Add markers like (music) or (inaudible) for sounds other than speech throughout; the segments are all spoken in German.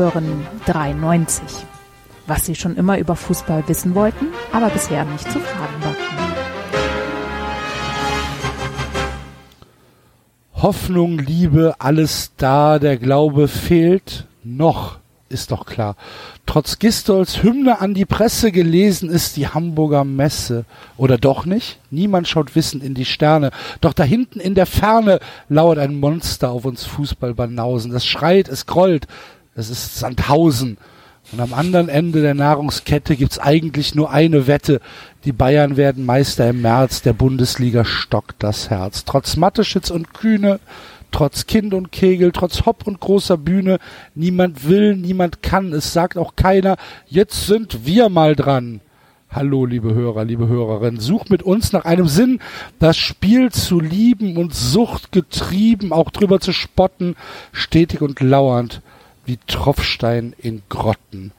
Hören 93. Was Sie schon immer über Fußball wissen wollten, aber bisher nicht zu fragen wagten. Hoffnung, Liebe, alles da, der Glaube fehlt noch, ist doch klar. Trotz Gistols Hymne an die Presse gelesen ist die Hamburger Messe. Oder doch nicht? Niemand schaut wissend in die Sterne. Doch da hinten in der Ferne lauert ein Monster auf uns Fußballbanausen. Das schreit, es grollt. Es ist Sandhausen. Und am anderen Ende der Nahrungskette gibt's eigentlich nur eine Wette. Die Bayern werden Meister im März, der Bundesliga stockt das Herz. Trotz Matteschitz und Kühne, trotz Kind und Kegel, trotz Hopp und großer Bühne, niemand will, niemand kann, es sagt auch keiner, jetzt sind wir mal dran. Hallo, liebe Hörer, liebe Hörerinnen, such mit uns nach einem Sinn, das Spiel zu lieben und Sucht getrieben, auch drüber zu spotten, stetig und lauernd wie Tropfstein in Grotten.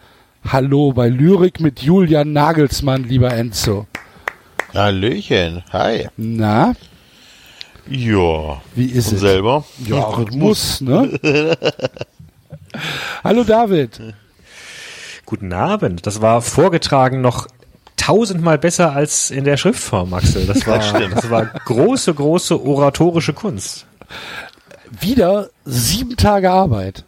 Hallo bei Lyrik mit Julian Nagelsmann, lieber Enzo. Hallöchen, hi. Na, Ja. wie ist Und es? selber? Ja, das muss, ne? (laughs) Hallo David. Guten Abend. Das war vorgetragen noch tausendmal besser als in der Schriftform, Axel. Das war, das war große, große oratorische Kunst. Wieder sieben Tage Arbeit.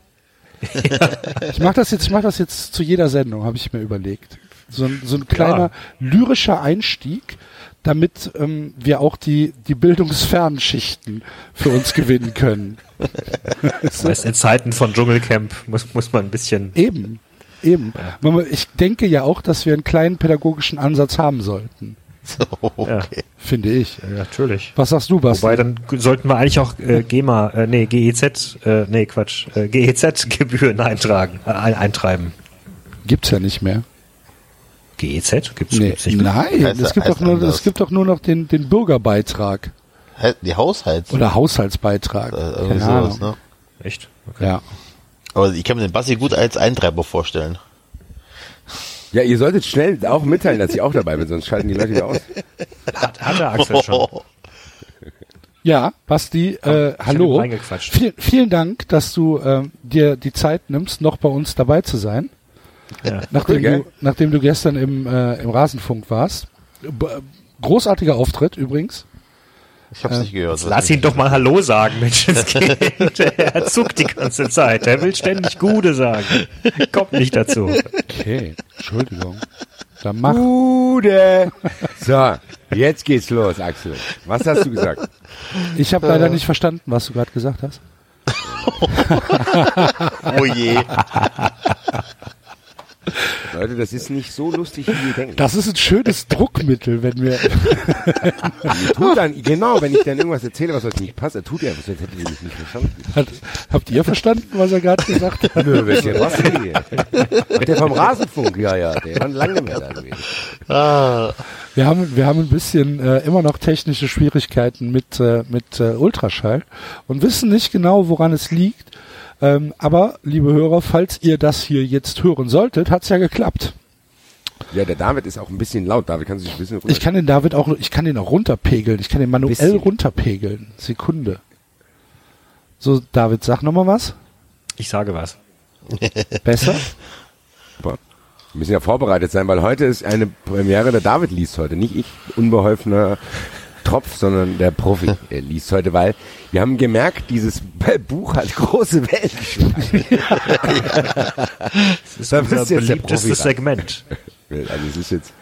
(laughs) Ich mache das jetzt, ich mach das jetzt zu jeder Sendung, habe ich mir überlegt. So ein, so ein kleiner lyrischer Einstieg, damit ähm, wir auch die, die bildungsfernen Schichten für uns gewinnen können. (laughs) Weißt, in Zeiten von Dschungelcamp muss, muss man ein bisschen. Eben, eben. Man- Ich denke ja auch, dass wir einen kleinen pädagogischen Ansatz haben sollten, (laughs) Ja, finde ich. ja, natürlich. Was sagst du, Basti? Wobei, dann sollten wir eigentlich auch äh, GEMA, äh, nee, GEZ, äh, nee, Quatsch, äh, GEZ-Gebühren eintragen, äh, ein, eintreiben. Gibt's ja nicht mehr. GEZ? Gibt's, Nee, gibt's nicht mehr? nein, Heißt- es gibt doch nur, anders. es gibt doch nur noch den, den Bürgerbeitrag Die Haushalts. oder Haushaltsbeitrag. äh, Keine sowas, Ahnung. ne? Echt? Okay. Ja. Aber ich kann mir den Basti gut als Eintreiber vorstellen. Ja, ihr solltet schnell auch mitteilen, dass ich auch dabei bin, sonst schalten die Leute wieder aus. Hat, hat der Axel schon. (laughs) Ja, Basti, äh, hab hallo. reingequatscht. Vielen, Dank, dass du ähm, dir die Zeit nimmst, noch bei uns dabei zu sein. Ja. Nachdem, Cool, du, nachdem du gestern im, äh, im Rasenfunk warst. B großartiger Auftritt übrigens. Ich hab's nicht gehört. Lass ihn doch mal Hallo sagen, Mensch. Das geht. Er zuckt die ganze Zeit. Er will ständig Gude sagen. Kommt nicht dazu. Okay, Entschuldigung. Dann mach. Gute. So, jetzt geht's los, Axel. Was hast du gesagt? Ich habe leider nicht verstanden, was du gerade gesagt hast. (laughs) Oh je. Leute, das ist nicht so lustig, wie ihr denkt. Das ist ein schönes (laughs) Druckmittel, wenn wir. Tut dann, genau, wenn ich dann irgendwas erzähle, was euch nicht passt, er tut ja, was, jetzt hättet ihr mich nicht verstanden. Hat, habt ihr verstanden, was er gerade gesagt hat? Nö, wisst ihr was? Nee. Ach, der vom Rasenfunk, ja, ja, der war lange mehr da gewesen. Ah, Wir haben, wir haben ein bisschen äh, immer noch technische Schwierigkeiten mit, äh, mit äh, Ultraschall und wissen nicht genau, woran es liegt. Ähm, aber, liebe Hörer, falls ihr das hier jetzt hören solltet, hat's ja geklappt. Ja, der David ist auch ein bisschen laut. David, kannst du dich ein bisschen runter... Ich kann den David auch, ich kann den auch runterpegeln. Ich kann den manuell Bisschen. runterpegeln. Sekunde. So, David, sag nochmal was. Ich sage was. (laughs) Besser? Super. Wir müssen ja vorbereitet sein, weil heute ist eine Premiere. Der David liest heute, nicht ich, unbeholfener Tropf, sondern der Profi (laughs) er liest heute, weil wir haben gemerkt, dieses Buch hat große Wellen geschlagen. (laughs) Das ist Da unser beliebtestes Segment. Also es ist jetzt,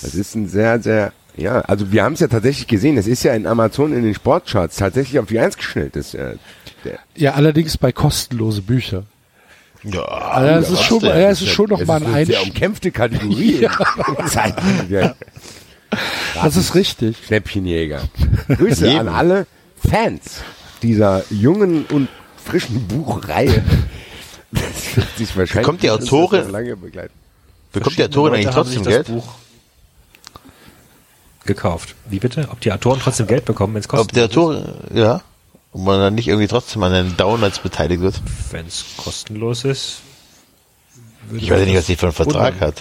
das ist ein sehr, sehr, ja, also wir haben es ja tatsächlich gesehen. Es ist ja in Amazon in den Sportcharts tatsächlich auf die Eins geschnellt. Das, äh, Ja, allerdings bei kostenlose Bücher. ja. Also es ist schon, ja, es ist schon noch es mal ist ein eine sehr umkämpfte Kategorie. (laughs) der Das ist richtig. Schnäppchenjäger. Grüße an alle Fans dieser jungen und frischen Buchreihe. Das wird sich wahrscheinlich Bekommt die Autorin- lange begleiten. Bekommt die Autorin eigentlich trotzdem Geld? Buch gekauft. Wie bitte? Ob die Autoren trotzdem Geld bekommen, wenn es Ob kostet? der Autorin, ja. Und man dann nicht irgendwie trotzdem an den Downloads beteiligt wird. Wenn es kostenlos ist. würde Ich weiß nicht, was sie für einen Vertrag wundern.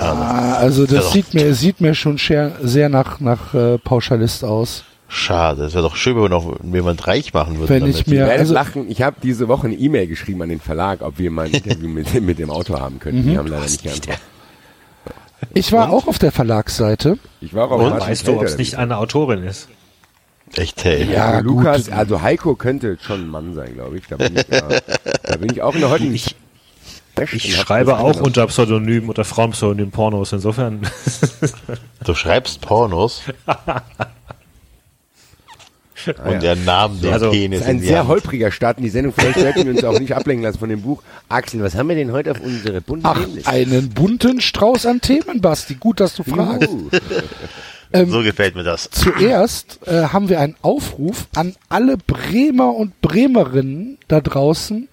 Ah, also das Ja. sieht mir, sieht mir schon sehr, sehr nach, nach äh, Pauschalist aus. Schade, das wäre doch schön, wenn man noch jemand reich machen würde. Wenn damit. ich Ich mir, werde also, lachen. Ich habe diese Woche eine E-Mail geschrieben an den Verlag, ob wir mal ein Interview mit, dem- (laughs) mit dem Autor haben könnten. Die haben leider nicht geantwortet. (laughs) ich war auch auf der Verlagsseite. Ich war auch Und? Martin Weißt du, ob es nicht eine Autorin ist? Echt, hey. Ja, Ja, Lukas, gut. also Heiko könnte schon ein Mann sein, glaube ich. Da bin ich, ja, (laughs) da bin ich auch in der heutigen Ich, ich schreibe auch anders. unter Pseudonym, unter Frauenpseudonym Pornos. Insofern, (laughs) Du schreibst Pornos (laughs) und der Name der Also, Penis Das ist ein in die sehr Hand. holpriger Start in die Sendung. Vielleicht sollten wir uns auch nicht ablenken lassen von dem Buch. Axel, was haben wir denn heute auf unsere bunten Ach, Themenliste? einen bunten Strauß an Themen, Basti. Gut, dass du fragst. Juhu. (laughs) So gefällt mir das. Zuerst äh, haben wir einen Aufruf an alle Bremer und Bremerinnen da draußen,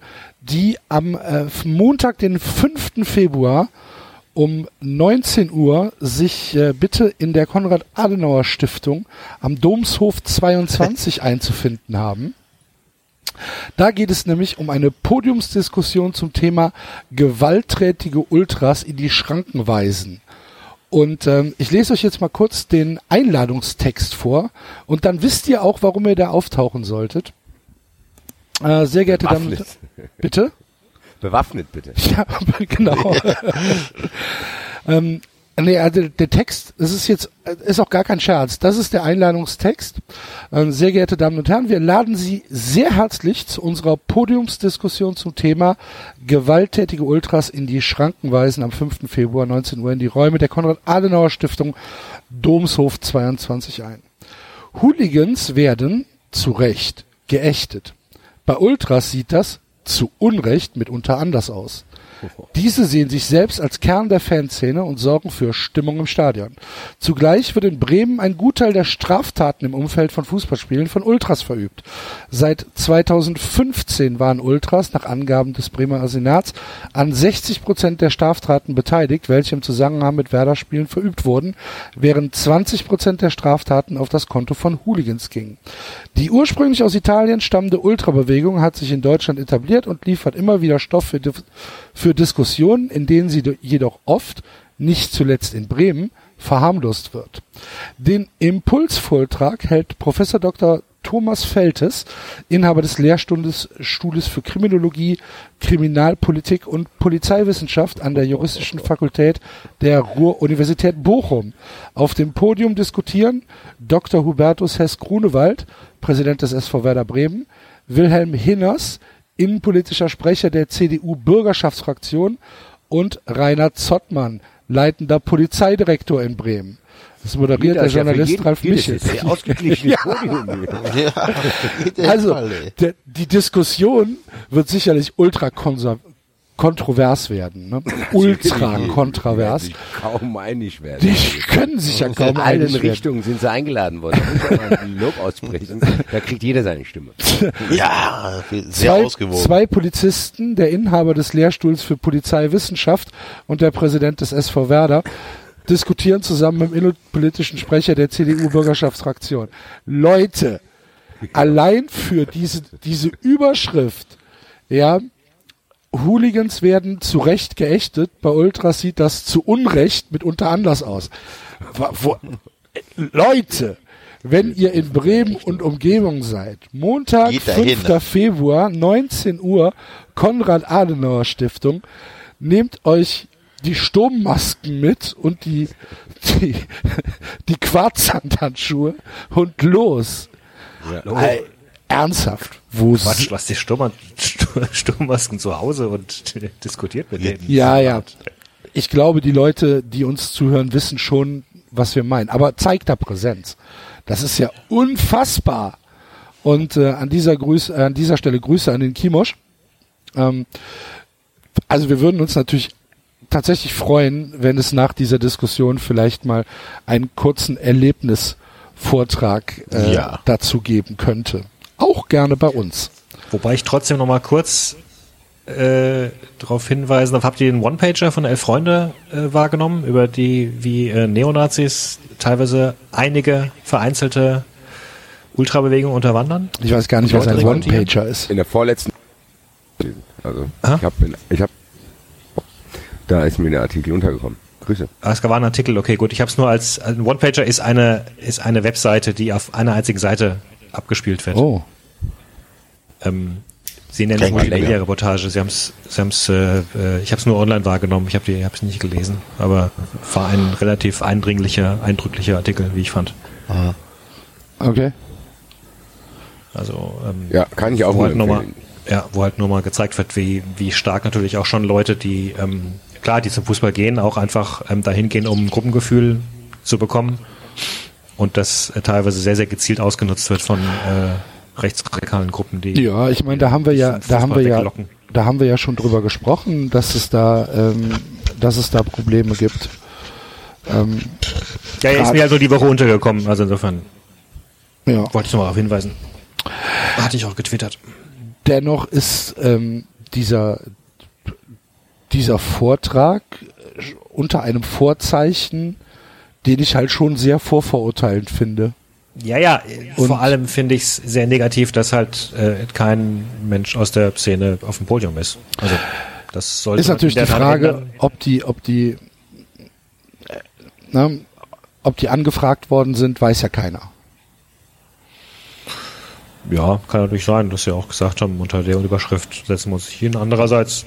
die am äh, Montag, den 5. Februar um 19 Uhr sich äh, bitte in der Konrad-Adenauer-Stiftung am Domshof 22 (laughs) einzufinden haben. Da geht es nämlich um eine Podiumsdiskussion zum Thema gewalttätige Ultras in die Schranken weisen. Und ähm, ich lese euch jetzt mal kurz den Einladungstext vor und dann wisst ihr auch, warum ihr da auftauchen solltet. Äh, sehr geehrte Damen und Bewaffnet. Bitte? (laughs) Bewaffnet bitte. (laughs) Ja, genau. (laughs) ähm, nee, also der Text, es ist jetzt, ist auch gar kein Scherz. Das ist der Einladungstext. Ähm, sehr geehrte Damen und Herren, wir laden Sie sehr herzlich zu unserer Podiumsdiskussion zum Thema gewalttätige Ultras in die Schranken weisen am 5. Februar 19 Uhr in die Räume der Konrad-Adenauer-Stiftung Domshof 22 ein. Hooligans werden zu Recht geächtet. Bei Ultras sieht das zu Unrecht mitunter anders aus. Diese sehen sich selbst als Kern der Fanszene und sorgen für Stimmung im Stadion. Zugleich wird in Bremen ein Gutteil der Straftaten im Umfeld von Fußballspielen von Ultras verübt. Seit 2015 waren Ultras nach Angaben des Bremer Senats an 60 Prozent der Straftaten beteiligt, welche im Zusammenhang mit Werder-Spielen verübt wurden, während 20 Prozent der Straftaten auf das Konto von Hooligans gingen. Die ursprünglich aus Italien stammende Ultrabewegung hat sich in Deutschland etabliert und liefert immer wieder Stoff für, für Diskussionen, in denen sie do- jedoch oft, nicht zuletzt in Bremen, verharmlost wird. Den Impulsvortrag hält Professor Dr. Thomas Feltes, Inhaber des Lehrstuhles Stuhles für Kriminologie, Kriminalpolitik und Polizeiwissenschaft an der Juristischen Fakultät der Ruhr-Universität Bochum. Auf dem Podium diskutieren Dr. Hubertus Hess-Grunewald, Präsident des SV Werder Bremen, Wilhelm Hinners, innenpolitischer Sprecher der CDU-Bürgerschaftsfraktion und Rainer Zottmann, leitender Polizeidirektor in Bremen. Das moderiert der Das ist ja Journalist jeden- Ralf Michel. (laughs) Ja, der (laughs) Also, der, die Diskussion wird sicherlich ultra konser- kontrovers werden. Ne? (laughs) Ultra kontrovers. Die kaum einig werden. Die können sich ja kaum In allen einig werden. Richtungen sind sie eingeladen worden. Da Lob aussprechen. Da kriegt jeder seine Stimme. (laughs) Ja, sehr Zwei, ausgewogen. zwei Polizisten, der Inhaber des Lehrstuhls für Polizeiwissenschaft und der Präsident des SV Werder, diskutieren zusammen mit dem innenpolitischen Sprecher der CDU-Bürgerschaftsfraktion. Leute, allein für diese, diese Überschrift, ja, Hooligans werden zu Recht geächtet, bei Ultras sieht das zu Unrecht mitunter anders aus. Wo, Leute, wenn ihr in Bremen und Umgebung seid, Montag, Geht dahin. 5. Februar, 19 Uhr, Konrad-Adenauer-Stiftung, nehmt euch die Sturmmasken mit und die, die, (laughs) die Quarzhandhandschuhe und los. Ey, ernsthaft, wo Quatsch, lass die Sturm Sturmmasken zu Hause und (laughs) diskutiert mit denen. Ja, ja. Ich glaube, die Leute, die uns zuhören, wissen schon, was wir meinen. Aber zeigt da Präsenz. Das ist ja unfassbar. Und äh, an dieser Grüße, äh, an dieser Stelle Grüße an den Kimosch. Ähm, also wir würden uns natürlich tatsächlich freuen, wenn es nach dieser Diskussion vielleicht mal einen kurzen Erlebnisvortrag äh, Ja. dazu geben könnte. Auch gerne bei uns. Wobei ich trotzdem noch mal kurz äh, darauf hinweisen darf, habt ihr den One-Pager von Elf Freunde äh, wahrgenommen, über die, wie äh, Neonazis teilweise einige vereinzelte Ultrabewegungen unterwandern? Ich weiß gar nicht, was ein? One-Pager ist. In der vorletzten. Also, Ah? ich habe, ich habe, da ist mir der Artikel untergekommen. Grüße. Ah, es war ein Artikel, okay, gut. Ich habe es nur als ein One-Pager ist eine ist eine Webseite, die auf einer einzigen Seite abgespielt wird. Oh. Ähm, Sie nennen es. Wikipedia-Reportage. Sie haben es, Sie haben es, äh, äh, ich habe es nur online wahrgenommen. Ich habe es nicht gelesen, aber war ein relativ eindringlicher, eindrücklicher Artikel, wie ich fand. Okay. Also ähm, Ja, kann ich auch wo nur halt nochmal, empfehlen. ja, wo halt nur mal gezeigt wird, wie, wie stark natürlich auch schon Leute, die ähm, klar, die zum Fußball gehen, auch einfach ähm, dahin gehen, um ein Gruppengefühl zu bekommen und das äh, teilweise sehr, sehr gezielt ausgenutzt wird von äh, rechtsradikalen Gruppen, die Ja, ich meine, da haben wir ja, da haben wir ja, da haben wir ja schon drüber gesprochen, dass es da, ähm, dass es da Probleme gibt. Ähm, Ja, er ist mir halt nur die Woche untergekommen, also insofern ja. wollte ich nochmal darauf hinweisen. Hatte ich auch getwittert. Dennoch ist ähm, dieser dieser Vortrag unter einem Vorzeichen, den ich halt schon sehr vorverurteilend finde. Ja, ja, Und- vor allem finde ich es sehr negativ, dass halt äh, kein Mensch aus der Szene auf dem Podium ist. Also das sollte Ist natürlich die Frage, ändern. ob die, ob die, äh, ne, ob die angefragt worden sind, weiß ja keiner. Ja, kann natürlich sein, dass sie auch gesagt haben, unter der Überschrift setzen wir uns hin. Andererseits,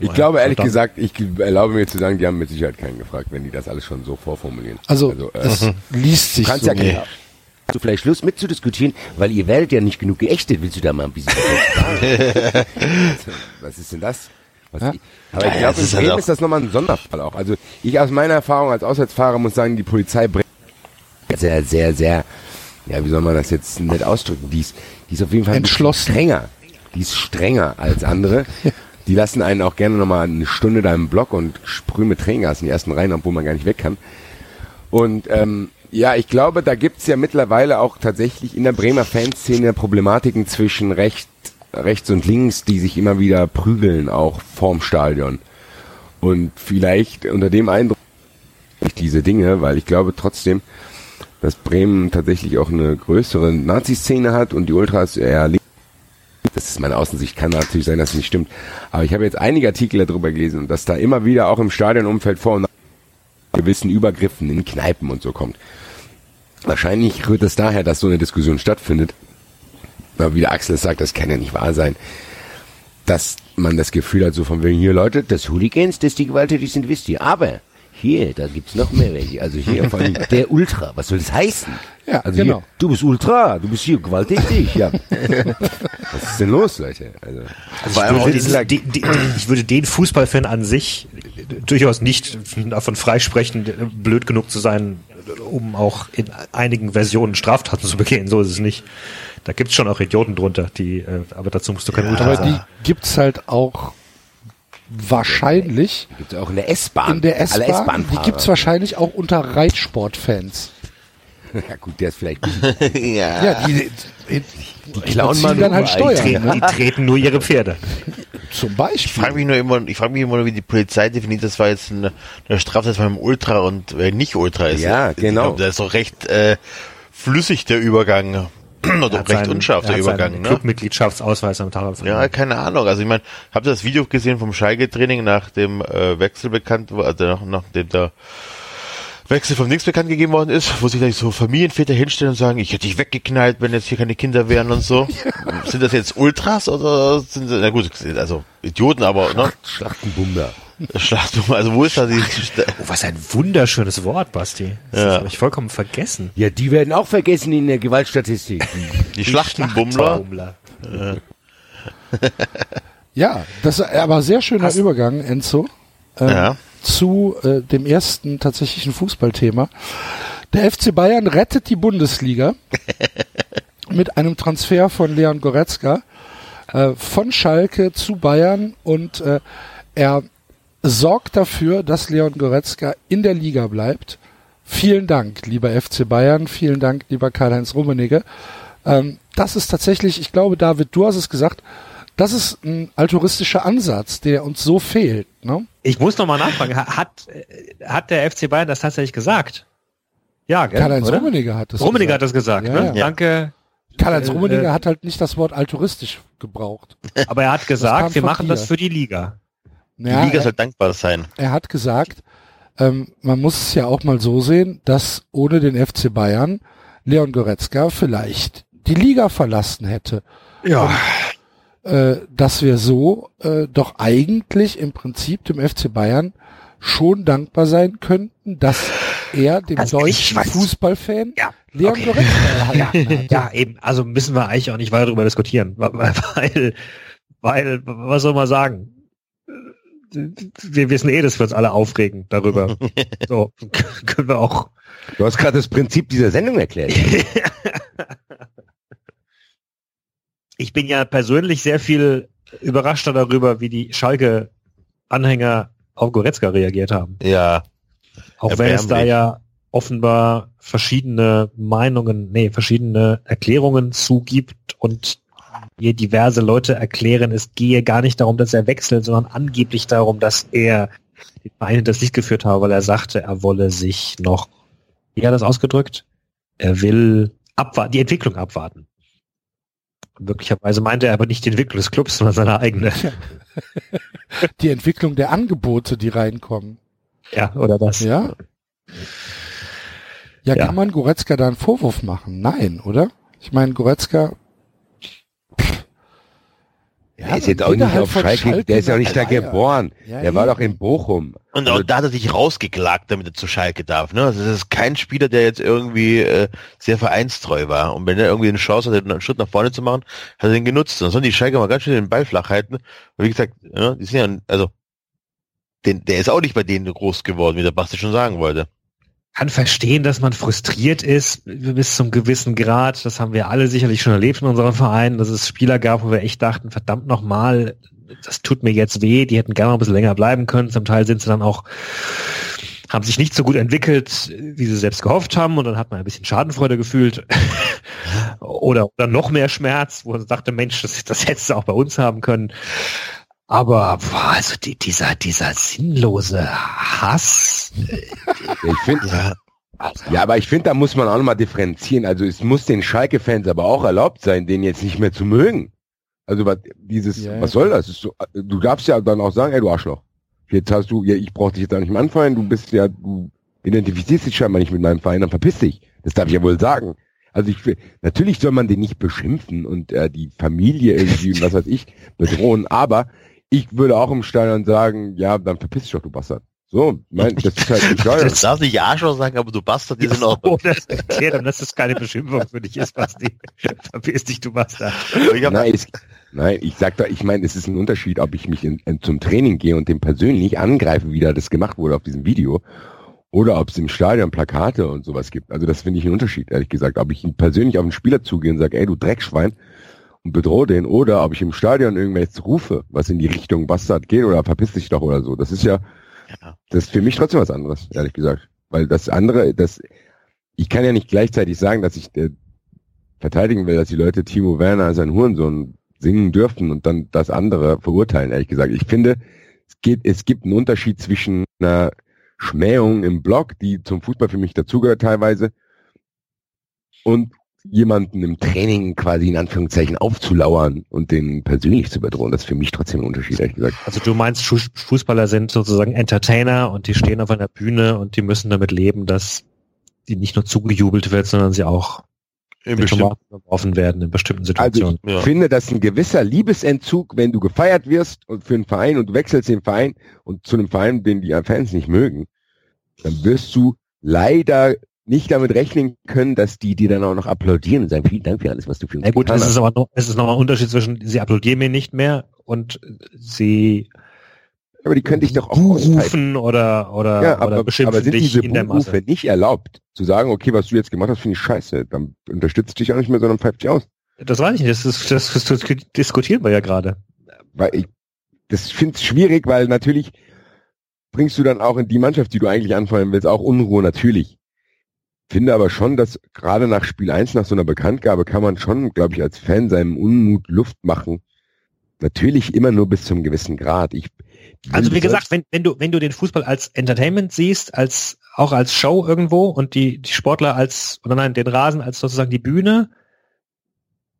Ich glaube ehrlich verdammt. gesagt, ich erlaube mir zu sagen, die haben mit Sicherheit keinen gefragt, wenn die das alles schon so vorformulieren. Also, äh, es liest sich kannst so. ja keiner. Hast du vielleicht Lust mitzudiskutieren, weil ihr werdet ja nicht genug geächtet. Willst du da mal ein bisschen was sagen? (laughs) Was ist denn das? Was Ja. ich, aber ich Ja, glaube, das in ist halt Bremen ist das nochmal ein Sonderfall auch. Also ich aus meiner Erfahrung als Auswärtsfahrer muss sagen, die Polizei Bremen sehr, sehr, sehr, ja, wie soll man das jetzt nett ausdrücken? Die ist, die ist auf jeden Fall Entschlossen. strenger. Die ist strenger als andere. Die lassen einen auch gerne nochmal eine Stunde da im Block und sprühen mit Tränengas in die ersten Reihen, obwohl man gar nicht weg kann. Und ähm, ja, ich glaube, da gibt's ja mittlerweile auch tatsächlich in der Bremer Fanszene Problematiken zwischen recht, rechts und links, die sich immer wieder prügeln, auch vorm Stadion. Und vielleicht unter dem Eindruck diese Dinge, weil ich glaube trotzdem, dass Bremen tatsächlich auch eine größere Nazi-Szene hat und die Ultras eher links. Das ist meine Außensicht, kann natürlich sein, dass es nicht stimmt. Aber ich habe jetzt einige Artikel darüber gelesen dass da immer wieder auch im Stadionumfeld vor und nach gewissen Übergriffen in Kneipen und so kommt. Wahrscheinlich rührt es daher, dass so eine Diskussion stattfindet. Aber wie der Axel es sagt, das kann ja nicht wahr sein. Dass man das Gefühl hat, so von wegen, hier Leute, das Hooligans, das die gewalttätig sind, wisst ihr. Aber hier, da gibt's noch mehr welche. Also hier vor allem der Ultra. Was soll das heißen? Ja, also genau. Hier, du bist Ultra, du bist hier gewalttätig. Ja. (laughs) Was ist denn los, Leute? Also, Vor allem ich, auch würde dieses, den, den, den, ich würde den Fußballfan an sich durchaus nicht davon freisprechen, blöd genug zu sein, um auch in einigen Versionen Straftaten zu begehen. So ist es nicht. Da gibt's schon auch Idioten drunter, die, äh, aber dazu musst du kein Ultra Aber sein. die gibt's halt auch wahrscheinlich gibt's auch in der S-Bahn. in der S-Bahn. Die S-Bahn-Fahrer. gibt's wahrscheinlich auch unter Reitsportfans. (laughs) Ja gut, der ist vielleicht (laughs) ja. Ja, die, die, die klauen mal dann halt Steuern. treten, die Ne? treten nur ihre Pferde. (laughs) Zum Ich Beispiel. frage mich nur immer, ich frage mich immer nur, wie die Polizei definiert, das war jetzt eine, eine Straftat von einem Ultra und wer nicht Ultra ist. Ja, Ich genau. glaub, Da ist doch recht äh, flüssig der Übergang. (clears throat) Oder recht seinen- unscharf der er Übergang, ne? Clubmitgliedschaftsausweis am Tag. Ja, keine Ahnung. Also ich meine, habt ihr das Video gesehen vom Schalke-Training nach dem äh, Wechsel bekannt, also nach, nachdem der Wechsel vom Nix bekannt gegeben worden ist, wo sich da so Familienväter hinstellen und sagen, ich hätte dich weggeknallt, wenn jetzt hier keine Kinder wären und so. (laughs) sind das jetzt Ultras oder sind sie, na gut, also Idioten, aber ne? Schlachtenbummler. Schlachtung, also wo ist da die Oh, was ein wunderschönes Wort, Basti. Das Ja. habe ich vollkommen vergessen. Ja, die werden auch vergessen in der Gewaltstatistik. die Schlachtenbummler? Baumler. Ja, das ist aber sehr schöner Übergang, Enzo, ähm, Ja. zu äh, dem ersten tatsächlichen Fußballthema. Der FC Bayern rettet die Bundesliga (laughs) mit einem Transfer von Leon Goretzka äh, von Schalke zu Bayern und äh, er sorgt dafür, dass Leon Goretzka in der Liga bleibt. Vielen Dank, lieber FC Bayern. Vielen Dank, lieber Karl-Heinz Rummenigge. Ähm, das ist tatsächlich, ich glaube, David, du hast es gesagt, das ist ein altruistischer Ansatz, der uns so fehlt. Ne? Ich muss noch mal nachfragen. Ha- Hat, äh, hat der FC Bayern das tatsächlich gesagt? Ja, gell? Karl-Heinz? Rummenigge hat das Rummenigge hat gesagt. das gesagt, Ja, ne? ja. Danke. Karl-Heinz äh, Rummenigge äh, hat halt nicht das Wort altruistisch gebraucht. Aber er hat gesagt, wir machen dir. das für die Liga. Die Ja, Liga er, soll dankbar sein. er hat gesagt, ähm, man muss es ja auch mal so sehen, dass ohne den FC Bayern Leon Goretzka vielleicht die Liga verlassen hätte. Ja. Äh, dass wir so äh, doch eigentlich im Prinzip dem FC Bayern schon dankbar sein könnten, dass er dem Also deutschen Fußballfan Ja. Leon okay. Goretzka (laughs) Ja, erhalten hat. ja, eben. Also müssen wir eigentlich auch nicht weiter darüber diskutieren, (laughs) weil, weil was soll man sagen? Wir wissen eh, dass wir uns alle aufregen darüber. (laughs) So (laughs) können wir auch. Du hast gerade das Prinzip dieser Sendung erklärt. (laughs) Ich bin ja persönlich sehr viel überraschter darüber, wie die Schalke-Anhänger auf Goretzka reagiert haben. Ja. Auch wenn es da ja offenbar verschiedene Meinungen, nee, verschiedene Erklärungen zugibt und hier diverse Leute erklären, es gehe gar nicht darum, dass er wechselt, sondern angeblich darum, dass er den Verein hinters Licht geführt habe, weil er sagte, er wolle sich noch, wie hat er das ausgedrückt? Er will abwarten, die Entwicklung abwarten. Möglicherweise meinte er aber nicht die Entwicklung des Clubs, sondern seine eigene. (laughs) Die Entwicklung der Angebote, die reinkommen. Ja, oder das. Ja? Ja, Ja. kann man Goretzka da einen Vorwurf machen? Nein, oder? Ich meine, Goretzka. Ja, Der ist jetzt auch nicht halt auf Schalke, der ist ja auch nicht da geboren. Ja, der war doch in Bochum. Und Also- auch da hat er sich rausgeklagt, damit er zu Schalke darf. Ne? Also das ist kein Spieler, der jetzt irgendwie äh, sehr vereinstreu war. Und wenn er irgendwie eine Chance hatte, einen Schritt nach vorne zu machen, hat er den genutzt. Dann sollen die Schalke mal ganz schön den Ball flach halten. Und wie gesagt, ja, die sind ja, also den, der ist auch nicht bei denen groß geworden, wie der Basti schon sagen wollte. Kann verstehen, dass man frustriert ist bis zum gewissen Grad. Das haben wir alle sicherlich schon erlebt in unserem Verein, dass es Spieler gab, wo wir echt dachten, verdammt nochmal, das tut mir jetzt weh, die hätten gerne noch ein bisschen länger bleiben können. Zum Teil sind sie dann auch, haben sich nicht so gut entwickelt, wie sie selbst gehofft haben und dann hat man ein bisschen Schadenfreude gefühlt. (laughs) oder, oder noch mehr Schmerz, wo man dachte, Mensch, das, das hättest du auch bei uns haben können. Aber boah, also die, dieser, dieser sinnlose Hass, Ich finde, Ja, ja, aber ich finde, da muss man auch nochmal differenzieren. Also es muss den Schalke-Fans aber auch erlaubt sein, den jetzt nicht mehr zu mögen. Also was, dieses, Ja, was soll das? Ist so, du darfst ja dann auch sagen, ey du Arschloch. Jetzt hast du, ja, ich brauche dich jetzt auch nicht mehr anfallen, du bist ja, du identifizierst dich scheinbar nicht mit meinem Verein, dann verpiss dich. Das darf ich ja wohl sagen. Also ich will, natürlich soll man den nicht beschimpfen und äh, die Familie irgendwie und was weiß ich bedrohen, aber ich würde auch im Stadion sagen, ja, dann verpiss dich doch, du Bastard. So, mein, das ist halt (laughs) bescheuert. du darfst nicht Arschloch sagen, aber du Bastard, die sind auch. Oh, das erklärt dann, dass das keine Beschimpfung für dich ist, Basti. Verpiss dich, du Bastard. Nein, es, nein, ich sag da, ich meine, es ist ein Unterschied, ob ich mich in, in, zum Training gehe und den persönlich angreife, wie da das gemacht wurde auf diesem Video, oder ob es im Stadion Plakate und sowas gibt. Also das finde ich einen Unterschied, ehrlich gesagt. Ob ich ihn persönlich auf den Spieler zugehe und sage, ey, du Dreckschwein, und bedrohe den, oder ob ich im Stadion irgendwas rufe, was in die Richtung Bastard geht, oder verpiss dich doch oder so. Das ist ja, Ja. das ist für mich trotzdem was anderes, ehrlich gesagt. Weil das andere, das, ich kann ja nicht gleichzeitig sagen, dass ich äh, verteidigen will, dass die Leute Timo Werner als ein Hurensohn singen dürften und dann das andere verurteilen, ehrlich gesagt. Ich finde, es geht, es gibt einen Unterschied zwischen einer Schmähung im Blog, die zum Fußball für mich dazugehört teilweise, und jemanden im Training quasi in Anführungszeichen aufzulauern und den persönlich zu bedrohen. Das ist für mich trotzdem ein Unterschied, ehrlich gesagt. Also du meinst, Fu- Fußballer sind sozusagen Entertainer und die stehen auf einer Bühne und die müssen damit leben, dass die nicht nur zugejubelt wird, sondern sie auch in geworfen werden in bestimmten Also Situationen. ich Ja. finde, dass ein gewisser Liebesentzug, wenn du gefeiert wirst und für einen Verein und du wechselst den Verein und zu einem Verein, den die Fans nicht mögen, dann wirst du leider nicht damit rechnen können, dass die dir dann auch noch applaudieren und sagen, vielen Dank für alles, was du für uns Na gut, getan es hast. ist aber noch, es ist nochmal ein Unterschied zwischen, sie applaudieren mir nicht mehr und sie Aber die können dich doch auch rufen oder, oder, Ja, oder aber, beschimpfen aber sind dich diese in der Masse. nicht erlaubt? Zu sagen, okay, was du jetzt gemacht hast, finde ich scheiße. Dann unterstützt dich auch nicht mehr, sondern pfeift dich aus. Das weiß ich nicht, das, ist, das, das, das diskutieren wir ja gerade. Weil ich, das finde ich schwierig, weil natürlich bringst du dann auch in die Mannschaft, die du eigentlich anfallen willst, auch Unruhe, natürlich. Finde aber schon, dass gerade nach Spiel 1, nach so einer Bekanntgabe, kann man schon, glaube ich, als Fan seinem Unmut Luft machen. Natürlich immer nur bis zum gewissen Grad. Ich Also wie gesagt, wenn, wenn du wenn du den Fußball als Entertainment siehst, als auch als Show irgendwo und die die Sportler als oder nein den Rasen als sozusagen die Bühne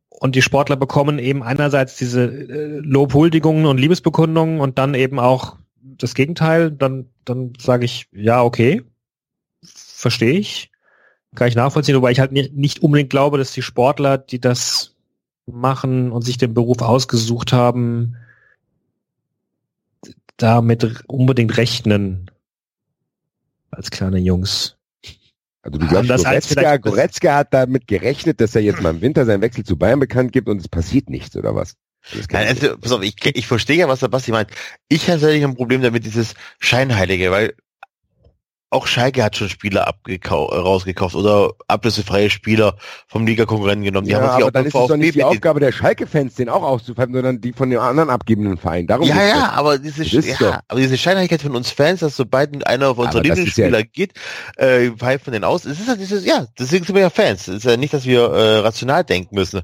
und die Sportler bekommen eben einerseits diese äh, Lobhuldigungen und Liebesbekundungen und dann eben auch das Gegenteil, dann, dann sage ich, ja, okay, verstehe ich, kann ich nachvollziehen, wobei ich halt nicht unbedingt glaube, dass die Sportler, die das machen und sich den Beruf ausgesucht haben, damit unbedingt rechnen als kleine Jungs. Also du glaubst, das Goretzka, Goretzka hat damit gerechnet, dass er jetzt mal im Winter seinen Wechsel zu Bayern bekannt gibt und es passiert nichts, oder was? Nein, also, pass auf, ich, ich verstehe ja, was der Basti meint. Ich habe tatsächlich ein Problem damit, dieses Scheinheilige, weil auch Schalke hat schon Spieler rausgekauft oder ablösefreie Spieler vom Liga-Konkurrenten genommen. Die ja, haben aber dann ist es doch nicht die Aufgabe der Schalke-Fans, den auch auszupfeifen, sondern die von dem anderen abgebenden Verein. Darum ja, ja, das. aber diese, ja, aber diese Scheinheiligkeit von uns Fans, dass sobald einer auf unsere Lieblingsspieler ja geht, äh, pfeifen den aus. Es ist halt dieses, ja, deswegen sind wir ja Fans. Es ist ja nicht, dass wir äh, rational denken müssen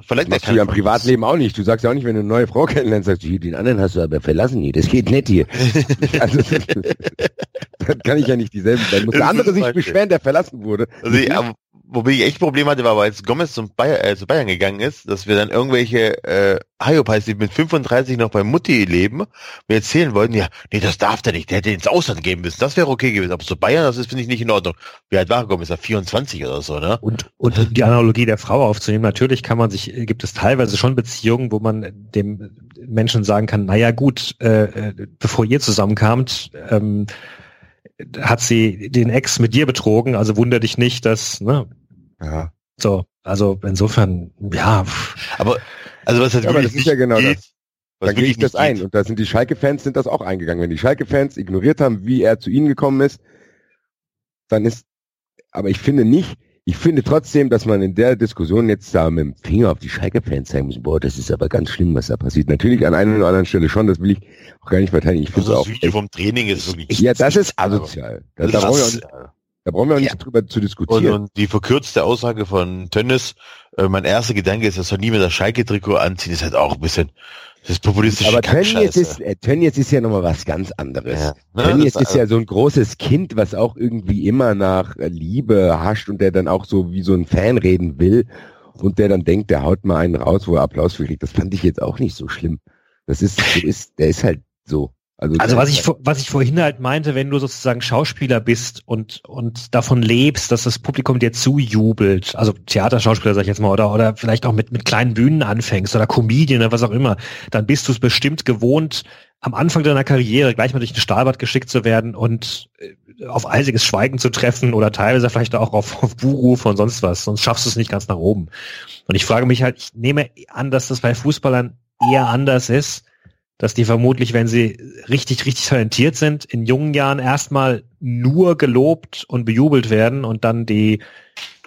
vielleicht machst du ja im Privatleben auch nicht. Du sagst ja auch nicht, wenn du eine neue Frau kennenlernst, sagst du, hier, den anderen hast du aber verlassen hier. Das geht nicht hier. (laughs) also, (laughs) dann kann ich ja nicht dieselben. Dann muss der andere sich beschweren, der verlassen wurde. Also, ja, wobei ich echt Probleme hatte, war, als Gomez zum Bayer, äh, zu Bayern gegangen ist, dass wir dann irgendwelche äh, Hyopies, die mit 35 noch bei Mutti leben, mir erzählen wollten, ja, nee, das darf der nicht, der hätte ins Ausland gehen müssen, das wäre okay gewesen, aber zu Bayern, das ist, finde ich, nicht in Ordnung. Wie alt war Gomez? Er 24 oder so, ne? Und, und die Analogie der Frau aufzunehmen, natürlich kann man sich, gibt es teilweise schon Beziehungen, wo man dem Menschen sagen kann, naja gut, äh, äh, bevor ihr zusammenkamt, ähm, hat sie den Ex mit dir betrogen, also wunder dich nicht, dass, ne? Ja. So, also insofern, ja. Aber, also was halt ja, aber das ist ja genau geht, das. Dann gehe ich das geht. ein. Und da sind die Schalke-Fans sind das auch eingegangen. Wenn die Schalke-Fans ignoriert haben, wie er zu ihnen gekommen ist, dann ist, aber ich finde nicht, ich finde trotzdem, dass man in der Diskussion jetzt da mit dem Finger auf die Schalke-Fans zeigen muss, boah, das ist aber ganz schlimm, was da passiert. Natürlich an einer oder anderen Stelle schon, das will ich auch gar nicht verteidigen. Ich finde also das auch Video vom Training ist wirklich. Ja, das ist asozial. Das, das, da, brauchen wir auch nicht, da brauchen wir auch nicht ja. drüber zu diskutieren. Und, und, die verkürzte Aussage von Tönnes, äh, mein erster Gedanke ist, dass er nie mehr das Schalke-Trikot anziehen, ist halt auch ein bisschen das populistische Aber Tönnies ist, äh, Tönnies ist ja nochmal was ganz anderes. Ja. Ne, Tönnies ist ja so ein großes Kind, was auch irgendwie immer nach Liebe hascht und der dann auch so wie so ein Fan reden will und der dann denkt, der haut mal einen raus, wo er Applaus für kriegt. Das fand ich jetzt auch nicht so schlimm. Das ist, ist, der ist halt so. Also, also was ich was ich vorhin halt meinte, wenn du sozusagen Schauspieler bist und und davon lebst, dass das Publikum dir zujubelt, also Theaterschauspieler sag ich jetzt mal oder oder vielleicht auch mit mit kleinen Bühnen anfängst oder Comedian oder was auch immer, dann bist du es bestimmt gewohnt, am Anfang deiner Karriere gleich mal durch den Stahlbad geschickt zu werden und äh, auf eisiges Schweigen zu treffen oder teilweise vielleicht auch auf, auf Buhruf und sonst was, sonst schaffst du es nicht ganz nach oben. Und ich frage mich halt, ich nehme an, dass das bei Fußballern eher anders ist dass die vermutlich, wenn sie richtig, richtig talentiert sind, in jungen Jahren erstmal nur gelobt und bejubelt werden und dann die,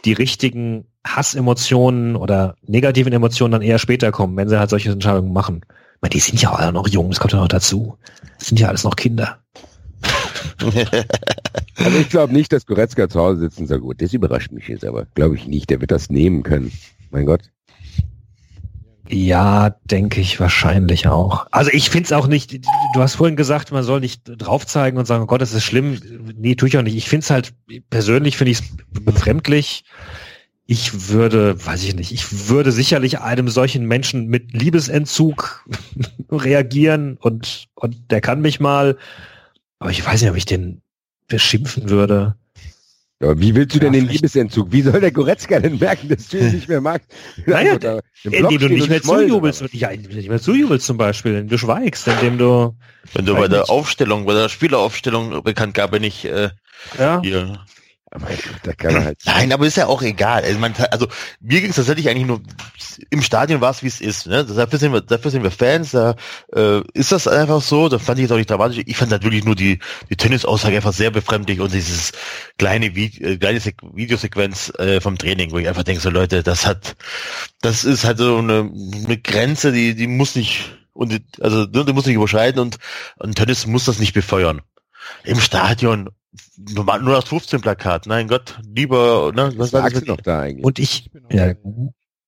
die richtigen Hassemotionen oder negativen Emotionen dann eher später kommen, wenn sie halt solche Entscheidungen machen. Ich meine, die sind ja alle noch jung, das kommt ja noch dazu. Das sind ja alles noch Kinder. (laughs) also ich glaube nicht, dass Goretzka zu Hause sitzen sagt, gut, das überrascht mich jetzt aber. Glaube ich nicht, der wird das nehmen können. Mein Gott. Ja, denke ich wahrscheinlich auch. Also ich finde es auch nicht, du hast vorhin gesagt, man soll nicht drauf zeigen und sagen, oh Gott, das ist schlimm. Nee, tue ich auch nicht. Ich finde es halt, persönlich finde ich es befremdlich. Ich würde, weiß ich nicht, ich würde sicherlich einem solchen Menschen mit Liebesentzug (laughs) reagieren und, und der kann mich mal, aber ich weiß nicht, ob ich den beschimpfen würde. Aber wie willst du denn den Liebesentzug? Wie soll der Goretzka denn merken, dass du ihn nicht mehr magst? (laughs) Naja, also indem du nicht mehr zujubelst. Ja, nicht mehr zujubelst zum Beispiel, indem du schweigst, indem du... Wenn du bei der Aufstellung, bei der Spieleraufstellung bekannt gab, wenn ich äh, ja. hier aber da kann er halt (laughs) Nein, aber ist ja auch egal. Also, man, also mir ging es tatsächlich eigentlich nur im Stadion war es wie es ist. Ne? Dafür sind wir, dafür sind wir Fans. Da äh, ist das einfach so. Da fand ich es auch nicht dramatisch. Ich fand natürlich nur die die Tennisaussage einfach sehr befremdlich und dieses kleine äh, kleine Se Videosequenz äh, vom Training, wo ich einfach denke so Leute, das hat, das ist halt so eine, eine Grenze, die die muss nicht und also ne, die muss nicht überschreiten und und Tennis muss das nicht befeuern im Stadion nur, das 15 Plakat. Nein Gott, lieber, ne, was sagst du noch da eigentlich? Und ich, ja,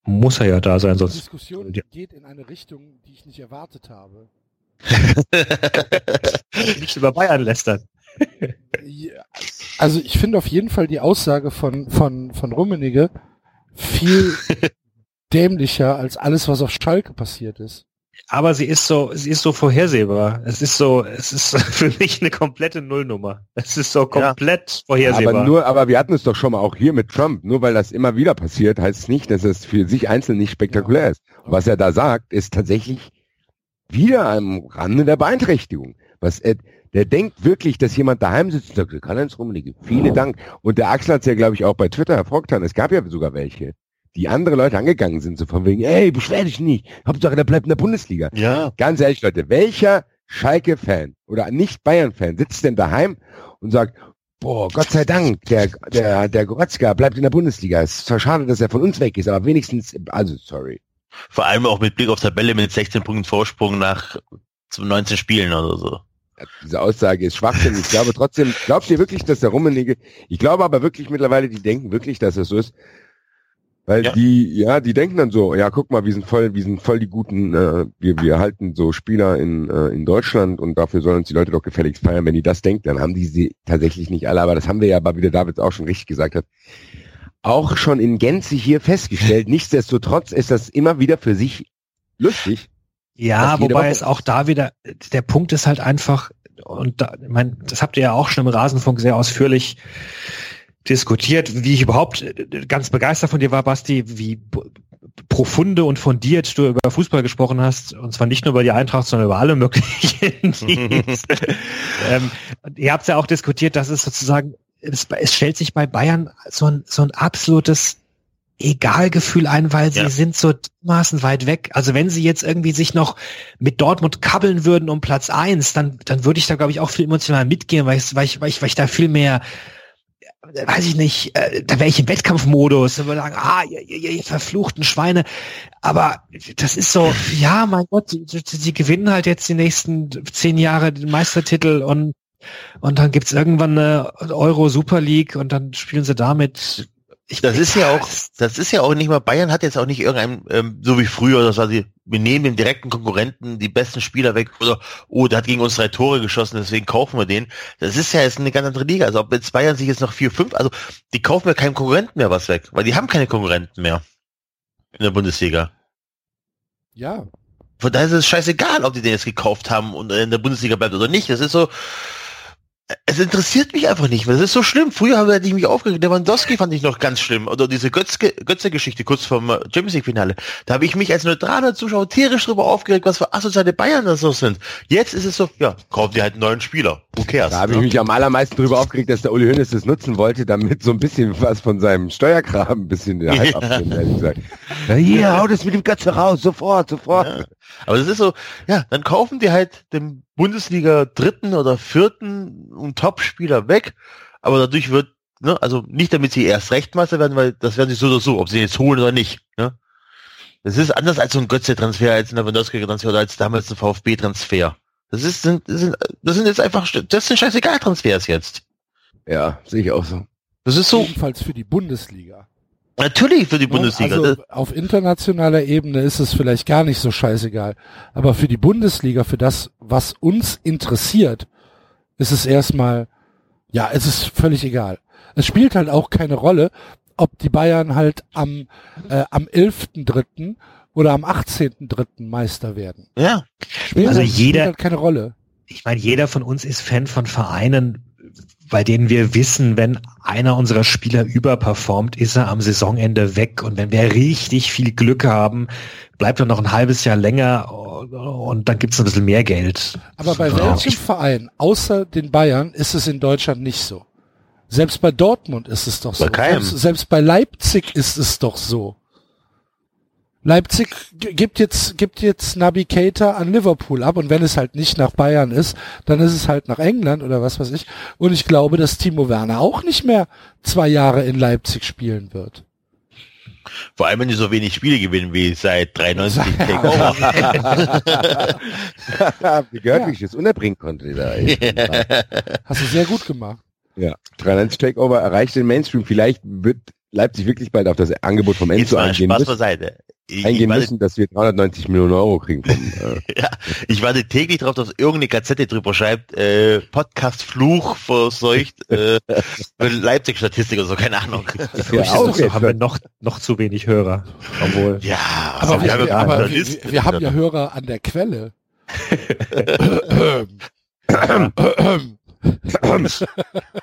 muss er ja da sein, sonst. Die Diskussion geht in eine Richtung, die ich nicht erwartet habe. (laughs) nicht über Bayern lästern. ja, also ich finde auf jeden Fall die Aussage von, von, von Rummenigge viel (laughs) dämlicher als alles, was auf Schalke passiert ist. Aber sie ist so, sie ist so vorhersehbar. Es ist so, es ist (laughs) für mich eine komplette Nullnummer. Es ist so komplett vorhersehbar. Aber nur, aber wir hatten es doch schon mal auch hier mit Trump. Nur weil das immer wieder passiert, heißt es nicht, dass es für sich einzeln nicht spektakulär ist. Was er da sagt, ist tatsächlich wieder am Rande der Beeinträchtigung. Was er, der denkt wirklich, dass jemand daheim sitzt und sagt, Karl-Heinz Rummenigge, vielen Dank. Und der Axel hat es ja, glaube ich, auch bei Twitter hervorgetan. Es gab ja sogar welche, die andere Leute angegangen sind, so von wegen, ey, beschwer dich nicht. Hauptsache, der bleibt in der Bundesliga. Ja. Ganz ehrlich, Leute, welcher Schalke-Fan oder nicht Bayern-Fan sitzt denn daheim und sagt, boah, Gott sei Dank, der, der, der Goretzka bleibt in der Bundesliga. Es ist zwar schade, dass er von uns weg ist, aber wenigstens, also, sorry. Vor allem auch mit Blick auf Tabelle mit 16 Punkten Vorsprung nach 19 Spielen oder so. Diese Aussage ist Schwachsinn. Ich glaube trotzdem, glaubt ihr wirklich, dass der Rummenigge, ich glaube aber wirklich mittlerweile, die denken wirklich, dass es so ist. Weil Ja. die, ja, die denken dann so, ja, guck mal, wir sind voll, wir sind voll die guten, äh, wir, wir halten so Spieler in, äh, in Deutschland und dafür sollen uns die Leute doch gefälligst feiern. Wenn die das denken, dann haben die sie tatsächlich nicht alle, aber das haben wir ja, aber wie der David auch schon richtig gesagt hat, auch schon in Gänze hier festgestellt. Nichtsdestotrotz ist das immer wieder für sich lustig. Ja, wobei es auch da wieder, der Punkt ist halt einfach, und da, ich mein, das habt ihr ja auch schon im Rasenfunk sehr ausführlich diskutiert, wie ich überhaupt äh, ganz begeistert von dir war, Basti, wie profunde und fundiert du über Fußball gesprochen hast, und zwar nicht nur über die Eintracht, sondern über alle möglichen (laughs) Teams. (laughs) ähm, ihr habt ja auch diskutiert, dass es sozusagen, es, es stellt sich bei Bayern so ein, so ein absolutes Egalgefühl ein, weil sie Ja. sind so dermaßen weit weg. Also wenn sie jetzt irgendwie sich noch mit Dortmund kabbeln würden um Platz eins, dann, dann würde ich da, glaube ich, auch viel emotional mitgehen, weil ich, weil ich, weil ich, weil ich da viel mehr, äh, weiß ich nicht, äh, da wäre ich im Wettkampfmodus und würde sagen, ah, ihr, ihr, ihr verfluchten Schweine. Aber das ist so, ja, mein Gott, sie gewinnen halt jetzt die nächsten zehn Jahre den Meistertitel und und dann gibt's irgendwann eine Euro Super League und dann spielen sie damit. Ich, Das ist ja auch, das ist ja auch nicht mal, Bayern hat jetzt auch nicht irgendein, ähm, so wie früher, das war sie, wir nehmen den direkten Konkurrenten die besten Spieler weg oder, oh, der hat gegen uns drei Tore geschossen, deswegen kaufen wir den. Das ist ja jetzt eine ganz andere Liga. Also ob jetzt Bayern sich jetzt noch vier, fünf, also die kaufen ja keinem Konkurrenten mehr was weg, weil die haben keine Konkurrenten mehr in der Bundesliga. Ja. Von daher ist es scheißegal, ob die den jetzt gekauft haben und in der Bundesliga bleibt oder nicht. Das ist so, es interessiert mich einfach nicht, weil das ist so schlimm. Früher habe ich mich aufgeregt, Lewandowski fand ich noch ganz schlimm. Oder diese Götze-Geschichte kurz vorm äh, Champions League-Finale. Da habe ich mich als neutraler Zuschauer tierisch drüber aufgeregt, was für asoziale Bayern das so sind. Jetzt ist es so, ja, kaufen die halt einen neuen Spieler. Who cares? Da habe ich ne? mich am allermeisten drüber aufgeregt, dass der Uli Hoeneß das nutzen wollte, damit so ein bisschen was von seinem Steuerkram ein bisschen der Hype Ja. (laughs) abnimmt, ehrlich gesagt. Ja, hier, hau das mit dem Götze raus, sofort, sofort. Ja. Aber das ist so, ja, dann kaufen die halt den Bundesliga dritten oder vierten einen Top-Spieler weg, aber dadurch wird, ne, also nicht damit sie erst Rechtmeister werden, weil das werden sie so oder so, ob sie ihn jetzt holen oder nicht, ne. Das ist anders als so ein Götze-Transfer, als ein Lewandowski-Transfer oder als damals ein VfB-Transfer. Das ist, sind, das sind, das sind jetzt einfach, das sind scheißegal Transfers jetzt. Ja, sehe ich auch so. Das ist so, Jedenfalls für die Bundesliga. Natürlich für die Bundesliga. Also auf internationaler Ebene ist es vielleicht gar nicht so scheißegal. Aber für die Bundesliga, für das, was uns interessiert, ist es erstmal, ja, es ist völlig egal. Es spielt halt auch keine Rolle, ob die Bayern halt am, äh, am 11.3. oder am 18.3. Meister werden. ja. Spielt, Also halt- spielt jeder- halt keine Rolle. ich meine, jeder von uns ist Fan von Vereinen, bei denen wir wissen, wenn einer unserer Spieler überperformt, ist er am Saisonende weg. Und wenn wir richtig viel Glück haben, bleibt er noch ein halbes Jahr länger und dann gibt's ein bisschen mehr Geld. Aber bei Ja. welchem Verein, außer den Bayern, ist es in Deutschland nicht so? Selbst bei Dortmund ist es doch so. Bei keinem. Selbst, selbst bei Leipzig ist es doch so. Leipzig gibt jetzt, gibt jetzt Keita an Liverpool ab und wenn es halt nicht nach Bayern ist, dann ist es halt nach England oder was weiß ich. Und ich glaube, dass Timo Werner auch nicht mehr zwei Jahre in Leipzig spielen wird. Vor allem, wenn die so wenig Spiele gewinnen wie seit 93 gegen (laughs) Takeover. (laughs) Wie gehört, wie ich das unterbringen konnte. Dieser, (laughs) Hast du sehr gut gemacht. ja. 93 Takeover erreicht den Mainstream. Vielleicht wird Leipzig wirklich bald auf das Angebot vom Enzo eingehen Spaß müssen. beiseite. Ich, eingehen warte, müssen, dass wir 390 Millionen Euro kriegen vom, äh, (laughs) ja, ich warte täglich darauf, dass irgendeine Gazette drüber schreibt, äh, Podcast Fluch verseucht, äh, (laughs) Leipzig-Statistik oder so, keine Ahnung. Ja, Ja, auch so haben wir noch, noch zu wenig Hörer. Obwohl. Ja, Aber, wir, haben aber wir, wir haben ja Hörer an der Quelle.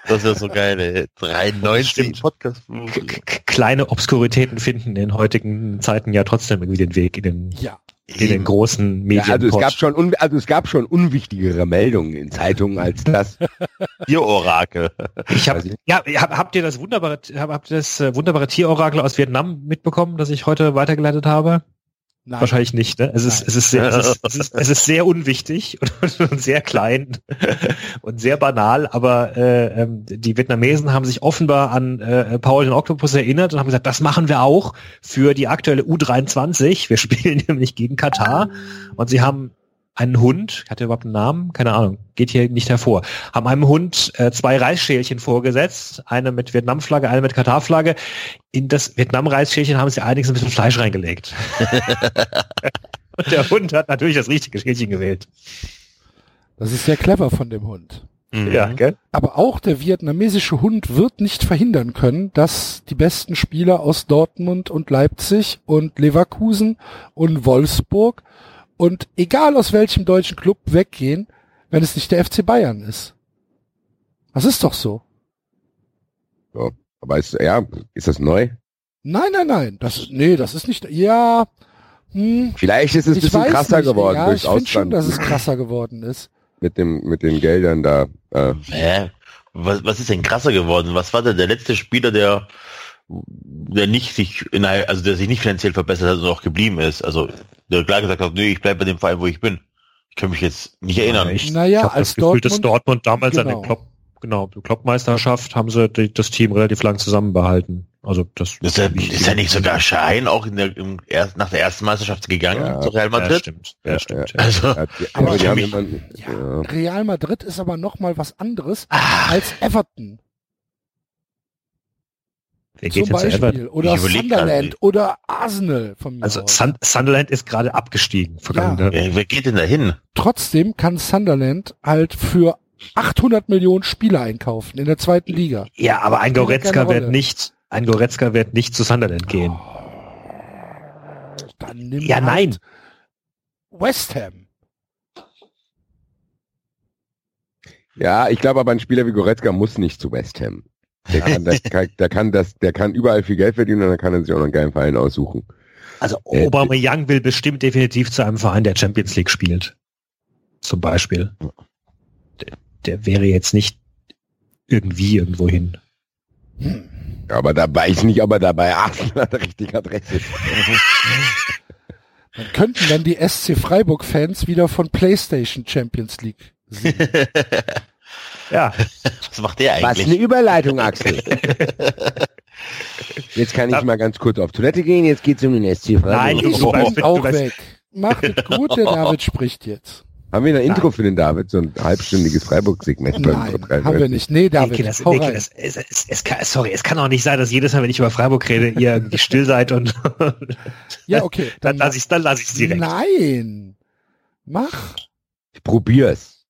Das wäre so geil, ey. 93 Podcast kleine Obskuritäten finden in heutigen Zeiten ja trotzdem irgendwie den Weg in den, Ja. in den großen ja, Medien. also es gab schon, also es gab schon unwichtigere Meldungen in Zeitungen als das. (laughs) Ihr Orakel. Ich hab, ja, hab, habt ihr das wunderbare, hab, habt ihr das äh, wunderbare Tierorakel aus Vietnam mitbekommen, das ich heute weitergeleitet habe? Nein. Wahrscheinlich nicht, ne? Es ist, es ist sehr, es ist, (laughs) es ist, es ist sehr unwichtig (laughs) und, und sehr klein (laughs) und sehr banal, aber äh, ähm, die Vietnamesen haben sich offenbar an äh, Paul den Octopus erinnert und haben gesagt, das machen wir auch für die aktuelle U23. Wir spielen nämlich gegen Katar und sie haben einen Hund, hat er überhaupt einen Namen? Keine Ahnung, geht hier nicht hervor. Haben einem Hund äh, zwei Reisschälchen vorgesetzt, eine mit Vietnam-Flagge, eine mit Katar-Flagge. In das Vietnam-Reisschälchen haben sie allerdings ein bisschen Fleisch reingelegt. (laughs) Und der Hund hat natürlich das richtige Schälchen gewählt. Das ist sehr clever von dem Hund. Mhm. Ja, gell? Aber auch der vietnamesische Hund wird nicht verhindern können, dass die besten Spieler aus Dortmund und Leipzig und Leverkusen und Wolfsburg und egal aus welchem deutschen Club weggehen, wenn es nicht der FC Bayern ist. Das ist doch so. Aber ist, ja, ist das neu? Nein, nein, nein. Das, nee, das ist nicht, ja, hm, Vielleicht ist es ein bisschen krasser nicht. geworden Ja, durchs ich finde schon, dass es krasser geworden ist. mit dem mit den Geldern da. Äh, Hä? Was, was ist denn krasser geworden? Was war denn der letzte Spieler, der der nicht sich innerhalb, also der sich nicht finanziell verbessert hat und auch geblieben ist? Also der klar gesagt hat, nee, ich bleib bei dem Verein, wo ich bin. Ich kann mich jetzt nicht erinnern. Ich, Naja, ich hab als das Gefühl, dass Dortmund- Dortmund damals an Genau. den Klopp, genau, die Klopp-Meisterschaft haben sie die, das Team relativ lang zusammenbehalten. Also das Ist ja, ist ja nicht sogar Schein auch in der, im erst, nach der ersten Meisterschaft gegangen Ja. zu Real Ja, Madrid? stimmt. Ja, stimmt. Ja. Also, aber mich- ja. Real Madrid ist aber noch mal was anderes ah, als Everton Wer zum geht jetzt zu Everton? Beispiel oder überleg grad Sunderland oder Arsenal von mir Also. Sun Sunderland ist gerade abgestiegen. Vergangene. wer, wer geht denn da hin? Trotzdem kann Sunderland halt für 800 Millionen Spieler einkaufen in der zweiten Liga. Ja, aber ein Goretzka wird nicht, ein Goretzka wird nicht zu Sunderland gehen. Dann nimm Ja, halt nein. West Ham. ja, ich glaube aber ein Spieler wie Goretzka muss nicht zu West Ham. Der kann, der, kann, der kann das, der kann überall viel Geld verdienen und dann kann er sich auch noch einen geilen Verein aussuchen. Also Äh, Aubameyang will bestimmt definitiv zu einem Verein, der Champions League spielt. Zum Beispiel. Der, der wäre jetzt nicht irgendwie irgendwo hin. Ja, aber da weiß ich nicht, ob er dabei Arsenal (laughs) an der richtigen Adresse. Dann könnten dann die SC Freiburg-Fans wieder von PlayStation Champions League singen. (laughs) Ja, (laughs) Was macht der Was eine eigentlich? Überleitung, Axel. (laughs) Jetzt kann ich mal ganz kurz auf Toilette gehen, jetzt geht's um den SC Freiburg. Nein, Ich Du weißt- bin du auch weg. Macht es gut, der David spricht jetzt. Haben wir ein Intro für den David? So ein halbstündiges Freiburg-Segment Nein, Podcast? haben wir nicht. Nee, David, rein. das, es, es, es kann, sorry, es kann auch nicht sein, dass jedes Mal, wenn ich über Freiburg rede, ihr (laughs) irgendwie still seid und ja, okay. dann lasse ich dann lasse ich direkt. Nein. Mach. Ich probier's.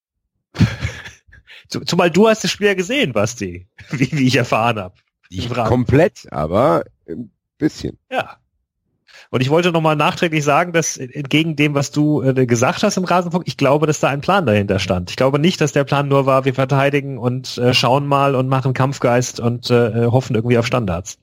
Zu- Zumal du hast das Spiel ja gesehen, Basti, (laughs) wie, wie ich erfahren habe. Nicht komplett, aber ein bisschen. Ja. Und ich wollte nochmal nachträglich sagen, dass entgegen dem, was du äh, gesagt hast im Rasenfunk, ich glaube, dass da ein Plan dahinter stand. Ich glaube nicht, dass der Plan nur war, wir verteidigen und äh, schauen mal und machen Kampfgeist und äh, hoffen irgendwie auf Standards.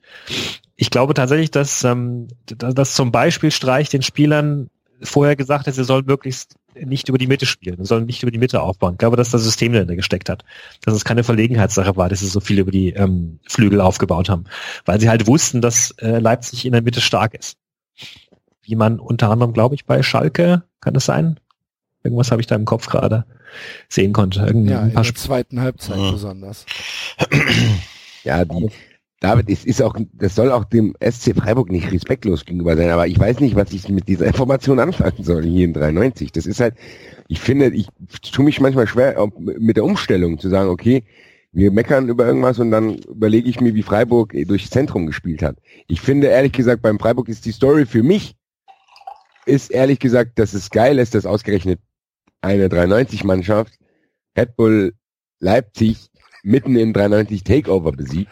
Ich glaube tatsächlich, dass, ähm, dass, dass zum Beispiel Streich den Spielern vorher gesagt hat, sie sollen möglichst nicht über die Mitte spielen, sollen nicht über die Mitte aufbauen. Ich glaube, dass das System dahinter gesteckt hat. Dass es keine Verlegenheitssache war, dass sie so viel über die ähm, Flügel aufgebaut haben. Weil sie halt wussten, dass äh, Leipzig in der Mitte stark ist. Wie man unter anderem, glaube ich, bei Schalke, kann das sein? Irgendwas habe ich da im Kopf gerade sehen konnte. Irgend Ja, ein in paar der Sp zweiten Halbzeit Mhm. besonders. Ja, die, David, es ist auch, das soll auch dem SC Freiburg nicht respektlos gegenüber sein, aber ich weiß nicht, was ich mit dieser Information anfangen soll hier in 93. Das ist halt, ich finde, ich tue mich manchmal schwer mit der Umstellung zu sagen, okay, wir meckern über irgendwas und dann überlege ich mir, wie Freiburg durchs Zentrum gespielt hat. Ich finde ehrlich gesagt, beim Freiburg ist die Story für mich ist ehrlich gesagt, dass es geil ist, dass ausgerechnet eine 93-Mannschaft Red Bull Leipzig mitten in 93 Takeover besiegt.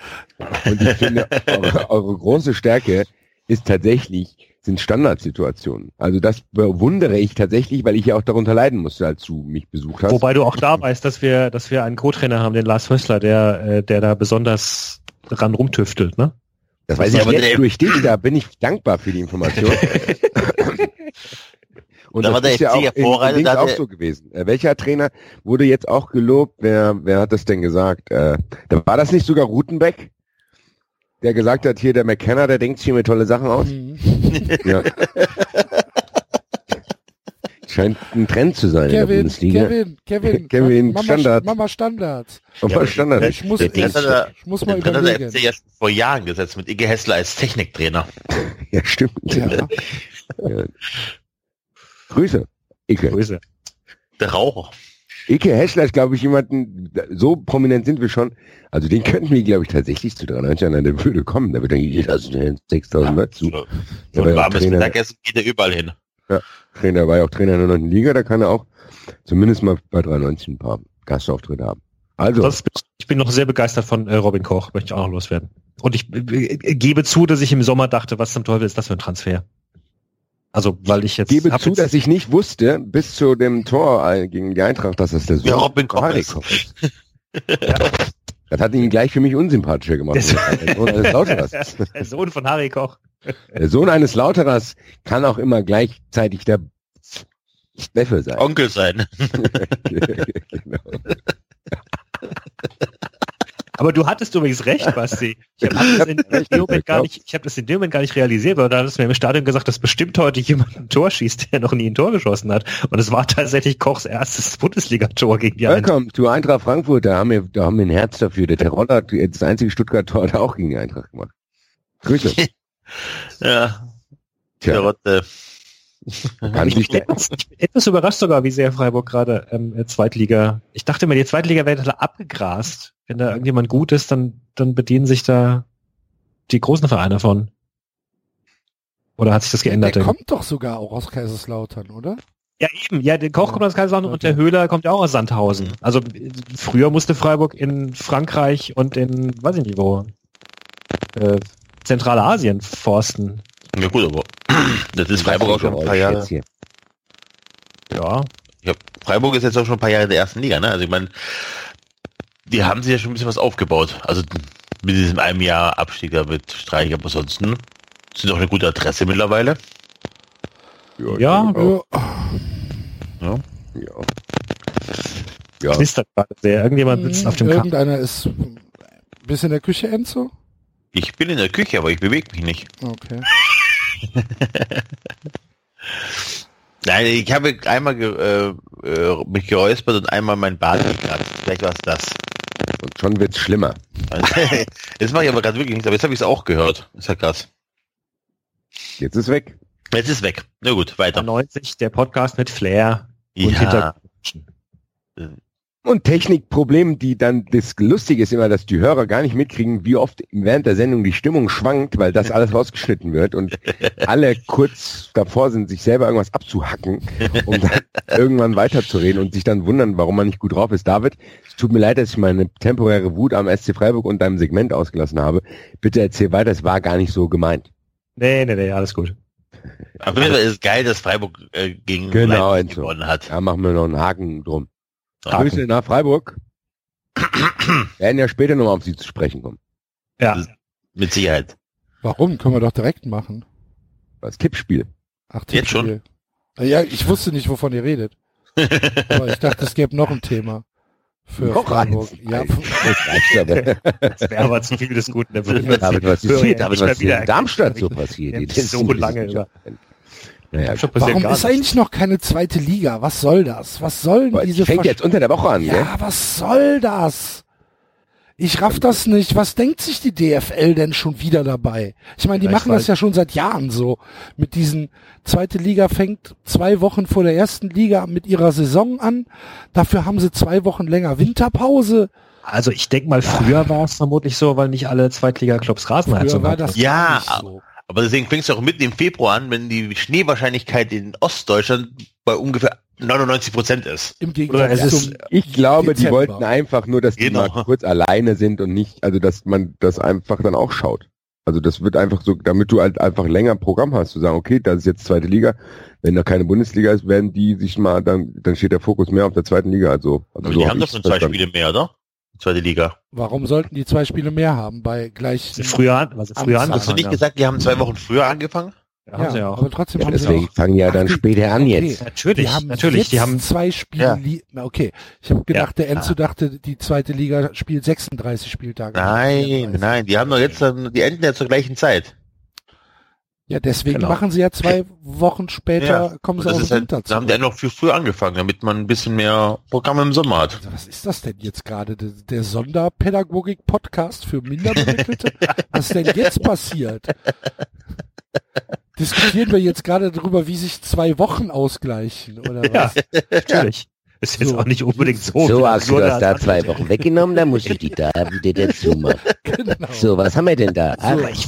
Und ich finde, eure, eure große Stärke ist tatsächlich, sind Standardsituationen. Also das bewundere ich tatsächlich, weil ich ja auch darunter leiden musste, als du mich besucht hast. Wobei du auch da weißt, dass wir, dass wir einen Co-Trainer haben, den Lars Hössler, der, äh, der da besonders ran rumtüftelt, ne? Das weiß ich jetzt durch dich, da bin ich dankbar für die Information. (laughs) (laughs) Und Da das war der ist ja FC auch, in, in hat auch so gewesen. Äh, welcher Trainer wurde jetzt auch gelobt? Wer, wer hat das denn gesagt? Äh, war das nicht sogar Rutenbeck, der gesagt hat, hier der McKenna, der denkt sich hier mir tolle Sachen aus? Mhm. ja. Scheint ein Trend zu sein in der Kevin, Bundesliga. Kevin, Kevin, (laughs) Kevin, Mama, Standard. Mama Standard. Ja, Standard. Ich muss, ich, ich muss mal hat der überlegen. FC ja schon vor Jahren gesetzt mit Ige Hessler als Techniktrainer. (laughs) Ja, stimmt. Ja. Ja. Grüße. Ike. Grüße. Der Raucher. Ike Hessler ist, glaube ich, jemanden, so prominent sind wir schon. Also den könnten wir, glaube ich, tatsächlich zu 93 an, der würde kommen. Da wird dann jeder 6000 Leute zu. So, so ein ja warmes Trainer. Mittagessen geht er überall hin. Trainer war ja auch Trainer in der 9. Liga, da kann er auch zumindest mal bei 93 ein paar Gastauftritte haben. Also, ich bin noch sehr begeistert von äh, Robin Koch, möchte ich auch noch loswerden. Und ich äh, gebe zu, dass ich im Sommer dachte, was zum Teufel ist das für ein Transfer? Also, weil ich jetzt gebe zu, jetzt, dass ich nicht wusste, bis zu dem Tor äh, gegen die Eintracht, dass das der Sohn Ja, Robin Koch Harry ist. Koch ist. Das hat ihn gleich für mich unsympathischer gemacht. Der Sohn eines Lauterers. (laughs) der Sohn von Harry Koch. Der Sohn eines Lauterers kann auch immer gleichzeitig der Neffe sein. Onkel sein. (laughs) (laughs) genau. Aber du hattest übrigens recht, Basti. Ich habe das in dem (laughs) Moment gar nicht, ich habe das in dem Moment gar nicht realisiert, weil da hattest du mir im Stadion gesagt, dass bestimmt heute jemand ein Tor schießt, der noch nie ein Tor geschossen hat. Und es war tatsächlich Kochs erstes Bundesliga-Tor gegen die Eintracht. Welcome to Eintracht Frankfurt. Da haben wir, da haben wir ein Herz dafür. Der Terodde hat jetzt das einzige Stuttgart-Tor hat auch gegen die Eintracht gemacht. Grüße. (laughs) Ja. Tja. Rotte. Kann Ich bin etwas überrascht sogar, wie sehr Freiburg gerade ähm, äh, Zweitliga. Ich dachte mir, die Zweitliga wäre abgegrast. Wenn da irgendjemand gut ist, dann, dann bedienen sich da die großen Vereine von. Oder hat sich das geändert? Der kommt doch sogar auch aus Kaiserslautern, oder? Ja, eben. Ja, der Koch kommt aus Kaiserslautern und der Höhler kommt ja auch aus Sandhausen. Also äh, früher musste Freiburg in Frankreich und in, weiß ich nicht wo, äh, Zentralasien forsten. Ja gut, aber das ist Freiburg auch schon ein paar Jahre. Ja. Ja, Freiburg ist jetzt auch schon ein paar Jahre in der ersten Liga, ne? Also ich meine, die haben sich ja schon ein bisschen was aufgebaut. Also mit diesem einem Jahr Abstieg da mit Streich, aber ansonsten sind doch eine gute Adresse mittlerweile. Ja, Ja. Ja. Ja. Ja. knistert gerade sehr. Irgendjemand sitzt auf dem Kampf. Irgendeiner ist ein bisschen in der Küche, Enzo? Ich bin in der Küche, aber ich bewege mich nicht. Okay. (laughs) Nein, ich habe einmal ge äh, äh, mich geräuspert und einmal mein Bart gekratzt. Vielleicht war es das. Und schon wird's schlimmer. (laughs) Jetzt mache ich aber gerade wirklich nichts, aber jetzt habe ich es auch gehört. Ist ja krass. Jetzt ist weg. Jetzt ist weg. Na gut, weiter. 90, der Podcast mit Flair und Ja, Hintergrund. Und Technikproblem, die dann, das Lustige ist immer, dass die Hörer gar nicht mitkriegen, wie oft während der Sendung die Stimmung schwankt, weil das alles rausgeschnitten wird und (laughs) alle kurz davor sind, sich selber irgendwas abzuhacken, um dann (laughs) irgendwann weiterzureden und sich dann wundern, warum man nicht gut drauf ist. David, es tut mir leid, dass ich meine temporäre Wut am SC Freiburg und deinem Segment ausgelassen habe. Bitte erzähl weiter, es war gar nicht so gemeint. Nee, nee, nee, alles gut. Auf jeden Fall ist geil, dass Freiburg äh, gegen Genau, Leipzig gewonnen hat. Da machen wir noch einen Haken drum. Haken. Grüße nach Freiburg. (clears throat) werden ja später nochmal auf Sie zu sprechen kommen. Ja. Mit Sicherheit. Warum? Können wir doch direkt machen. Das Tippspiel. Ach, Jetzt schon? Tippspiel. Ja, ich wusste nicht, wovon ihr redet. (laughs) Aber ich dachte, es gäbe noch ein Thema. Für Noch Freiburg. eins. Ja, Das wäre aber zu viel des Guten. Würde David, was ist (laughs) David, nicht was hier in Darmstadt so (laughs) passiert? Ja, Die- das so lange Wissenschaftler. Naja, Warum ist eigentlich noch keine zweite Liga? Was soll das? Was soll denn gut. diese fängt Versch- jetzt unter der Woche an, gell? Ja, was soll das? Ich raff das nicht. Was denkt sich die DFL denn schon wieder dabei? Ich meine, die Vielleicht machen das ja schon seit Jahren so. Mit diesen zweite Liga fängt zwei Wochen vor der ersten Liga mit ihrer Saison an. Dafür haben sie zwei Wochen länger Winterpause. Also ich denke mal, früher war es vermutlich so, weil nicht alle Zweitliga-Clubs Rasenheizung Früher war hatten. das Ja, so. Aber deswegen fängst du auch mitten im Februar an, wenn die Schneewahrscheinlichkeit in Ostdeutschland bei ungefähr 99 Prozent ist. Im es zum ist- Ich glaube, die Dezember. wollten einfach nur, dass die Genau. mal kurz alleine sind und nicht, also dass man das einfach dann auch schaut. Also das wird einfach so, damit du halt einfach länger Programm hast, zu sagen, okay, das ist jetzt zweite Liga. Wenn da keine Bundesliga ist, werden die sich mal, dann, dann steht der Fokus mehr auf der zweiten Liga. Also, also Aber so die hab haben doch ich's schon zwei. Spiele mehr, oder? Zweite Liga. Warum sollten die zwei Spiele mehr haben bei gleich? Früher, an- früher Hast du Hast du angefangen nicht gesagt, die haben zwei Wochen früher angefangen? Ja, haben sie Ja, auch. aber trotzdem Ja, haben sie deswegen auch. fangen ja dann später an okay. jetzt. Natürlich, die haben natürlich. Jetzt Die haben zwei Spiele. Ja. okay, ich habe gedacht, Ja. der Enzo dachte, die zweite Liga spielt 36 Spieltage. Nein, 34. nein, die haben doch jetzt, dann- die enden ja zur gleichen Zeit. Ja, deswegen Genau. machen sie ja zwei (laughs) Wochen später, kommen Und sie aus dem halt, Winter da haben zurück. die noch viel früher angefangen, damit man ein bisschen mehr Programm im Sommer hat. Also, was ist das denn jetzt gerade? Der, der Sonderpädagogik-Podcast für Minderbemittelte? (laughs) was ist denn jetzt passiert? Diskutieren wir jetzt gerade darüber, wie sich zwei Wochen ausgleichen, oder Ja, was? (laughs) natürlich. Ist jetzt So. auch nicht unbedingt so. So, Axel, du hast da zwei. Wochen weggenommen, da muss ich die da wieder dazu machen. (laughs) Genau. So, was haben wir denn da? Ah, Aber ich,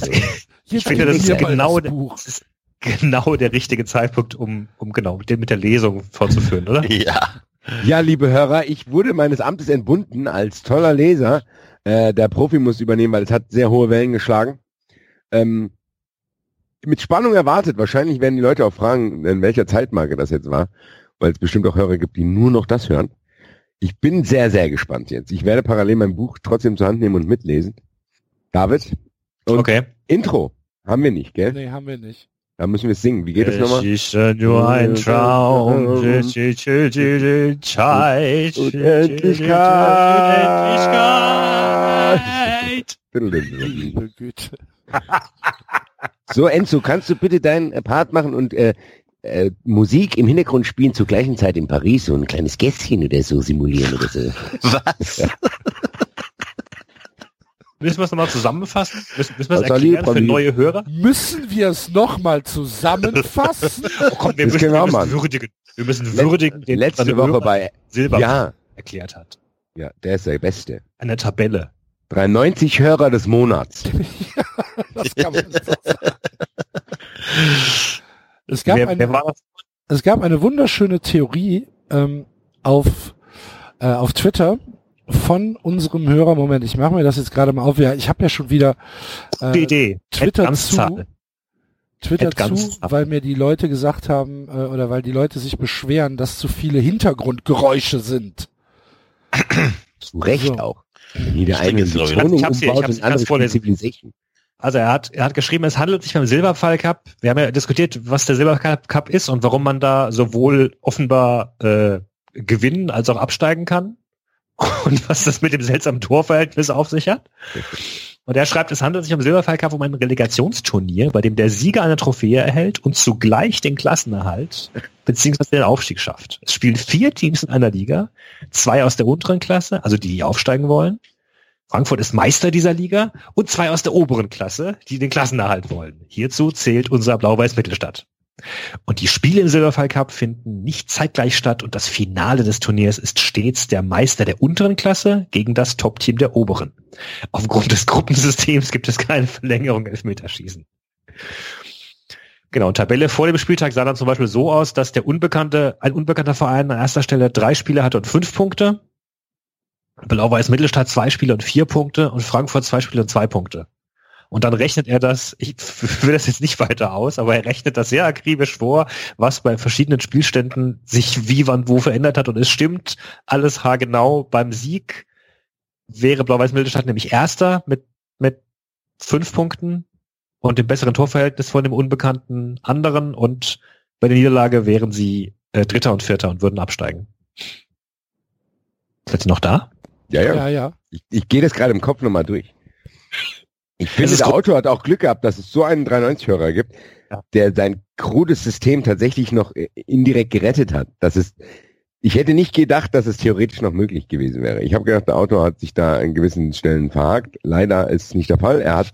Jetzt finde, das ist genau das Buch. das ist genau der richtige Zeitpunkt, um, um genau den mit der Lesung fortzuführen, oder? (laughs) Ja. Ja, liebe Hörer, ich wurde meines Amtes entbunden als toller Leser. Äh, der Profi muss übernehmen, weil es hat sehr hohe Wellen geschlagen. Ähm, mit Spannung erwartet. Wahrscheinlich werden die Leute auch fragen, in welcher Zeitmarke das jetzt war, weil es bestimmt auch Hörer gibt, die nur noch das hören. Ich bin sehr, sehr gespannt jetzt. Ich werde parallel mein Buch trotzdem zur Hand nehmen und mitlesen. David, Und- Okay. Intro haben wir nicht, gell? Nee, haben wir nicht. Da müssen wir es singen. Wie geht es nochmal? ist nur ein Traum. Zeit. So, Enzo, kannst du bitte deinen Part machen und äh, äh, Musik im Hintergrund spielen zur gleichen Zeit in Paris, so ein kleines Gästchen oder so simulieren oder so. (laughs) Was? Müssen wir es nochmal zusammenfassen? Müssen, müssen wir es erklären für neue Hörer? Müssen wir es nochmal zusammenfassen? (laughs) Oh, komm, wir Das müssen, wir müssen würdigen. Wir müssen würdigen, den Letzte Woche Hörer bei, Silber ja, erklärt hat. ja, der ist der Beste. Eine Tabelle. 93 Hörer des Monats. (laughs) Das kann man so sagen. Es gab, Wer, eine, wer es gab eine wunderschöne Theorie ähm, auf, äh, auf Twitter von unserem Hörer. Moment, ich mache mir das jetzt gerade mal auf. Ja, ich habe ja schon wieder äh. Twitter Ganzzahl. Twitter zu, weil mir die Leute gesagt haben, äh, oder weil die Leute sich beschweren, dass zu viele Hintergrundgeräusche sind. Zu Recht So. auch. In hab's hier, ich umbaut ich andere. Civilization. Also er hat, er hat geschrieben, es handelt sich beim Silberpfeil Cup. Wir haben ja diskutiert, was der Silberpfeil Cup ist und warum man da sowohl offenbar äh, gewinnen als auch absteigen kann. (laughs) Und was das mit dem seltsamen Torverhältnis auf sich hat. Und er schreibt, es handelt sich um Silberpfeil Cup um ein Relegationsturnier, bei dem der Sieger eine Trophäe erhält und zugleich den Klassenerhalt beziehungsweise den Aufstieg schafft. Es spielen vier Teams in einer Liga, zwei aus der unteren Klasse, also die, die aufsteigen wollen. Frankfurt ist Meister dieser Liga und zwei aus der oberen Klasse, die den Klassenerhalt wollen. Hierzu zählt unser Blau-Weiß Mittelstadt. Und die Spiele im Silberfall Cup finden nicht zeitgleich statt und das Finale des Turniers ist stets der Meister der unteren Klasse gegen das Top-Team der oberen. Aufgrund des Gruppensystems gibt es keine Verlängerung Elfmeterschießen. Genau, Tabelle vor dem Spieltag sah dann zum Beispiel so aus, dass der unbekannte, ein unbekannter Verein an erster Stelle drei Spiele hatte und fünf Punkte. Blau-Weiß Mittelstadt zwei Spiele und vier Punkte und Frankfurt zwei Spiele und zwei Punkte. Und dann rechnet er das, ich (laughs) führe das jetzt nicht weiter aus, aber er rechnet das sehr akribisch vor, was bei verschiedenen Spielständen sich wie, wann, wo verändert hat. Und es stimmt alles haargenau. Beim Sieg wäre Blau-Weiß Mittelstadt nämlich Erster mit, mit fünf Punkten und dem besseren Torverhältnis von dem unbekannten anderen. Und bei der Niederlage wären sie äh, Dritter und Vierter und würden absteigen. Seid ihr noch da? Ja, ja. Ja, ja. Ich, ich gehe das gerade im Kopf nochmal durch. Ich finde, der. Autor hat auch Glück gehabt, dass es so einen 93-Hörer gibt, Ja. der sein krudes System tatsächlich noch äh, indirekt gerettet hat. Das ist, ich hätte nicht gedacht, dass es theoretisch noch möglich gewesen wäre. Ich habe gedacht, der Autor hat sich da an gewissen Stellen verhakt. Leider ist es nicht der Fall. Er hat,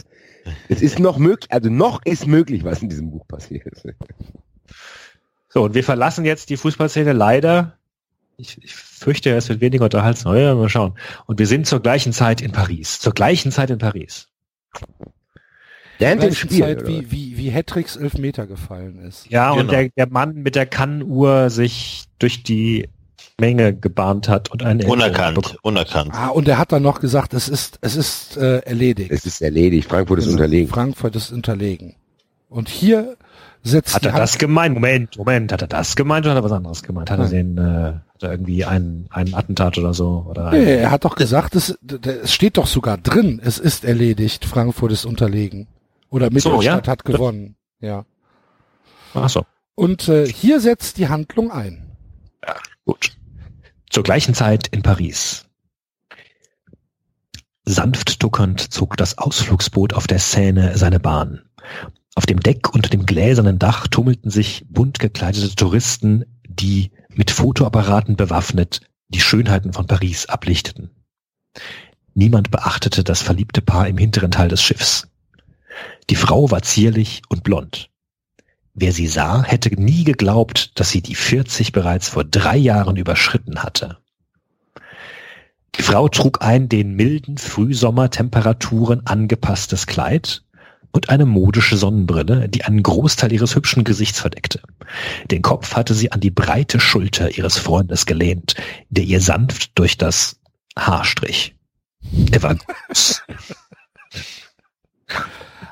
es ist noch möglich, also noch ist möglich, was in diesem Buch passiert ist. So, und wir verlassen jetzt die Fußballszene leider. Ich, ich fürchte, es wird weniger unterhaltsam. Ja, mal schauen. Und wir sind zur gleichen Zeit in Paris. Zur gleichen Zeit in Paris. Während dem Spiel, Zeit, wie, wie, wie Hattricks Elfmeter gefallen ist. Ja, und Genau. der, der Mann mit der Kannuhr sich durch die Menge gebahnt hat und eine Unerkannt, bekommen. unerkannt. Ah, und er hat dann noch gesagt, es ist, es ist äh, erledigt. Es ist erledigt. Frankfurt ist unterlegen. Frankfurt ist unterlegen. Und hier setzt Hat er das gemeint? Moment, Moment, hat er das gemeint oder hat er was anderes gemeint? Hat er Nein. den, äh, hat er irgendwie einen, einen Attentat oder so? Oder Nee, ein, er hat doch gesagt, es, es steht doch sogar drin, es ist erledigt, Frankfurt ist unterlegen. Oder Mittelstadt ja. hat gewonnen. Ja. ach so, Und äh, hier setzt die Handlung ein. gut. Zur gleichen Zeit in Paris. Sanft duckernd zog das Ausflugsboot auf der Seine seine Bahn. Auf dem Deck unter dem gläsernen Dach tummelten sich bunt gekleidete Touristen, die mit Fotoapparaten bewaffnet die Schönheiten von Paris ablichteten. Niemand beachtete das verliebte Paar im hinteren Teil des Schiffs. Die Frau war zierlich und blond. Wer sie sah, hätte nie geglaubt, dass sie die 40 bereits vor drei Jahren überschritten hatte. Die Frau trug ein den milden Frühsommertemperaturen angepasstes Kleid und eine modische Sonnenbrille, die einen Großteil ihres hübschen Gesichts verdeckte. Den Kopf hatte sie an die breite Schulter ihres Freundes gelehnt, der ihr sanft durch das Haar strich. Er war groß. (laughs)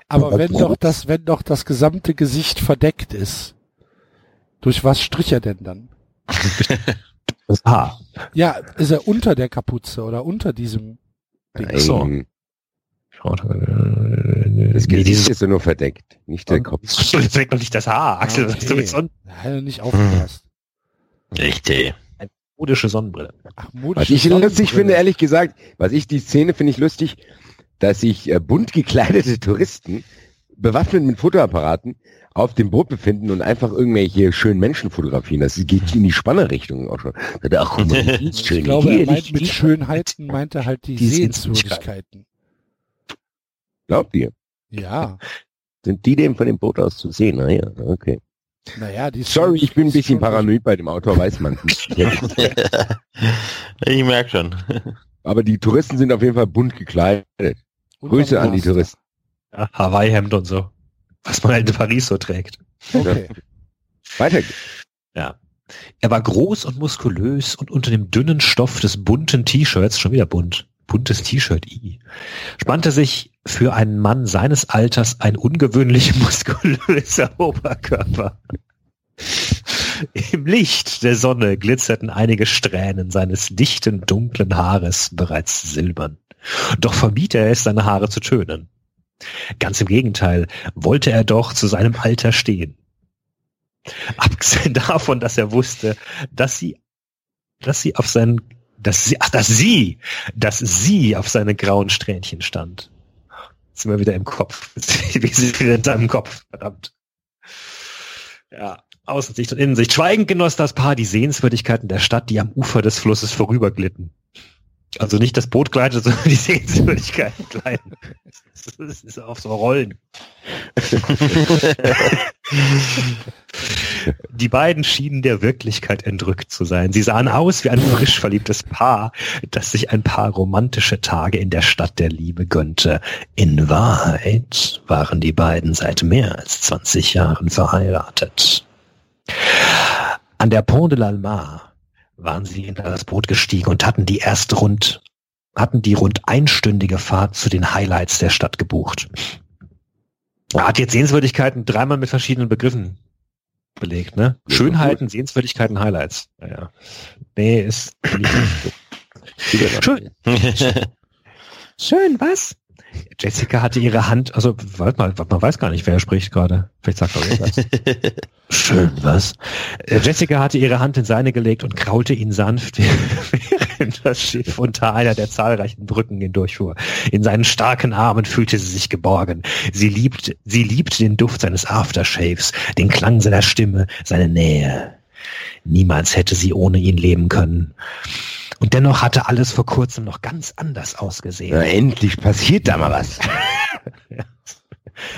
Aber wenn doch das, wenn doch das gesamte Gesicht verdeckt ist, durch was strich er denn dann? das Haar. Ja, ist er unter der Kapuze oder unter diesem Ding? Nein, so. Das Nee, Gesicht dieses ist ja nur verdeckt, nicht der Kopf. Ist doch nicht das Haar, Axel. Ah, Das ist Da hat nicht aufgepasst. Richtig. modische Sonnenbrille. Ach, modische Was ich lustig Sonnenbrille. finde, ehrlich gesagt, was ich die Szene finde ich lustig, dass sich äh, bunt gekleidete Touristen bewaffnet mit Fotoapparaten auf dem Boot befinden und einfach irgendwelche schönen Menschen fotografieren. Das geht in die Spannerrichtung auch schon. Ach, guck mal, (laughs) schön. Ich glaube, er meint mit Schönheiten meint er halt die, Die Sehenswürdigkeiten. Glaubt ihr? Ja, Sind die dem von dem Boot aus zu sehen? Ah, ja, okay. naja, die Sorry, ich bin ein bisschen paranoid bei dem Autor, weiß man nicht. (laughs) ich merke schon. Aber die Touristen sind auf jeden Fall bunt gekleidet. Grüße an die Touristen. Ja, Hawaii-Hemd und so. Was man halt in Paris so trägt. Okay. (laughs) Weiter geht's. Ja. Er war groß und muskulös und unter dem dünnen Stoff des bunten T-Shirts, schon wieder bunt, buntes T-Shirt, i, spannte sich für einen Mann seines Alters ein ungewöhnlich (laughs) muskulöser Oberkörper. Im Licht der Sonne glitzerten einige Strähnen seines dichten, dunklen Haares bereits silbern. Doch vermied er es, seine Haare zu tönen. Ganz im Gegenteil, wollte er doch zu seinem Alter stehen. Abgesehen (laughs) davon, dass er wusste, dass sie, dass sie auf seinen, dass sie, ach, dass sie, dass sie auf seine grauen Strähnchen stand. Jetzt sind wir wieder im Kopf. (laughs) Wie sie wieder in seinem Kopf, verdammt. Ja, Außensicht und Innensicht. Schweigend genoss das Paar die Sehenswürdigkeiten der Stadt, die am Ufer des Flusses vorüberglitten. Also nicht das Boot gleitet, (laughs) sondern die Sehenswürdigkeiten gleiten. Das ist auf so Rollen. Die beiden schienen der Wirklichkeit entrückt zu sein. Sie sahen aus wie ein frisch verliebtes Paar, das sich ein paar romantische Tage in der Stadt der Liebe gönnte. In Wahrheit waren die beiden seit mehr als 20 Jahren verheiratet. An der Pont de l'Almar waren sie in das Boot gestiegen und hatten die erste rund, hatten die rund einstündige Fahrt zu den Highlights der Stadt gebucht. Er hat jetzt Sehenswürdigkeiten dreimal mit verschiedenen Begriffen belegt, ne? Ja, Schönheiten, Sehenswürdigkeiten, Highlights. Naja. Nee, ist Schön. (laughs) Schön, was? Jessica hatte ihre Hand, also warte mal, man weiß gar nicht, wer spricht gerade. Vielleicht sagt er irgendwas. (laughs) Schön, was? Äh, Jessica hatte ihre Hand in seine gelegt und kraulte ihn sanft, (laughs) während das Schiff unter einer der zahlreichen Brücken hindurchfuhr. In seinen starken Armen fühlte sie sich geborgen. Sie liebt, sie liebt den Duft seines Aftershaves, den Klang seiner Stimme, seine Nähe. Niemals hätte sie ohne ihn leben können. Und dennoch hatte alles vor kurzem noch ganz anders ausgesehen. Na, endlich passiert da mal was. (laughs)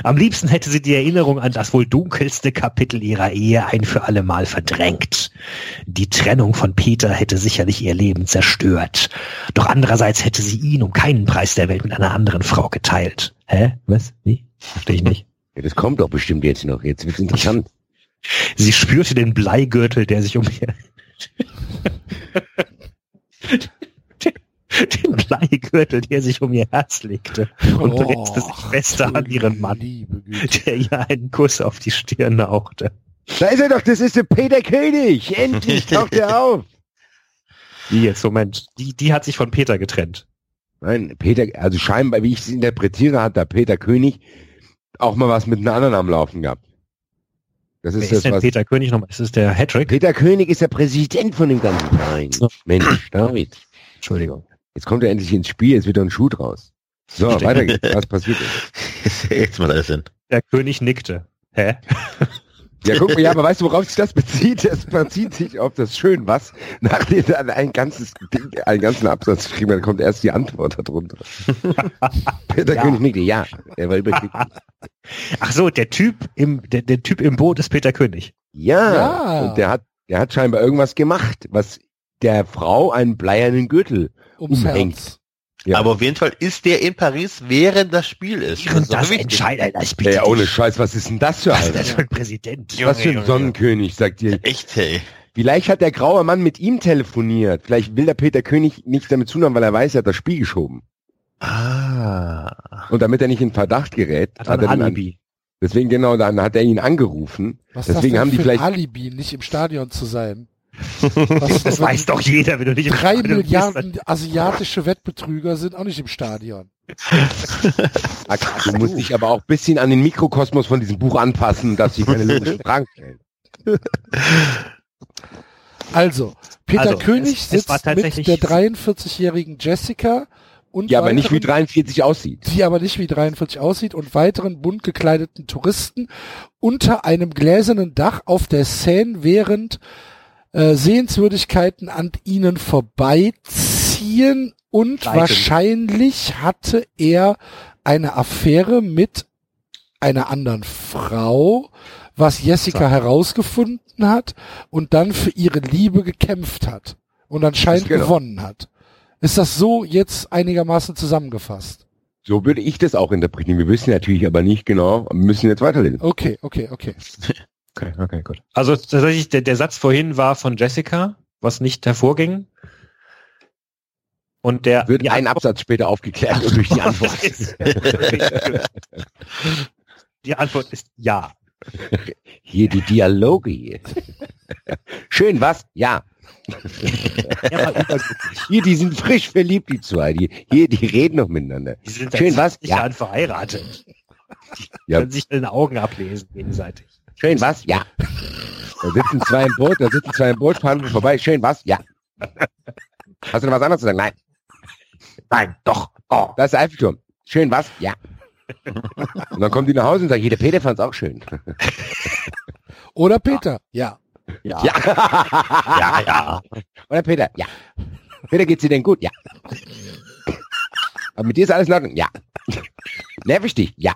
Am liebsten hätte sie die Erinnerung an das wohl dunkelste Kapitel ihrer Ehe ein für alle Mal verdrängt. Die Trennung von Peter hätte sicherlich ihr Leben zerstört. Doch andererseits hätte sie ihn um keinen Preis der Welt mit einer anderen Frau geteilt. Hä? Was? Wie? Verstehe ich nicht. Ja, das kommt doch bestimmt jetzt noch. Jetzt wird's interessant. (laughs) Sie spürte den Bleigürtel, der sich um ihr... (laughs) den Bleigürtel, der sich um ihr Herz legte und presste sich fester an ihren Mann, der ihr einen Kuss auf die Stirn hauchte. Da ist er doch, das ist der Peter König. Endlich taucht er (laughs) auf. Wie jetzt, Moment, die, die hat sich von Peter getrennt. Nein, Peter, also scheinbar, wie ich es interpretiere, hat da Peter König auch mal was mit einem anderen am Laufen gehabt. Das Wer ist ist das, denn was. Peter König nochmal? Ist es der Hattrick? Peter König ist der Präsident von dem ganzen Verein. So. Mensch, David. Entschuldigung. Jetzt kommt er endlich ins Spiel, jetzt wird er ein Schuh draus. So, weiter geht's. Was passiert ist? (laughs) Jetzt mal alles hin. Der König nickte. Hä? (laughs) Ja, guck mal, ja, aber weißt du, worauf sich das bezieht? Es bezieht sich auf das Schön was, nachdem er ein ganzes Ding, einen ganzen Absatz geschrieben hat, kommt erst die Antwort darunter. Peter Ja. König nickte, ja. Er war überglücklich. Ach so, der Typ im, der, der Typ im Boot ist Peter König. Ja. Ja. Und der hat, der hat scheinbar irgendwas gemacht, was der Frau einen bleiernen Gürtel Ums umhängt. Herz. Ja. Aber auf jeden Fall ist der in Paris, während das Spiel ist. Ist doch das wichtig. entscheidet, ich bitte Ja, ohne. Scheiß, was ist denn das für Was ist das für ein Präsident? Junge, Was für ein Junge, Sonnenkönig, sagt ihr. Echt, hey. Vielleicht hat der graue Mann mit ihm telefoniert. Vielleicht will der Peter König nicht damit zunahmen, weil er weiß, er hat das Spiel geschoben. Ah. Und damit er nicht in Verdacht gerät, Hat hat, ein er an, Alibi. deswegen genau, dann hat er ihn angerufen. Was Deswegen ist das denn haben die für vielleicht- ein Alibi, nicht im Stadion zu sein? Was, Das (laughs) weiß doch jeder, wenn du nicht im Drei Stadion bist. Milliarden asiatische Wettbetrüger sind auch nicht im Stadion. Du musst dich aber auch ein bisschen an den Mikrokosmos von diesem Buch anpassen, dass sie keine logischen (laughs) Fragen stellen. Also, Peter Also, König es- es sitzt mit der 43-jährigen Jessica und Ja, aber nicht wie weiteren- 43 aussieht. die aber nicht wie 43 aussieht und weiteren bunt gekleideten Touristen unter einem gläsernen Dach auf der Seine während äh, Sehenswürdigkeiten an ihnen vorbeiziehen und Gleiten. wahrscheinlich hatte er eine Affäre mit einer anderen Frau, was Jessica herausgefunden hat und dann für ihre Liebe gekämpft hat und anscheinend Genau. gewonnen hat. Ist das so jetzt einigermaßen zusammengefasst? So würde ich das auch interpretieren. Wir wissen natürlich aber nicht genau, wir müssen jetzt weiterlesen. Okay, okay, okay. (laughs) Okay, okay, gut. Also tatsächlich, der, der Satz vorhin war von Jessica, was nicht hervorging. Und der Wird die ein Absatz später aufgeklärt durch die (laughs) Antwort. (laughs) die Antwort ist ja. Hier die Dialoge. Schön, was? Ja. Er. Hier, die sind frisch verliebt, die zwei. Die, hier, die reden noch miteinander. Die sind Schön, was? Ja. Verheiratet. Ja. Können sich in den Augen ablesen gegenseitig. Schön, was? Ja. Da sitzen zwei im Boot, da sitzen zwei im Boot, fahren wir vorbei. Schön, was? Ja. Hast du noch was anderes zu sagen? Nein. Nein, doch. Oh. Das ist der Eiffelturm. Schön, was? Ja. Und dann kommen die nach Hause und sagen, Hier, der Peter fand's auch schön. Oder Peter? Ja. Ja. ja, ja. Oder Peter? Ja. Peter, geht's dir denn gut? Ja. aber mit dir ist alles in Ordnung. Ja. Nerv ich dich? Ja.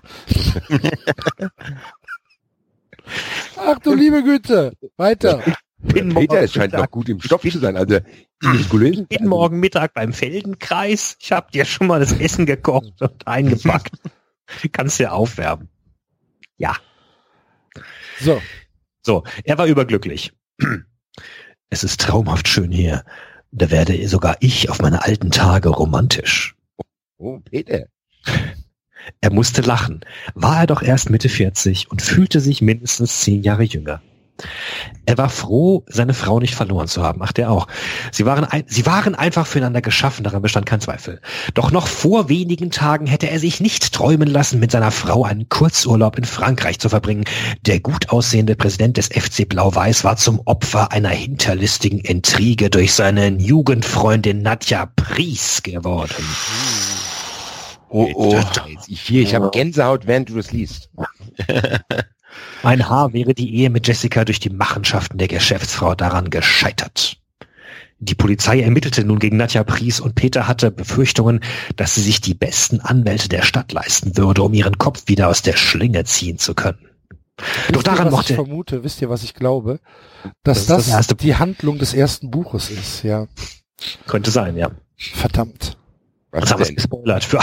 Ach du liebe Güte. Weiter. Bin Peter, es morgen scheint noch gut im Stoff zu sein. Also, die muskulösen. bin morgen Mittag beim Feldenkreis. Ich habe dir schon mal das Essen gekocht (laughs) und eingepackt. Kannst dir aufwärmen. Ja. So. So, er war überglücklich. Es ist traumhaft schön hier. Da werde sogar ich auf meine alten Tage romantisch. Oh, Peter. Er musste lachen. War er doch erst Mitte 40 und fühlte sich mindestens zehn Jahre jünger. Er war froh, seine Frau nicht verloren zu haben. Ach, der auch. Sie waren, ein, sie waren einfach füreinander geschaffen, daran bestand kein Zweifel. Doch noch vor wenigen Tagen hätte er sich nicht träumen lassen, mit seiner Frau einen Kurzurlaub in Frankreich zu verbringen. Der gut aussehende Präsident des FC Blau-Weiß war zum Opfer einer hinterlistigen Intrige durch seine Jugendfreundin Nadja Pries geworden. Oh, oh. Ich hier, ich habe Gänsehaut, während du das liest. (laughs) Mein Haar wäre die Ehe mit Jessica durch die Machenschaften der Geschäftsfrau daran gescheitert. Die Polizei ermittelte nun gegen Nadja Pries und Peter hatte Befürchtungen, dass sie sich die besten Anwälte der Stadt leisten würde, um ihren Kopf wieder aus der Schlinge ziehen zu können. Doch Wisst daran ihr, was mochte ich vermute, wisst ihr, was ich glaube? Dass Das das das, die Handlung des ersten Buches ist, ja. könnte sein, ja. Verdammt. Was Das haben wir gespoilert für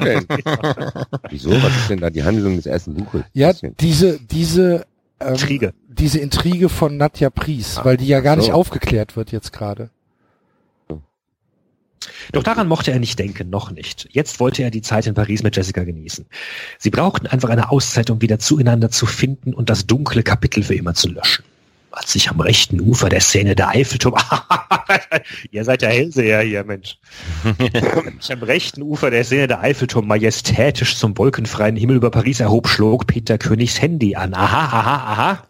denn? (laughs) Wieso? Was ist denn da die Handlung des ersten Buches? Ja, diese, diese, ähm, Intrige. diese Intrige von Nadja Pries, Ah, weil die ja gar so. nicht aufgeklärt wird jetzt gerade. Doch daran mochte er nicht denken, noch nicht. Jetzt wollte er die Zeit in Paris mit Jessica genießen. Sie brauchten einfach eine Auszeit, um wieder zueinander zu finden und das dunkle Kapitel für immer zu löschen. Als sich am rechten Ufer der Szene der Eiffelturm, (laughs) ihr seid der Hellseher hier, Mensch. Als (laughs) sich am rechten Ufer der Szene der Eiffelturm majestätisch zum wolkenfreien Himmel über Paris erhob, schlug Peter Königs Handy an. Aha, aha, aha.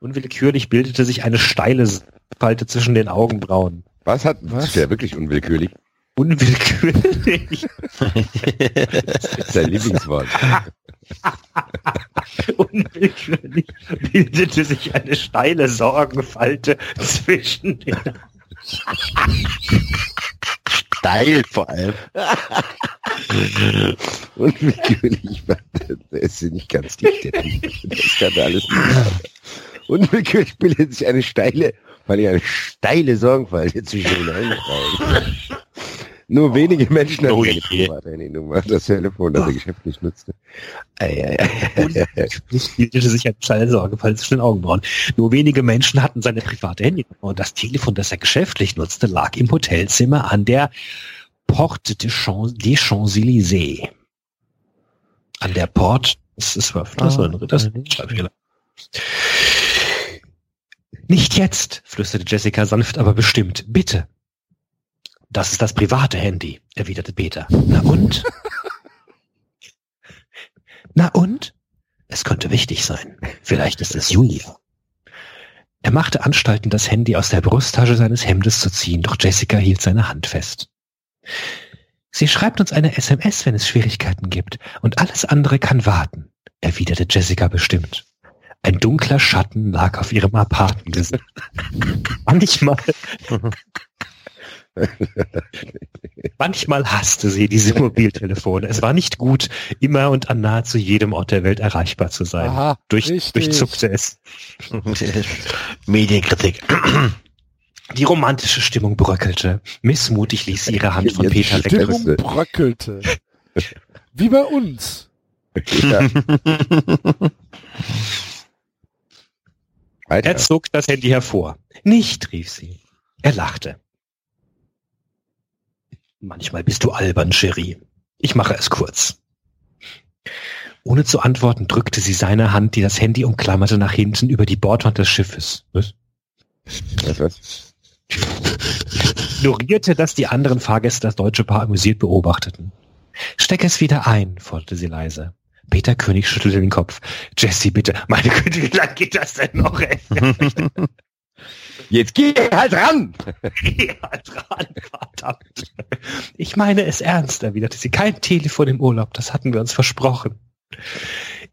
Unwillkürlich bildete sich eine steile Falte zwischen den Augenbrauen. Was hat, Was? das wäre wirklich unwillkürlich. Unwillkürlich. Das (laughs) ist sein Lieblingswort. (laughs) Unwillkürlich bildete sich eine steile Sorgenfalte zwischen den Steil vor allem. (laughs) Unwillkürlich, der ist ja nicht ganz dicht. Das kann alles nicht. Unwillkürlich bildet sich eine steile, weil ich eine steile Sorgenfalte zwischen den Augenbrauen. Nur wenige Menschen hatten Oh eine je. Privathandynummer, das Telefon, das er geschäftlich nutzte. Unwillkürlich bildete sich eine steile Sorgenfalte zwischen den Augenbrauen. Nur wenige Menschen hatten seine private Handynummer und das Telefon, das er geschäftlich nutzte, lag im Hotelzimmer an der Porte des Champs- des Champs-Élysées. An der Porte, das ist das war ein das. Nicht jetzt, flüsterte Jessica sanft, aber bestimmt. Bitte. Das ist das private Handy, erwiderte Peter. Na und? Na und? Es könnte wichtig sein. Vielleicht ist es Julia. Er machte Anstalten, das Handy aus der Brusttasche seines Hemdes zu ziehen, doch Jessica hielt seine Hand fest. Sie schreibt uns eine SMS, wenn es Schwierigkeiten gibt, und alles andere kann warten, erwiderte Jessica bestimmt. Ein dunkler Schatten lag auf ihrem aparten Gesicht. (laughs) Manchmal, (laughs) manchmal hasste sie diese Mobiltelefone. Es war nicht gut, immer und an nahezu jedem Ort der Welt erreichbar zu sein. Aha, Durch, richtig. durchzuckte es. (laughs) Medienkritik. Die romantische Stimmung bröckelte. Missmutig ließ sie ihre Hand von Jetzt Peter weg. stimmt. Stimmung bröckelte. Wie bei uns. Ja. Er zog das Handy hervor. Nicht, rief sie. Er lachte. Manchmal bist du albern, Cherie. Ich mache es kurz. Ohne zu antworten drückte sie seine Hand, die das Handy umklammerte, nach hinten über die Bordwand des Schiffes. Was? Was, was? Ignorierte, dass die anderen Fahrgäste das deutsche Paar amüsiert beobachteten. Steck es wieder ein, forderte sie leise. Peter König schüttelte den Kopf. Jesse, bitte. Meine Güte, wie lang geht das denn noch, ey? (laughs) (laughs) Jetzt geh halt ran! (laughs) Ja, dran, verdammt. Ich meine es ernst, erwiderte sie. Kein Telefon im Urlaub, das hatten wir uns versprochen.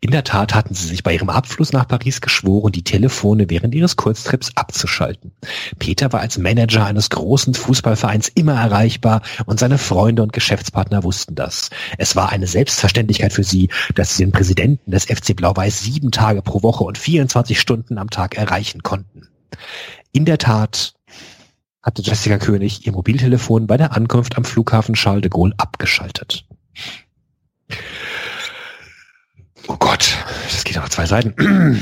In der Tat hatten sie sich bei ihrem Abfluss nach Paris geschworen, die Telefone während ihres Kurztrips abzuschalten. Peter war als Manager eines großen Fußballvereins immer erreichbar und seine Freunde und Geschäftspartner wussten das. Es war eine Selbstverständlichkeit für sie, dass sie den Präsidenten des FC Blau-Weiß sieben Tage pro Woche und 24 Stunden am Tag erreichen konnten. In der Tat hatte Jessica König ihr Mobiltelefon bei der Ankunft am Flughafen Charles de Gaulle abgeschaltet. Oh Gott, das geht auf zwei Seiten.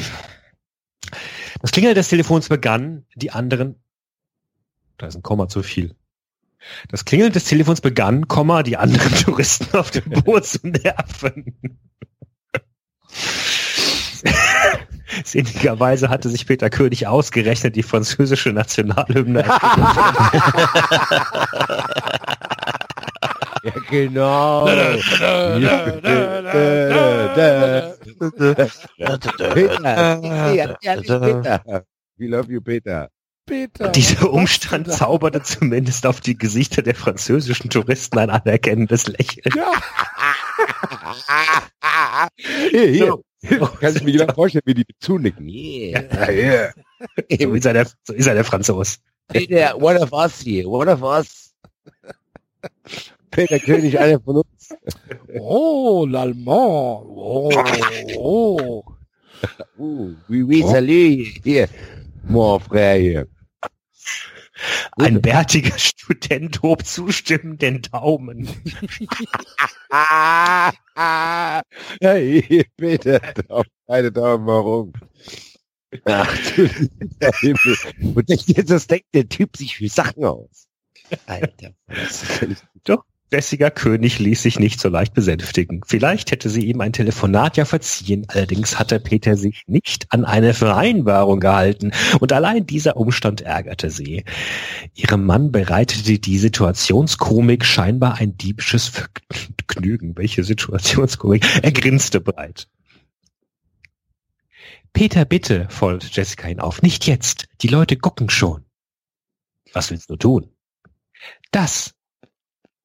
Das Klingeln des Telefons begann, die anderen, da ist ein Komma zu viel. Das Klingeln des Telefons begann, Komma, die anderen (laughs) Touristen auf dem Boot zu nerven. (laughs) (laughs) Sinnigerweise hatte sich Peter König ausgerechnet die französische Nationalhymne. Ja, genau. Peter. We love you, Peter. Peter. Dieser Umstand zauberte zumindest auf die Gesichter der französischen Touristen ein anerkennendes Lächeln. Ja, Hier, hier. So. (laughs) Kannst du mir genau vorstellen, wie die zunicken. Yeah. (laughs) yeah. So ist er der, so ist er der Franzos. Peter, one of us here, one of us. Peter König, einer von uns. Oh, l'Allemand. Oh, oh. Uh, oui, oui, salut. Hier, mon frère hier. Ein bärtiger (laughs) Student hob zustimmend den Daumen. (laughs) Hey, Peter, Daumen, beide Daumen warum? Ach du. Und jetzt, das denkt der Typ sich für Sachen aus. Alter, Doch, Jessica König ließ sich nicht so leicht besänftigen. Vielleicht hätte sie ihm ein Telefonat ja verziehen, allerdings hatte Peter sich nicht an eine Vereinbarung gehalten und allein dieser Umstand ärgerte sie. Ihrem Mann bereitete die Situationskomik scheinbar ein diebisches Vergnügen. Welche Situationskomik? Er grinste breit. Peter, bitte, forderte Jessica ihn auf. Nicht jetzt. Die Leute gucken schon. Was willst du tun? Das.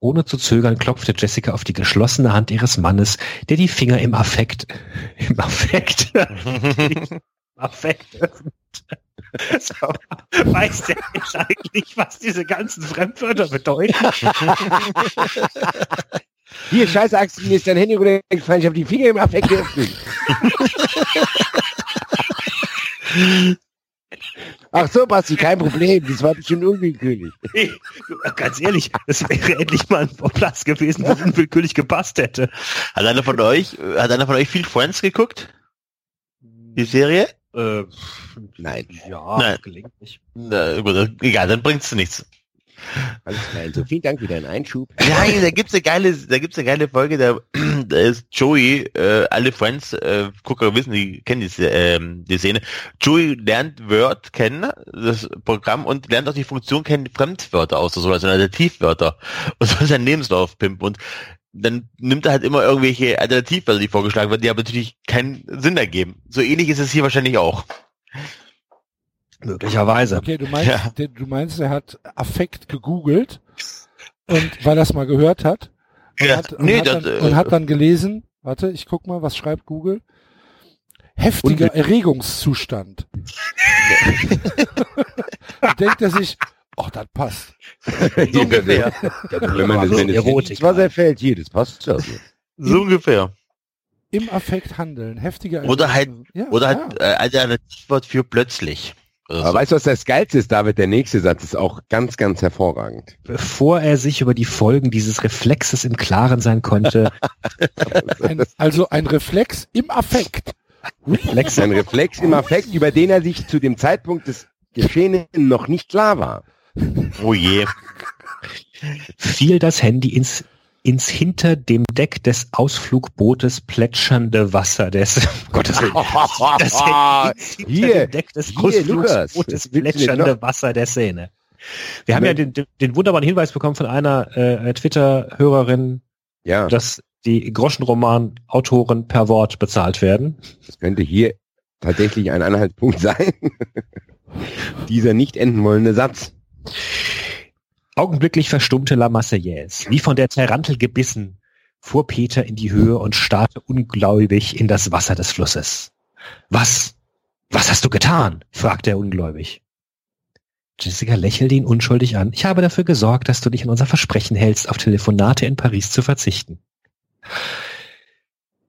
Ohne zu zögern klopfte Jessica auf die geschlossene Hand ihres Mannes, der die Finger im Affekt, (laughs) im Affekt, (laughs) im Affekt öffnete. So, weiß der Mensch eigentlich, was diese ganzen Fremdwörter bedeuten? (laughs) Hier, scheiße, Axel, mir ist dein Handy runtergefallen, ich habe die Finger im Affekt geöffnet. Ach so, Basti, kein Problem, das war bestimmt unwillkürlich. (laughs) Hey, ganz ehrlich, das wäre endlich mal ein Platz gewesen, wo unwillkürlich gepasst hätte. Hat einer von euch, hat einer von euch viel Friends geguckt? Die Serie? Äh, Nein, ja, Nein. gelegentlich. Na, gut, dann- egal, dann bringt's nichts. Alles klar. Also vielen Dank für deinen Einschub. Nein, da gibt's eine geile, da gibt's eine geile Folge, da, (clears throat) da ist Joey, äh, alle Friends, äh, Gucker wissen, die kennen die, ähm, die Szene. Joey lernt Word kennen, das Programm, und lernt auch die Funktion kennen, Fremdwörter auszusuchen, also Alternativwörter. Und soll seinen Lebenslauf pimpen. Und dann nimmt er halt immer irgendwelche Alternativwörter, die vorgeschlagen werden, die aber natürlich keinen Sinn ergeben. So ähnlich ist es hier wahrscheinlich auch. Möglicherweise. Okay, du meinst, Ja. der, du meinst, er hat Affekt gegoogelt und weil er es mal gehört hat und, Ja, hat, und, nee, hat das, dann, äh, und hat dann gelesen, warte, ich guck mal, was schreibt Google? Heftiger Erregungszustand. (laughs) denkt er sich, ach, das passt. (laughs) So ungefähr. Wenn Erotik. ins Wasser fällt, hier, das passt schon. So ungefähr. Im Affekt handeln, heftiger Oder halt- ja, Oder ja. halt äh, Alternativwort für plötzlich. Oder Aber weißt du, was das Geilste ist, David? Der nächste Satz ist auch ganz, ganz hervorragend. Bevor er sich über die Folgen dieses Reflexes im Klaren sein konnte, (laughs) Ein, also ein Reflex im Affekt. Reflex Ein Reflex im Affekt, über den er sich zu dem Zeitpunkt des Geschehenen noch nicht klar war. Oh je. fiel das Handy ins, ins hinter dem Deck des Ausflugbootes plätschernde Wasser des, (laughs) Gottes Willen, das (laughs) hinter Hier, dem Deck des Ausflugbootes plätschernde? Wasser der Szene. Wir haben ja den, den, den wunderbaren Hinweis bekommen von einer äh, Twitter-Hörerin, Ja, dass die Groschenroman-Autoren per Wort bezahlt werden. das könnte hier tatsächlich ein Anhaltspunkt (laughs) sein. Dieser nicht enden wollende Satz. Augenblicklich verstummte La Marseillaise. Wie von der Tarantel gebissen, fuhr Peter in die Höhe und starrte ungläubig in das Wasser des Flusses. Was? Was hast du getan? fragte er ungläubig. Jessica lächelte ihn unschuldig an. Ich habe dafür gesorgt, dass du dich an unser Versprechen hältst, auf Telefonate in Paris zu verzichten.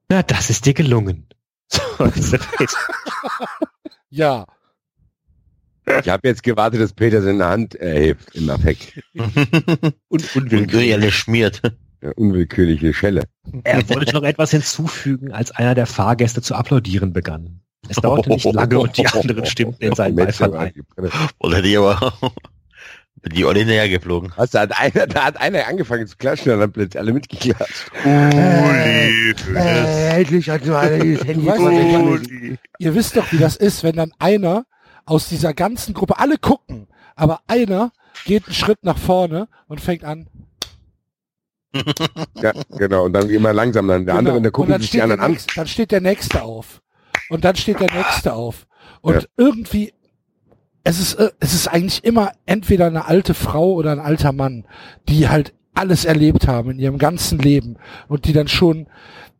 Na, das ist dir gelungen. (laughs) Ja, Ich habe jetzt gewartet, dass Peter seine Hand erhebt im Affekt. (laughs) Und Unwillkürlich schmiert. Ja, unwillkürliche Schelle. Er wollte noch etwas hinzufügen, als einer der Fahrgäste zu applaudieren begann. Es dauerte nicht lange und die anderen stimmten in seinen Beifall ein. Oder ich aber die Olli näher geflogen. Was, da hat einer, da hat einer angefangen zu klatschen und dann plötzlich alle mitgeklatscht. Uli. Äh, endlich hat so einer dieses Handy ihr wisst doch, wie das ist, wenn dann einer aus dieser ganzen Gruppe, alle gucken, aber einer geht einen Schritt nach vorne und fängt an. (laughs) Ja, genau. Und dann immer langsam dann. Der andere in der Genau. Gruppe dann sich die steht, der anderen an. nächste, dann steht der Nächste auf. Und dann steht der Nächste auf. Und Ja. irgendwie, es ist, äh, es ist eigentlich immer entweder eine alte Frau oder ein alter Mann, die halt alles erlebt haben in ihrem ganzen Leben und die dann schon,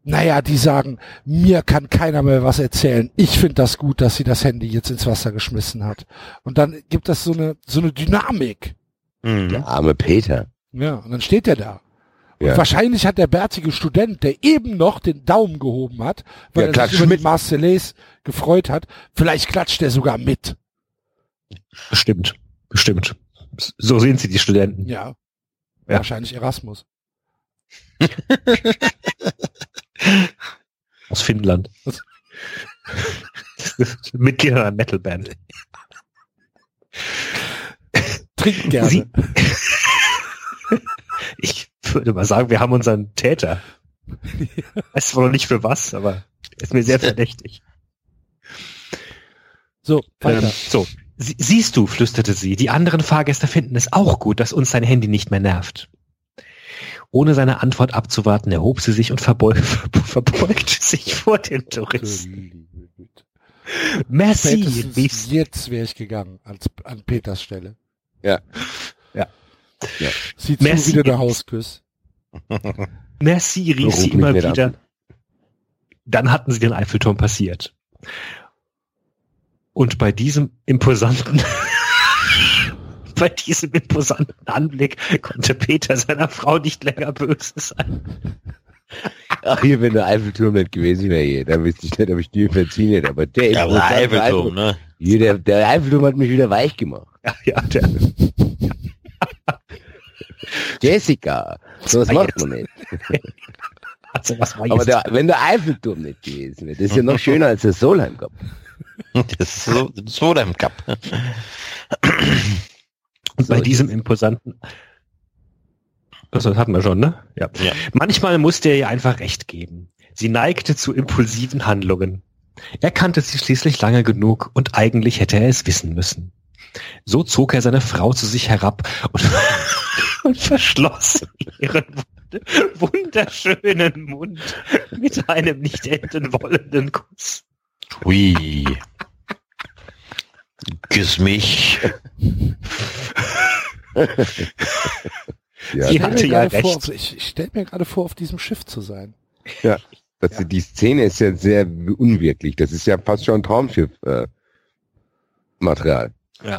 naja, die sagen, mir kann keiner mehr was erzählen. Ich finde das gut, dass sie das Handy jetzt ins Wasser geschmissen hat. Und dann gibt das so eine, so eine Dynamik. Mhm. Der arme Peter. Ja, und dann steht der da. Ja. Und wahrscheinlich hat der bärtige Student, der eben noch den Daumen gehoben hat, weil Ja, er sich über mit. die gefreut hat, vielleicht klatscht er sogar mit. Bestimmt. Bestimmt. So sehen sie die Studenten. Ja. Ja. Wahrscheinlich Erasmus. (laughs) (laughs) Aus Finnland. (laughs) Was? Mitglieder einer Metalband. Trinkt gerne. Sie, (laughs) ich würde mal sagen, wir haben unseren Täter. Weiß zwar noch nicht für was, aber er ist mir sehr verdächtig. so, weiter. Ähm, so. Sie, siehst du, flüsterte sie, die anderen Fahrgäste finden es auch gut, dass uns sein Handy nicht mehr nervt. Ohne seine Antwort abzuwarten, erhob sie sich und verbeug, (laughs) verbeugte sich vor den Touristen. Merci, Spätestens rief jetzt wäre ich gegangen als, an Peters Stelle. Ja. Ja. Ja. Sieht Merci. zu wieder der Hausküss. (laughs) Merci, rief sie immer wieder. an. Dann hatten sie den Eiffelturm passiert. Und bei diesem imposanten, bei diesem imposanten Anblick konnte Peter seiner Frau nicht länger böse sein. Ach, hier, wenn der Eiffelturm nicht gewesen wäre, hier, dann wüsste ich nicht, ob ich dir verziehen hätte. Aber der Ja, aber der Eiffelturm, ne? Hier, der, der Eiffelturm hat mich wieder weich gemacht. Ja, ja, der, Jessica, so was war macht man nicht. (laughs) also was war Aber jetzt? der, wenn der Eiffelturm nicht gewesen wäre, das ist ja noch schöner als der Solheim Cup. Das ist so, so dein Cup. Und bei So, diesem imposanten, das hatten wir schon, ne? Ja. Ja. Manchmal musste er ihr einfach recht geben. Sie neigte zu impulsiven Handlungen. Er kannte sie schließlich lange genug und eigentlich hätte er es wissen müssen. So zog er seine Frau zu sich herab und, (laughs) und verschloss ihren wund- wunderschönen Mund mit einem nicht enden wollenden Kuss. Hui. Küss mich. (laughs) Ja, Sie Ich stell hatte mir ja gerade vor, recht. ich, ich stelle mir gerade vor, auf diesem Schiff zu sein. das, Die Szene ist ja sehr unwirklich. Das ist ja fast schon Traumschiff. Äh, Material. Mit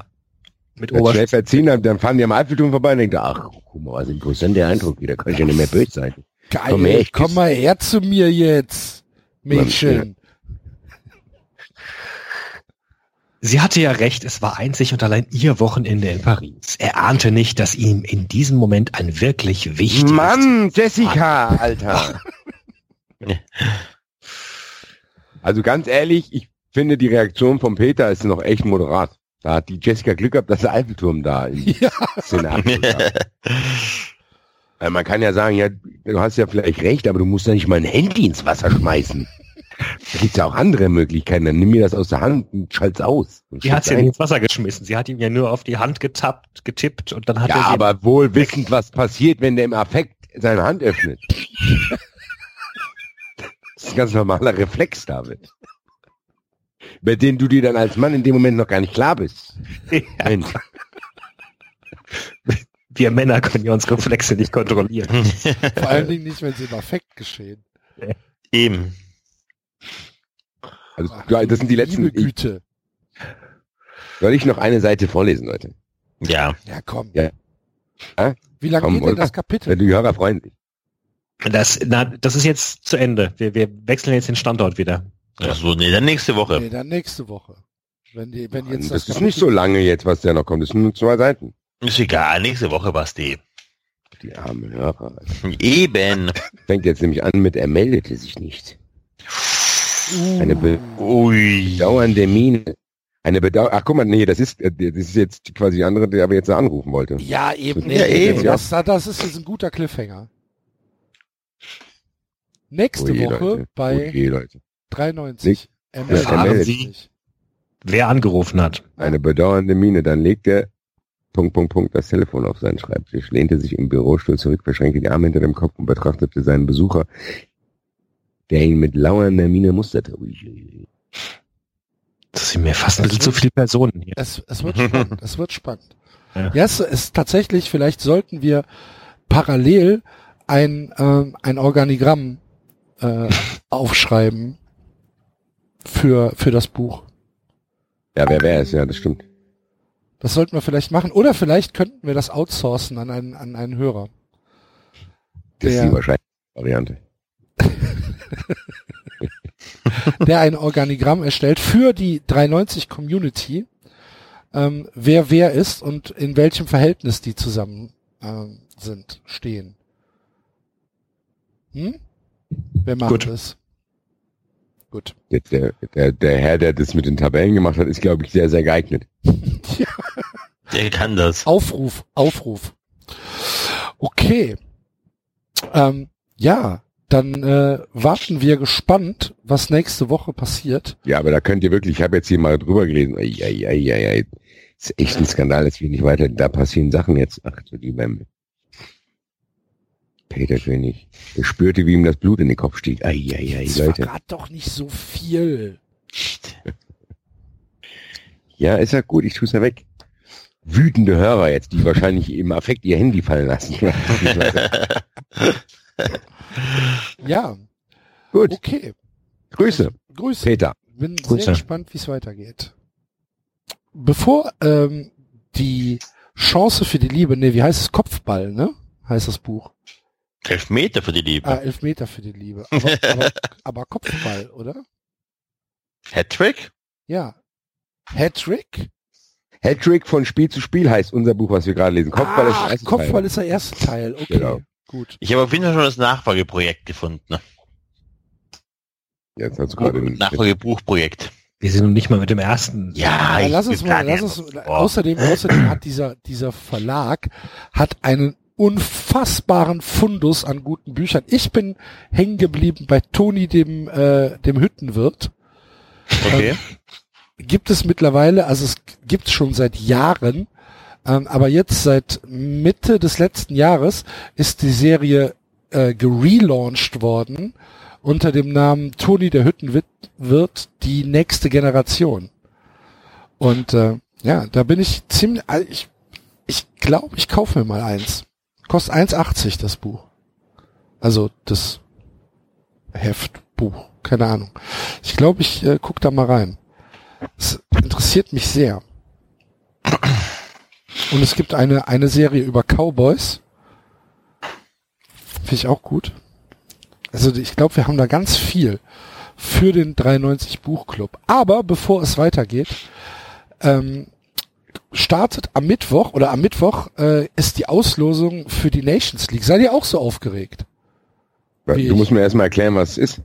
Wenn schnell Oberschenkel. verziehen, dann, dann fahren die am Eiffelturm vorbei und denken, ach, guck mal, was ein interessanter Eindruck wieder, kann ich ja nicht mehr böse sein. Geil, Komm her, ich komm mal her zu mir jetzt, Mädchen. Sie hatte ja recht, es war einzig und allein ihr Wochenende in Paris. Er ahnte nicht, dass ihm in diesem Moment ein wirklich wichtiges... Mann, Jessica, Alter. (laughs) Also ganz ehrlich, ich finde die Reaktion von Peter ist noch echt moderat. Da hat die Jessica Glück gehabt, dass der Eiffelturm da in (laughs) Ja. (laughs) Weil man kann ja sagen, ja, du hast ja vielleicht recht, aber du musst ja nicht mal ein Handy ins Wasser schmeißen. Da gibt's ja auch andere Möglichkeiten. Dann nimm mir das aus der Hand und schalt's aus. Und Sie hat steck's sie ein. ins Wasser geschmissen. Sie hat ihm ja nur auf die Hand getappt, getippt und dann hat Ja, er sie aber wohl wissend, was passiert, wenn der im Affekt seine Hand öffnet. Das ist ein ganz normaler Reflex, David. Bei dem du dir dann als Mann in dem Moment noch gar nicht klar bist. (laughs) Mensch. wir Männer können ja unsere Reflexe nicht kontrollieren. Vor allen Dingen nicht, wenn sie im Affekt geschehen. Eben. Also, ja, das sind die letzten. Liebe Ich, Güte. soll ich noch eine Seite vorlesen, Leute? Ja. Ja, komm. Ja. Hä? Wie lange Komm, geht denn das Kapitel? Wenn die Hörer freuen sich. Das, na, das ist jetzt zu Ende. Wir, wir wechseln jetzt den Standort wieder. Also, nee, dann nächste Woche. Nee, dann nächste Woche. Wenn, die, wenn jetzt Das, das, ist nicht so lange jetzt, was da noch kommt. Das sind nur zwei Seiten. Ist egal, nächste Woche, Basti. Die armen Hörer. Eben. Fängt jetzt nämlich an mit, er meldete sich nicht. Uh, Eine bedauernde Miene. Eine Bedau Ach, guck mal, nee, das ist, äh, das ist jetzt quasi die andere, der aber jetzt anrufen wollte. ja, eben. Ja, Nee, eben. Das, das ist jetzt ein guter Cliffhanger. Nächste Oje, Woche Leute. bei Oje, Leute. 93. Er Ja, sich. nicht. Wer angerufen hat. Eine bedauernde Miene. Dann legte er, Punkt, Punkt, Punkt, das Telefon auf seinen Schreibtisch, lehnte sich im Bürostuhl zurück, verschränkte die Arme hinter dem Kopf und betrachtete seinen Besucher, der ihn mit lauernder Miene musterte. Ui. Das sind mir fast ein bisschen zu viele Personen hier. Es, es wird spannend. Es wird spannend. (laughs) Ja. Ja, es ist tatsächlich, vielleicht sollten wir parallel ein, ähm, ein Organigramm äh, aufschreiben für, für das Buch. Ja, wer wäre es? Ja, das stimmt. Das sollten wir vielleicht machen. Oder vielleicht könnten wir das outsourcen an einen, an einen Hörer. Das ist die wahrscheinliche Variante. (laughs) der ein Organigramm erstellt für die 390 Community, ähm, wer wer ist und in welchem Verhältnis die zusammen ähm, sind, stehen. Hm? Wer macht Gut. das? Gut. Der, der, der, der Herr, der das mit den Tabellen gemacht hat, ist, glaube ich, sehr, sehr geeignet. (laughs) Der kann das. Aufruf, Aufruf. Okay. Ähm, ja, dann äh, warten wir gespannt, was nächste Woche passiert. Ja, aber da könnt ihr wirklich, ich habe jetzt hier mal drüber gelesen, ei, ei, ei, ei, ei. ist echt ein Skandal, dass wir nicht weiter, da passieren Sachen jetzt. Ach du lieber Himmel. Peter König, der spürte, wie ihm das Blut in den Kopf stieg. Ei, ei, ei, Jetzt Leute. verrat doch nicht so viel. (laughs) Ja, ist ja gut, ich tu's ja weg. Wütende Hörer jetzt, die wahrscheinlich im Affekt ihr Handy fallen lassen. (laughs) (laughs) Ja, gut, okay. Grüße, Grüße. Peter. Bin sehr Grüße. gespannt, wie es weitergeht. Bevor ähm, die Chance für die Liebe, nee, wie heißt es? Kopfball, ne? Heißt das Buch. Elfmeter für die Liebe. Ah, Elfmeter für die Liebe. Aber, (laughs) aber, aber Kopfball, oder? Hattrick? Ja. Hattrick? Hattrick von Spiel zu Spiel heißt unser Buch, was wir gerade lesen. Kopfball ist ah, der erste Kopfball Teil. ist der erste Teil. Okay, Genau. Gut. Ich habe auf jeden Fall schon das Nachfolgeprojekt gefunden. Ne? Jetzt hast du gerade den, Nachfolgebuchprojekt. Wir sind noch nicht mal mit dem ersten. Ja, ich lass uns bin mal, lass ja uns, außerdem, (clears throat) außerdem hat dieser, dieser Verlag hat einen unfassbaren Fundus an guten Büchern. Ich bin hängen geblieben bei Toni, dem, äh, dem Hüttenwirt. Okay. Gibt es mittlerweile, also es gibt schon seit Jahren, ähm, aber jetzt seit Mitte des letzten Jahres ist die Serie äh, gerelauncht worden unter dem Namen Toni der Hüttenwirt wird die nächste Generation. Und äh, ja, da bin ich ziemlich, also ich ich glaube, ich kaufe mir mal eins. Kostet 1,80 das Buch. Also das Heftbuch, keine Ahnung. Ich glaube, ich äh, guck da mal rein. Es interessiert mich sehr. Und es gibt eine, eine Serie über Cowboys. Finde ich auch gut. Also ich glaube, wir haben da ganz viel für den 93 Buchclub. Aber bevor es weitergeht, ähm, startet am Mittwoch oder am Mittwoch äh, ist die Auslosung für die Nations League. Seid ihr auch so aufgeregt? du ich. musst mir erstmal erklären, was es ist.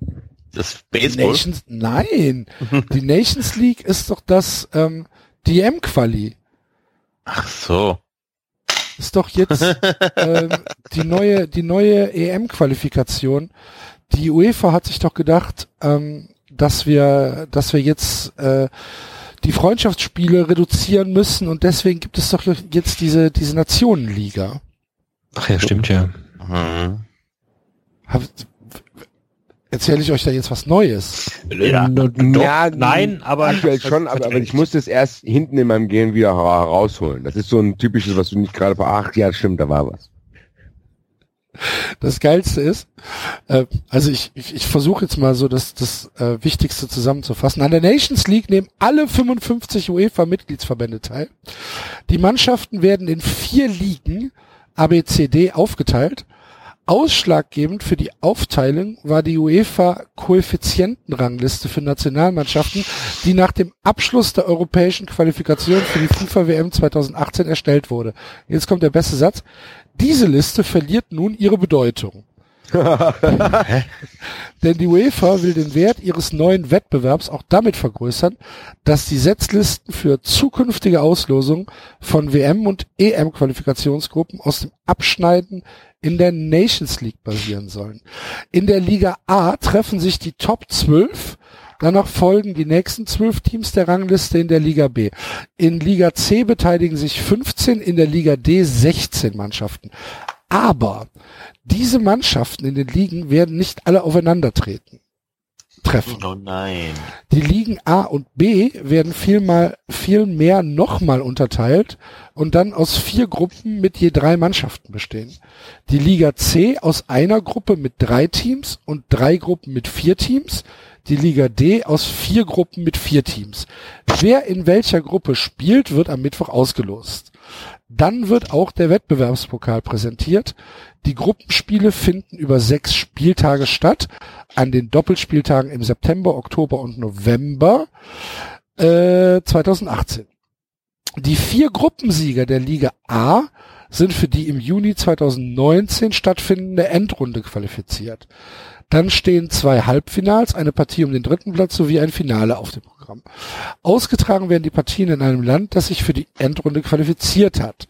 Das Baseball. Nations, nein, die Nations League ist doch das ähm, die EM-Quali. Ach so. Ist doch jetzt (laughs) ähm, die neue die neue EM-Qualifikation. Die UEFA hat sich doch gedacht, ähm, dass wir dass wir jetzt äh, die Freundschaftsspiele reduzieren müssen und deswegen gibt es doch jetzt diese diese Nationenliga. Ach ja, stimmt ja. Hm. Erzähle ich euch da jetzt was Neues? Ja. Doch, Ja, nein, aber Aktuell schon, aber, aber ich musste es erst hinten in meinem Gehen wieder ra- rausholen. Das ist so ein typisches, was du nicht gerade vor, ach ja, stimmt, da war was. Das Geilste ist, äh, also ich, ich, ich versuche jetzt mal so das, das äh, Wichtigste zusammenzufassen. An der Nations League nehmen alle 55 UEFA-Mitgliedsverbände teil. Die Mannschaften werden in vier Ligen ABCD aufgeteilt. Ausschlaggebend für die Aufteilung war die UEFA-Koeffizientenrangliste für Nationalmannschaften, die nach dem Abschluss der europäischen Qualifikation für die FIFA-WM 2018 erstellt wurde. Jetzt kommt der beste Satz. Diese Liste verliert nun ihre Bedeutung. Denn die UEFA will den Wert ihres neuen Wettbewerbs auch damit vergrößern, dass die Setzlisten für zukünftige Auslosungen von WM- und EM-Qualifikationsgruppen aus dem Abschneiden in der Nations League basieren sollen. In der Liga A treffen sich die Top 12, danach folgen die nächsten 12 Teams der Rangliste in der Liga B. In Liga C beteiligen sich 15, in der Liga D 16 Mannschaften. Aber diese Mannschaften in den Ligen werden nicht alle aufeinandertreten. Treffen. Oh nein. Die Ligen A und B werden vielmal, viel mehr nochmal unterteilt und dann aus vier Gruppen mit je drei Mannschaften bestehen. Die Liga C aus einer Gruppe mit drei Teams und drei Gruppen mit vier Teams. die Liga D aus vier Gruppen mit vier Teams. Wer in welcher Gruppe spielt, wird am Mittwoch ausgelost. Dann wird auch der Wettbewerbspokal präsentiert. Die Gruppenspiele finden über sechs Spieltage statt, an den Doppelspieltagen im September, Oktober und November äh, 2018. Die vier Gruppensieger der Liga A sind für die im Juni 2019 stattfindende Endrunde qualifiziert. Dann stehen zwei Halbfinals, eine Partie um den dritten Platz sowie ein Finale auf dem Programm. Ausgetragen werden die Partien in einem Land, das sich für die Endrunde qualifiziert hat.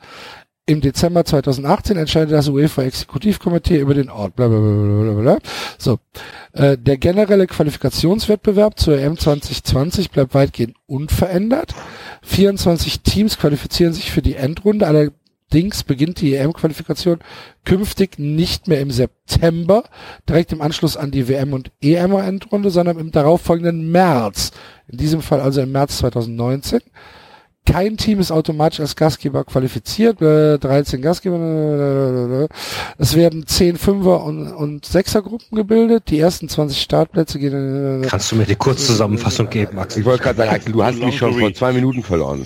Im Dezember 2018 entscheidet das UEFA-Exekutivkomitee über den Ort. Blablabla. So, äh, der generelle Qualifikationswettbewerb zur EM 2020 bleibt weitgehend unverändert. 24 Teams qualifizieren sich für die Endrunde. Allerdings beginnt die EM-Qualifikation künftig nicht mehr im September, direkt im Anschluss an die WM- und EM-Endrunde, sondern im darauffolgenden März. In diesem Fall also im März 2019. Kein Team ist automatisch als Gastgeber qualifiziert. Äh, 13 Gastgeber. Es werden 10 Fünfer- und, und Sechsergruppen gebildet. Die ersten 20 Startplätze gehen. Äh, Kannst du mir die Kurzzusammenfassung geben, Axel? Ich wollte gerade sagen, Axel, du hast mich schon vor zwei Minuten verloren. (laughs)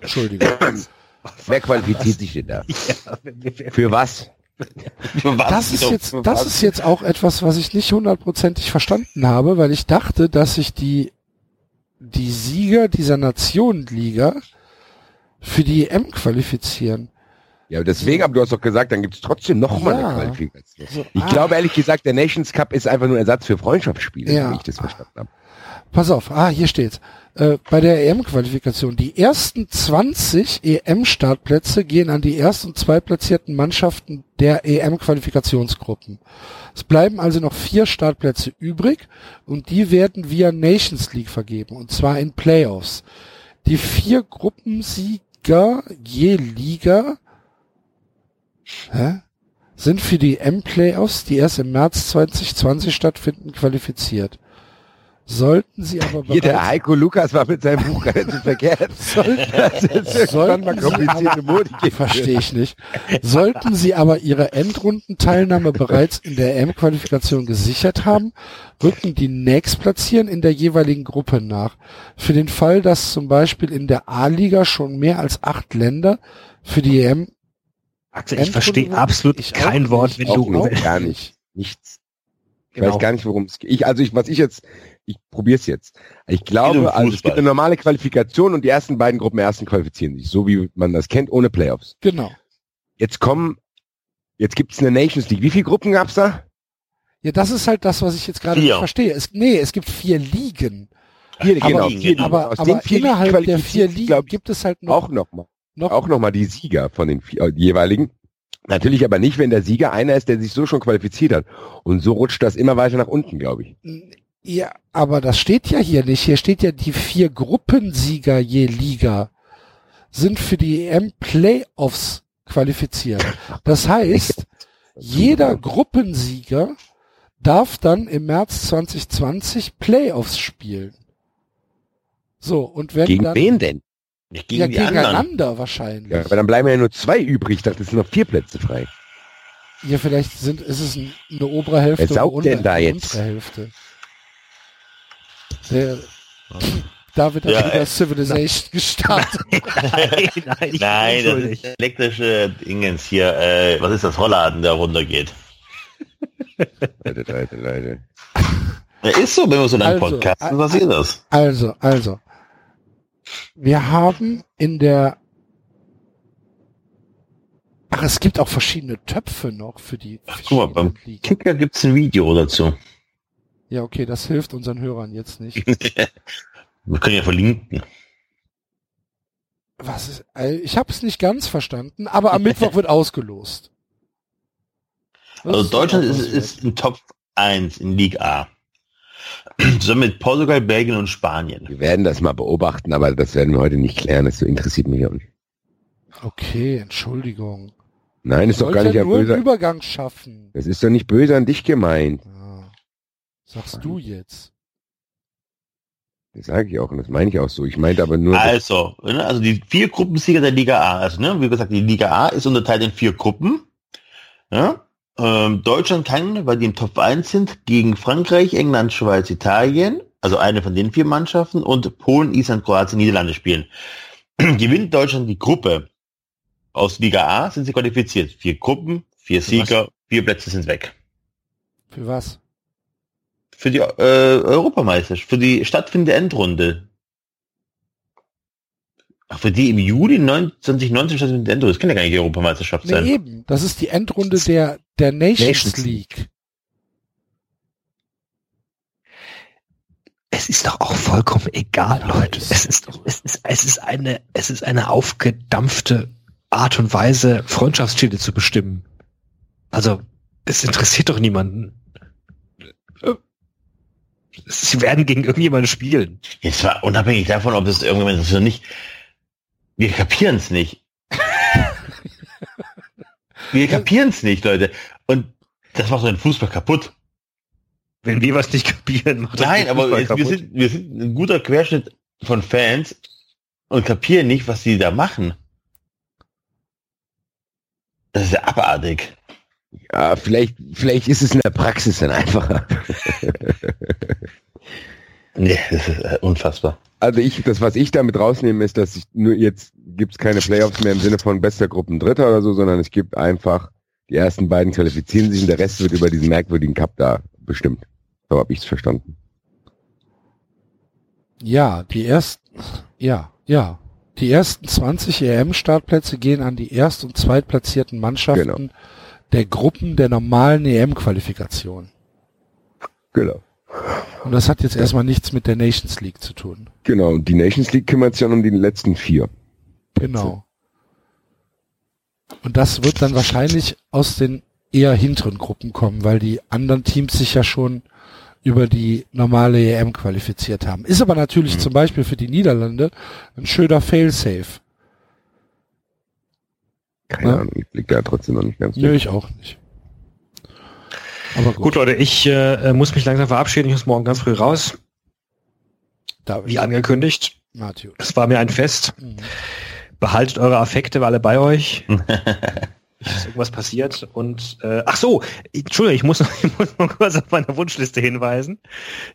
Entschuldigung. (laughs) Wer qualifiziert sich denn da? Für was? Das ist jetzt, das ist jetzt auch etwas, was ich nicht hundertprozentig verstanden habe, weil ich dachte, dass sich die, die Sieger dieser Nationenliga für die EM qualifizieren. Ja, deswegen, aber du hast doch gesagt, dann gibt es trotzdem noch mal Ja. eine Qualifikation. So, Ich ah. glaube ehrlich gesagt, der Nations Cup ist einfach nur Ersatz für Freundschaftsspiele, Ja. wie ich das verstanden habe. Pass auf, ah, hier steht's. Äh, bei der EM-Qualifikation. Die ersten 20 EM-Startplätze gehen an die erst- und zweitplatzierten Mannschaften der EM-Qualifikationsgruppen. Es bleiben also noch vier Startplätze übrig und die werden via Nations League vergeben und zwar in Playoffs. Die vier Gruppensieger je Liga hä, sind für die EM-Playoffs, die erst im März 2020 stattfinden, qualifiziert. Sollten sie aber Hier, der Heiko Lukas war mit seinem Buch relativ verkehrt. (laughs) Das ist irgendwann Sollten mal Sie komplizierte geben. Verstehe ich nicht. Sollten Sie aber Ihre Endrundenteilnahme bereits in der EM-Qualifikation gesichert haben, rücken die nächstplatzieren in der jeweiligen Gruppe nach. Für den Fall, dass zum Beispiel in der A-Liga schon mehr als acht Länder für die EM Axel, ich verstehe absolut Ich kein Wort, wenn nicht. Auch du nicht, (laughs) gar nicht. Nichts. Ich Genau. weiß gar nicht, worum es geht. Ich, also ich, was ich jetzt, ich probiere es jetzt. Ich glaube, also es gibt eine normale Qualifikation und die ersten beiden Gruppen ersten qualifizieren sich, so wie man das kennt, ohne Playoffs. Genau. Jetzt kommen, jetzt gibt's eine Nations League. Wie viele Gruppen gab's da? Ja, das ist halt das, was ich jetzt gerade nicht verstehe. Es, nee, es gibt vier Ligen. Vier, Aber- genau, vier, Aber, aus aber den vier innerhalb Ligen der vier Ligen glaub ich, gibt es halt noch, auch nochmal. noch auch nochmal die Sieger von den vier, äh, jeweiligen. Natürlich aber nicht, wenn der Sieger einer ist, der sich so schon qualifiziert hat. Und so rutscht das immer weiter nach unten, glaube ich. Ja, aber das steht ja hier nicht. Hier steht ja, die vier Gruppensieger je Liga sind für die EM Playoffs qualifiziert. Das heißt, jeder Gruppensieger darf dann im März 2020 Playoffs spielen. So, und wenn Gegen dann, wen denn? Nicht ja, gegen die anderen. gegeneinander wahrscheinlich. Ja, aber dann bleiben ja nur zwei übrig. Ich dachte, es sind noch vier Plätze frei. Ja, vielleicht sind, ist es ein- eine obere Hälfte Wer saugt oder denn da eine jetzt? untere Hälfte. Der, David hat Ja, wieder Civilization gestartet. (laughs) Nein, nein, Nein, das ist elektrische Dingens hier, äh, was ist das, Rollladen, der runtergeht. Leute, Leute, Leute. Ist so, wenn wir so lange Also, podcasten, äh, passiert das. Also, also. Wir haben in der Ach, es gibt auch verschiedene Töpfe noch für die Ach, guck mal, beim Ligen. Kicker gibt's ein Video dazu. Ja, okay, das hilft unseren Hörern jetzt nicht. (laughs) Wir können ja verlinken. Was ist, äh, ich habe es nicht ganz verstanden, aber am Mittwoch wird (laughs) ausgelost. Das Also Deutschland ist, was ist im Top 1 in Liga A. (clears throat) Zusammen mit Portugal, Belgien und Spanien. Wir werden das mal beobachten, aber das werden wir heute nicht klären. Das interessiert mich auch nicht. Okay, Entschuldigung. Nein, ist doch gar nicht ja böse. Übergang schaffen. Das ist doch nicht böse an dich gemeint. Ja. Sagst du jetzt. Das sage ich auch und das meine ich auch so. Ich meinte aber nur, Also, ne, also die vier Gruppensieger der Liga A. Also, ne, wie gesagt, die Liga A ist unterteilt in vier Gruppen. Ja? Ähm, Deutschland kann, weil die im Top 1 sind, gegen Frankreich, England, Schweiz, Italien, also eine von den vier Mannschaften, und Polen, Island, Kroatien, Niederlande spielen. (clears throat) Gewinnt Deutschland die Gruppe aus Liga A, sind sie qualifiziert. Vier Gruppen, vier Sieger, vier Plätze sind weg. Für was? Für die äh, Europameisterschaft, für die stattfindende Endrunde. Ach, für die im Juli 2019 stattfindende Endrunde. Das kann ja gar nicht die Europameisterschaft Nee, sein. eben. Das ist die Endrunde der, der Nations, Nations League. Es ist doch auch vollkommen egal, Leute. Es ist, doch- es ist, es ist eine, es ist eine aufgedampfte Art und Weise, Freundschaftsspiele zu bestimmen. Also, es interessiert doch niemanden. Sie werden gegen irgendjemanden spielen. Jetzt war unabhängig davon, ob das irgendjemand ist oder nicht. Wir kapieren es nicht. wir kapieren es nicht, Leute. Und das macht so den Fußball kaputt. Wenn wir was nicht kapieren, macht Nein, aber jetzt, wir, sind, wir sind ein guter Querschnitt von Fans und kapieren nicht, was die da machen. Das ist ja abartig. Ja, vielleicht, vielleicht ist es in der Praxis dann einfacher. (laughs) Nee, das ist äh, unfassbar. Also ich, das, was ich damit rausnehme, ist, dass ich nur jetzt gibt's keine Playoffs mehr im Sinne von bester Gruppen Dritter oder so, sondern es gibt einfach die ersten beiden qualifizieren sich und der Rest wird über diesen merkwürdigen Cup da bestimmt. So habe ich es verstanden. Ja, die ersten, ja, ja. Die ersten 20 EM-Startplätze gehen an die erst- und zweitplatzierten Mannschaften Genau. Der Gruppen der normalen EM-Qualifikation. Genau. Und das hat jetzt erstmal nichts mit der Nations League zu tun. Genau. Und die Nations League kümmert sich dann um die letzten vier. Genau. Und das wird dann wahrscheinlich aus den eher hinteren Gruppen kommen, weil die anderen Teams sich ja schon über die normale EM qualifiziert haben. Ist aber natürlich zum Beispiel für die Niederlande ein schöner Failsafe. Keine Ja. Ahnung, ich blick da trotzdem noch nicht ganz Nö, durch. ich auch nicht. Aber gut, Gut, Leute, ich äh, muss mich langsam verabschieden. Ich muss morgen ganz früh raus, da wie angekündigt. Matthew. Es war mir ein Fest. Mhm. Behaltet eure Affekte wir alle bei euch. (laughs) Dass irgendwas passiert. Und äh, ach so, Entschuldigung, ich muss noch, (laughs) ich muss noch kurz auf meine Wunschliste hinweisen.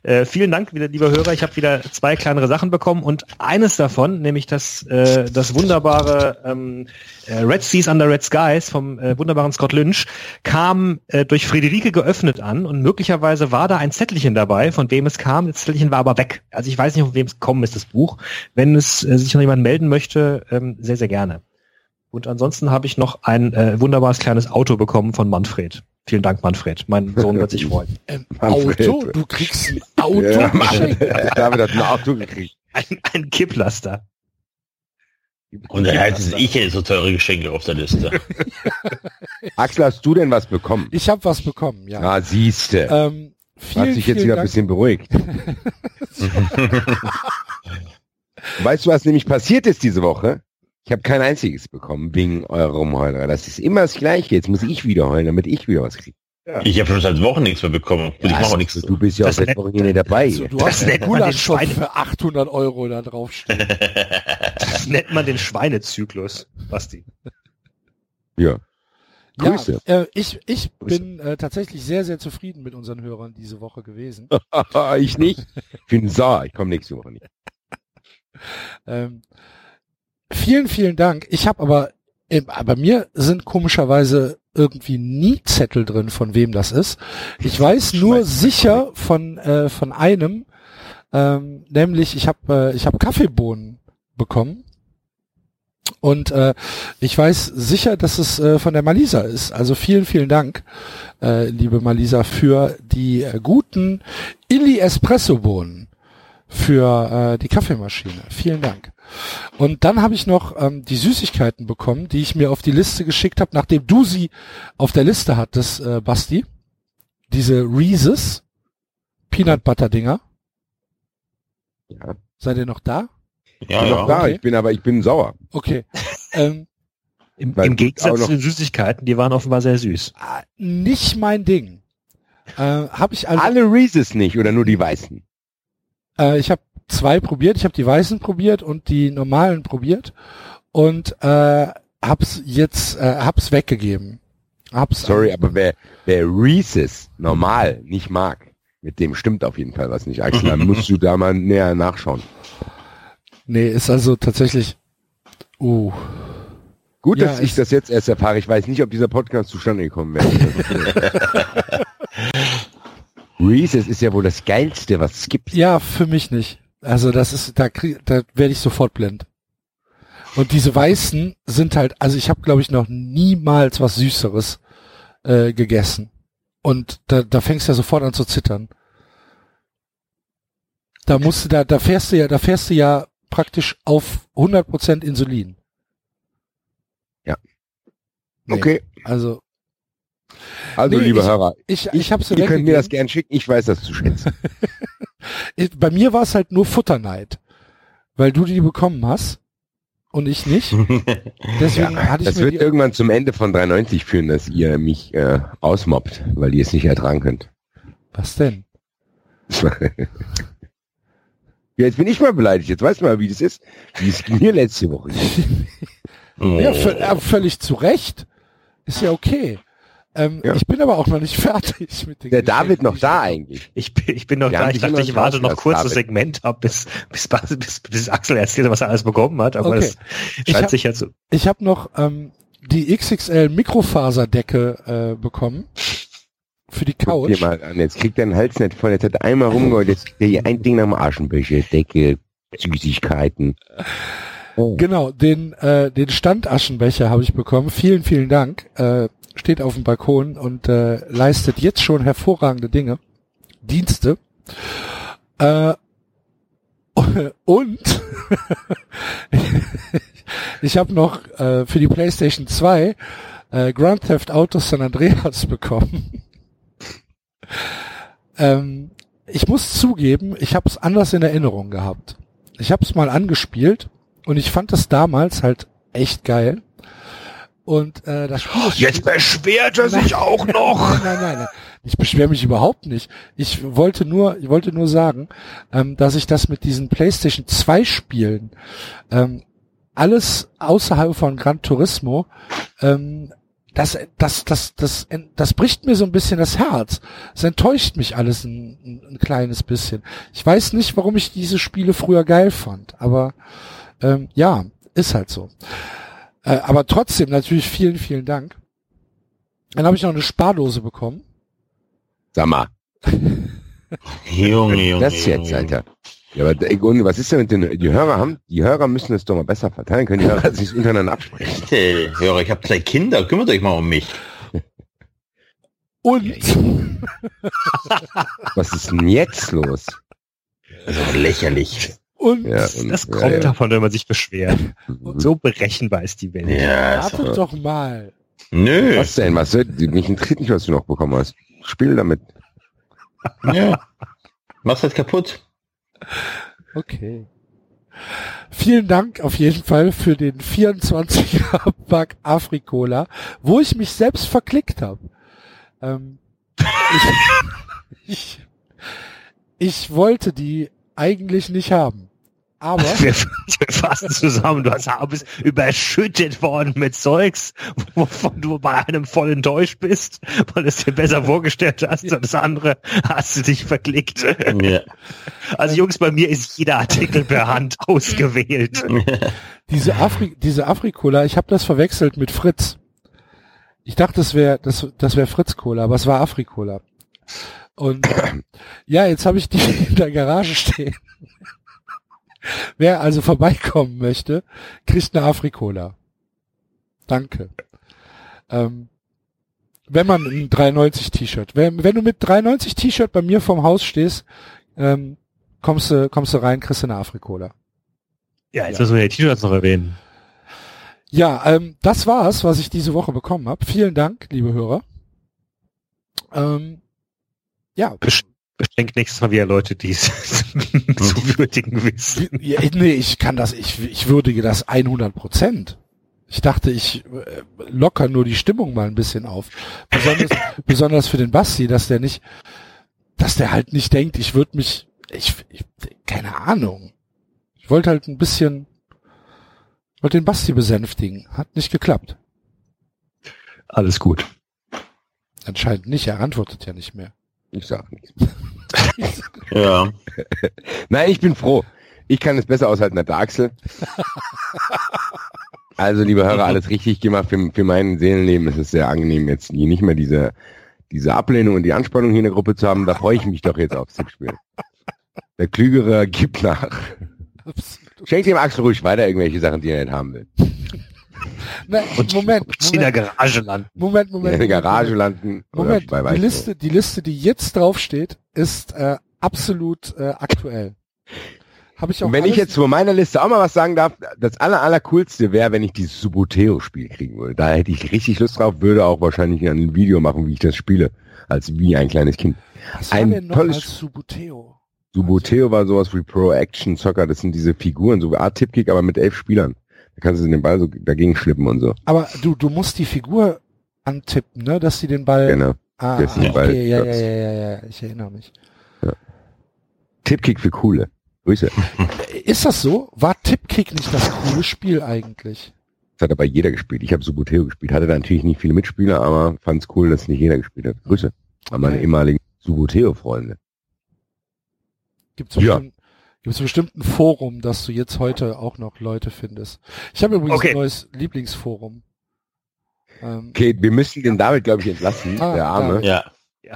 Äh, vielen Dank wieder, lieber Hörer. Ich habe wieder zwei kleinere Sachen bekommen und eines davon, nämlich das äh, das wunderbare ähm, äh, Red Seas Under Red Skies vom äh, wunderbaren Scott Lynch, kam äh, durch Friederike geöffnet an und möglicherweise war da ein Zettelchen dabei, von wem es kam. Das Zettelchen war aber weg. Also ich weiß nicht, von wem es gekommen ist, das Buch. Wenn es äh, sich noch jemand melden möchte, ähm, sehr, sehr gerne. Und ansonsten habe ich noch ein äh, wunderbares kleines Auto bekommen von Manfred. Vielen Dank, Manfred. Mein Sohn wird sich freuen. (laughs) Ein Manfred. Auto? Du kriegst ein Auto Ja. David hat ein Auto gekriegt. Ein, ein Kipplaster. Und da hätte ich hätte so teure Geschenke auf der Liste. (laughs) Axel, hast du denn was bekommen? Ich habe was bekommen, ja. Ah, siehste. Ähm, Hat sich jetzt wieder ein Dank. bisschen beruhigt. (laughs) weißt du, was nämlich passiert ist diese Woche? Ich habe kein einziges bekommen wegen eurer Rumheuler. Das ist immer das Gleiche. Jetzt muss ich wieder heulen, damit ich wieder was kriege. Ich habe schon seit Wochen nichts mehr bekommen. Und ich mache auch nichts. Du bist ja auch seit Wochen hier nicht dabei. So, du Das hast nennt man den Schweine- für 800 Euro da draufstehen. (laughs) Das nennt man den Schweinezyklus, Basti. Ja. Grüße. Ja, äh, ich, ich Grüße. bin äh, tatsächlich sehr, sehr zufrieden mit unseren Hörern diese Woche gewesen. (laughs) ich nicht. Ich bin sauer. Ich komme nächste Woche nicht. Ähm, vielen, vielen Dank. Ich habe aber, äh, bei mir sind komischerweise irgendwie nie Zettel drin, von wem das ist. Ich weiß nur sicher von äh, von einem, ähm, nämlich ich habe äh, ich habe Kaffeebohnen bekommen. Und äh, ich weiß sicher, dass es äh, von der Malisa ist. Also vielen, vielen Dank, äh, liebe Malisa, für die äh, guten Illy Espresso Bohnen für äh, die Kaffeemaschine. Vielen Dank. Und dann habe ich noch ähm, die Süßigkeiten bekommen, die ich mir auf die Liste geschickt habe, nachdem du sie auf der Liste hattest, äh, Basti. Diese Reese's Peanut Butter Dinger. Ja. Seid ihr noch da? Ich Ja, bin noch ja. da. okay. Ich bin aber, ich bin sauer. Okay. ähm, Im, im Gegensatz noch- zu den Süßigkeiten, die waren offenbar sehr süß. ah, nicht mein Ding. Äh, habe ich also Alle Reese's nicht oder nur die weißen? Äh, ich habe zwei probiert. Ich habe die weißen probiert und die normalen probiert und äh, hab's jetzt äh, hab's weggegeben. Hab's Sorry, aber wer, wer Reese's normal nicht mag, mit dem stimmt auf jeden Fall was nicht, Axel. Da musst du da mal näher nachschauen. Nee, ist also tatsächlich. Uh. Gut, Ja, dass ich ich- das jetzt erst erfahre. Ich weiß nicht, ob dieser Podcast zustande gekommen wäre. (laughs) Reese's ist ja wohl das Geilste, was es gibt. Ja, für mich nicht. Also das ist, da krieg, da werde ich sofort blind. Und diese weißen sind halt, also ich habe glaube ich noch niemals was Süßeres äh, gegessen. Und da, da fängst du ja sofort an zu zittern. Da musst du, da, da fährst du ja, da fährst du ja praktisch auf 100% Insulin. Ja. Nee, Okay, Also also Nee, liebe ich- Hörer, ich, ich habe sie ihr könnt mir das gern schicken. Ich weiß das zu schätzen. (laughs) Bei mir war es halt nur Futterneid, weil du die bekommen hast und ich nicht. (laughs) Deswegen hatte ich Das wird irgendwann zum Ende von 93 führen, dass ihr mich äh, ausmobbt, weil ihr es nicht ertragen könnt. Was denn? (laughs) Ja, jetzt bin ich mal beleidigt. Jetzt weißt du mal, wie das ist. Wie es mir letzte Woche ging. (laughs) Ja, vö- völlig zu Recht. Ist ja okay. Ähm, Ja. Ich bin aber auch noch nicht (laughs) fertig mit den Der David noch da eigentlich. Ich bin, ich bin noch Wir da. Ich dachte, ich warte noch kurz das. Segment ab, bis, bis, bis, bis Axel erzählt, was er alles bekommen hat. Aber Okay. Ich scheint hab- sich ja zu. Ich habe noch ähm, die XXL Mikrofaserdecke äh, bekommen für die Guck dir Couch. mal an. Jetzt kriegt er den Hals nicht voll. Jetzt hat er einmal rumgeholt. Jetzt kriegt er hier ein Ding nach dem Aschenbecher. Decke, Süßigkeiten. Oh. Genau, den äh, den Standaschenbecher habe ich bekommen. Vielen, vielen Dank. Äh, steht auf dem Balkon und äh, leistet jetzt schon hervorragende Dinge, Dienste. Äh, (laughs) und (laughs) ich habe noch äh, für die PlayStation 2 äh, Grand Theft Auto San Andreas (laughs) bekommen. ähm, ich muss zugeben, ich habe es anders in Erinnerung gehabt. Ich habe es mal angespielt und ich fand es damals halt echt geil. Und äh, das Spiel ist Jetzt beschwert er sich auch noch. Nein, (laughs) nein, nein, nein. Ich beschwere mich überhaupt nicht. Ich wollte nur, ich wollte nur sagen, ähm, dass ich das mit diesen PlayStation 2 Spielen ähm, alles außerhalb von Gran Turismo, ähm, das, das, das, das, das bricht mir so ein bisschen das Herz. Es enttäuscht mich alles ein, ein, ein kleines bisschen. Ich weiß nicht, warum ich diese Spiele früher geil fand, aber ähm, ja, ist halt so. Äh, aber trotzdem natürlich vielen, vielen Dank. Dann habe ich noch eine Spardose bekommen. Sag mal, (laughs) Junge, Junge. das jetzt. Alter. Ja, aber was ist denn mit den, die Hörer haben, die Hörer müssen das doch mal besser verteilen, können die Hörer sich untereinander absprechen. Bitte, Hörer, ich habe zwei Kinder, kümmert euch mal um mich. Und Was ist denn jetzt los? Also lächerlich. Und Ja, und, Das kommt ja. davon, wenn man sich beschwert. So berechenbar ist die Welt. Ja, ist wartet doch- doch mal. Nö. Was denn? Was soll, mich interessiert nicht, was du noch bekommen hast. Spiel damit. (laughs) Ja. Mach's halt kaputt. Okay. Vielen Dank auf jeden Fall für den 24er Pack (laughs) Afrikola, wo ich mich selbst verklickt habe. Ähm, ich, (laughs) ich, ich wollte die eigentlich nicht haben. Aber (laughs) Wir, wir fassen zusammen, du hast, bist überschüttet worden mit Zeugs, wovon du bei einem voll enttäuscht bist, weil du es dir besser vorgestellt hast und das andere hast du dich verklickt. Ja. Also Jungs, bei mir ist jeder Artikel per Hand (laughs) ausgewählt. diese, Afri diese Afrikola, ich habe das verwechselt mit Fritz. Ich dachte, das wäre das, das wäre Fritz Cola, aber es war Afrikola. Und ja, jetzt habe ich die (laughs) in der Garage stehen. Wer also vorbeikommen möchte, kriegt eine Afrikola. Danke. Ähm, wenn man ein 390 T-Shirt, wenn, wenn du mit 390 T-Shirt bei mir vorm Haus stehst, ähm, kommst du kommst du rein, kriegst du eine Afrikola. Ja, jetzt müssen wir die T-Shirts noch erwähnen. Ja, ähm, das war's, was ich diese Woche bekommen habe. Vielen Dank, liebe Hörer. Ähm, ja, Beschenkt nächstes Mal wieder Leute, die es (laughs) zu würdigen wissen. ja, nee, ich kann das, ich, ich würdige das 100 Prozent. Ich dachte, ich äh, locker nur die Stimmung mal ein bisschen auf. Besonders, (laughs) besonders für den Basti, dass der nicht, dass der halt nicht denkt, ich würde mich, ich, ich, keine Ahnung. Ich wollte halt ein bisschen, wollte den Basti besänftigen. Hat nicht geklappt. Alles gut. Anscheinend nicht, er antwortet ja nicht mehr. Ich sag nichts. (laughs) Ja. Nein, ich bin froh. Ich kann es besser aushalten als der Axel. Also, liebe Hörer, alles richtig gemacht. Für, für mein Seelenleben ist es sehr angenehm, jetzt hier nicht mehr diese, diese Ablehnung und die Anspannung hier in der Gruppe zu haben. Da freue ich mich doch jetzt aufs Tippspiel. Der Klügere gibt nach. Schenkt dem Axel ruhig weiter irgendwelche Sachen, die er nicht haben will. Nein, Moment, in der Moment, Garage landen. Moment, In Moment. der Garage landen. Moment, bei die. Liste, die Liste, die jetzt draufsteht, ist äh, absolut äh, aktuell. Habe ich auch Und wenn ich jetzt von meiner Liste auch mal was sagen darf, das aller, aller coolste wäre, wenn ich dieses Suboteo-Spiel kriegen würde. Da hätte ich richtig Lust drauf, würde auch wahrscheinlich ein Video machen, wie ich das spiele. Als wie ein kleines Kind. was war ein denn noch tolles- als Subuteo? Suboteo war sowas wie Pro Action Soccer. Das sind diese Figuren, so wie Art Tipkick, aber mit elf Spielern. Da kannst du den Ball so dagegen schlippen und so. Aber du, du musst die Figur antippen, ne, dass sie den Ball. Genau. Ah, dass sie den ah, Ball okay, ja, ja, klopft. ja, ja, ja, ich erinnere mich. Tipkick für Coole. Grüße. (laughs) Ist das so? War Tipkick nicht das coole Spiel eigentlich? Das hat aber jeder gespielt. Ich habe Suboteo gespielt. Hatte da natürlich nicht viele Mitspieler, aber fand es cool, dass nicht jeder gespielt hat. Grüße an meine Okay. ehemaligen Suboteo-Freunde. Gibt's Ja. bestimmt, gibt's bestimmt ein Forum, dass du jetzt heute auch noch Leute findest. Ich habe übrigens Okay. ein neues Lieblingsforum. Ähm, Okay, wir müssen den David, glaube ich, entlassen, Ah, der Arme. Ja.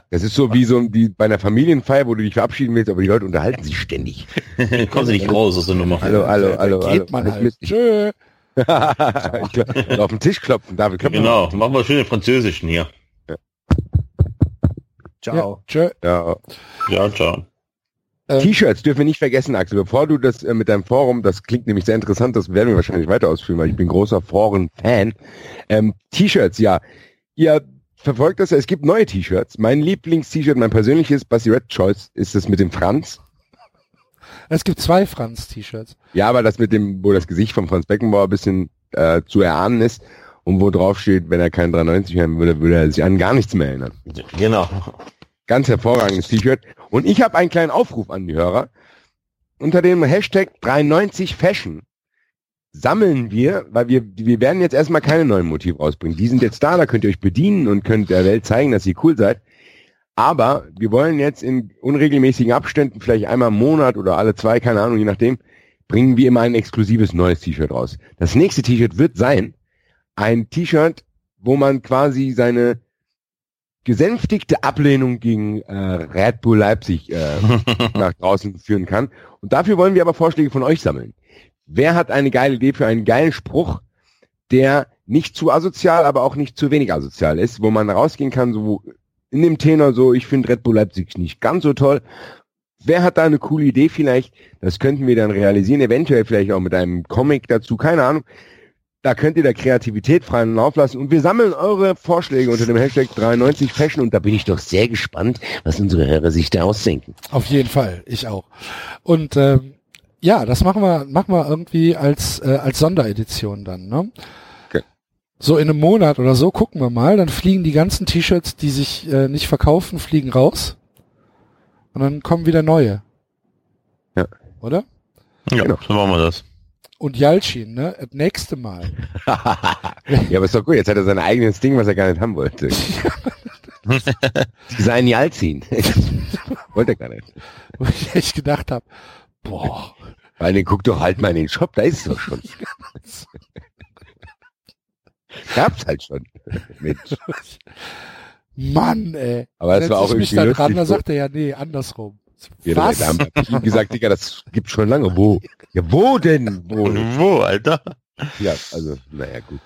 Das ist so wie so wie bei einer Familienfeier, wo du dich verabschieden willst, aber die Leute unterhalten sich ständig. (laughs) Kommen Sie nicht raus aus der Nummer. Hallo, hallo, da hallo, hallo. geht man Nicht halt. Tschö. (laughs) Auf den Tisch klopfen, David, klopf mal. Genau, machen wir schön den Französischen hier. Ciao. Ja, tschö. Ja. Ja, ciao. Ähm, T-Shirts dürfen wir nicht vergessen, Axel. Bevor du das äh, mit deinem Forum, das klingt nämlich sehr interessant, das werden wir wahrscheinlich weiter ausführen, weil ich bin großer Foren-Fan. Ähm, T-Shirts, ja. Ihr verfolgt das, es gibt neue T-Shirts. Mein Lieblings-T-Shirt, mein persönliches Bassi Red Choice, ist das mit dem Franz. Es gibt zwei Franz-T-Shirts. Ja, aber das mit dem, wo das Gesicht von Franz Beckenbauer ein bisschen äh, zu erahnen ist und wo drauf steht, wenn er keinen 93 haben würde, würde er sich an gar nichts mehr erinnern. Genau. Ganz hervorragendes T-Shirt. Und ich habe einen kleinen Aufruf an die Hörer. Unter dem Hashtag 93 Fashion sammeln wir, weil wir, wir werden jetzt erstmal keine neuen Motive rausbringen. Die sind jetzt da, da könnt ihr euch bedienen und könnt der Welt zeigen, dass ihr cool seid. Aber wir wollen jetzt in unregelmäßigen Abständen, vielleicht einmal im Monat oder alle zwei, keine Ahnung, je nachdem, bringen wir immer ein exklusives neues T-Shirt raus. Das nächste T-Shirt wird sein ein T-Shirt, wo man quasi seine gesänftigte Ablehnung gegen äh, Red Bull Leipzig äh, (laughs) nach draußen führen kann. Und dafür wollen wir aber Vorschläge von euch sammeln. Wer hat eine geile Idee für einen geilen Spruch, der nicht zu asozial, aber auch nicht zu wenig asozial ist, wo man rausgehen kann, so in dem Tenor so, ich finde Red Bull Leipzig nicht ganz so toll. Wer hat da eine coole Idee vielleicht? Das könnten wir dann realisieren, eventuell vielleicht auch mit einem Comic dazu, keine Ahnung. Da könnt ihr der Kreativität freien Lauf lassen und wir sammeln eure Vorschläge unter dem Hashtag 93 Fashion und da bin ich doch sehr gespannt, was unsere Hörer sich da ausdenken. Auf jeden Fall, ich auch. Und ähm, ja, das machen wir, machen wir irgendwie als äh, als Sonderedition dann. Ne? Okay. So in einem Monat oder so gucken wir mal. Dann fliegen die ganzen T-Shirts, die sich äh, nicht verkaufen, fliegen raus. Und dann kommen wieder neue. Ja. Oder? Ja, Genau. so machen wir das. Und Jalcin, ne? Das nächste Mal. (laughs) ja, aber ist doch gut, jetzt hat er sein eigenes Ding, was er gar nicht haben wollte. (laughs) Sein Jal ziehen. (laughs) wollte er gar nicht. Wo ich echt gedacht habe, boah, Weil den guck doch halt mal in den Shop, da ist es doch schon. Gab's halt schon. Mensch. Mann, ey. Aber Setz war auch ich mich irgendwie da dran, da sagt er ja, nee, andersrum. Ja, Was? Da haben gesagt, Digga, das gibt's schon lange. Wo? Ja, wo denn? Wo? (laughs) Wo, Alter? Ja, also, naja, gut.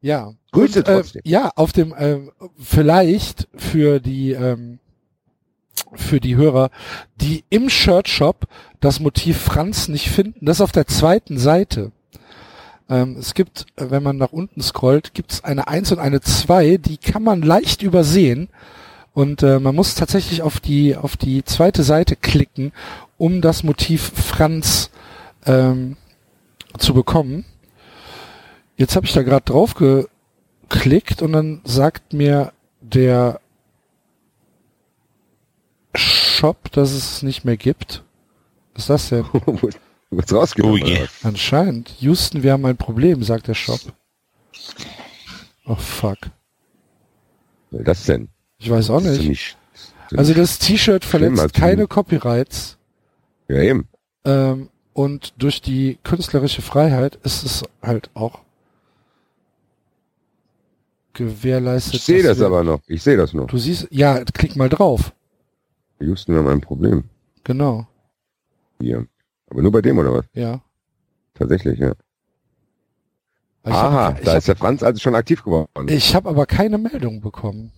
Ja. Grüße Und, äh, ja, auf dem, ähm, vielleicht für die, ähm, für die Hörer, die im Shirt-Shop das Motiv Franz nicht finden, das ist auf der zweiten Seite. Ähm, es gibt, äh, wenn man nach unten scrollt, gibt es eine 1 und eine 2, die kann man leicht übersehen. Und äh, man muss tatsächlich auf die, auf die zweite Seite klicken, um das Motiv Franz ähm, zu bekommen. Jetzt habe ich da gerade drauf geklickt und dann sagt mir der Shop, dass es nicht mehr gibt. Was ist das denn? (laughs) du wirst rausgenommen. Oh was? Anscheinend. Houston, wir haben ein Problem, sagt der Shop. Oh fuck. Was das denn? Ich weiß auch nicht. nicht Also das T-Shirt verletzt also- keine Copyrights ja eben. ähm, und durch die künstlerische Freiheit ist es halt auch gewährleistet. Ich sehe das wir- aber noch. Ich sehe das noch. Du siehst, ja, klick mal drauf. Houston, wir haben ein Problem. Genau, Hier. Aber nur bei dem, oder was? ja. Tatsächlich, ja. Ich Aha, hab, da hab, ist der Franz also schon aktiv geworden. ich habe aber keine Meldung bekommen.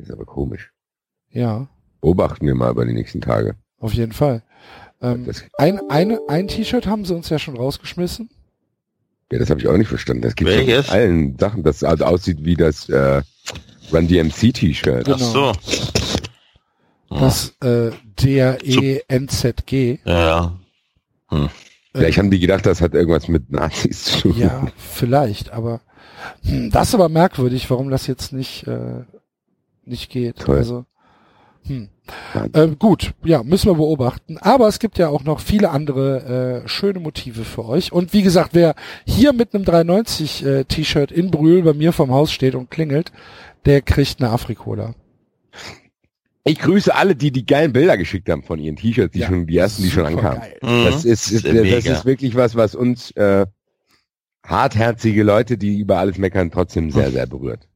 Ist aber komisch. Ja, Beobachten wir mal über die nächsten Tage. auf jeden Fall. Ähm, ein, eine, ein T-Shirt haben sie uns ja schon rausgeschmissen. ja, das habe ich auch nicht verstanden. Das gibt Welches? von allen Sachen, das also aussieht wie das äh, Run DMC T-Shirt. Genau. Ach so. Das äh, D-R-E-N-Z-G. Ja. Vielleicht haben die gedacht, das hat irgendwas mit Nazis zu tun. Ja, vielleicht, aber hm, das ist aber merkwürdig, warum das jetzt nicht äh, nicht geht. Toll. Also hm. Ja. äh, gut, ja, müssen wir beobachten. Aber es gibt ja auch noch viele andere äh, schöne Motive für euch. Und wie gesagt, wer hier mit einem 390 äh, T-Shirt in Brühl bei mir vom Haus steht und klingelt, der kriegt eine Afrikola. Ich grüße alle, die die geilen Bilder geschickt haben von ihren T-Shirts, die Ja, schon die ersten, die schon ankamen. geil. Mhm. Das ist, ist das mega. ist wirklich was, was uns äh, hartherzige Leute, die über alles meckern, trotzdem sehr, sehr berührt.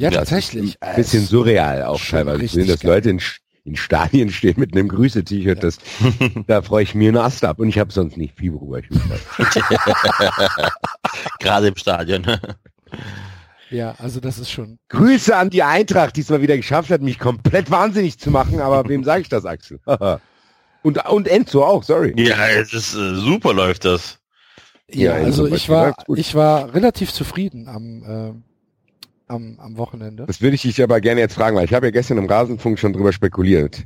Ja, Ja, tatsächlich. Ein bisschen surreal auch teilweise. Ich richtig sehe, dass geil. Leute in, in Stadien (laughs) stehen mit einem Grüße-T-Shirt, das da freue ich mir einen Ast ab und ich habe sonst nicht viel, worüber ich. (laughs) Gerade im Stadion. (laughs) Ja, also das ist schon. Grüße an die Eintracht, die es mal wieder geschafft hat, mich komplett wahnsinnig zu machen, aber wem sage ich das, Axel? und, und Enzo auch, sorry. ja, es ist äh, super läuft das. Ja, Ja, also ich war, ich war relativ zufrieden am, äh, am, am Wochenende. Das würde ich dich aber gerne jetzt fragen, weil ich habe ja gestern im Rasenfunk schon drüber spekuliert.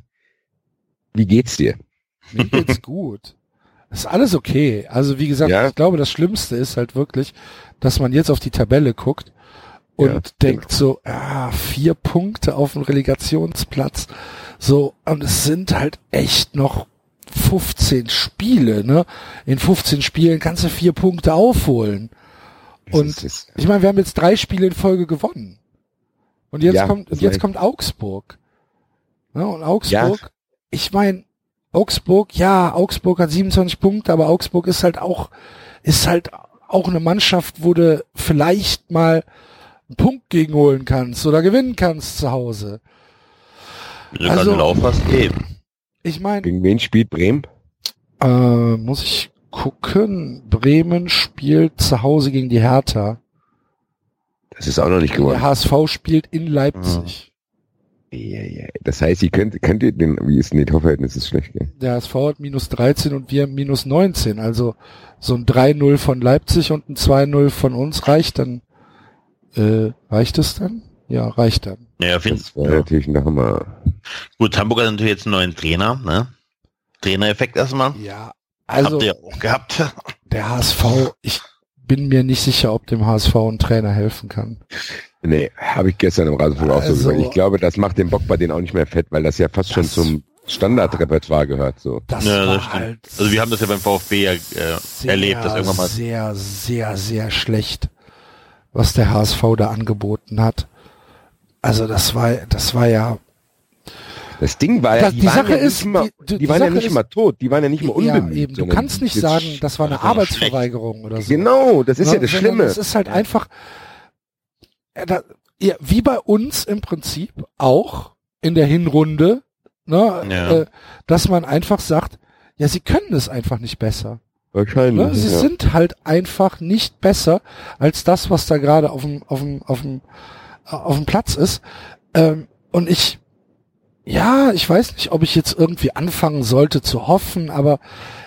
Wie geht's dir? Mir geht's (laughs) gut. Ist alles okay. Also wie gesagt, Ja. ich glaube, das Schlimmste ist halt wirklich, dass man jetzt auf die Tabelle guckt und Ja, denkt so, ah, vier Punkte auf dem Relegationsplatz. So, und es sind halt echt noch 15 Spiele, ne? In 15 Spielen kannst du vier Punkte aufholen. Und ist, ich meine, wir haben jetzt drei Spiele in Folge gewonnen. Und jetzt Ja, kommt, und jetzt kommt Augsburg. Ja, und Augsburg, ich meine, Augsburg, ja, Augsburg hat 27 Punkte, aber Augsburg ist halt auch, ist halt auch eine Mannschaft, wo du vielleicht mal einen Punkt gegenholen kannst oder gewinnen kannst zu Hause. Also- Lauf hast, geht. Ich meine, gegen wen spielt Bremen? äh, muss ich gucken, Bremen spielt zu Hause gegen die Hertha. Das ist auch noch nicht Der geworden. HSV spielt in Leipzig. Ja, ja. Das heißt, ihr könnt, könnt ihr den, wie ist denn die Torverhältnis ist schlecht, gell? Der HSV hat minus 13 und wir minus 19. Also so ein 3-0 von Leipzig und ein 2-0 von uns reicht dann. Äh, reicht es dann? Ja, reicht dann. Ja, Das war Fall. natürlich noch mal. Gut, Hamburg hat natürlich jetzt einen neuen Trainer, ne? Trainereffekt erstmal. Ja, also Habt ihr auch gehabt. (laughs) der HSV, ich bin mir nicht sicher, ob dem HSV ein Trainer helfen kann. Nee, habe ich gestern im Rasenfunk auch so Also- gesagt. Ich glaube, das macht den Bock bei denen auch nicht mehr fett, weil das ja fast schon Das- zum Standardrepertoire gehört, so. Das Ja, war das halt Also wir haben das ja beim VfB ja äh, sehr, erlebt, dass irgendwann mal sehr, sehr, sehr schlecht, was der HSV da angeboten hat. Also das war, das war ja Das Ding war ja, Das- die, die waren Sache ja ist, nicht mal, die- die, die- waren ja nicht ist- mal tot, die waren ja nicht mal Ja, unbemüht. eben. Du kannst nicht sagen, das war eine das Arbeitsverweigerung oder so. Genau, das ist Ne? ja das Sondern Schlimme. Es ist halt einfach, äh, da, ja, wie bei uns im Prinzip auch in der Hinrunde, ne, Ja. äh, dass man einfach sagt, ja, sie können es einfach nicht besser. Wahrscheinlich. Ne? Sie ja. sind halt einfach nicht besser als das, was da gerade auf dem, auf dem, auf dem, auf dem Platz ist. Ähm, und ich, ja, ich weiß nicht, ob ich jetzt irgendwie anfangen sollte zu hoffen, aber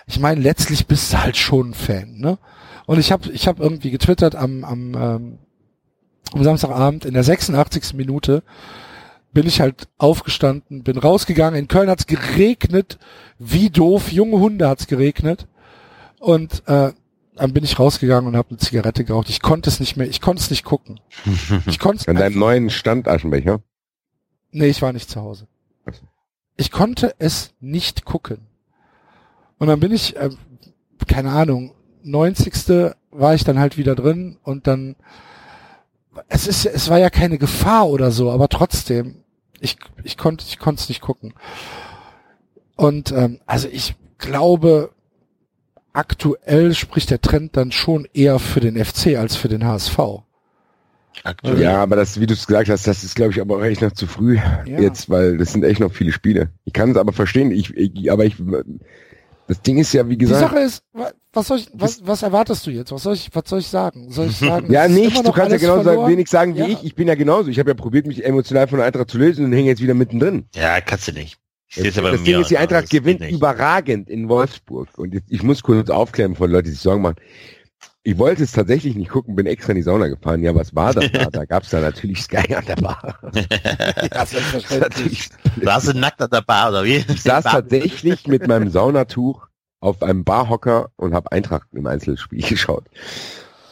ich meine, letztlich bist du halt schon ein Fan, ne? Und ich habe ich hab irgendwie getwittert am, am, ähm, am Samstagabend in der 86. Minute bin ich halt aufgestanden, bin rausgegangen. In Köln hat's geregnet, wie doof, junge Hunde hat's geregnet. Und äh, dann bin ich rausgegangen und habe eine Zigarette geraucht. Ich konnte es nicht mehr, ich konnte es nicht gucken. Ich (laughs) konnte es An deinem neuen Stand Aschenbecher. Nee, ich war nicht zu Hause. Ich konnte es nicht gucken. Und dann bin ich, äh, keine Ahnung, 90. war ich dann halt wieder drin und dann es ist, es war ja keine Gefahr oder so, aber trotzdem, ich, ich konnte, ich konnte es nicht gucken. Und ähm, also ich glaube, aktuell spricht der Trend dann schon eher für den FC als für den HSV. Aktuell. Ja, aber das, wie du es gesagt hast, das ist, glaube ich, aber auch echt noch zu früh Ja. jetzt, weil das sind echt noch viele Spiele. Ich kann es aber verstehen, ich, ich, aber ich, das Ding ist ja, wie Die gesagt, Sache ist, wa- was soll ich, was, was erwartest du jetzt? Was soll ich, was soll ich sagen? Soll ich (laughs) sagen? ja, nichts, du kannst ja genauso sagen, verloren? wenig sagen wie Ja. ich. Ich bin ja genauso. Ich habe ja probiert, mich emotional von der Eintracht zu lösen und hänge jetzt wieder mittendrin. Ja, kannst du nicht. Ich Das, bei das. Ding ist, die Eintracht gewinnt überragend in Wolfsburg. Und jetzt, ich muss kurz aufklären von Leuten, die sich Sorgen machen. Ich wollte es tatsächlich nicht gucken, bin extra in die Sauna gefahren. Ja, was war das da? (laughs) Da gab's da natürlich Sky an der Bar. (laughs) Ja, selbstverständlich. Du nackt an der Bar, oder wie? Ich saß tatsächlich mit meinem Saunatuch auf einem Barhocker und habe Eintracht im Einzelspiel geschaut.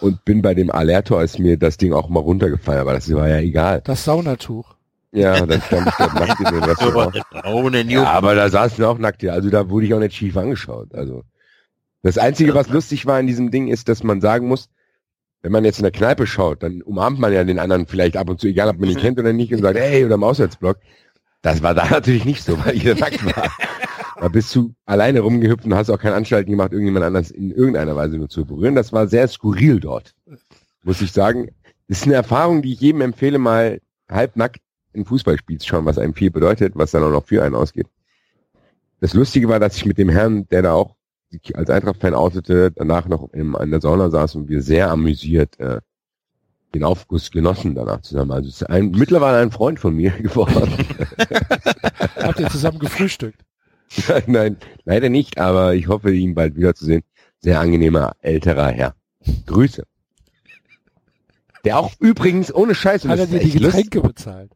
Und bin bei dem Alertor, als mir das Ding auch mal runtergefallen, aber das war ja egal. Das Saunatuch. Ja, dann stand ich nackt in dem So, Restaurant. Ja, New. aber da saßen auch Nackte, also da wurde ich auch nicht schief angeschaut. Also das Einzige, was lustig war in diesem Ding, ist, dass man sagen muss, wenn man jetzt in der Kneipe schaut, dann umarmt man ja den anderen vielleicht ab und zu, egal ob man ihn kennt oder nicht, und sagt, hey, oder im Auswärtsblock. Das war da (laughs) natürlich nicht so, weil jeder nackt war. (laughs) Da bist du alleine rumgehüpft und hast auch keinen Anstalten gemacht, irgendjemand anders in irgendeiner Weise nur zu berühren. Das war sehr skurril dort. Muss ich sagen. Das ist eine Erfahrung, die ich jedem empfehle, mal halbnackt ein Fußballspiel zu schauen, was einem viel bedeutet, was dann auch noch für einen ausgeht. Das Lustige war, dass ich mit dem Herrn, der da auch sich als Eintracht-Fan outete, danach noch im, an der Sauna saß und wir sehr amüsiert äh, den Aufguss genossen danach zusammen. Also es ist ein, mittlerweile ein Freund von mir (laughs) geworden. (laughs) Habt ihr zusammen gefrühstückt? Nein, leider nicht, aber ich hoffe, ihn bald wiederzusehen. Sehr angenehmer älterer Herr. Grüße. Der auch übrigens ohne Scheiß und Hat er dir die. Getränke bezahlt?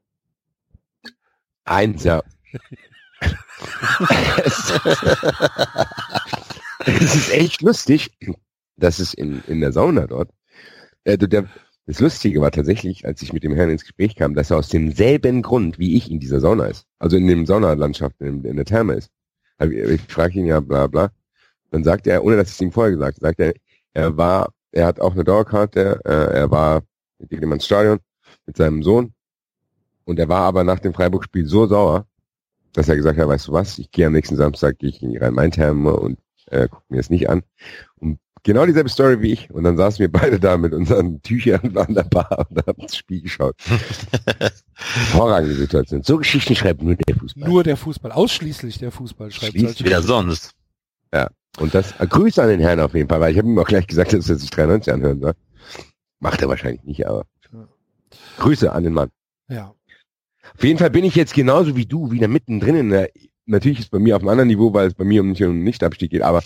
Eins, ja. (laughs) es ist echt lustig, dass es in, in der Sauna dort, äh, der, das Lustige war tatsächlich, als ich mit dem Herrn ins Gespräch kam, dass er aus demselben Grund, wie ich in dieser Sauna ist, also in dem Saunalandschaft, in, in der Therme ist. Also ich, ich frage ihn ja, bla bla. Dann sagt er, ohne dass ich es ihm vorher gesagt habe, sagt er, er war, er hat auch eine Dauerkarte, äh, er war mit ihm ins Stadion mit seinem Sohn und er war aber nach dem Freiburg-Spiel so sauer, dass er gesagt hat, weißt du was, ich gehe am nächsten Samstag gehe ich in die Rhein-Main-Therme und äh, guck mir das nicht an. Und genau dieselbe Story wie ich. Und dann saßen wir beide da mit unseren (laughs) Tüchern an der Bar und haben das Spiel geschaut. (laughs) Hervorragende Situation. So Geschichten schreibt nur der Fußball. Nur der Fußball, ausschließlich der Fußball schreibt Schließlich solche- Wieder sonst. Und das äh, Grüße an den Herrn auf jeden Fall, weil ich habe ihm auch gleich gesagt, dass er sich 93 anhören soll. Macht er wahrscheinlich nicht, aber Ja. Grüße an den Mann. Ja. Auf jeden Fall bin ich jetzt genauso wie du wieder mittendrin in der, natürlich ist bei mir auf einem anderen Niveau, weil es bei mir um nicht um Nichtabstieg geht, aber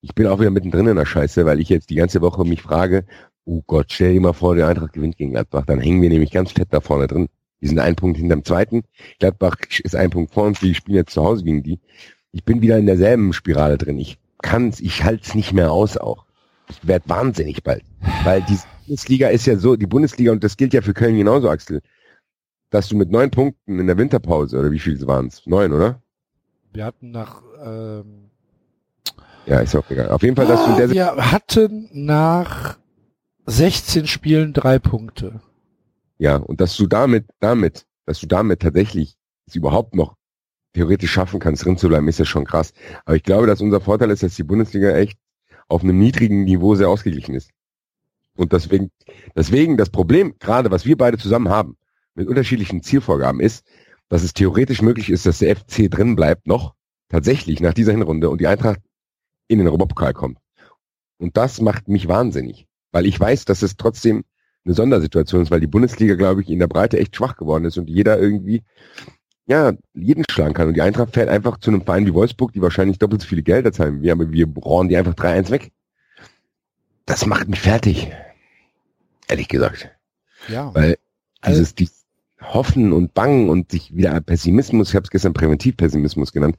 ich bin auch wieder mittendrin in der Scheiße, weil ich jetzt die ganze Woche mich frage, oh Gott, stell dir mal vor, der Eintracht gewinnt gegen Gladbach, dann hängen wir nämlich ganz fett da vorne drin. Die sind ein Punkt hinterm zweiten. Gladbach ist ein Punkt vor uns, die spielen jetzt zu Hause gegen die. Ich bin wieder in derselben Spirale drin. Ich kann's, ich halt's nicht mehr aus auch. Ich werd wahnsinnig bald. Weil die Bundesliga ist ja so, die Bundesliga, und das gilt ja für Köln genauso, Axel, dass du mit neun Punkten in der Winterpause, oder wie viel waren's? Neun, oder? Wir hatten nach, ähm, Ja, ist auch egal. Auf jeden Fall, dass du in der wir hatten nach 16 Spielen drei Punkte. Ja, und dass du damit, damit, dass du damit tatsächlich es überhaupt noch theoretisch schaffen kannst, drin zu bleiben, ist ja schon krass. Aber ich glaube, dass unser Vorteil ist, dass die Bundesliga echt auf einem niedrigen Niveau sehr ausgeglichen ist. Und deswegen, deswegen das Problem, gerade was wir beide zusammen haben, mit unterschiedlichen Zielvorgaben ist, dass es theoretisch möglich ist, dass der FC drin bleibt noch, tatsächlich nach dieser Hinrunde und die Eintracht in den Europapokal kommt. Und das macht mich wahnsinnig, weil ich weiß, dass es trotzdem eine Sondersituation ist, weil die Bundesliga, glaube ich, in der Breite echt schwach geworden ist und jeder irgendwie, ja, jeden schlagen kann. Und die Eintracht fährt einfach zu einem Verein wie Wolfsburg, die wahrscheinlich doppelt so viele Gelder zahlen wir, aber wir rohren die einfach 3-1 weg. Das macht mich fertig. Ehrlich gesagt. Ja. Weil dieses, die Hoffen und Bangen und sich wieder Pessimismus, ich habe es gestern Präventivpessimismus genannt,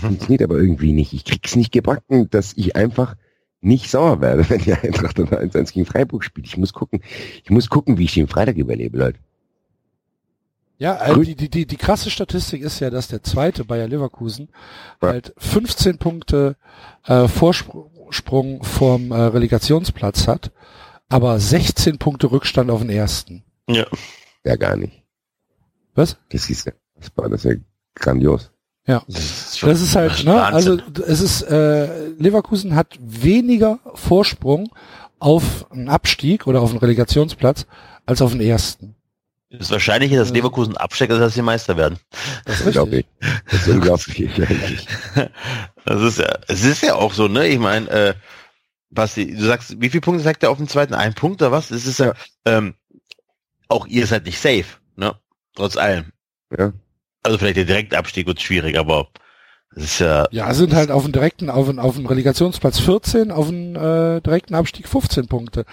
funktioniert aber irgendwie nicht. Ich krieg's nicht gebacken, dass ich einfach nicht sauer werde, (laughs) wenn die Eintracht dann 1-1 gegen Freiburg spielt. Ich muss gucken, ich muss gucken, wie ich den Freitag überlebe, Leute. Ja, also die, die, die, die krasse Statistik ist ja, dass der zweite Bayer Leverkusen Ja. halt 15 Punkte äh, Vorsprung vom äh, Relegationsplatz hat, aber 16 Punkte Rückstand auf den ersten. Ja. Ja, gar nicht. Was? Das ist ja, das war, das ist ja grandios. Ja. schon Das ist halt, ne, also es ist, äh, Leverkusen hat weniger Vorsprung auf einen Abstieg oder auf einen Relegationsplatz als auf den ersten. Es ist wahrscheinlicher, dass Leverkusen absteckt, als dass sie Meister werden. Das ist Unglaublich. Das ist unglaublich. eigentlich. Das ist ja, es ist ja auch so, ne? Ich meine, äh, Basti, du sagst, wie viele Punkte sagt er auf dem zweiten? Ein Punkt oder was? Es ist ja, ähm, auch ihr seid nicht safe? Trotz allem. Ja. Also vielleicht der Direktabstieg wird schwierig, aber es ist ja, Ja, sind halt auf dem direkten, auf dem, auf dem Relegationsplatz 14, auf dem äh, direkten Abstieg 15 Punkte.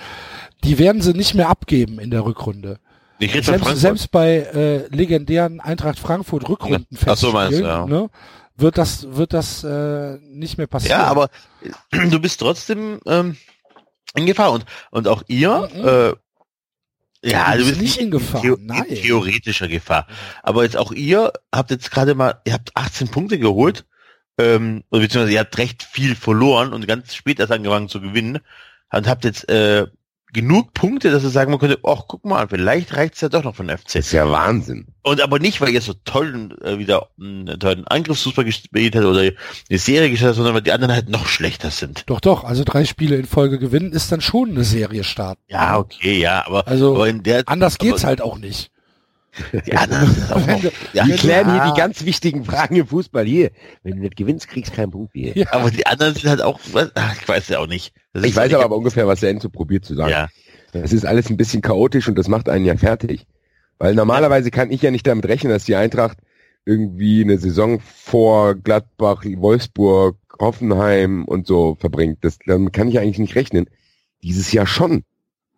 Die werden sie nicht mehr abgeben in der Rückrunde. ich rede Selbst, selbst bei äh, legendären Eintracht Frankfurt Rückrunden Ach so, meinst du, ja. ne, wird das wird das äh, nicht mehr passieren. Ja, aber (clears throat) du bist trotzdem ähm, in Gefahr und und auch ihr, Mhm. äh, ja, Du bist bist nicht in Gefahr, Theo nein. in theoretischer Gefahr. Aber jetzt auch ihr habt jetzt gerade mal, ihr habt 18 Punkte geholt, ähm, beziehungsweise ihr habt recht viel verloren und ganz spät erst angefangen zu gewinnen und habt jetzt äh, genug Punkte, dass ihr sagen man könnte, ach guck mal, vielleicht reicht's ja doch noch von FC. Das ist ja Wahnsinn. Und aber nicht, weil ihr so toll äh, wieder einen tollen Angriffsfußball gespielt habt oder eine Serie gestellt habt, sondern weil die anderen halt noch schlechter sind. Doch, doch, also drei Spiele in Folge gewinnen ist dann schon eine Serie starten. Ja, okay, ja, aber, Also, aber in der Anders geht's aber halt auch nicht. (laughs) Die anderen ja, Wir klären hier die ganz wichtigen Fragen im Fußball. Hier, wenn du nicht gewinnst, kriegst du keinen Punkt hier. Ja. aber die anderen sind halt auch, ach, ich weiß ja auch nicht. Ich weiß aber, aber ungefähr, was der Enzo probiert zu sagen. ja, Das ist alles ein bisschen chaotisch und das macht einen ja fertig. Weil normalerweise kann ich ja nicht damit rechnen, dass die Eintracht irgendwie eine Saison vor Gladbach, Wolfsburg, Hoffenheim und so verbringt. Das damit kann ich eigentlich nicht rechnen. Dieses Jahr schon.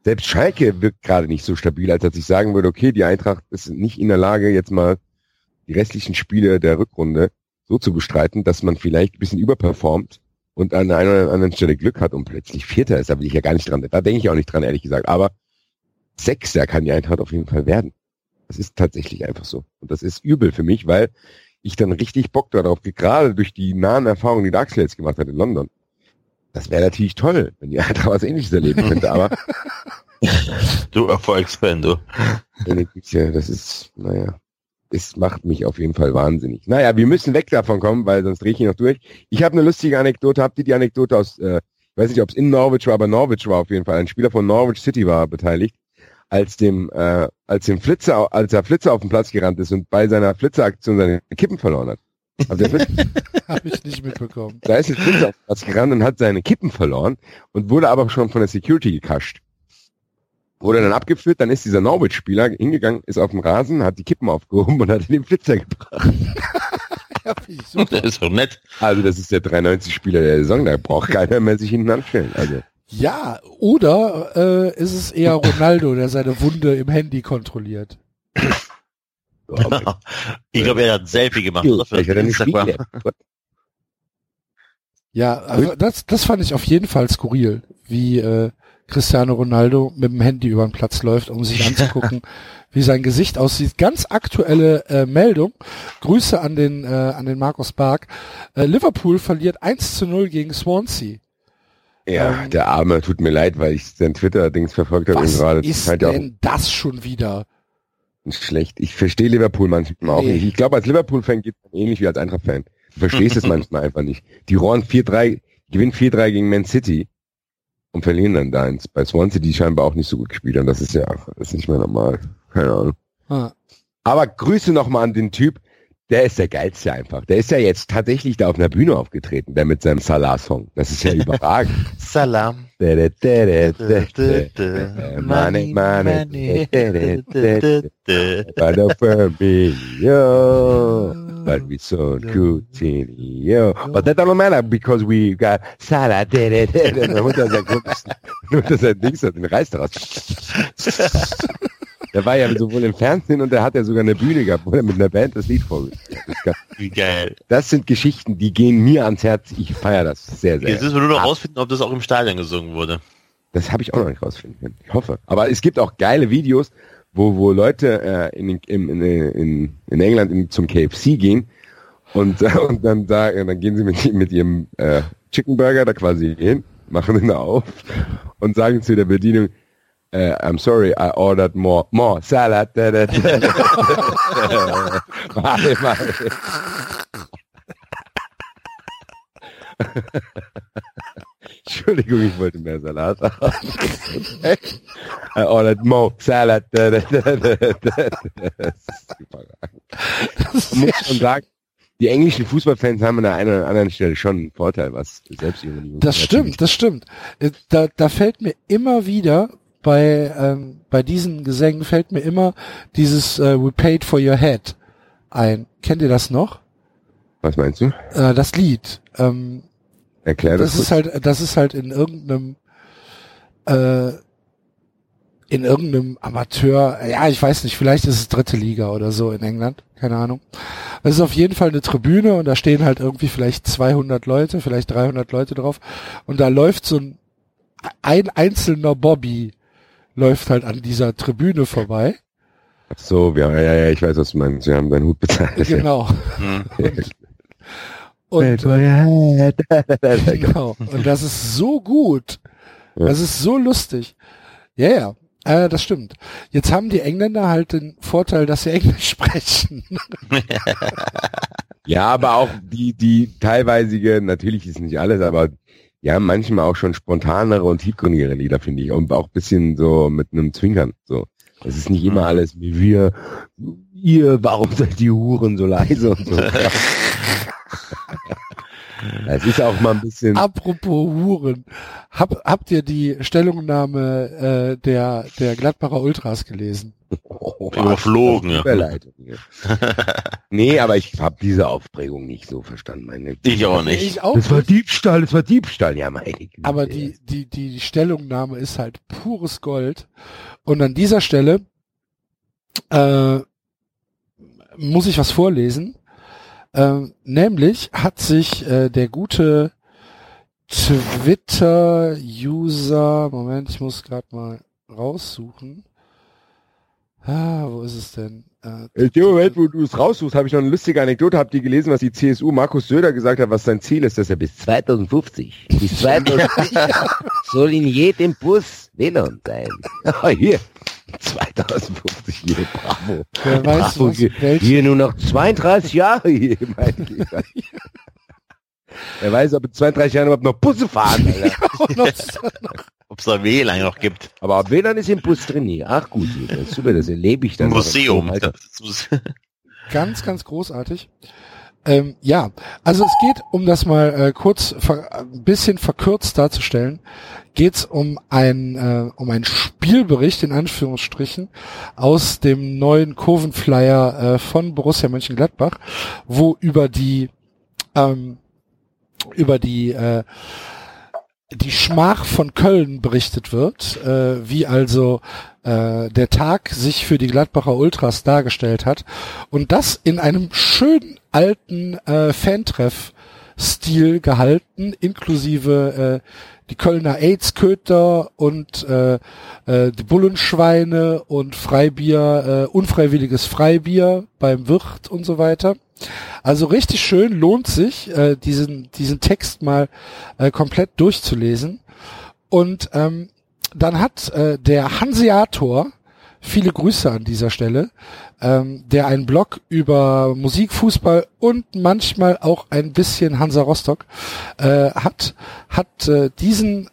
Selbst Schalke wirkt gerade nicht so stabil, als dass ich sagen würde, okay, die Eintracht ist nicht in der Lage, jetzt mal die restlichen Spiele der Rückrunde so zu bestreiten, dass man vielleicht ein bisschen überperformt und an einer oder anderen Stelle Glück hat und plötzlich Vierter ist. Da will ich ja gar nicht dran. Da denke ich auch nicht dran, ehrlich gesagt. Aber Sechster kann die Eintracht auf jeden Fall werden. Das ist tatsächlich einfach so. Und das ist übel für mich, weil ich dann richtig Bock darauf gerade durch die nahen Erfahrungen, die der Axel jetzt gemacht hat in London. Das wäre natürlich toll, wenn (laughs) die Eintracht was ähnliches erleben könnte, aber (laughs) du ja, das ist, naja, es macht mich auf jeden Fall wahnsinnig. Naja, wir müssen weg davon kommen, weil sonst drehe ich hier noch durch. Ich habe eine lustige Anekdote. Habt ihr die Anekdote aus, äh, ich weiß nicht, ob es in Norwich war, aber Norwich war auf jeden Fall. Ein Spieler von Norwich City war beteiligt, als dem, äh, als dem Flitzer, als der Flitzer auf den Platz gerannt ist und bei seiner Flitzeraktion seine Kippen verloren hat. Habt ihr das mit? (laughs) Habe ich nicht mitbekommen. Da ist ein Flitzer auf den Platz gerannt und hat seine Kippen verloren und wurde aber schon von der Security gekascht. Wurde dann abgeführt, dann ist dieser Norwich-Spieler hingegangen, ist auf dem Rasen, hat die Kippen aufgehoben und hat den Flitzer gebracht. (laughs) Ja, super. Das ist doch nett. Also das ist der 93-Spieler der Saison, da braucht keiner mehr sich hinten anstellen. Also Ja, oder äh, ist es eher Ronaldo, der seine Wunde im Handy kontrolliert? (laughs) ich glaube, er hat ein Selfie gemacht. hat er eine Instagram. Spiele. Ja, also das, das fand ich auf jeden Fall skurril, wie äh, Cristiano Ronaldo mit dem Handy über den Platz läuft, um sich anzugucken, (laughs) wie sein Gesicht aussieht. Ganz aktuelle äh, Meldung. Grüße an den, äh, an den Markus Bark. Äh, Liverpool verliert 1 zu 0 gegen Swansea. Ja, der Arme, tut mir leid, weil ich sein Twitter-Dings verfolgt habe und Was gerade ist ja auch denn das schon wieder? Schlecht. Ich verstehe Liverpool manchmal auch Nee. nicht. Ich glaube, als Liverpool-Fan geht es ähnlich wie als Eintracht-Fan. Du verstehst es (laughs) manchmal einfach nicht. Die rohren 4-3, gewinnen 4-3 gegen Man City und verlieren dann da eins. Bei Swansea, die scheinbar auch nicht so gut gespielt haben. Das ist ja das ist nicht mehr normal. Keine Ahnung. Ah, Aber Grüße nochmal an den Typ. Der ist der geilste einfach. Der ist ja jetzt tatsächlich da auf einer Bühne aufgetreten, der mit seinem Salah-Song. Das ist ja überragend. Salam. Money, money. But over me, yo. But we so yo. But that don't matter because we got Salah. Dann holt er er Dings und den Reis daraus. Der war ja sowohl im Fernsehen und der hat ja sogar eine Bühne gehabt, wo er mit einer Band das Lied vorgestellt hat. Wie geil. Das sind Geschichten, die gehen mir ans Herz. Ich feiere das sehr, sehr. Jetzt müssen wir nur noch rausfinden, ob das auch im Stadion gesungen wurde. Das habe ich auch noch nicht rausfinden können. Ich hoffe. Aber es gibt auch geile Videos, wo, wo Leute äh, in, in, in, in, England in, zum KFC gehen und, äh, und dann sagen, dann gehen sie mit, mit ihrem äh, Chicken Burger da quasi hin, machen ihn da auf und sagen zu der Bedienung, äh, I'm sorry, I ordered more, more salad. (laughs) Warte, warte. (laughs) Entschuldigung, ich wollte mehr Salat. (laughs) I ordered more salad. Da, da, da, da, da. Das ist super. Man muss schon sagen, die englischen Fußballfans haben an der einen oder anderen Stelle schon einen Vorteil, was Selbstironie Das stimmt, das stimmt. Äh, Da, da fällt mir immer wieder bei ähm, bei diesen Gesängen fällt mir immer dieses äh, We paid for your head ein. Kennt ihr das noch? Was meinst du? Äh, das Lied. Ähm, Erklär das, das ist halt, das ist halt in irgendeinem, äh, in irgendeinem Amateur, ja, ich weiß nicht, vielleicht ist es dritte Liga oder so in England, keine Ahnung. Es ist auf jeden Fall eine Tribüne und da stehen halt irgendwie vielleicht 200 Leute, vielleicht 300 Leute drauf und da läuft so ein, ein einzelner Bobby läuft halt an dieser Tribüne vorbei. Ach so, ja, ja, ja, ich weiß, was du meinst. Sie haben deinen Hut bezahlt. Genau. (laughs) Und, und (laughs) ja. Genau. Und das ist so gut. Das ist so lustig. Ja, ja. Äh, das stimmt. Jetzt haben die Engländer halt den Vorteil, dass sie Englisch (laughs) sprechen. Ja, aber auch die, die teilweise, natürlich ist nicht alles, aber ja, manchmal auch schon spontanere und tiefgründigere Lieder, finde ich. Und auch bisschen so mit einem Zwinkern. So. Es ist nicht immer alles wie wir, ihr, warum seid die Huren so leise und so. (laughs) Es ist auch mal ein bisschen. Apropos Huren. Hab, habt ihr die Stellungnahme äh, der, der Gladbacher Ultras gelesen? Überflogen, ja. (laughs) Nee, aber ich habe diese Aufregung nicht so verstanden. Meine Ich auch nicht. Ich auch. Das war nicht. Diebstahl, das war Diebstahl. Ja, meine Güte. Aber die, die, die Stellungnahme ist halt pures Gold. Und an dieser Stelle äh, muss ich was vorlesen. Ähm, nämlich hat sich äh, der gute Twitter-User, Moment, ich muss gerade mal raussuchen. Ah, wo ist es denn? Äh, In dem Moment, wo du es raussuchst, habe ich noch eine lustige Anekdote. Habt ihr gelesen, was die CSU Markus Söder gesagt hat, was sein Ziel ist, dass er bis 2050. Bis 2050 (laughs) soll in jedem Bus WLAN sein. Ah, hier 2050 hier, bravo. wer weiß, Bravo, was, hier, welche, hier nur noch 32 Jahre (laughs) hier, mein Lieber. (laughs) Er weiß, ob in 32 Jahren überhaupt noch Busse fahren, Alter. Ob es da WLAN noch gibt. Aber ob WLAN ist im Bus drin hier. Ach gut, das ist super, das erlebe ich dann. Museum. Muss- (laughs) ganz, ganz großartig. Ähm, ja, also es geht, um das mal äh, kurz ein bisschen verkürzt darzustellen, geht es um ein äh, um einen Spielbericht in Anführungsstrichen aus dem neuen Kurvenflyer äh, von Borussia Mönchengladbach, wo über die ähm, über die äh, die Schmach von Köln berichtet wird, äh, wie also äh, der Tag sich für die Gladbacher Ultras dargestellt hat. Und das in einem schönen alten äh, Fantreff-Stil gehalten, inklusive äh, die Kölner AIDS-Köter und äh, äh, die Bullenschweine und Freibier, äh, unfreiwilliges Freibier beim Wirt und so weiter. Also richtig schön, lohnt sich, äh, diesen, diesen Text mal äh, komplett durchzulesen. Und ähm, dann hat äh, der Hanseator, viele Grüße an dieser Stelle, ähm, der einen Blog über Musik, Fußball und manchmal auch ein bisschen Hansa Rostock äh, hat, hat äh, diesen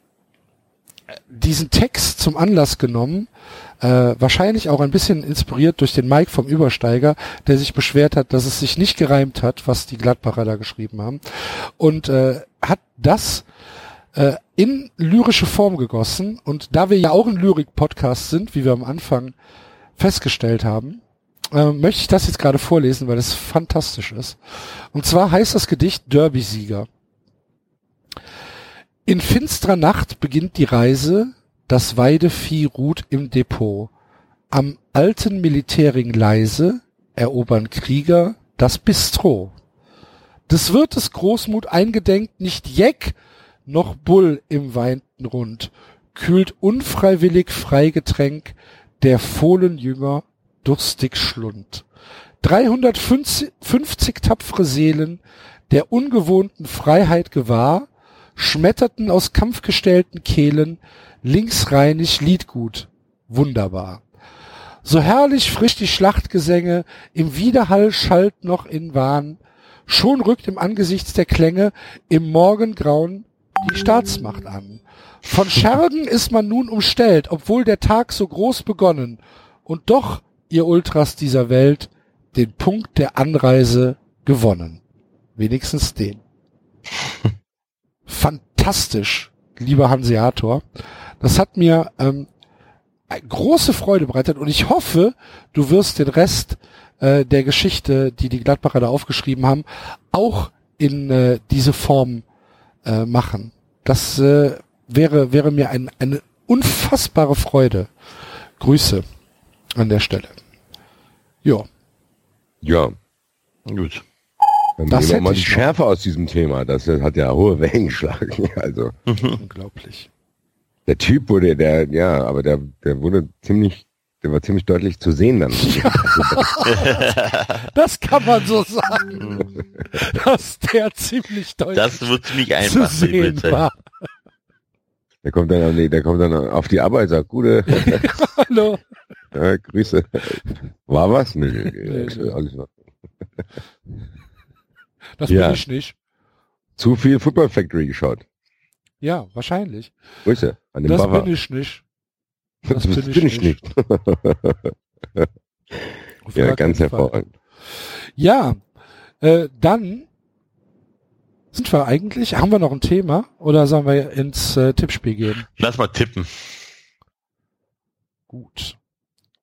diesen Text zum Anlass genommen, äh, wahrscheinlich auch ein bisschen inspiriert durch den Mike vom Übersteiger, der sich beschwert hat, dass es sich nicht gereimt hat, was die Gladbacher da geschrieben haben, und äh, hat das äh, in lyrische Form gegossen. Und da wir ja auch ein Lyrik-Podcast sind, wie wir am Anfang festgestellt haben, äh, möchte ich das jetzt gerade vorlesen, weil es fantastisch ist. Und zwar heißt das Gedicht Derby-Sieger. In finsterer Nacht beginnt die Reise, das Weidevieh ruht im Depot. Am alten Militärring leise erobern Krieger das Bistro. Des Wirtes Großmut eingedenk nicht Jeck noch Bull im weinten Rund, kühlt unfreiwillig Freigetränk der Fohlenjünger durstig Schlund. 350 tapfere Seelen der ungewohnten Freiheit gewahr, schmetterten aus kampfgestellten Kehlen linksrheinig Liedgut. wunderbar. So herrlich frisch die Schlachtgesänge, im Widerhall schallt noch in Wahn, schon rückt im Angesichts der Klänge im Morgengrauen die Staatsmacht an. Von Schergen ist man nun umstellt, obwohl der Tag so groß begonnen, und doch, ihr Ultras dieser Welt, den Punkt der Anreise gewonnen. Wenigstens den. (laughs) Fantastisch, lieber Hanseator. Das hat mir ähm, große Freude bereitet und ich hoffe, du wirst den Rest äh, der Geschichte, die die Gladbacher da aufgeschrieben haben, auch in äh, diese Form äh, machen. Das äh, wäre, wäre mir ein, eine unfassbare Freude. Grüße an der Stelle. Ja, Ja. Gut. Dann Das nehmen wir mal die. Schärfe aus diesem Thema. Das hat ja hohe Wellen geschlagen. (laughs) Also unglaublich. der Typ wurde, der, ja, aber der, der wurde ziemlich, der war ziemlich deutlich zu sehen dann. (laughs) Das kann man so sagen, (laughs) dass der ziemlich deutlich Das wird ziemlich zu einfach. sehen bitte. war. Der kommt dann, nee, der kommt dann auf die Arbeit, sagt, gute, (laughs) Hallo. ja, Grüße. War was? Nee, nee, Nee, nee, nee. alles noch. Das Ja. bin ich nicht. Zu viel Football Factory geschaut. Ja, wahrscheinlich. Grüße an den Das Buffer. bin ich nicht. Das bin bin, ich ich nicht. Ja, ganz hervorragend. Ja, äh, dann sind wir eigentlich, haben wir noch ein Thema oder sollen wir ins äh, Tippspiel gehen? Lass mal tippen. Gut.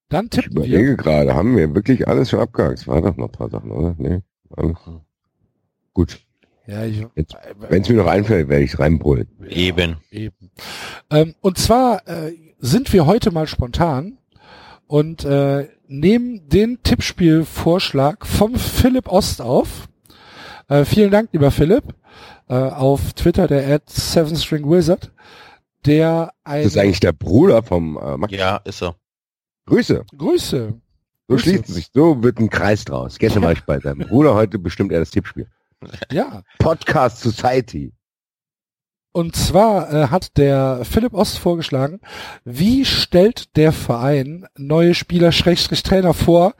Dann Ich tippen wir. überlege gerade, haben wir wirklich alles schon abgehakt? Es waren doch noch ein paar Sachen, oder? Nee. Alles. Gut. Ja, ich, Wenn es mir noch einfällt, werde ich reinbrüllen. Eben. Eben. Ähm, und zwar äh, sind wir heute mal spontan und äh, nehmen den Tippspielvorschlag vom Philipp Ost auf. Äh, vielen Dank, lieber Philipp, äh, auf Twitter der at Seven String Wizard, der ein Das ist eigentlich der Bruder vom äh, Max. Ja, ist so. Grüße. Grüße. So schließt es sich. So wird ein Kreis draus. Gestern war ich bei seinem Bruder, heute bestimmt er das Tippspiel. Ja, Podcast Society. Und zwar äh, hat der Philipp Ost vorgeschlagen, wie stellt der Verein neue Spieler Schrägstrich Trainer vor?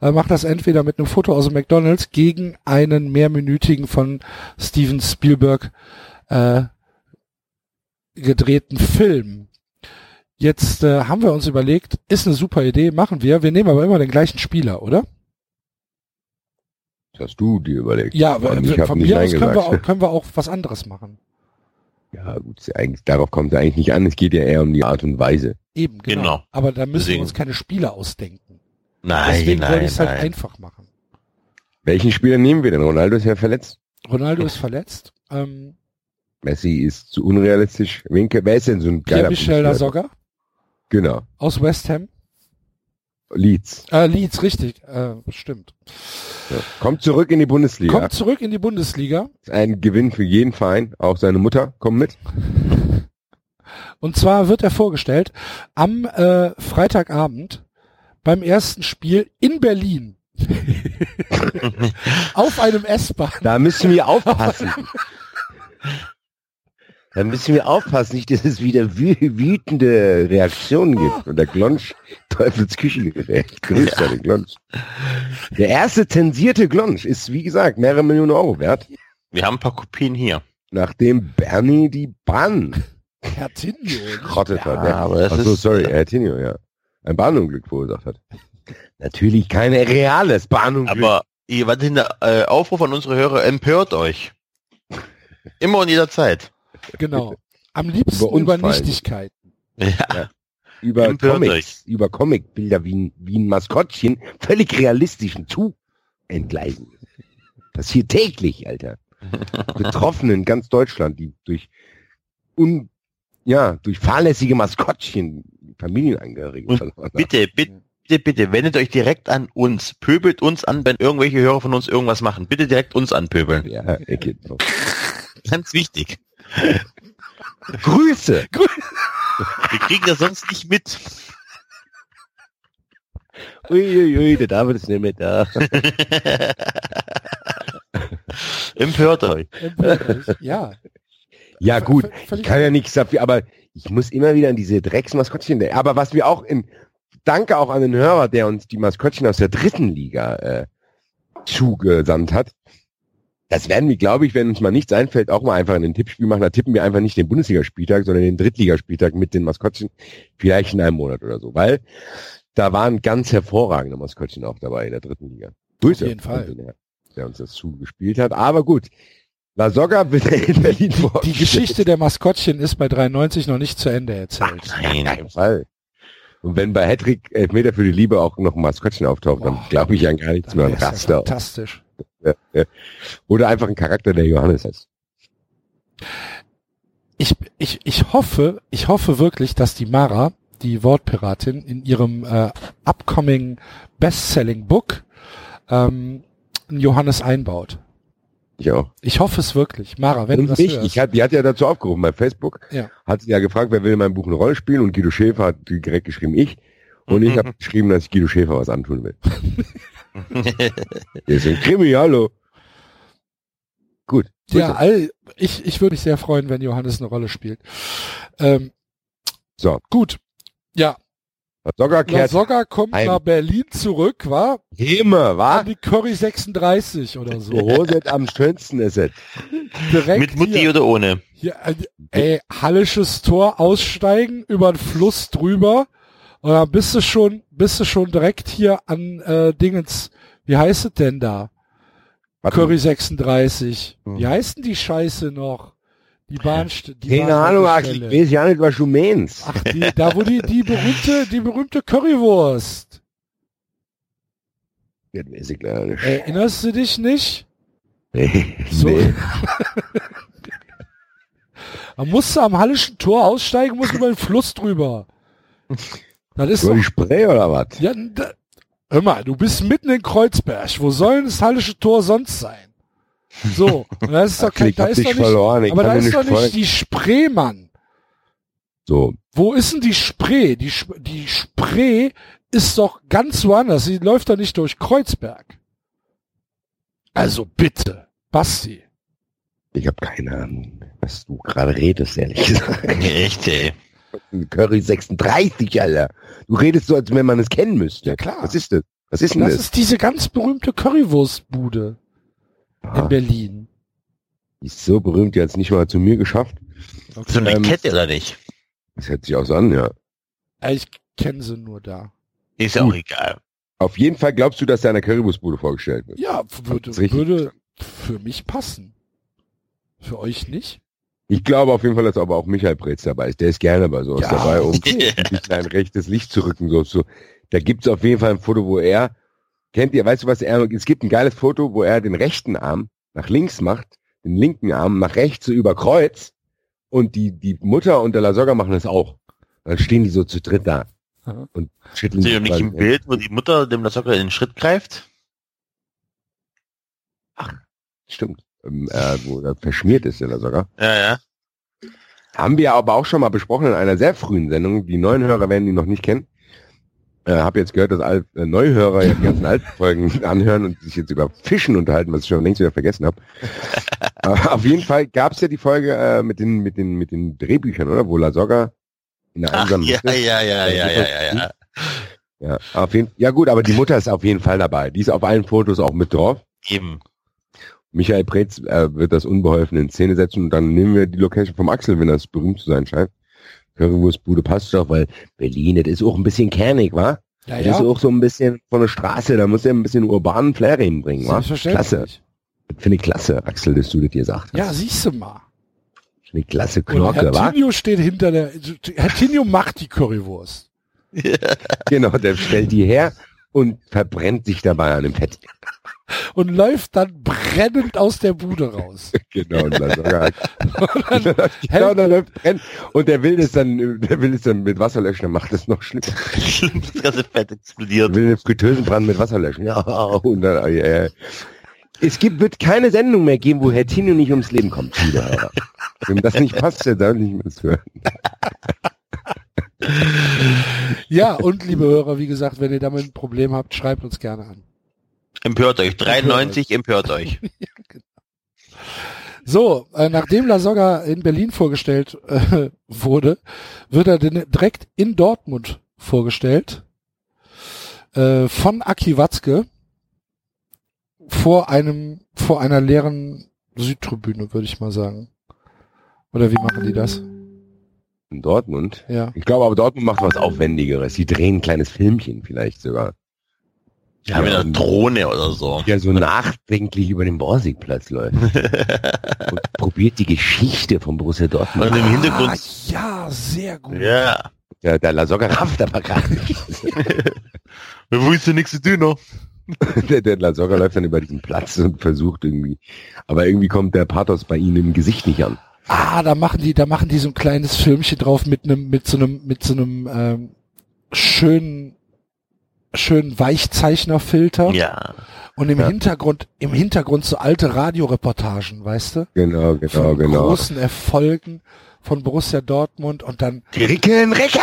Äh, macht das entweder mit einem Foto aus dem McDonalds gegen einen mehrminütigen von Steven Spielberg äh, gedrehten Film. Jetzt äh, haben wir uns überlegt, ist eine super Idee, machen wir. Wir nehmen aber immer den gleichen Spieler, oder? Das hast du dir überlegt. Ja, aber ich von mir aus können wir, auch, können wir auch was anderes machen. Ja, gut, eigentlich, darauf kommt es eigentlich nicht an. Es geht ja eher um die Art und Weise. Eben, genau. Genau. Aber da müssen wir Deswegen- uns keine Spieler ausdenken. Nein, Deswegen wollte nein, ich es halt einfach machen. Welchen Spieler nehmen wir denn? Ronaldo ist ja verletzt. Ronaldo ist verletzt. Ähm, Messi ist zu unrealistisch. Wen, wer ist denn so ein geiler Fußballer? Lasogga Genau. aus West Ham. Leeds. Äh, Leeds, richtig. Äh, stimmt. Ja. Kommt zurück in die Bundesliga. Kommt zurück in die Bundesliga. Ein Gewinn für jeden Verein. Auch seine Mutter kommt mit. (laughs) Und zwar wird er vorgestellt am äh, Freitagabend beim ersten Spiel in Berlin. (laughs) Auf einem S-Bahn. Da müssen wir aufpassen. (laughs) Da müssen wir aufpassen, nicht, dass es wieder wü wütende Reaktionen gibt. Und der Glonsch, Teufels Küchengerät. Grüß ja. den Glonsch. Der erste zensierte Glonsch ist, wie gesagt, mehrere Millionen Euro wert. Wir haben ein paar Kopien hier. Nachdem Bernie die Bahn schrottet hat. Ja, aber das Ach so, ist- sorry, Herr Tinio, ja. Ein Bahnunglück verursacht hat. Natürlich kein reales Bahnunglück. Aber ihr wartet in der äh, Aufruf an unsere Hörer, empört euch. Immer und jederzeit. Genau. Am liebsten Über über. Nichtigkeiten. Ja. Über Empört Comics, über Comicbilder wie, ein- wie ein Maskottchen völlig realistischen zu entgleisen. Passiert täglich, Alter. (laughs) Betroffene in ganz Deutschland, die durch un, ja, durch fahrlässige Maskottchen Familienangehörige Und verloren haben. Bitte, bitte, bitte, bitte, wendet euch direkt an uns. Pöbelt uns an, wenn irgendwelche Hörer von uns irgendwas machen. Bitte direkt uns anpöbeln. Ja, Ecke. Ganz wichtig. (laughs) Grüße. Wir kriegen das sonst nicht mit. Uiuiui, der David ist nicht mehr da. (laughs) Empört euch. Empört euch. Ja. Ja gut, ich kann ja nichts dafür, aber ich muss immer wieder an diese Drecksmaskottchen denken. Aber was wir auch in, danke auch an den Hörer, der uns die Maskottchen aus der dritten Liga äh, zugesandt hat. Das werden wir, glaube ich, wenn uns mal nichts einfällt, auch mal einfach in ein Tippspiel machen. Da tippen wir einfach nicht den Bundesligaspieltag, sondern den Drittligaspieltag mit den Maskottchen, vielleicht in einem Monat oder so. Weil da waren ganz hervorragende Maskottchen auch dabei in der dritten Liga. Grüße. jeden Fall. den Der uns das zugespielt hat. Aber gut. La Soga wird in Berlin Die Geschichte der Maskottchen ist bei 93 noch nicht zu Ende erzählt. Nein, keinen Fall. Und wenn bei Hedrick Elfmeter für die Liebe auch noch ein Maskottchen auftaucht, dann Boah. glaube ich an gar nichts mehr Raster. fantastisch. Ja, ja. Oder einfach ein Charakter, der Johannes ist. Ich, ich, ich hoffe, ich hoffe wirklich, dass die Mara, die Wortpiratin, in ihrem äh, upcoming Bestselling Book ähm, einen Johannes einbaut. Ich auch. Ich hoffe es wirklich. Mara, wenn Und du das mich, hörst. ich hat, die hat ja dazu aufgerufen bei Facebook. Ja. Hat sie ja gefragt, wer will in meinem Buch eine Rolle spielen und Guido Schäfer hat direkt geschrieben, ich. Und ich habe geschrieben, dass ich Guido Schäfer was antun will. (laughs) (laughs) Ist ein Krimi, hallo. Gut. ja, all, ich, ich würde mich sehr freuen, wenn Johannes eine Rolle spielt. Ähm, So. gut. Ja, Sogar La kehrt Soga kommt heim. nach Berlin zurück, war? immer, An wa? die Curry 36 oder so. Hose am schönsten ist es. Direkt Mit Mutti hier, oder ohne? hier, äh, ey, Hallisches Tor aussteigen, über den Fluss drüber und dann bist du schon, bist du schon direkt hier an äh, Dingens, wie heißt es denn da? Warte, Curry 36. Hm. Wie heißt denn die Scheiße noch? Die Bahnst die Keine Ahnung, Axel, ich weiß ja nicht, was du meinst. Ach, die, da wo die, die berühmte, die berühmte Currywurst. Das weiß ich leider nicht. Erinnerst du dich nicht? Nee. So. nee. Da musst du am Hallischen Tor aussteigen, musst über den Fluss drüber. (laughs) Das ist Über doch, die Spray oder was? ja, da, hör mal, du bist mitten in Kreuzberg. Wo soll denn das Hallische Tor sonst sein? So, (laughs) und das ist doch kein, da ist doch nicht, verloren, aber da ist nicht doch nicht die Spree, Mann. So, Wo ist denn die Spree? Die, die Spree ist doch ganz woanders. Sie läuft doch nicht durch Kreuzberg. Also bitte, Basti. ich habe keine Ahnung, was du gerade redest, ehrlich gesagt. (laughs) Echt, ey. Curry 36, Alter. Du redest so, als wenn man es kennen müsste. Ja, klar. Was ist das? Was ist denn Das das? ist diese ganz berühmte Currywurstbude in Ah, Berlin. die ist so berühmt, die hat es nicht mal zu mir geschafft. So eine Ähm, Kette oder nicht? Das hört sich auch so an, ja. Ich kenne sie nur da. Ist ja auch egal. Auf jeden Fall glaubst du, dass da eine Currywurstbude vorgestellt wird. Ja, würde, würde für mich passen. Für euch nicht? Ich glaube auf jeden Fall, dass aber auch Michael Pretz dabei ist. Der ist gerne bei sowas Ja, dabei, um (laughs) okay. ein bisschen ein rechtes Licht zu rücken. So, so. Da gibt's auf jeden Fall ein Foto, wo er, kennt ihr, weißt du was, er, es gibt ein geiles Foto, wo er den rechten Arm nach links macht, den linken Arm nach rechts so über Kreuz und die, die Mutter und der Lasogga machen das auch. Dann stehen die so zu dritt da Aha. und schütteln Seht ihr sich nicht im Bild, wo die Mutter dem Lasocca in den Schritt greift? Stimmt. Ähm, äh, wo er verschmiert ist, der Lasogga. Ja, ja. Haben wir aber auch schon mal besprochen in einer sehr frühen Sendung. Die neuen Hörer werden die noch nicht kennen. Äh, hab jetzt gehört, dass Al äh, Neuhörer ja die ganzen alten Folgen (laughs) anhören und sich jetzt über Fischen unterhalten, was ich schon längst wieder vergessen habe. Aber (laughs) auf jeden Fall gab es ja die Folge äh, mit den mit den mit den Drehbüchern, oder? Wo La Soga in der einsamen ja, Hütte- ja, ja, ja, ja, ja, ja. ja, auf jeden Ja gut, aber die Mutter ist auf jeden Fall dabei. Die ist auf allen Fotos auch mit drauf. Eben. Michael Preetz äh, wird das unbeholfen in Szene setzen und dann nehmen wir die Location vom Axel, wenn das berühmt zu sein scheint. Currywurstbude passt doch, weil Berlin, das ist auch ein bisschen kernig, wa? Ja, Das ja. ist auch so ein bisschen von der Straße, da muss er ein bisschen urbanen Flair hinbringen, wa? Klasse. Das Finde ich klasse, Axel, dass du das dir sagst. Ja, siehst du mal. Finde ich klasse Knorke, Herr wa? Tinio steht hinter der, Herr Tinio macht die Currywurst. (laughs) Genau, der stellt die her und verbrennt sich dabei an dem Fett. (laughs) Und läuft dann brennend aus der Bude raus. (laughs) Genau, und dann sogar, (laughs) Und dann genau, dann läuft brennt und der will es dann, der will es dann mit Wasser löschen, dann macht es noch schlimmer. Schlimm, das ganze Fett explodiert. will den Fritteusenbrand mit Wasser löschen. Ja, und dann, äh, es gibt, wird keine Sendung mehr geben, wo Herr Tino nicht ums Leben kommt. Wenn das nicht passt, dann darf ich nicht mehr das hören. Ja, und liebe Hörer, wie gesagt, wenn ihr damit ein Problem habt, schreibt uns gerne an. Empört euch. 93 empört euch. (laughs) So, äh, nachdem La Soga in Berlin vorgestellt äh, wurde, wird er direkt in Dortmund vorgestellt äh, von Aki Watzke vor einem vor einer leeren Südtribüne, würde ich mal sagen. Oder wie machen die das? In Dortmund. Ja. Ich glaube aber Dortmund macht was Aufwendigeres. Die drehen ein kleines Filmchen vielleicht sogar. Haben ja eine und- Drohne oder so. Der so nachdenklich über den Borsigplatz läuft. (laughs) und probiert die Geschichte von Borussia Dortmund. Und im Ah, Hintergrund, ja, sehr gut. ja. Der, der La Soga rafft aber gar nicht. (laughs) Wo ist denn nichts zu tun noch? der, der La Soga läuft dann über diesen Platz und versucht irgendwie. Aber irgendwie kommt der Pathos bei ihnen im Gesicht nicht an. Ah, da machen die, da machen die so ein kleines Filmchen drauf mit einem, mit so einem, mit so einem ähm, schönen, schönen Weichzeichnerfilter Ja. und im Ja. Hintergrund, im Hintergrund so alte Radioreportagen, weißt du? Genau, genau, Von genau. großen Erfolgen von Borussia Dortmund und dann Die Ricken, Ricken!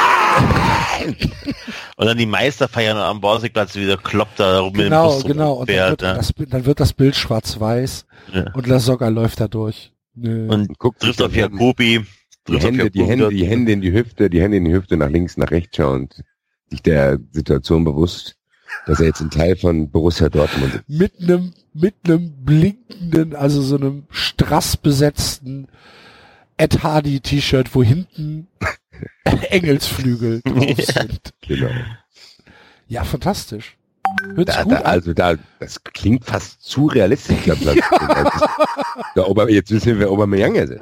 Und dann die Meister feiern am Borsigplatz wieder kloppt da rum genau, mit dem Bus genau und dann wird, ja. das, dann wird das Bild schwarz-weiß Ja. und La Soga läuft da durch. Und Guckt trifft auf dann Jacobi. Die trifft auf Hände, die Hände, die Hände in die Hüfte, die Hände in die Hüfte nach links, nach rechts schauend, sich der Situation bewusst, dass er jetzt ein Teil von Borussia Dortmund ist. mit einem mit einem blinkenden, also so einem strassbesetzten Ed Hardy T-Shirt, wo hinten (laughs) Engelsflügel drauf sind. Genau. Ja, fantastisch. Hört Da, da, also da, das klingt fast zu realistisch. Ich glaub, das, der Ober, jetzt wissen wir, wer Aubameyang. Hört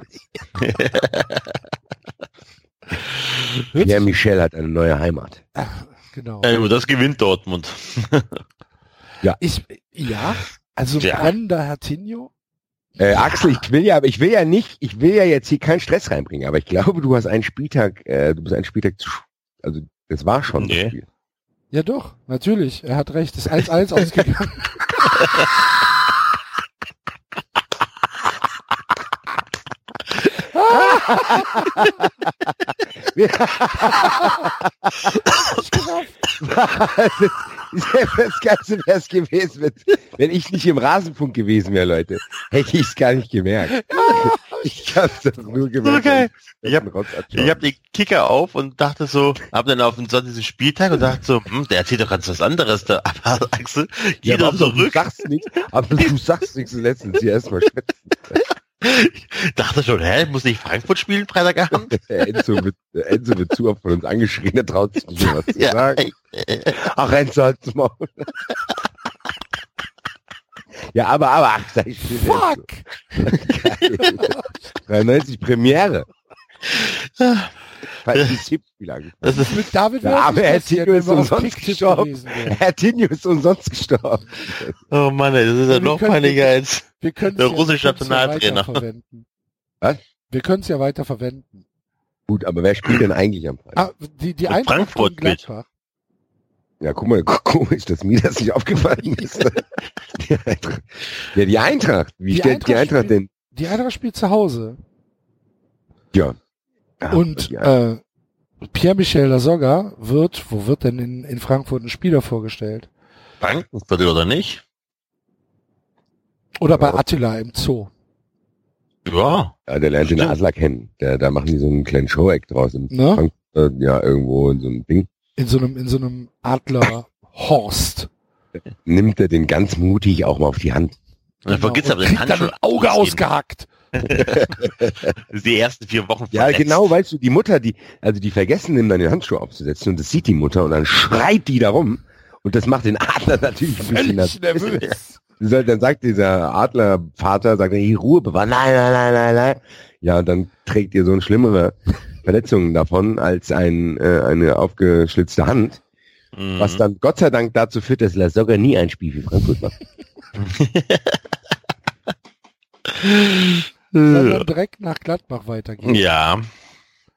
Pierre Michel hat eine neue Heimat. genau. Ja, das gewinnt Dortmund. (laughs) Ich, ja, also Ja. brennender Hertinho. Äh, Axel, ich will ja, aber ich will ja nicht, ich will ja jetzt hier keinen Stress reinbringen, aber ich glaube, du hast einen Spieltag, äh, du bist einen Spieltag zu, also das war schon das Nee. Spiel. Ja doch, natürlich. Er hat recht. Ist 1-1 (laughs) ausgegangen. (laughs) (laughs) das Ganze wäre es gewesen, wenn, wenn ich nicht im Rasenfunk gewesen wäre, Leute. Hätte ich es gar nicht gemerkt. Ich hab's doch nur gemerkt. wenn Ich hab- habe den Kicker auf und dachte so, hab dann auf den sonstigen Spieltag und dachte so, hm, der erzählt doch ganz was anderes da. Aber Axel, geh ja, doch aber Du zurück. sagst nichts, aber du sagst nichts letztens hier erstmal (laughs) schwätzen. (laughs) Dachte schon, hä, muss nicht Frankfurt spielen Freitagabend? (laughs) Enzo wird, Enzo wird zu oft von uns angeschrien, der traut sich nicht was zu (laughs) Ja, sagen. ey, Ach, Enzo, halt's Maul. Ja, aber, aber, ach, sei still. Fuck! Enzo. 93 Premiere. Falls (laughs) die Tippspiel angefangen. das ist, Mit David es passiert, Tino wenn ist umsonst gestorben. Herr Tinio ist umsonst gestorben. oh Mann, das ist ja noch peinlicher als, Der russische Nationaltrainer. Was? Wir können es ja weiter verwenden. Gut, aber wer spielt denn eigentlich am Freitag? Ah, die, die Eintracht Frankfurt Gladbach. Ja, guck mal, (laughs) komisch, dass mir das nicht aufgefallen ist. (laughs) die Eintracht. Ja, die Eintracht. Wie Die stellt die Eintracht Eintracht denn? Die Eintracht spielt zu Hause. Ja. Und äh, Pierre-Michel Lasogga wird, wo wird denn in, in Frankfurt ein Spieler vorgestellt? Frankfurt oder nicht? Oder bei. Attila im Zoo. Ja. ja, der lernt den. Adler kennen. Der, da machen die so einen kleinen Show-Act draus. Im Ne? Frankfurt, ja, irgendwo in so einem Ding. In so einem, in so einem Adlerhorst. Nimmt er den ganz mutig auch mal auf die Hand. Und dann vergisst und aber den dann Handschuh. ein Auge ausgehackt. Das (laughs) ist die ersten vier Wochen Ja, verletzt. genau, weißt du, die Mutter, die, also die vergessen, ihm dann den Handschuh aufzusetzen und das sieht die Mutter und dann schreit die darum und das macht den Adler (laughs) natürlich ein bisschen Völlig nervös. Dann sagt dieser Adlervater, sagt er, Ruhe bewahren, nein, nein, nein, nein, nein. Ja, und dann trägt ihr so ein schlimmere Verletzungen davon als ein, äh, eine aufgeschlitzte Hand, Mhm. was dann Gott sei Dank dazu führt, dass La Soga nie ein Spiel für Frankfurt macht. (laughs) Soll dann direkt nach Gladbach weitergehen. Ja.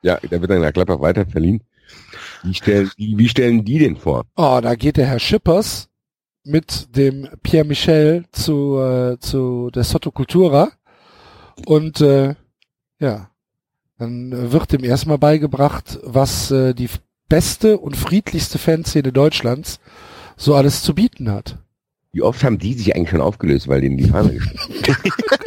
Ja, der wird dann nach Gladbach weiter verliehen. Wie stellen, wie, wie stellen die den vor? Oh, da geht der Herr Schippers mit dem Pierre Michel zu, äh, zu der Sotto Cultura und äh, ja, dann äh, wird ihm erstmal beigebracht, was äh, die beste und friedlichste Fanszene Deutschlands so alles zu bieten hat. Wie oft haben die sich eigentlich schon aufgelöst, weil denen die Fahne gespielt (laughs) (laughs)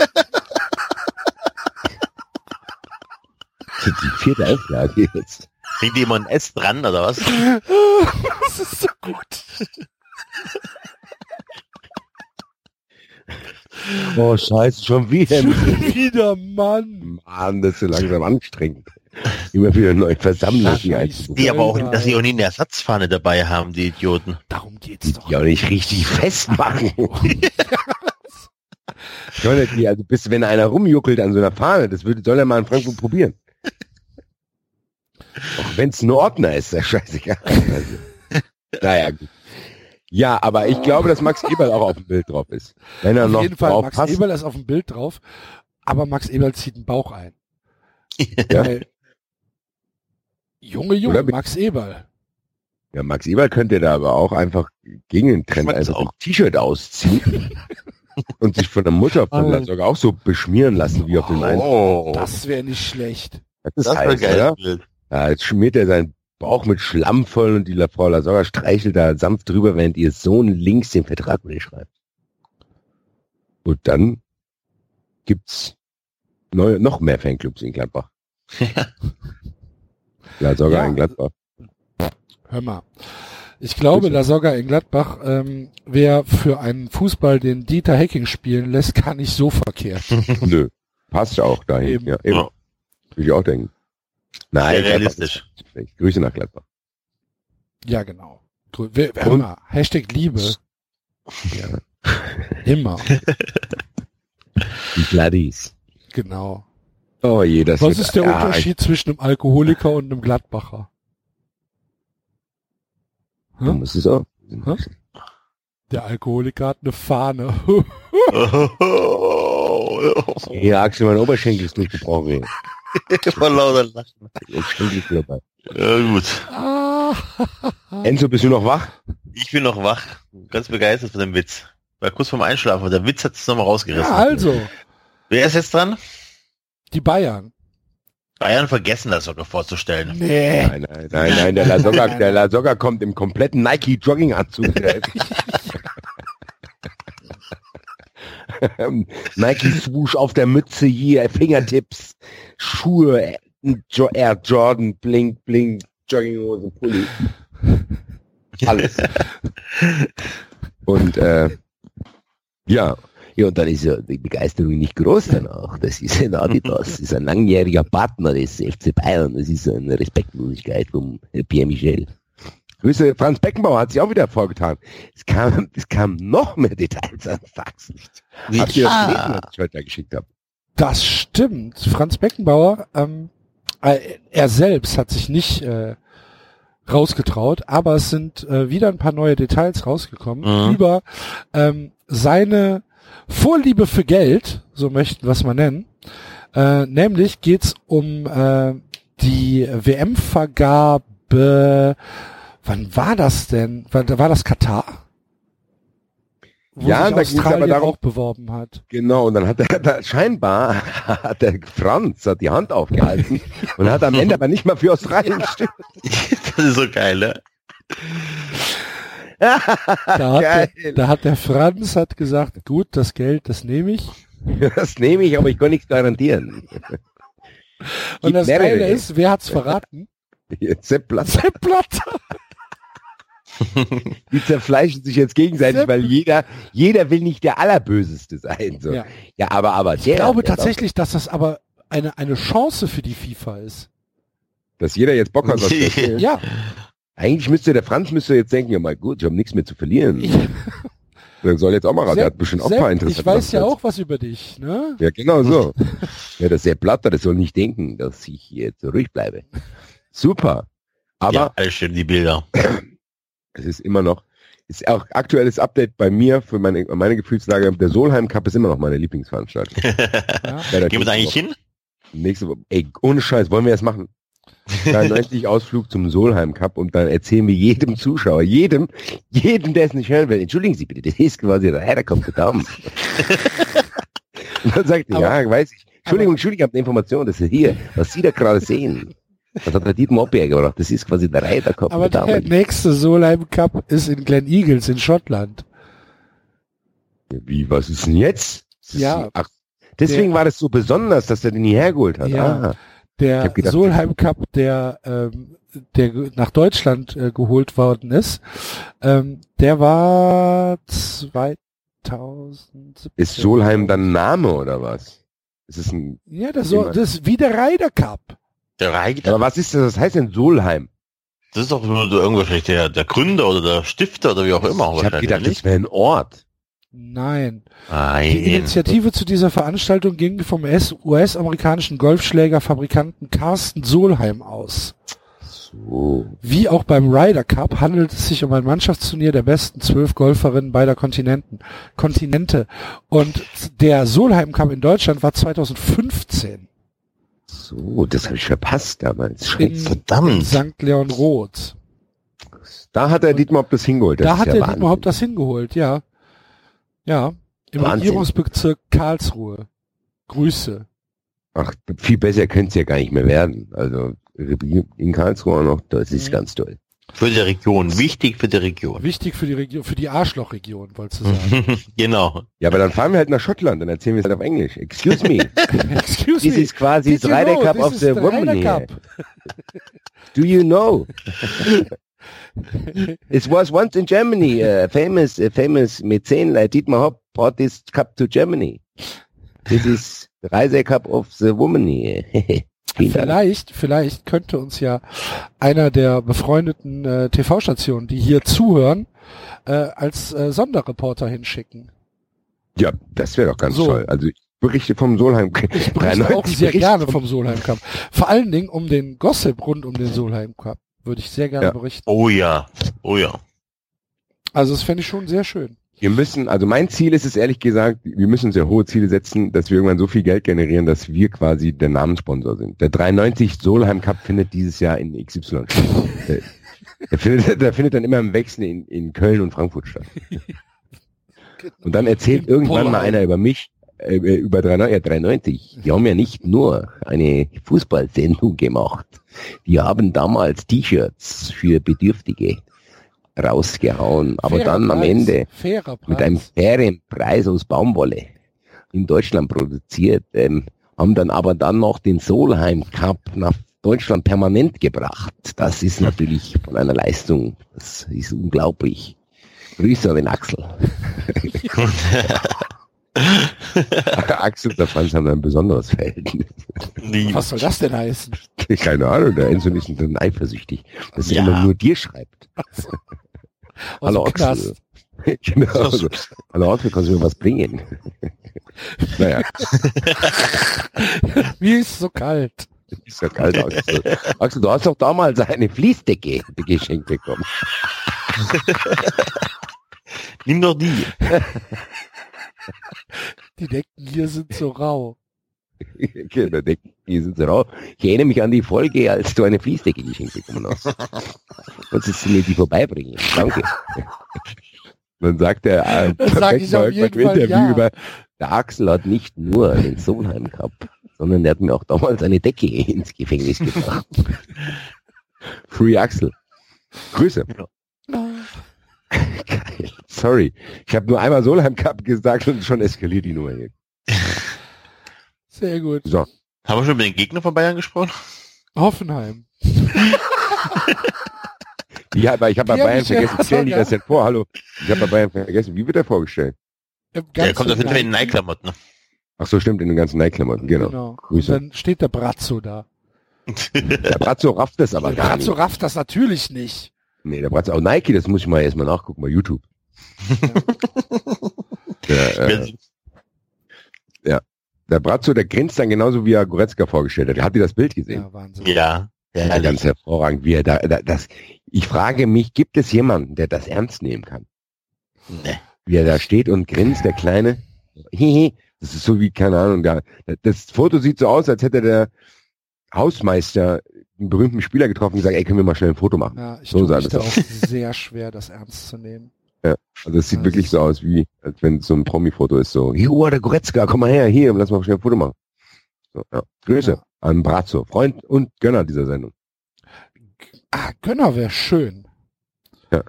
Die vierte Auflage jetzt. Hängt jemand ein S dran, oder was? das ist so gut. Oh, scheiße, schon wieder. Wieder, Mann. Mann, das ist so langsam anstrengend. Immer wieder neu versammeln. Die, aber auch, dass sie auch nie eine Ersatzfahne dabei haben, die Idioten. Darum geht's die, doch. die auch nicht richtig festmachen. (laughs) Die, also bis wenn einer rumjuckelt an so einer Fahne, das würde, soll er mal in Frankfurt probieren. Auch wenn es ein Ordner ist, ist scheißegal. Also, naja, gut. Ja, aber ich glaube, dass Max Eberl auch auf dem Bild drauf ist. Wenn er Auf noch jeden Fall, drauf Max passt. Eberl ist auf dem Bild drauf, aber Max Eberl zieht den Bauch ein. Ja. Weil, Junge, Junge, Max Eberl. Ja, Max Eberl könnte da aber auch einfach gegen den Trend einfach ein auch. T-Shirt ausziehen (laughs) und sich von der Mutter von der sogar auch so beschmieren lassen wie auf dem einen. Oh, Das wäre nicht schlecht. Das das ist war heiß, geil. oder? Ja, jetzt schmiert er seinen Bauch mit Schlamm voll und die La Frau Lasogga streichelt da sanft drüber, während ihr Sohn links den Vertrag unterschreibt. Und dann gibt's neue, noch mehr Fanclubs in Gladbach. Lasogga Ja. in Gladbach. Hör mal. Ich glaube, sogar in Gladbach ähm, wäre für einen Fußball, den Dieter Hecking spielen lässt, gar nicht so verkehrt. (laughs) Nö. Passt auch dahin. Eben. Ja, eben. Ja. Würde ich auch denken. Nein, realistisch. schlecht. Grüße nach Gladbach. Ja, genau. Hör Und- mal, Hashtag Liebe. Ja. Immer. Die Gladdies. Genau. Oh je, das Was ist der ja, Unterschied zwischen einem Alkoholiker und einem Gladbacher? Ich, da muss es auch. Hä? Der Alkoholiker hat eine Fahne. (laughs) Ja, Axel, mein Oberschenkel ist durchgebrochen. (laughs) Vor lauter Lachen. Ja, gut. (laughs) Enzo, bist du noch wach? Ich bin noch wach. Ganz begeistert von dem Witz. War kurz vorm Einschlafen, der Witz hat es nochmal rausgerissen. ja, also, Wer ist jetzt dran? die Bayern. Bayern vergessen, das sogar vorzustellen. Nee. Nein, nein, nein, nein, der Lasogga, (laughs) der Lasogga kommt im kompletten Nike Jogginganzug. Nike Swoosh auf der Mütze hier, Fingertips, Schuhe, Air Jordan, Blink, Blink, Jogginghose, Pulli. (laughs) Alles. Und äh, ja, ja, und dann ist ja die Begeisterung nicht groß danach. Das ist ein Adidas, das ist ein langjähriger Partner des FC Bayern. Das ist eine Respektlosigkeit vom äh, Pierre Michel. Grüße, Franz Beckenbauer hat sich auch wieder vorgetan. Es kam, es kam noch mehr Details an Fax. Habt ihr das gelesen, was ich heute da geschickt habe? Das stimmt. Franz Beckenbauer, ähm, äh, er selbst hat sich nicht äh, rausgetraut, aber es sind äh, wieder ein paar neue Details rausgekommen Mhm. über ähm, seine Vorliebe für Geld, so möchten wir es mal nennen. Äh, nämlich geht's um äh, die WM-Vergabe. Wann war das denn? War, war das Katar? Wo Ja, sich da ging's aber Australien darum- auch beworben hat. Genau, und dann hat er (laughs) da, scheinbar hat der Franz hat die Hand aufgehalten (laughs) und hat am Ende aber nicht mal für Australien (laughs) gestimmt. Das ist so geil, ne? Da hat, Geil. der, da hat der Franz hat gesagt, gut, das Geld, das nehme ich. Das nehme ich, aber ich kann nichts garantieren. Und Gibt das mehrere Geile Geld. ist, wer hat's verraten? Sepp Blatter. Sepp Blatter. Die zerfleischen sich jetzt gegenseitig, weil jeder, jeder will nicht der Allerböseste sein. So. Ja. Ja. aber, aber Ich der, glaube der tatsächlich, dass das aber eine, eine Chance für die FIFA ist. Dass jeder jetzt Bock hat, was zu erzählen. Ja, Eigentlich müsste der Franz müsste jetzt denken, ja mal gut, ich habe nichts mehr zu verlieren. ich, (laughs) Der soll jetzt auch mal ran, der hat bestimmt auch ein Sepp, paar ich weiß ja auch was über dich, ne? Ja, genau so. (laughs) ja, das Sepp Blatter, das soll nicht denken, dass ich jetzt ruhig bleibe. Super. Aber ja, alles schön, die Bilder. (laughs) es ist immer noch, ist auch aktuelles Update bei mir für meine, meine Gefühlslage. Der Solheim Cup ist immer noch meine Lieblingsveranstaltung. (laughs) Ja. Da Gehen wir da eigentlich hin? Nächste Woche. Ey, ohne Scheiß, wollen wir das machen? Dann endlich Ausflug zum Solheim Cup und dann erzählen wir jedem Zuschauer, jedem, jedem, der es nicht hören will, entschuldigen Sie bitte, das ist quasi der Herr, kommt Daumen. (laughs) und dann sagt er, ja, weiß ich. Entschuldigung, Entschuldigung, ich habe eine Information, das ist hier, was Sie da gerade sehen. Das hat der Dietmar Oppberger gebracht, das ist quasi der Reiter, kommt Aber der Daumen. nächste Solheim Cup ist in Glen Eagles in Schottland. Wie, was ist denn jetzt? Ist- Ja. Ach, deswegen war das so besonders, dass er den hierher geholt hat. Ja. Ah, Der gedacht- Solheim Cup, der, ähm, der nach Deutschland äh, geholt worden ist, ähm, der war 2017. Ist Solheim dann Name oder was? Ist es ein, Ja, das, so, das ist wie der Ryder Cup. Der Reich, aber was ist das? Was heißt denn Solheim? das ist doch nur der, irgendwo wahrscheinlich der, der Gründer oder der Stifter oder wie auch immer. Ich habe gedacht, nicht? das wäre ein Ort. Nein. Die Nein. Initiative zu dieser Veranstaltung ging vom US- US-amerikanischen Golfschlägerfabrikanten Carsten Solheim aus. So. Wie auch beim Ryder Cup handelt es sich um ein Mannschaftsturnier der besten zwölf Golferinnen beider Kontinenten, Kontinente. Und der Solheim Cup in Deutschland war 2015 So, das habe ich verpasst damals. in, in Verdammt. St. Leon Roth. Da hat der Dietmar Hopp das hingeholt. Das Da hat ja der. Dietmar Hopp das hingeholt, ja. Ja, im Wahnsinn. Regierungsbezirk Karlsruhe. Grüße. Ach, viel besser könnte es ja gar nicht mehr werden. Also in Karlsruhe auch noch, das ist Mhm. ganz toll. Für die Region. Wichtig für die Region. Wichtig für die Region, für die Arschlochregion, wolltest du sagen. (laughs) genau. Ja, aber dann fahren wir halt nach Schottland, dann erzählen wir es halt auf Englisch. Excuse me, (laughs) Excuse this me. is quasi Did the you Ryder know Cup this of the the woman here. (laughs) Do you know? It was once in Germany, uh, famous, uh, famous Mäzen like Dietmar Hopp brought this cup to Germany. This is the Ryder Cup of the woman here. Vielleicht, vielleicht könnte uns ja einer der befreundeten äh, TV-Stationen, die hier zuhören, äh, als äh, Sonderreporter hinschicken. Ja, das wäre doch ganz So. toll. Also ich berichte vom Solheim. Ich (laughs) berichte auch sehr gerne vom Solheim Cup. Vor allen Dingen um den Gossip rund um den Solheim Cup. Würde ich sehr gerne Ja. berichten. Oh ja. Oh ja. Also das fände ich schon sehr schön. Wir müssen, also mein Ziel ist es ehrlich gesagt, wir müssen sehr hohe Ziele setzen, dass wir irgendwann so viel Geld generieren, dass wir quasi der Namenssponsor sind. Der 93 Solheim Cup findet dieses Jahr in XY statt. der, der, findet, (laughs) der findet dann immer im Wechsel in, in Köln und Frankfurt statt. Und dann erzählt irgendwann mal einer über mich, äh, über 93, ja, 93. Die haben ja nicht nur eine Fußballsendung gemacht. Die haben damals T-Shirts für Bedürftige rausgehauen, aber Fairer dann am Preis. Ende mit einem fairen Preis aus Baumwolle in Deutschland produziert, ähm, haben dann aber dann noch den Solheim Cup nach Deutschland permanent gebracht. Das ist natürlich von einer Leistung, das ist unglaublich. Grüße an den Axel. (laughs) Axel und der Franz haben ein besonderes Verhältnis. Was soll das denn heißen? Keine Ahnung, der Enzo ist dann eifersüchtig, dass er Ja. immer nur dir schreibt. Hallo. Axel. (laughs) genau. Also, Hallo Axel, kannst du mir was bringen? (laughs) naja. Mir ist so kalt. Ist ja kalt, Axel. Axel, du hast doch damals eine Fließdecke geschenkt bekommen. Nimm doch die. Die Decken hier sind so rau. Die sind so raus. Ich erinnere mich an die Folge, als du eine Fließdecke geschenkt bekommen hast. Wolltest du mir die vorbeibringen? Danke. Dann sagt er, äh, (laughs) Das sag ich auf jeden Fall Interview ja. über, der Axel hat nicht nur den Solheim gehabt, sondern er hat mir auch damals eine Decke ins Gefängnis gebracht. (laughs) Free Axel. Grüße. (laughs) Sorry. Ich habe nur einmal Solheim Cup gesagt und schon eskaliert die Nummer hier. Sehr gut. So. Haben wir schon mit den Gegnern von Bayern gesprochen? Hoffenheim. Ja, aber ich habe bei Die Bayern ich ja vergessen, stellen die das denn vor? Hallo. Ich habe bei Bayern vergessen, wie wird er vorgestellt? Ganzen kommt auf jeden Fall in Nike. Nike-Klamotten. Ne? Ach so, stimmt, in den ganzen Nike-Klamotten, genau. Genau. Und Grüße. dann steht der Brazzo da. Der Brazzo rafft das aber Der gar Brazzo nicht. rafft das natürlich nicht. Nee, der Brazzo, auch Nike, das muss ich mal erstmal nachgucken bei YouTube. der, äh, der Brazzo, der grinst dann genauso, wie er Goretzka vorgestellt hat. Hat ihr das Bild gesehen? Ja, Wahnsinn. Ja. Ja, Ja, ganz hervorragend, wie er da, da das, ich frage mich, gibt es jemanden, der das ernst nehmen kann? Nee. Wie er da steht und grinst, der Kleine. Hihi. Das ist so wie, keine Ahnung, da, das Foto sieht so aus, als hätte der Hausmeister einen berühmten Spieler getroffen und gesagt, ey, können wir mal schnell ein Foto machen? Ja, ich So tue sah mich das auch sehr schwer, das ernst zu nehmen. Also es sieht Ja, wirklich so aus, wie, als wenn es so ein Promi-Foto ist, so, hier, der Goretzka, komm mal her, hier, lass mal schnell ein Foto machen. So, ja. Grüße Ja. an Brazzo, Freund und Gönner dieser Sendung. Ah, Gönner wäre schön. Ja.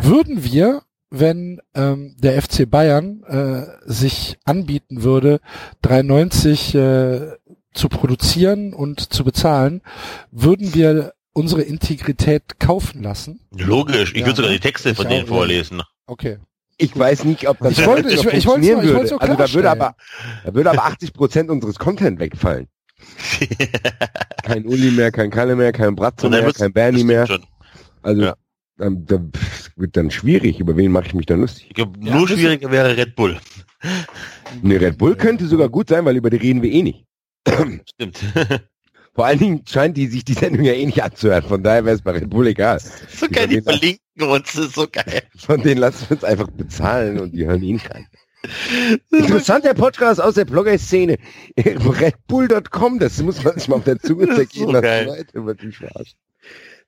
Würden wir, wenn ähm, der FC Bayern äh, sich anbieten würde, 93 äh, zu produzieren und zu bezahlen, würden wir unsere Integrität kaufen lassen. Logisch, ich Ja, würde sogar ne? die Texte von denen vorlesen. Okay. Ich weiß nicht, ob das Ich wollte- ich- ich wollte funktionieren ich wollte würde. Also da würde aber, da würde aber 80 Prozent unseres Content wegfallen. (laughs) Kein Uli mehr, kein Kalle mehr, kein Bratzo dann mehr, kein Bernie das mehr. stimmt schon. Also Ja. dann, da pff, wird dann schwierig. Über wen mache ich mich dann lustig? Ich glaube, Ja, nur schwieriger wäre Red Bull. Ne, Red Bull könnte sogar gut sein, weil über die reden wir eh nicht. Stimmt. (clears throat) Vor allen Dingen scheint die sich die Sendung ja eh nicht anzuhören. Von daher wäre es bei Red Bull egal. so geil, die verlinken uns, das ist so geil. (laughs) Von denen lassen wir uns einfach bezahlen und die hören ihn rein. (laughs) Interessanter Podcast aus der Blogger-Szene. (laughs) Redbull.com, das muss man sich mal auf der Zunge zergehen so lassen. wird verarschen.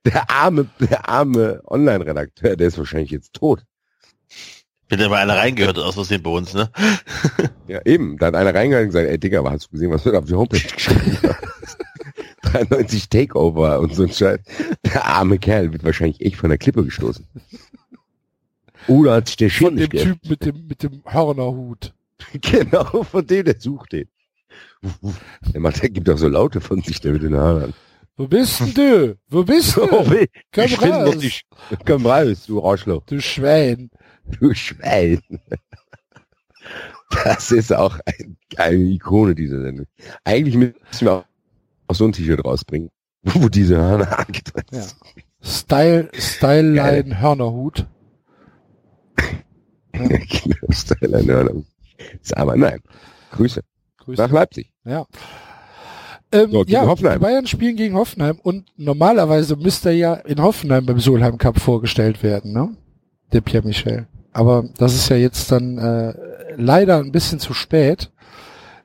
Der arme, der arme Online-Redakteur, der ist wahrscheinlich jetzt tot. Wenn da mal einer reingehört aus Versehen bei uns, ne? Ja, eben. Da hat einer reingegangen und gesagt, ey Digga, hast du gesehen, was da auf die Homepage geschrieben? 93 Takeover und so ein Scheiß. Der arme Kerl wird wahrscheinlich echt von der Klippe gestoßen. Oder hat sich der Von Schirm dem nicht geöffnet. Typ mit dem, mit dem Hörnerhut. (laughs) Genau, von dem, der sucht den. Der macht, der gibt auch so Laute von sich, der mit den Haaren. Wo bist denn du? Wo bist (laughs) Oh, du? Komm ich raus. nicht. Komm raus, du Arschloch. Du Schwein. Du Schwein. (laughs) Das ist auch ein, eine Ikone dieser Sendung. Eigentlich müssen wir auch, auch so ein T-Shirt rausbringen, (laughs) wo diese Hörner (laughs) angedrückt Ja. sind. Style, Styleline Hörnerhut. (laughs) Genau, Style Hörner. Ist aber nein. Grüße. Grüße. Nach Leipzig. Ja. Ähm, So, ja, Hoffenheim. die Bayern spielen gegen Hoffenheim und normalerweise müsste er ja in Hoffenheim beim Solheim Cup vorgestellt werden, ne? Der Pierre Michel. Aber das ist ja jetzt dann äh, leider ein bisschen zu spät.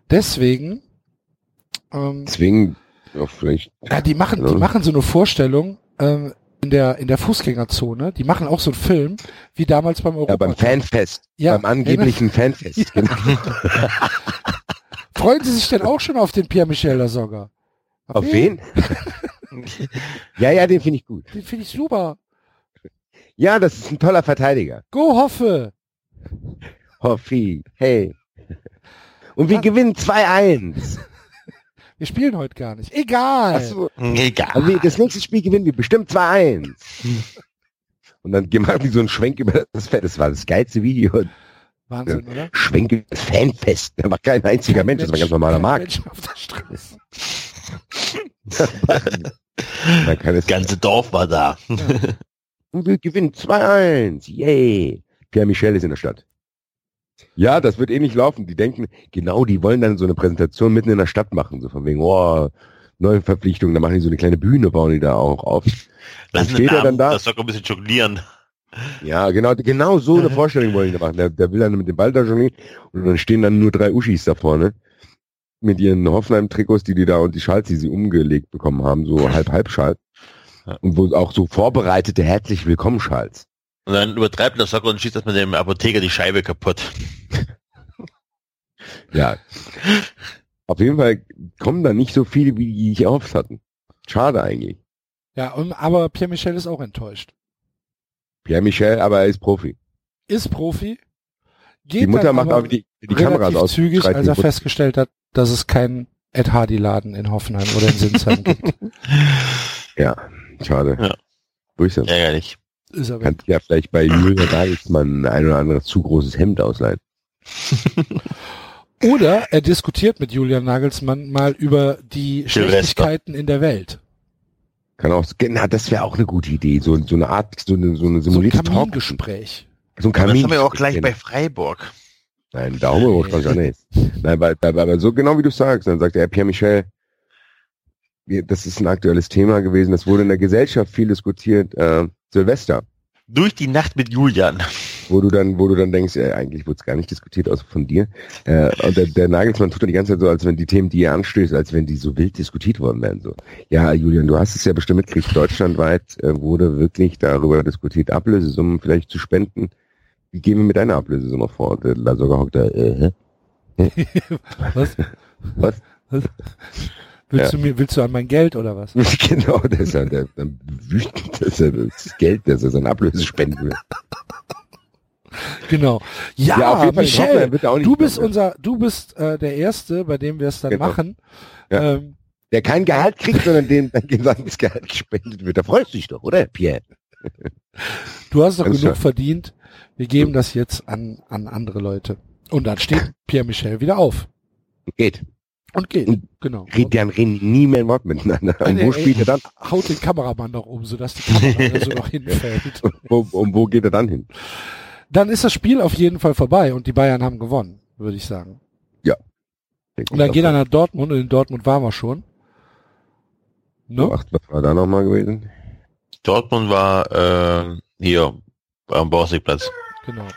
Deswegen, ähm, Deswegen, auch vielleicht, ja, die machen, die Ja. machen so eine Vorstellung ähm, in der in der Fußgängerzone. Die machen auch so einen Film wie damals beim Europa. ja, beim Fanfest. Ja, beim angeblichen Fanfest. Genau. (laughs) Freuen Sie sich denn auch schon auf den Pierre Michel Lasogga? Auf wen? (laughs) ja, ja, den finde ich gut. Den finde ich super. Ja, das ist ein toller Verteidiger. Go Hoffe! Hoffi, hey. Und wir Was? gewinnen 2-1. Wir spielen heute gar nicht. Egal. Achso, Egal. also das nächste Spiel gewinnen wir bestimmt 2-1. (laughs) Und dann machen die so einen Schwenk über das Feld. Das war das geilste Video. Wahnsinn, oder? Schwenk über das Fanfest. Da war kein einziger Mensch. Das war ein ganz normaler kein Markt. Mensch auf der Straße. (laughs) Man kann es Das ganze Dorf war da. Und wir gewinnen 2-1. Yay. Pierre Michel ist in der Stadt. Ja, das wird eh nicht laufen. Die denken, genau, die wollen dann so eine Präsentation mitten in der Stadt machen. So von wegen, oh, neue Verpflichtungen. Da machen die so eine kleine Bühne, bauen die da auch auf. Dann steht er dann da. Das soll ein bisschen jonglieren. Ja, genau, genau so eine (laughs) Vorstellung wollen die da machen. Der, der will dann mit dem Ball da jonglieren und dann stehen dann nur drei Uschis da vorne mit ihren Hoffenheim-Trikots, die die da und die Schals, die sie umgelegt bekommen haben, so halb-halb-Schals. Ja. Und wo auch so vorbereitete herzlich willkommen Schals. Und dann übertreibt der Socker und schießt das mit dem Apotheker die Scheibe kaputt. (laughs) Ja. Auf jeden Fall kommen da nicht so viele, wie die ich erhofft hatten. Schade eigentlich. Ja, und, aber Pierre Michel ist auch enttäuscht. Pierre Michel, aber er ist Profi. Ist Profi. Geht die Mutter macht aber auch die, die Kameras aus. zügig, als er Mutter. festgestellt hat, dass es keinen Ed Hardy Laden in Hoffenheim oder in Sinsheim gibt. (laughs) Ja, schade. Ja. Grüße. Ärgerlich. Ist er weg. Kannst ja vielleicht bei Julia Nagelsmann ein oder anderes zu großes Hemd ausleihen. (laughs) Oder er diskutiert mit Julian Nagelsmann mal über die Silvester. Schlechtigkeiten in der Welt. Kann auch, genau, das wäre auch eine gute Idee. So, so eine Art, so eine, so eine So ein simulierte. Kamingespräch. So ein Aber das Kamin. haben wir auch gleich bei Freiburg. Nein, da haben wir auch nicht. Nein, weil, weil, weil so genau wie du sagst, dann sagt er, Pierre Michel, das ist ein aktuelles Thema gewesen, das wurde in der Gesellschaft viel diskutiert, äh, Silvester, Durch die Nacht mit Julian. wo du dann, wo du dann denkst, äh, eigentlich wurde es gar nicht diskutiert, außer von dir. Äh, und der, der Nagelsmann tut dann die ganze Zeit so, als wenn die Themen, die er anstößt, als wenn die so wild diskutiert worden wären. So, ja, Julian, du hast es ja bestimmt mitgekriegt, deutschlandweit äh, wurde wirklich darüber diskutiert, Ablösesummen vielleicht zu spenden. Wie gehen wir mit einer Ablösesumme vor? Und der Lasogga hockt da, äh, hä? (laughs) Was? Was? Willst du mir, willst du an mein Geld oder was? (laughs) genau, der ist ja der, der wütend, dass er das Geld, das er seine Ablöse spenden will. Genau. Ja, Ja, auf jeden Fall in Michel, du bist unser, du bist äh, der Erste, bei dem wir es dann Genau. machen. Ja. Ähm, Der kein Gehalt kriegt, sondern dem sein gesamtes Gehalt gespendet wird. Da freust du dich doch, oder, Pierre? du hast doch Alles genug klar. verdient. Wir geben das jetzt an, an andere Leute. Und dann steht Pierre Michel wieder auf Geht. Und geht. Und Genau. Red, dann reden die nie mehr ein Wort miteinander. Und wo spielt er dann? Haut den Kameramann noch um, sodass die Kamera so noch (laughs) hinfällt. Wo, und wo geht er dann hin? Dann ist das Spiel auf jeden Fall vorbei und die Bayern haben gewonnen, würde ich sagen. Und dann geht er nach Dortmund und in Dortmund waren wir schon. Ne? Ach, was war da nochmal gewesen? Dortmund war äh, hier am Borsigplatz. Genau.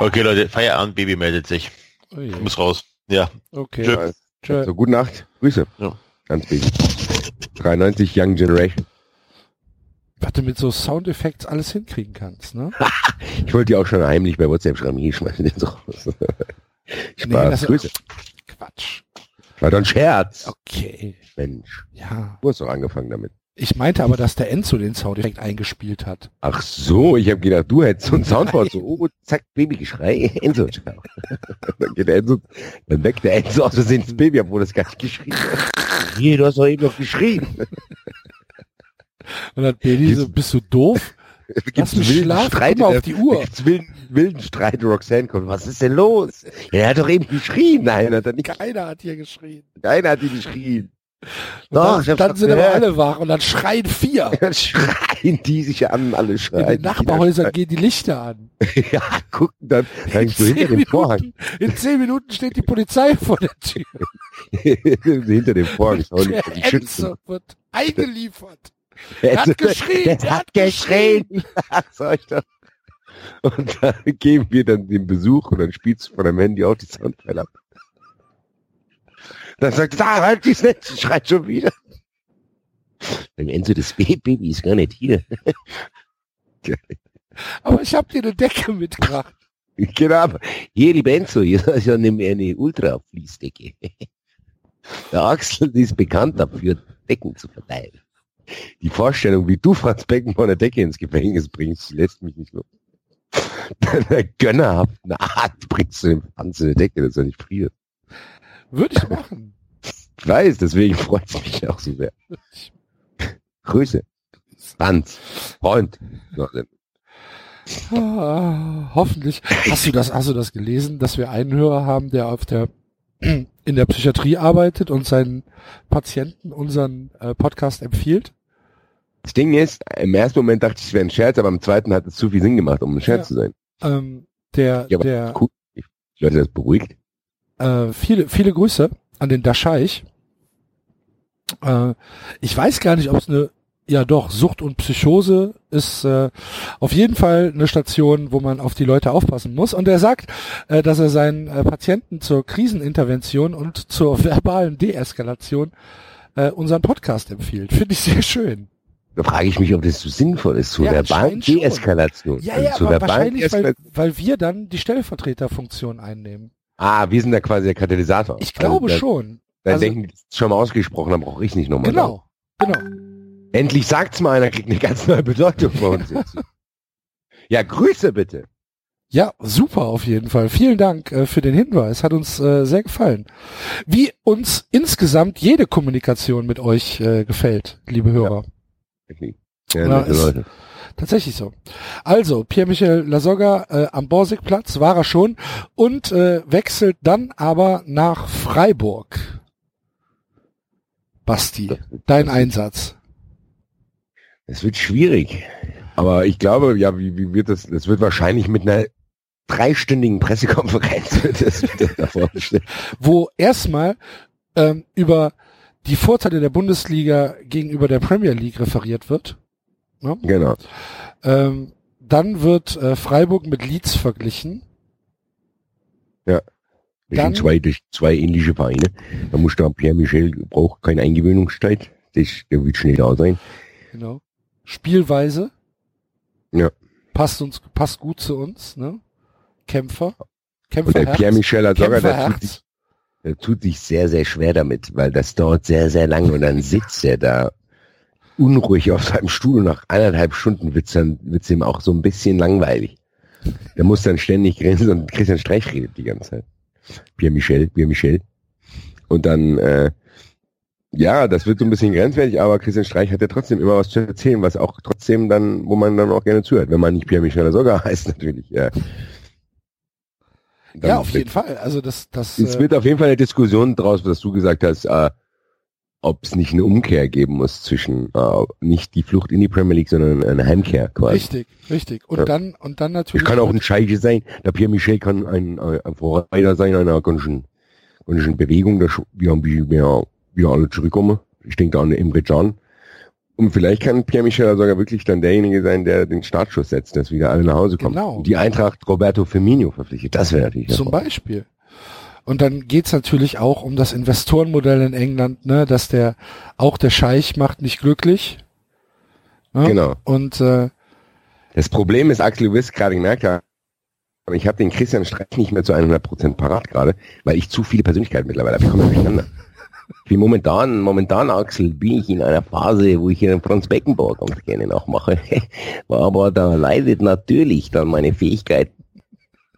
Okay, Leute, Feierabend, Baby meldet sich. Oh muss raus. Ja. Okay. Tschö. Tschö. So, gute Nacht. Grüße. Ja. Ganz baby. 93 Young Generation. Was du mit so Soundeffekts alles hinkriegen kannst, ne? (laughs) Ich wollte dir auch schon heimlich bei WhatsApp schreiben. Hier schmeißen den so raus. (laughs) Spaß. Nee, Grüße. Quatsch. War doch ein Scherz. Okay. Mensch. Ja. Du hast doch angefangen damit. Ich meinte aber, dass der Enzo den Soundeffekt eingespielt hat. Ach so, ich habe gedacht, du hättest so ein Soundboard, so, oh, zack, Babygeschrei, (laughs) Enzo, (laughs) dann geht der Enzo, dann weckt der Enzo aus Versehen das Baby, obwohl das gar nicht geschrien hat. (laughs) Hier, du hast doch eben noch geschrien. Und dann Baby so, bist du doof? Lass mich wilden schlafen, Streit auf die Uhr. gibt's wilden, wilden Streit, Roxanne kommt, was ist denn los? Ja, er hat doch eben geschrien. Nein, hat er nicht. Keiner hat hier geschrien. Keiner hat ihn geschrien. Doch, dann, doch sind aber alle wach und dann schreien vier. (laughs) Dann schreien die sich an, alle In schreien. den Nachbarhäusern gehen die Lichter an. (laughs) Ja, gucken dann, In dann so hinter zehn, dem Vorhang. Minuten, in zehn Minuten steht die Polizei vor der Tür. (laughs) hinter dem Vorhang. Der. Enzo wird eingeliefert. Der hat geschrien, der hat geschrien. Ich doch. Und dann geben wir dann den Besuch und dann spielst du von deinem Handy auch die Soundfile ab. Dann sagt er, ah, halt die Netz, schreit schon wieder. Beim Enzo, das Baby ist gar nicht hier. (laughs) Aber ich habe dir eine Decke mitgebracht. Genau, aber hier, die Benzo, hier (laughs) ist ja eine, eine Ultra-Fließdecke. Der Axel ist bekannt dafür, Decken zu verteilen. Die wie du Franz Beckenbauer eine Decke ins Gefängnis bringst, die lässt mich nicht los. (laughs) Deine gönnerhaften Art bringst du dem Franz eine Decke, dass er nicht friert. Würde ich machen. Ich weiß, deswegen freut es mich auch so sehr. Grüße. Franz. Freund. Ah, hoffentlich. Hast du das, hast du das gelesen, dass wir einen Hörer haben, der auf der in der Psychiatrie arbeitet und seinen Patienten unseren äh, Podcast empfiehlt? Das Ding ist, im ersten Moment dachte ich, es wäre ein Scherz, aber im zweiten hat es zu viel Sinn gemacht, um ein Scherz Ja. zu sein. Ähm, der, Ja, der, cool. Ich, Leute, das beruhigt. Äh, viele, viele Grüße an den Dascheich. Äh, ich weiß gar nicht, ob es eine, ja doch, Sucht und Psychose ist äh, auf jeden Fall eine Station, wo man auf die Leute aufpassen muss. Und er sagt, äh, dass er seinen äh, Patienten zur Krisenintervention und zur (laughs) verbalen Deeskalation äh, unseren Podcast empfiehlt. Finde ich sehr schön. Da frage ich mich, ob das so sinnvoll ist, zur Ja, verbalen. Deeskalation. Ja, Also ja, zur aber wahrscheinlich, weil, weil wir dann die Stellvertreterfunktion einnehmen. Ah, wir sind da quasi der Katalysator. Ich glaube also, da, schon. Da Also- denken die, das ist schon mal ausgesprochen, dann brauche ich nicht nochmal. Genau, genau. Endlich sagt's mal einer, kriegt eine ganz neue Bedeutung bei uns jetzt. ja, Grüße bitte. Ja, super auf jeden Fall. Vielen Dank äh, für den Hinweis. Hat uns äh, sehr gefallen. Wie uns insgesamt jede Kommunikation mit euch äh, gefällt, liebe Hörer. Ja, Ja, nette ist- Leute. Tatsächlich so. Also, Pierre-Michel Lasogga äh, am Borsigplatz war er schon und äh, wechselt dann aber nach Freiburg. Basti, dein Einsatz. Es wird schwierig. Aber ich glaube, ja, wie, wie wird das? Das wird wahrscheinlich mit einer dreistündigen Pressekonferenz (laughs) das wo erstmal ähm, über die Vorteile der Bundesliga gegenüber der Premier League referiert wird. Ne? Genau. Ähm, dann wird äh, Freiburg mit Leeds verglichen. Das Dann- sind zwei, das sind zwei ähnliche Vereine. Da muss da Pierre Michel braucht keine Eingewöhnungszeit. Das, der wird schnell da sein. Genau. Spielweise. Ja. Passt uns, passt gut zu uns, ne? Kämpfer. Und der Kämpferherz. Pierre Michel hat sogar, der Kämpferherz. der tut sich sehr, sehr schwer damit, weil das dauert sehr, sehr lange und dann sitzt er da unruhig auf seinem Stuhl und nach eineinhalb Stunden wird's dann, wird's ihm auch so ein bisschen langweilig. Der muss dann ständig grinsen und Christian Streich redet die ganze Zeit. Pierre Michel, Pierre Michel. Und dann, äh, ja, das wird so ein bisschen grenzwertig, aber Christian Streich hat ja trotzdem immer was zu erzählen, was auch trotzdem dann, wo man dann auch gerne zuhört, wenn man nicht Pierre Michel sogar (laughs) heißt natürlich. Ja, Dann Ja, auf jeden Fall. Also das, das, Es äh, wird auf jeden Fall eine Diskussion draus, was du gesagt hast, äh, ob es nicht eine Umkehr geben muss zwischen äh, nicht die Flucht in die Premier League, sondern eine Heimkehr quasi. richtig, richtig. Und Ja. dann, und dann natürlich. Es kann auch ein Scheiche sein. Der Pierre Michel kann ein, äh, ein Vorreiter sein einer ganzen, ganzen Bewegung, dass wir bisschen mehr, wieder alle zurückkommen. Ich denke da an Emre Can. Und vielleicht kann Pierre Michel sogar wirklich dann derjenige sein, der den Startschuss setzt, dass wieder alle nach Hause kommen. Genau. Und die Eintracht Roberto Firmino verpflichtet. Das wäre natürlich Zum Beispiel. Und dann geht's natürlich auch um das Investorenmodell in England, ne, dass der auch der Scheich macht nicht glücklich. Ne? Genau. Und äh, Das Problem ist, Axel Wiss gerade gemerkt hat, aber ich habe den Christian Streich nicht mehr zu 100% parat gerade, weil ich zu viele Persönlichkeiten mittlerweile habe. Ich komme durcheinander. Bin momentan, momentan, Axel, bin ich in einer Phase, wo ich den Franz Beckenbauer ganz gerne nachmache. (laughs) Aber da leidet natürlich dann meine Fähigkeit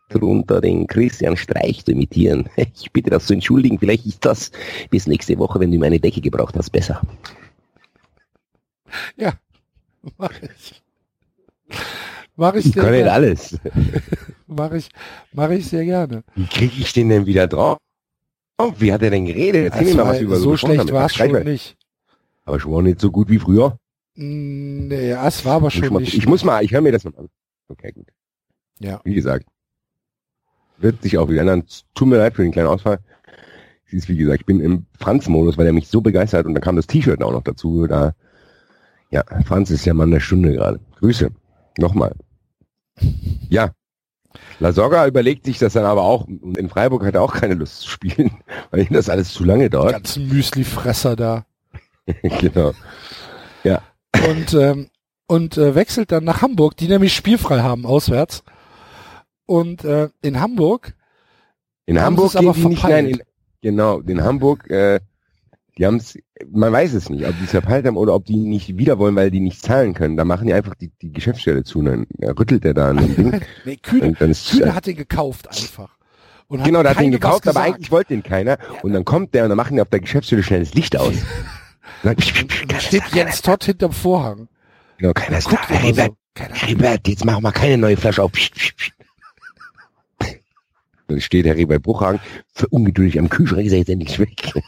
darunter, den Christian Streich zu imitieren. (laughs) Ich bitte das zu entschuldigen. Vielleicht ist das bis nächste Woche, wenn du meine Decke gebraucht hast, besser. ja, mach ich. Mach ich Ich kann nicht alles. (laughs) Mach ich, mach ich sehr gerne. Wie kriege ich den denn wieder drauf? Oh, wie hat er denn geredet? Erzähl mir Es mal war- was über so schlecht war es schon war- nicht. Aber schon nicht so gut wie früher. Mm, Nee, es war aber Ich, schon mal, nicht. ich muss mal, ich höre mir das mal an. Okay, gut. Ja. Wie gesagt. Wird sich auch wieder ändern. Tut mir leid für den kleinen Ausfall. Es ist, wie gesagt, ich bin im Franz-Modus, weil er mich so begeistert und dann kam das T-Shirt auch noch dazu. Da, ja, Franz ist der Mann der Stunde gerade. Grüße. Nochmal. Ja. La Soga überlegt sich das dann aber auch, und in Freiburg hat er auch keine Lust zu spielen, (laughs) weil ihm das alles zu lange Die dauert. ganzen Müsli-Fresser da. (laughs) genau. und ähm, und äh, wechselt dann nach Hamburg, die nämlich spielfrei haben auswärts. Und äh, in Hamburg, In Hamburg gehen die nicht, nein, in, genau, in Hamburg, äh, die haben es, man weiß es nicht, ob die es verpeilt haben oder ob die nicht wieder wollen, weil die nicht zahlen können. Da machen die einfach die, die Geschäftsstelle zu, und dann ja, rüttelt er da an dem Ding nee, Kühne, und dann ist Kühne hat den gekauft einfach. Und genau, der hat den gekauft, aber eigentlich wollte den keiner. Und dann kommt der und dann machen die auf der Geschäftsstelle schnell das Licht aus. Sagt, Und da steht Jens Todd hinterm Vorhang. genau, keiner da. immer Herbert. Herbert, jetzt machen wir keine neue Flasche auf. Dann steht Harry bei Bruchhagen, für ungeduldig am Kühlschrank ist er jetzt endlich weg. (laughs)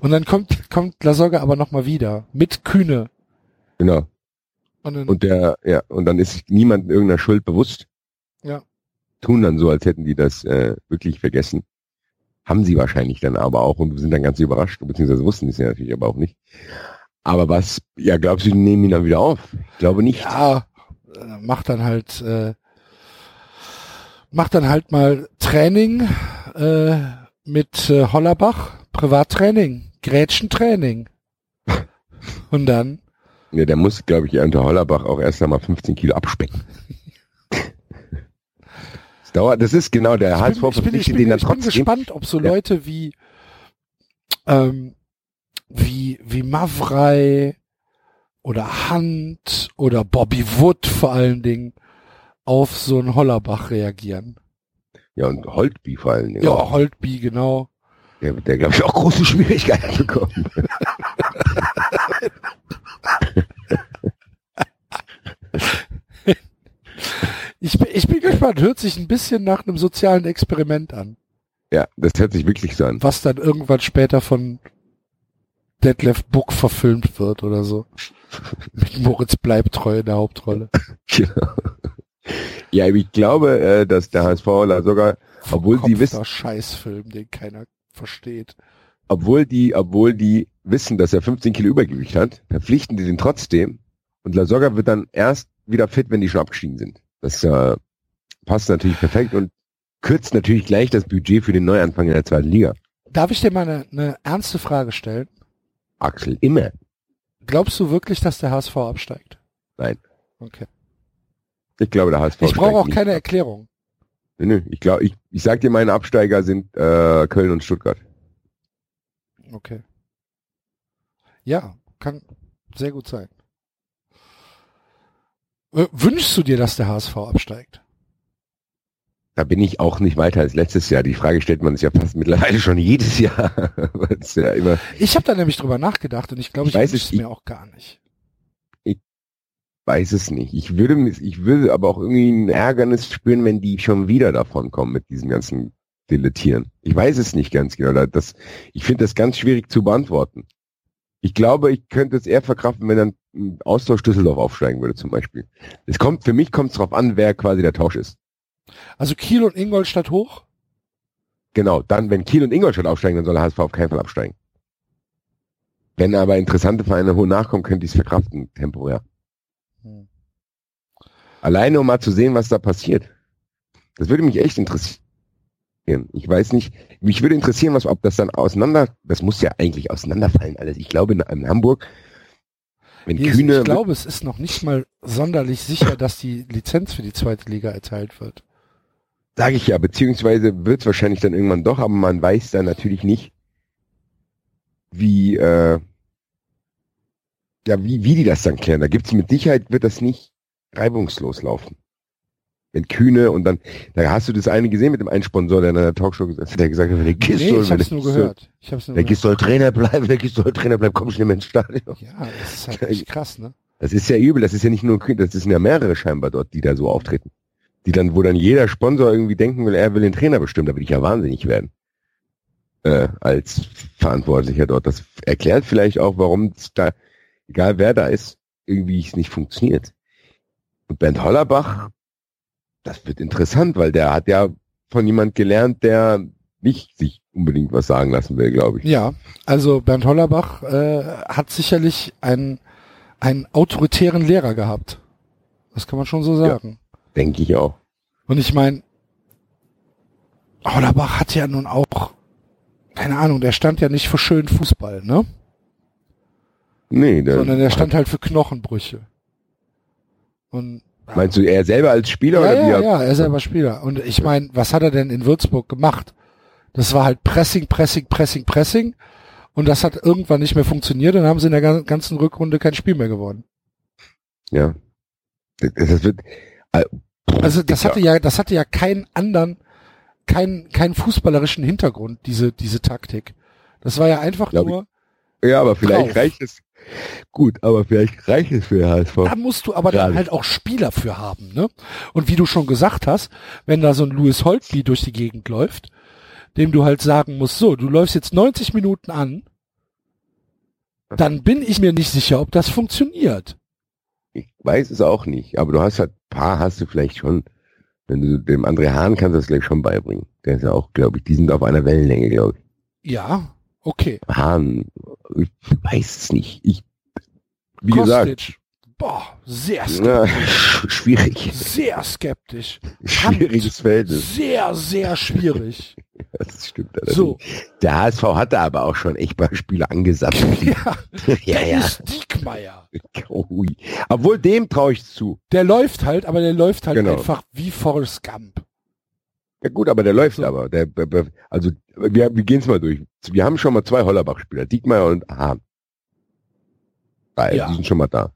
Und dann kommt kommt Lasogga aber noch mal wieder mit Kühne. Genau. Und dann, Und der, ja, und dann ist sich niemand irgendeiner Schuld bewusst. Ja. Tun dann so, als hätten die das äh, wirklich vergessen. Haben sie wahrscheinlich dann aber auch und sind dann ganz überrascht, beziehungsweise wussten es ja natürlich aber auch nicht. Aber was, ja, glaubst du, die nehmen ihn dann wieder auf? Ich glaube nicht. ja, äh, macht dann halt äh, macht dann halt mal Training äh, mit äh, Hollerbach, Privattraining, Grätschentraining. (laughs) Und dann Ja, der muss, glaube ich, unter Hollerbach auch erst einmal 15 Kilo abspecken. (laughs) das dauert, das ist genau der HSV verpflichtet den dann ich bin trotzdem. gespannt, ob so Ja. Leute wie ähm, wie wie Mavrei oder Hunt oder Bobby Wood vor allen Dingen auf so einen Hollerbach reagieren. Ja, und Holtby vor allen Dingen. Ja. Holtby, genau. Der, der glaube ich, auch große Schwierigkeiten bekommen. Ich bin, ich bin gespannt. Hört sich ein bisschen nach einem sozialen Experiment an, ja, das hört sich wirklich so an. was dann irgendwann später von Detlef Buck verfilmt wird oder so. Mit Moritz Bleibtreu in der Hauptrolle. (laughs) Genau. Ja, ich glaube, äh, dass der HSV sogar, obwohl sie wissen, Scheißfilm, den keiner versteht. obwohl die, obwohl die wissen, dass er 15 Kilo Übergewicht hat, verpflichten die den trotzdem. Und Lasogga wird dann erst wieder fit, wenn die schon abgestiegen sind. Das äh, passt natürlich perfekt und kürzt natürlich gleich das Budget für den Neuanfang in der zweiten Liga. Darf ich dir mal eine, eine ernste Frage stellen? Axel, immer. Glaubst du wirklich, dass der HSV absteigt? Nein. Okay. Ich glaube, der HSV Ich brauche auch keine ab. Erklärung. Nö, nö, ich glaube, ich, ich sag dir, meine Absteiger sind äh, Köln und Stuttgart. Okay. Ja, kann sehr gut sein. Wünschst du dir, dass der HSV absteigt? Da bin ich auch nicht weiter als letztes Jahr. Die Frage stellt man sich ja fast mittlerweile schon jedes Jahr. (laughs) Ja Ich habe da nämlich drüber nachgedacht und ich glaube, ich, Ich weiß es, mir auch gar nicht. Weiß es nicht. Ich würde, ich würde aber auch irgendwie ein Ärgernis spüren, wenn die schon wieder davon kommen mit diesem ganzen Deletieren. Ich weiß es nicht ganz genau. Da- Das, ich finde das ganz schwierig zu beantworten. Ich glaube, ich könnte es eher verkraften, wenn dann ein Austausch Düsseldorf aufsteigen würde zum Beispiel. Es kommt, für mich kommt es darauf an, wer quasi der Tausch ist. Also Kiel und Ingolstadt hoch? Genau, dann, wenn Kiel und Ingolstadt aufsteigen, dann soll der HSV auf keinen Fall absteigen. Wenn aber interessante Vereine hoch nachkommen, könnte ich es verkraften, temporär. Alleine, um mal zu sehen, was da passiert. Das würde mich echt interessieren. Ich weiß nicht, mich würde interessieren, was, ob das dann auseinander, das muss ja eigentlich auseinanderfallen alles. Ich glaube, in, in Hamburg, wenn Jesus, Kühne, ich glaube, es ist noch nicht mal sonderlich sicher, dass die Lizenz für die zweite Liga erteilt wird. sage ich ja, beziehungsweise wird es wahrscheinlich dann irgendwann doch, aber man weiß dann natürlich nicht, wie, äh, ja, wie, wie die das dann klären. Da gibt's mit Sicherheit, wird das nicht reibungslos laufen. Wenn Kühne und dann, da hast du das eine gesehen mit dem einen Sponsor, der in der Talkshow gesagt hat, der gesagt hat, der Nee, Gistol, ich wenn hab's der nur gehört. Ich hab's nur Der. Gistol Trainer bleiben, der Gistol Trainer bleibt, komm schnell ins Stadion. Ja, das ist halt echt krass, ne? Das ist ja übel, das ist ja nicht nur Kühne, das sind ja mehrere scheinbar dort, die da so auftreten. Die dann, wo dann jeder Sponsor irgendwie denken will, er will den Trainer bestimmen, da will ich ja wahnsinnig werden. Äh, als Verantwortlicher dort. Das erklärt vielleicht auch, warum es da, egal wer da ist, irgendwie es nicht funktioniert. Und Bernd Hollerbach, das wird interessant, weil der hat ja von jemand gelernt, der nicht sich unbedingt was sagen lassen will, glaube ich. Ja, also Bernd Hollerbach äh, hat sicherlich einen, einen autoritären Lehrer gehabt. Das kann man schon so sagen. Denke ich auch. Und ich meine, Hollerbach hat ja nun auch, keine Ahnung, der stand ja nicht für schönen Fußball, ne? Nee, der, Sondern der stand halt für Knochenbrüche. Und meinst du er selber als Spieler ja, oder wie ja, er? ja, er selber Spieler. Und ich meine, was hat er denn in Würzburg gemacht? Das war halt Pressing, Pressing, Pressing, Pressing. Und das hat irgendwann nicht mehr funktioniert. Dann haben sie in der gan- ganzen Rückrunde kein Spiel mehr gewonnen. Ja. Das, wird, Also das hatte ja, das hatte ja keinen anderen, keinen, keinen fußballerischen Hintergrund, diese, diese Taktik. Das war ja einfach Glaub ich. nur, ja, aber vielleicht drauf. reicht es. Gut, aber vielleicht reicht es für HSV. da musst du aber dann halt auch Spieler für haben, ne? Und wie du schon gesagt hast, wenn da so ein Louis Holtby durch die Gegend läuft, dem du halt sagen musst, so, du läufst jetzt 90 Minuten an, dann bin ich mir nicht sicher, ob das funktioniert. Ich weiß es auch nicht, aber du hast halt, paar hast du vielleicht schon. Wenn du dem André Hahn kannst du das gleich schon beibringen. Der ist ja auch, glaube ich, die sind auf einer Wellenlänge, glaube ich. Ja, okay. Hahn, ich weiß es nicht. Ich, wie gesagt, Kostic, boah, sehr skeptisch. na, schwierig. Sehr skeptisch. Schwieriges Verhältnis. Sehr, sehr schwierig. Das stimmt allerdings. So, Der HSV hatte aber auch schon echt paar Spiele angesammelt. (laughs) ja, ja, ja. Dennis Diekmeyer. (laughs) Ui. Obwohl dem traue ich zu. Der läuft halt, aber der läuft halt Genau. einfach wie Forrest Gump. Ja gut, aber der läuft So. aber. Der, der- der- also wir, wir gehen es mal durch. Wir haben schon mal zwei Hollerbach-Spieler, Diekmeyer und Hahn. Drei, Ja. die sind schon mal da.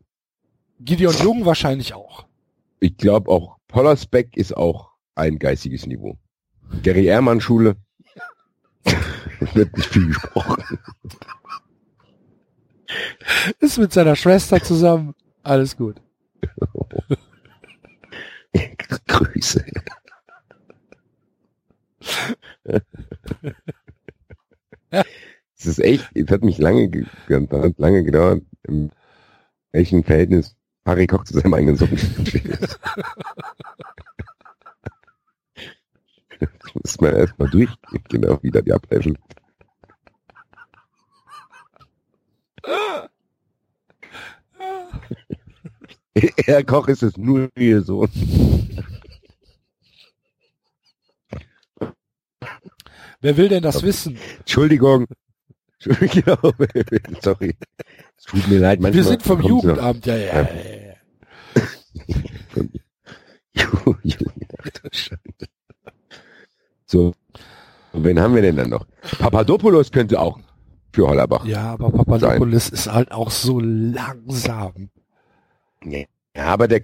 Gideon Jung wahrscheinlich auch. Ich glaube auch, Pollersbeck ist auch ein geistiges Niveau. Gary Ehrmann Schule. (laughs) wird nicht viel gesprochen. Ist mit seiner Schwester zusammen. Alles gut. (laughs) Grüße. (laughs) Es ist echt, es hat mich lange, ge- hat lange gedauert, in welchem Verhältnis Harry Koch zu seinem eigenen Sohn steht. Das muss man erstmal durchgehen, genau, wieder die Abläufe. (laughs) Herr Koch ist es nur ihr Sohn. Wer will denn das wissen? Entschuldigung. (laughs) Entschuldigung. Sorry. Es tut mir leid, manchmal Wir sind vom. Jugendamt. Ja, ja, ja. (laughs) So. Und wen haben wir denn dann noch? Papadopoulos könnte auch für Hollerbach. Ja, aber Papadopoulos ist halt auch so langsam. Nee. Ja, aber der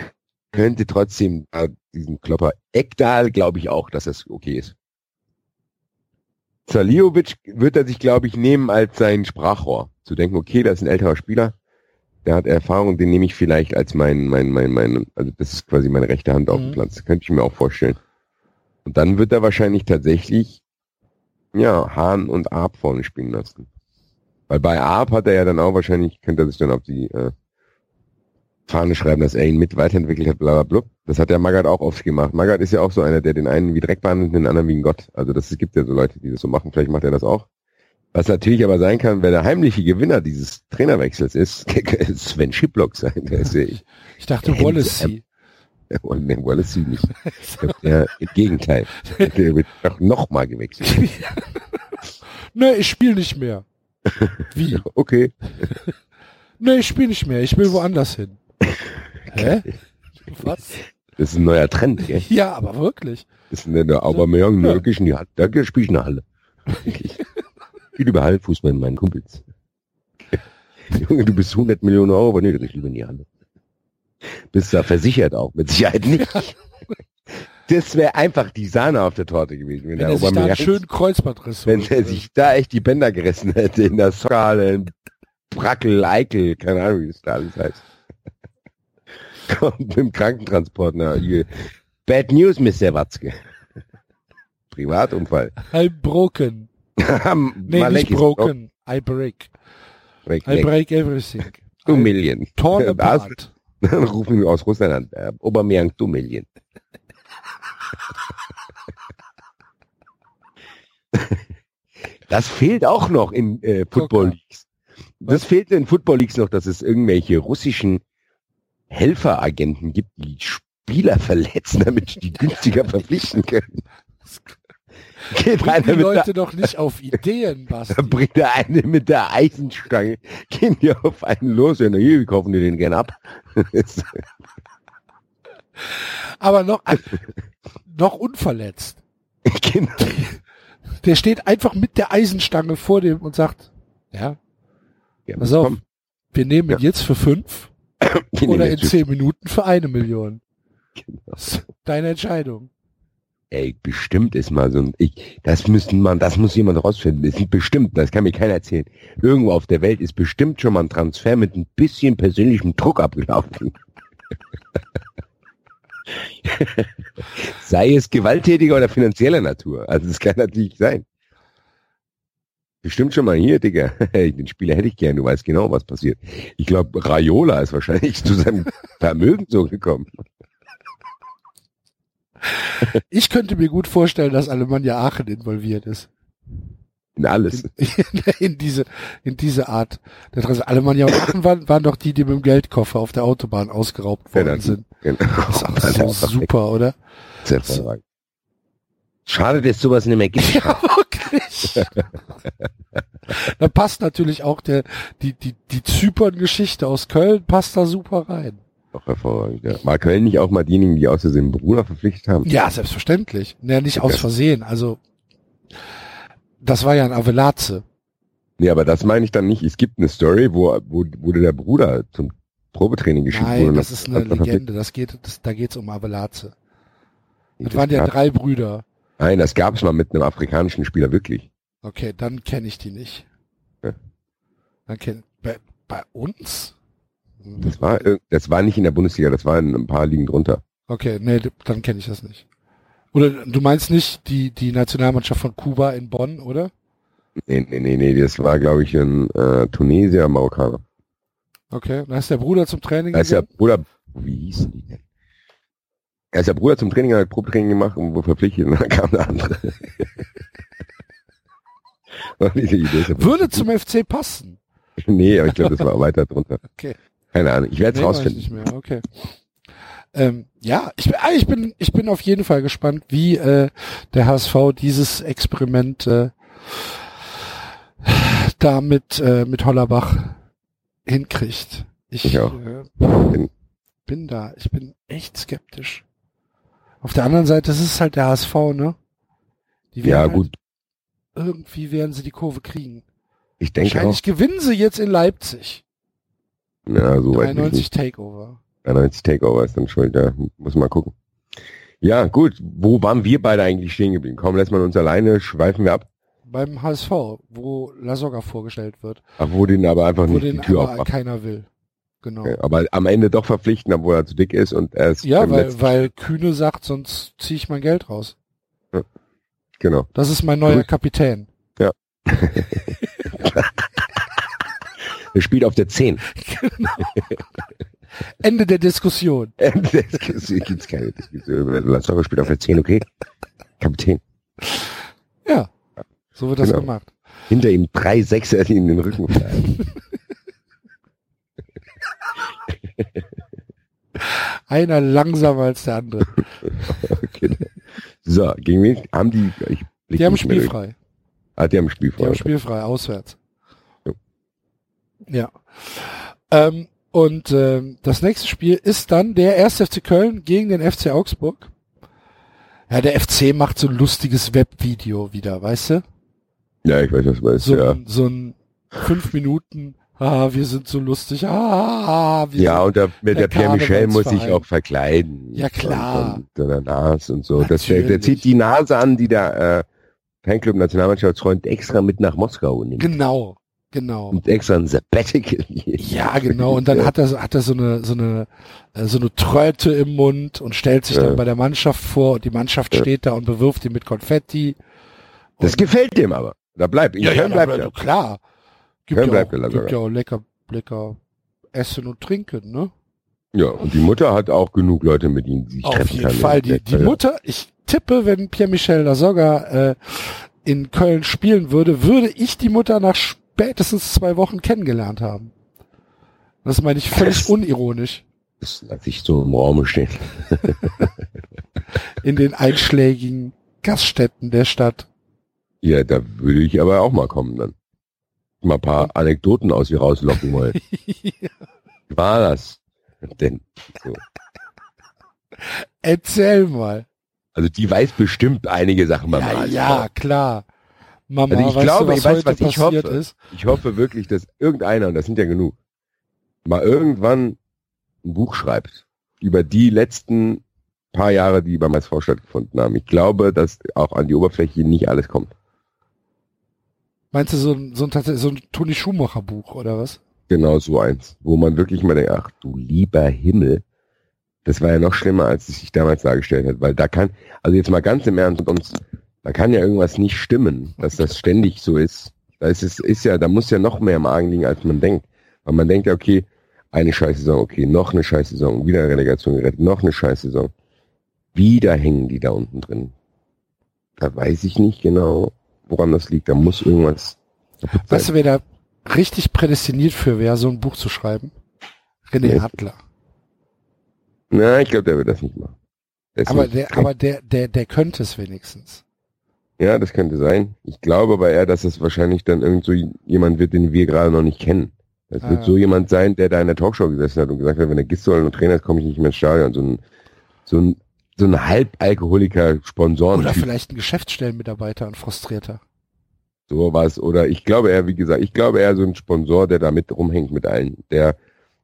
könnte trotzdem äh, diesen Klopper. Ekdal glaube ich auch, dass das okay ist. Saliovic wird er sich, glaube ich, nehmen als sein Sprachrohr. Zu denken, okay, das ist ein älterer Spieler, der hat Erfahrung, den nehme ich vielleicht als mein, mein, mein, mein, also das ist quasi meine rechte Hand auf dem Mhm. Platz. Könnte ich mir auch vorstellen. Und dann wird er wahrscheinlich tatsächlich, ja, Hahn und Arp vorne spielen lassen. Weil bei Arp hat er ja dann auch wahrscheinlich, könnte er sich dann auf die äh, Fahne schreiben, dass er ihn mit weiterentwickelt hat, bla bla bla. Das hat der Magath auch oft gemacht. Magath ist ja auch so einer, der den einen wie Dreck behandelt und den anderen wie ein Gott. Also das gibt ja so Leute, die das so machen. Vielleicht macht er das auch. Was natürlich aber sein kann, wer der heimliche Gewinner dieses Trainerwechsels ist, (laughs) Sven Schiplock sein. Der ist ja, Ich dachte Ähm, Wallacey. der nee, Wallace nicht. Ich (laughs) der, Im Gegenteil. Der wird doch noch mal gewechselt. (laughs) nee, ich spiele nicht mehr. Wie? Okay. Nee, ich spiele nicht mehr. Ich will woanders hin. (laughs) Hä? Was? Das ist ein neuer Trend, gell? (laughs) Ja, aber wirklich. Das ist der, der Aubameyang, Ja. ja. wirklich in die Halle. Da spiele ich in der Halle. (laughs) Ich lieber Hallenfußball mit meinen Kumpels. Junge, du bist 100 Millionen Euro, aber nee, ich lieber in die Halle. Bist da versichert auch, mit Sicherheit nicht. Das wäre einfach die Sahne auf der Torte gewesen. Wenn, Wenn der er sich da einen schönen Kreuzbandriss wenn er sich da echt die Bänder gerissen hätte in der Soccerhalle, in Brackel, Eikel, keine Ahnung, wie das da alles heißt. Kommt mit dem Krankentransport nach. Bad News, Mr. Watzke. Privatunfall. I'm broken. Nee, Malek nicht broken. I break. Break, I break everything. Two I Million. torn (laughs) Das- apart. Dann rufen wir aus Russland an. Äh, Aubameyang, two Million. (laughs) Das fehlt auch noch in äh, Football. Leagues. Das fehlt in Football Leagues noch, dass es irgendwelche russischen Helferagenten gibt, die Spieler verletzen, damit die günstiger (laughs) verpflichten können. Geht Bring die mit der Leute doch nicht auf Ideen, (laughs) Basti. da bringt der eine mit der Eisenstange, gehen die auf einen los, ja, na hier, wir kaufen dir den gern ab. (laughs) Aber noch, noch unverletzt. genau. Der steht einfach mit der Eisenstange vor dem und sagt, ja, Ja, pass auf, komm, wir nehmen ihn Ja. jetzt für fünf oder in zehn Minuten für eine Million. Genau. Deine Entscheidung. Ey, bestimmt ist mal so ein, ich, das müssen man, das muss jemand rausfinden. Das ist bestimmt, das kann mir keiner erzählen. Irgendwo auf der Welt ist bestimmt schon mal ein Transfer mit ein bisschen persönlichem Druck abgelaufen. (laughs) Sei es gewalttätiger oder finanzieller Natur. Also das kann natürlich sein. Bestimmt schon mal hier, Digga. (laughs) Den Spieler hätte ich gern, du weißt genau, was passiert. Ich glaube, Raiola ist wahrscheinlich (laughs) zu seinem Vermögen so gekommen. (laughs) Ich könnte mir gut vorstellen, dass Alemannia Aachen involviert ist. In alles. In, in diese, in diese Art. Transfer. Alemannia Aachen waren, waren doch die, die mit dem Geldkoffer auf der Autobahn ausgeraubt worden Genau. sind. Genau. Das ist auch so super, oder? Sehr. Schade, dass sowas nicht mehr gibt. Ja, da passt natürlich auch der, die, die, die Zypern-Geschichte aus Köln passt da super rein. Auch hervorragend, ja. War Köln nicht auch mal diejenigen, die aus Versehen Bruder verpflichtet haben? Ja, selbstverständlich. Ja, nicht aus Okay. Versehen. Also, das war ja ein Avelaze. Nee, aber das meine ich dann nicht. Es gibt eine Story, wo, wo wurde der Bruder zum Probetraining geschickt Nein, wurde. das ist eine Legende. Das geht, das, da geht's um Avelaze. Das Das waren ja drei Brüder. Nein, das gab es mal mit einem afrikanischen Spieler wirklich. Okay, dann kenne ich die nicht. Ja. Dann kenn, bei, bei uns? Das war, das war nicht in der Bundesliga, das war in ein paar Ligen drunter. Okay, nee, dann kenne ich das nicht. Oder du meinst nicht die, die Nationalmannschaft von Kuba in Bonn, oder? Nee, nee, nee, nee, das war, glaube ich, ein äh, Tunesier, Marokkaner. Okay, dann ist der Bruder zum Training Da ist der. Bruder, wie hießen die denn? Er ist der Bruder zum Training, hat Probetraining gemacht und wurde verpflichtet und dann kam der andere. (laughs) Ja- Würde zum FC passen. Nee, aber ich glaube, das war (laughs) weiter drunter. Okay. Keine Ahnung, ich werde es Nee, rausfinden. nicht mehr. Okay. Ähm, ja, ich, bin- ah, ich bin, ich bin auf jeden Fall gespannt, wie äh, der HSV dieses Experiment äh, da mit, äh, mit Hollerbach hinkriegt. Ich, Ich auch. Äh, Bin- bin da, ich bin echt skeptisch. Auf der anderen Seite, das ist halt der HSV, ne? Die Ja, werden gut. Halt, irgendwie werden sie die Kurve kriegen. Ich denke auch. Wahrscheinlich gewinnen sie jetzt in Leipzig. Ja, so weit will ich 93 nicht. Takeover. 93 Takeover ist dann schuld, da muss man gucken. Ja, gut, wo waren wir beide eigentlich stehen geblieben? Komm, lässt man uns alleine, schweifen wir ab. Beim HSV, wo Lasogga vorgestellt wird, Ach, wo den aber einfach wo nicht die den Tür aber aufmacht. keiner will. Genau. Aber am Ende doch verpflichten, obwohl er zu dick ist und er ist Ja, weil, weil Kühne sagt, sonst ziehe ich mein Geld raus. genau. Das ist mein neuer. Kapitän. (laughs) Er spielt auf der 10. Ende der Diskussion. (laughs) Es gibt keine Diskussion. Lasogga spielt auf der 10, okay? Kapitän. Ja, so wird das Genau. gemacht. Hinter ihm drei Sechser, die in den Rücken fallen. (laughs) (laughs) Einer langsamer als der andere. okay. So, gegen wen haben die? Ich Die haben mehr durch. spielfrei. Ah, die haben spielfrei. Die haben spielfrei, auswärts. Ja. Ja. Ähm, und ähm, das nächste Spiel ist dann der 1. FC Köln gegen den FC Augsburg. Ja, der FC macht so ein lustiges Webvideo wieder, weißt du? Ja, ich weiß, was du meinst. So, ja. so ein fünf Minuten, ah, wir sind so lustig, ah, wir Ja, sind, und der, mit der der Pierre Michel muss sich auch verkleiden. Ja, klar. Und, und der Nase und so. Das, der, der zieht die Nase an, die der äh, Fanclub Nationalmannschaftsfreund extra mit nach Moskau nimmt. genau, genau. Und extra ein Sabbatical. Ja, genau. Und dann hat er, hat er so eine, so eine, äh, so eine Tröte im Mund und stellt sich Ja. dann bei der Mannschaft vor und die Mannschaft Ja. steht da und bewirft ihn mit Konfetti. Das gefällt dem aber. Da bleibt. In Köln bleibt er. klar. Gibt ja, auch, gibt ja auch lecker, lecker Essen und Trinken, ne? Ja, und die Mutter hat auch genug Leute, mit ihnen sie sich Auf treffen jeden kann. Fall. Die, die. Mutter, ich tippe, wenn Pierre-Michel Lasogga äh, in Köln spielen würde, würde ich die Mutter nach spätestens zwei Wochen kennengelernt haben. Das meine ich völlig Das- unironisch. Das lasse ich so im Raum stehen. In den einschlägigen Gaststätten der Stadt. Ja, da würde ich aber auch mal kommen dann. Mal ein paar Anekdoten aus ihr rauslocken wollen. (laughs) Wie war das? Denn, so. Erzähl mal. Also die weiß bestimmt einige Sachen beim Ja, ja, klar. Mama, Also ich weißt glaube, du, was ich weiß, was ich passiert hoffe. ist? Ich hoffe wirklich, dass irgendeiner, und das sind ja genug, mal irgendwann ein Buch schreibt über die letzten paar Jahre, die beim HSV stattgefunden haben. Ich glaube, dass auch an die Oberfläche nicht alles kommt. Meinst du so ein, so ein, so ein Toni Schumacher Buch oder was? Genau so eins, wo man wirklich mal denkt, ach du lieber Himmel, das war ja noch schlimmer, als es sich damals dargestellt hat, weil da kann, also jetzt mal ganz im Ernst, uns, da kann ja irgendwas nicht stimmen, dass das ständig so ist. Da ist es, ist ja, da muss ja noch mehr im Argen liegen, als man denkt. Weil man denkt ja, okay, eine Scheißsaison, okay, noch eine Scheißsaison, wieder Relegation gerettet, noch eine Scheißsaison. Wieder hängen die da unten drin. Da weiß ich nicht genau, woran das liegt. Da muss irgendwas. Weißt du, wer da richtig prädestiniert für wäre, so ein Buch zu schreiben? René Nee. Adler. Na, ich glaube, der wird das nicht machen. Ist Aber der, aber der, der, der könnte es wenigstens. Ja, das könnte sein. Ich glaube aber eher, dass es wahrscheinlich dann irgend so jemand wird, den wir gerade noch nicht kennen. Es Ah. wird so jemand sein, der da in der Talkshow gesessen hat und gesagt hat, wenn der Gistol und Trainer ist, komme ich nicht mehr ins Stadion. So ein, so ein, so ein halbalkoholiker Sponsoren. Oder vielleicht ein Geschäftsstellenmitarbeiter, ein frustrierter. So was. Oder ich glaube eher, wie gesagt, ich glaube eher so ein Sponsor, der da mit rumhängt mit allen. Der,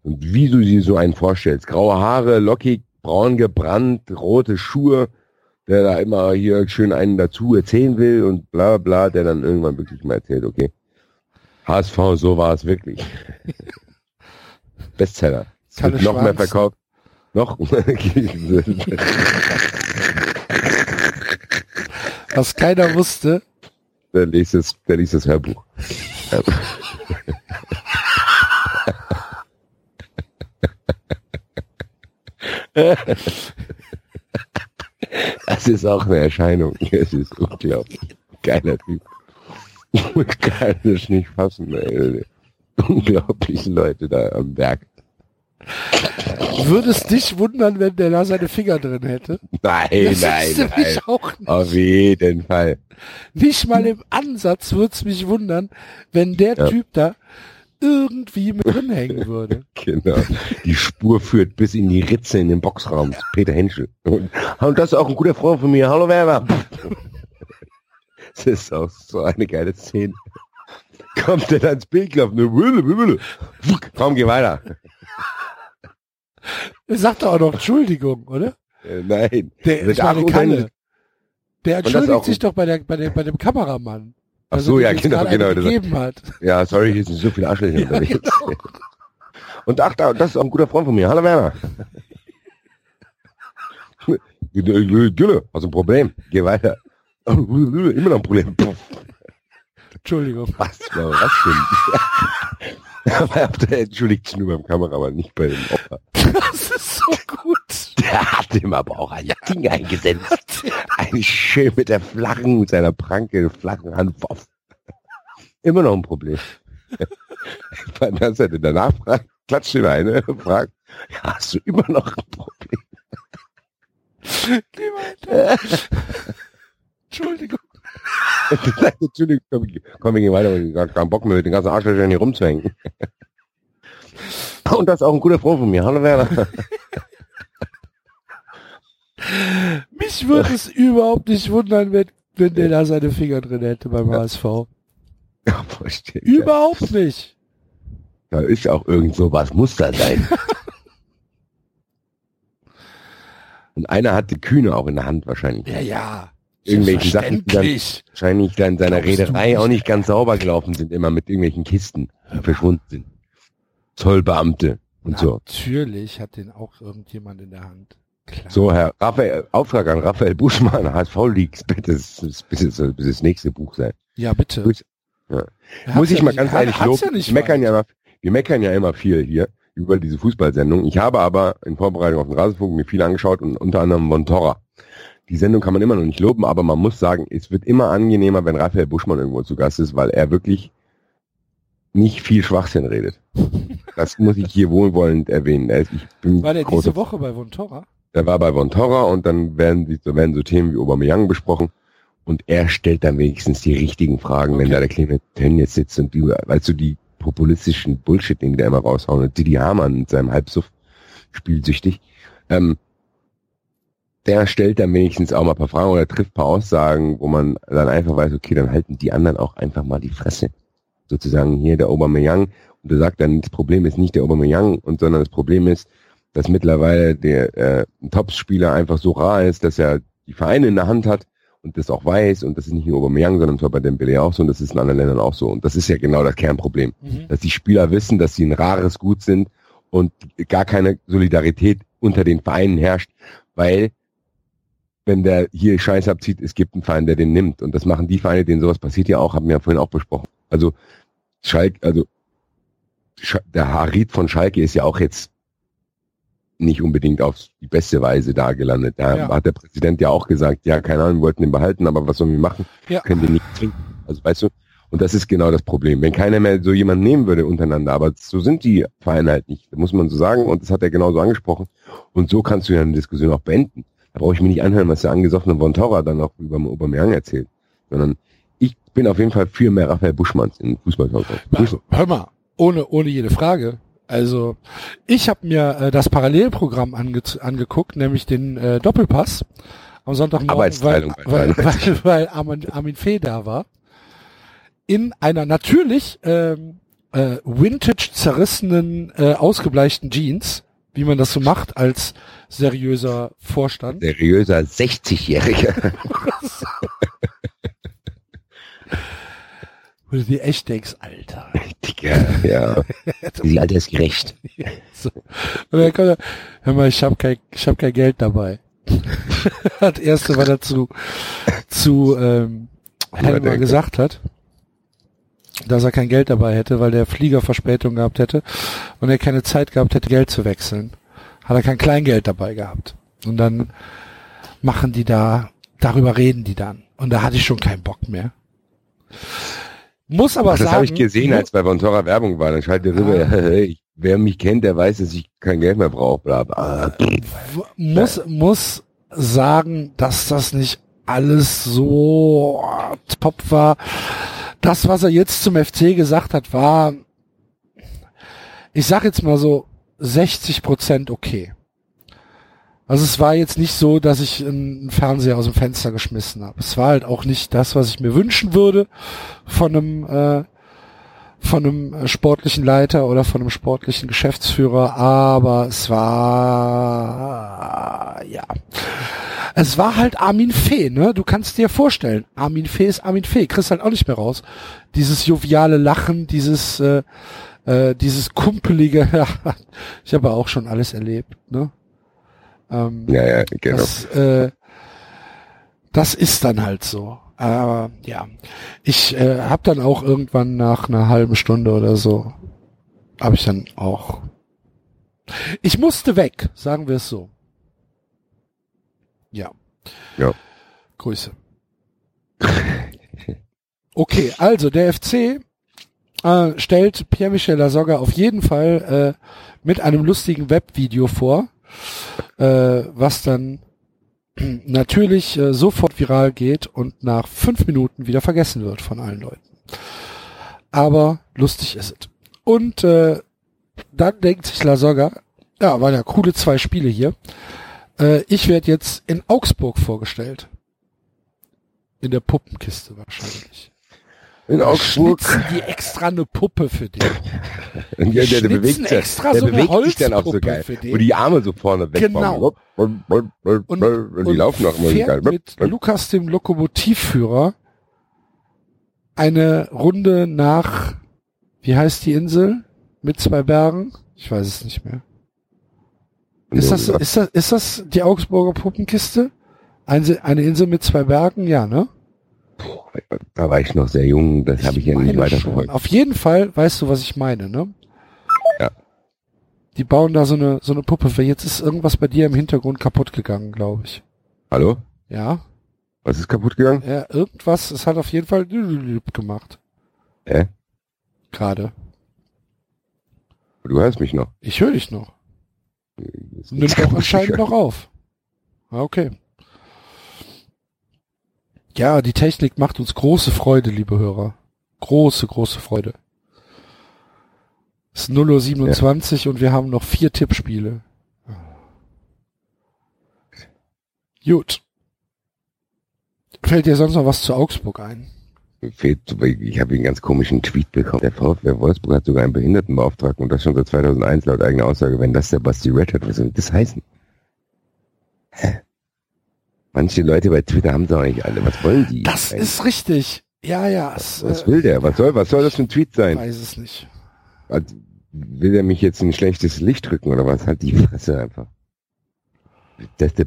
und wie du dir so einen vorstellst. Graue Haare, lockig, braun gebrannt, rote Schuhe, der da immer hier schön einen dazu erzählen will und bla bla, der dann irgendwann wirklich mal erzählt, okay. HSV, so war es wirklich. (laughs) Bestseller. Es wird noch mehr Schwarz. verkauft. Noch. (laughs) Was keiner wusste, der liest das, der liest das Hörbuch. Das ist auch eine Erscheinung. Es ist unglaublich. Geiler Typ. Ich kann das nicht fassen, ey. Unglaubliche Leute da am Werk. Würde es dich wundern, wenn der da seine Finger drin hätte? Nein, Das nein, nein. auch nicht. Auf jeden Fall. Nicht mal im Ansatz würde es mich wundern, wenn der Ja. Typ da irgendwie mit drin hängen würde. (laughs) Genau. Die Spur führt bis in die Ritze in den Boxraum. Peter Henschel. Und, und das ist auch ein guter Freund von mir. Hallo Werber. Das ist auch so eine geile Szene. Kommt der dann ins Bild gelaufen. ne. Komm, geh weiter. Er sagt doch auch noch Entschuldigung, oder? Äh, nein. Der, Kalle. sein- Der entschuldigt sich doch bei, der, bei, der, bei dem Kameramann. Ach so, ja, genau, genau. gegeben hat. ja, sorry, hier sind so viele Arschlöcher Ja, unterwegs. genau. Und ach, da, das ist auch ein guter Freund von mir. Hallo Werner. (laughs) Gülle, hast ein Problem? Geh weiter. (laughs) Immer noch ein Problem. Entschuldigung. Was, was. (laughs) Aber der entschuldigt sich nur beim Kameramann, nicht bei dem Opfer. Das ist so gut. Der hat ihm aber auch ein Ding eingesetzt. Ein schön mit der flachen, mit seiner Pranke, flachen Hand. Immer noch ein Problem. Dass er denn danach fragt, klatscht ihn eine, fragt, ja, hast du immer noch ein Problem? Entschuldigung. Natürlich, komm, ich- komm, wir gehen weiter, ich hab keinen Bock mehr mit den ganzen Arschlöchern hier rumzuhängen. (laughs) Und das ist auch ein guter Freund von mir. Hallo Werner. (laughs) Mich würde es überhaupt nicht wundern, wenn, wenn der da seine Finger drin hätte beim HSV. (laughs) Ja, verstehe. Überhaupt nicht. Da ist auch irgend so was, muss da sein. Und einer hat die Kühne auch in der Hand wahrscheinlich. Ja, ja. Irgendwelchen Sachen, die dann wahrscheinlich dann in seiner Reederei auch nicht? nicht ganz sauber gelaufen sind, immer mit irgendwelchen Kisten, die verschwunden sind. Zollbeamte und so. Natürlich hat den auch irgendjemand in der Hand. Klar. So, Herr Raphael, Auftrag an Raphael Buschmann, HSV Leaks, bitte, das, das, bitte, das, nächste Buch sein. Ja, bitte. Ja. Muss ich ja mal nicht- ganz ehrlich loben. Ja wir, meckern ja immer, wir meckern ja immer viel hier über diese Fußballsendung. Ich habe aber in Vorbereitung auf den Rasenfunk mir viel angeschaut und unter anderem Von Torra. Die Sendung kann man immer noch nicht loben, aber man muss sagen, es wird immer angenehmer, wenn Raphael Buschmann irgendwo zu Gast ist, weil er wirklich nicht viel Schwachsinn redet. (laughs) Das muss ich hier wohlwollend erwähnen. Er bin War der diese Woche bei Vontora? er war bei Von Torra und dann werden, werden so Themen wie Aubameyang besprochen und er stellt dann wenigstens die richtigen Fragen, wenn Okay. da der kleine Tönnies sitzt und die, weißt du, die populistischen Bullshit-Dinge, die der immer raushauen und Didi Hamann mit seinem Halbsuff spielsüchtig, ähm, der stellt dann wenigstens auch mal ein paar Fragen oder trifft ein paar Aussagen, wo man dann einfach weiß, okay, dann halten die anderen auch einfach mal die Fresse. Sozusagen hier der Aubameyang und er sagt dann, das Problem ist nicht der Aubameyang und sondern das Problem ist, dass mittlerweile der äh, ein Topspieler einfach so rar ist, dass er die Vereine in der Hand hat und das auch weiß und das ist nicht nur Aubameyang, sondern zwar bei Dembele auch so und das ist in anderen Ländern auch so und das ist ja genau das Kernproblem, Mhm. dass die Spieler wissen, dass sie ein rares Gut sind und gar keine Solidarität unter den Vereinen herrscht, weil wenn der hier Scheiß abzieht, es gibt einen Verein, der den nimmt und das machen die Vereine, denen sowas passiert ja auch, haben wir ja vorhin auch besprochen. Also Schalke, also der Harid von Schalke ist ja auch jetzt nicht unbedingt auf die beste Weise da gelandet. Da Ja. hat der Präsident ja auch gesagt, ja, keine Ahnung, wir wollten ihn behalten, aber was sollen wir machen? Ja. Können wir nicht trinken. Also weißt du, und das ist genau das Problem. Wenn keiner mehr so jemanden nehmen würde untereinander, aber so sind die Vereine halt nicht, da muss man so sagen, und das hat er genauso angesprochen. Und so kannst du ja eine Diskussion auch beenden. Da brauche ich mir nicht anhören, was der angesoffene Von Torra dann auch über Aubameyang erzählt, sondern ich bin auf jeden Fall für mehr Raphael Buschmanns in fußball Hör mal, ohne, ohne jede Frage. Also, ich habe mir äh, das Parallelprogramm ange angeguckt, nämlich den äh, Doppelpass am Sonntagmorgen, weil, weil, 93. weil, weil Armin, Armin Fee da war. In einer natürlich ähm, äh, vintage zerrissenen, äh, ausgebleichten Jeans, wie man das so macht als seriöser Vorstand. Seriöser 60-Jähriger. Wo du dir echt denkst, Alter. Dicker, ja. (laughs) Die altersgerecht. (laughs) So. Und dann kommt er, hör mal, ich habe kein, ich hab kein Geld dabei. (laughs) das erste, was er zu, zu ähm, Helmer gesagt hat, dass er kein Geld dabei hätte, weil der Flieger Verspätung gehabt hätte und er keine Zeit gehabt hätte, Geld zu wechseln. Hat er kein Kleingeld dabei gehabt. Und dann machen die da, darüber reden die dann. Und da hatte ich schon keinen Bock mehr. Muss aber das sagen, habe ich gesehen, als bei Vontora Werbung war. Dann schaltet rüber, Ah. hey, wer mich kennt, der weiß, dass ich kein Geld mehr brauche. Bla, muss, muss sagen, dass das nicht alles so top war. Das, was er jetzt zum FC gesagt hat, war, ich sag jetzt mal so, 60 Prozent okay. Also es war jetzt nicht so, dass ich einen Fernseher aus dem Fenster geschmissen habe. Es war halt auch nicht das, was ich mir wünschen würde von einem äh, von einem äh, sportlichen Leiter oder von einem sportlichen Geschäftsführer, aber es war ja. Es war halt Armin Fee, ne? Du kannst dir vorstellen, Armin Fee ist Armin Fee, kriegst halt auch nicht mehr raus. Dieses joviale Lachen, dieses äh, äh, dieses kumpelige, (laughs) ich habe auch schon alles erlebt, ne? Ähm, Ja, ja, genau. das, äh, das ist dann halt so. Aber ja, ich äh, habe dann auch irgendwann nach einer halben Stunde oder so, habe ich dann auch. Ich musste weg, sagen wir es so. Ja. Ja. Grüße. Okay, also der FC äh, stellt Pierre-Michel Lasogga auf jeden Fall äh, mit einem lustigen Webvideo vor, äh, was dann (clears throat) natürlich äh, sofort viral geht und nach fünf Minuten wieder vergessen wird von allen Leuten. Aber lustig ist es. Und äh, dann denkt sich Lasogga, ja, waren ja coole zwei Spiele hier. Äh, ich werde jetzt in Augsburg vorgestellt. In der Puppenkiste wahrscheinlich. In Augsburg. schnitzen die extra eine Puppe für dich. (laughs) Und der, der, der bewegt, sich- extra der so eine bewegt sich dann auch so geil. Wo die Arme so vorne weg Genau. Und, und, Und, und die laufen auch immer so geil. mit Lukas, dem Lokomotivführer, eine Runde nach, wie heißt die Insel? Mit zwei Bergen? Ich weiß es nicht mehr. Ist das, ist das, ist das die Augsburger Puppenkiste? Eine, eine Insel mit zwei Bergen? Ja, ne? Da war ich noch sehr jung, das habe ich ja nicht meine weiter schon. verfolgt. Auf jeden Fall weißt du, was ich meine, ne? Ja. Die bauen da so eine, so eine Puppe für. Jetzt ist irgendwas bei dir im Hintergrund kaputt gegangen, glaube ich. Hallo? Ja? Was ist kaputt gegangen? Ja, irgendwas, es hat auf jeden Fall (laughs) gemacht. Hä? Gerade. Du hörst mich noch. Ich höre dich noch. Nimmt doch anscheinend noch auf. Ah, Okay. Ja, die Technik macht uns große Freude, liebe Hörer. Große, große Freude. Es ist 0.27 Uhr und wir haben noch vier Tippspiele. Gut. Fällt dir sonst noch was zu Augsburg ein? Ich habe einen ganz komischen Tweet bekommen. Der VfL Wolfsburg hat sogar einen Behindertenbeauftragten und das schon seit 2001 laut eigener Aussage. Wenn das der Basti Red hat, was soll das heißen? Hä? Manche Leute bei Twitter haben auch nicht alle. Was wollen die? Das ist richtig. Ja, ja. Es, Was äh, will der? Was soll, was soll das für ein Tweet sein? weiß es nicht. Also, will der mich jetzt in ein schlechtes Licht drücken oder was? Halt die Fresse einfach. Das ist der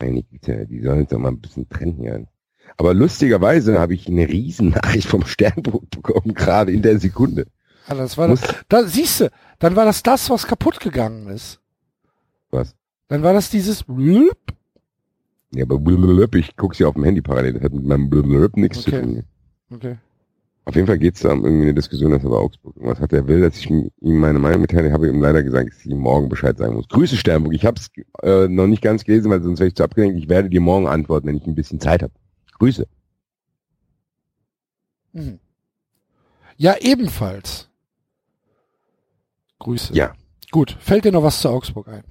Meine Güte, die sollen doch mal ein bisschen trennen hier. Aber lustigerweise habe ich eine Riesennachricht vom Sternbuch bekommen, gerade in der Sekunde. Ah, das war Muss- das, da siehst du, dann war das das, was kaputt gegangen ist. Was? Dann war das dieses Ja, aber blablabla, ich guck's ja auf dem Handy parallel, das hat mit meinem blablabla nichts zu Okay. tun. Okay. Auf jeden Fall geht's da um irgendwie eine Diskussion, dass er bei Augsburg irgendwas hat. Er will, dass ich ihm ihm meine Meinung mitteile. Ich habe ihm leider gesagt, dass ich ihm morgen Bescheid sagen muss. Grüße Sternburg. Ich habe es äh, noch nicht ganz gelesen, weil sonst wäre ich zu abgelenkt. Ich werde dir morgen antworten, wenn ich ein bisschen Zeit habe. Grüße. Mhm. Ja, ebenfalls. Grüße. Ja. Gut. Fällt dir noch was zu Augsburg ein?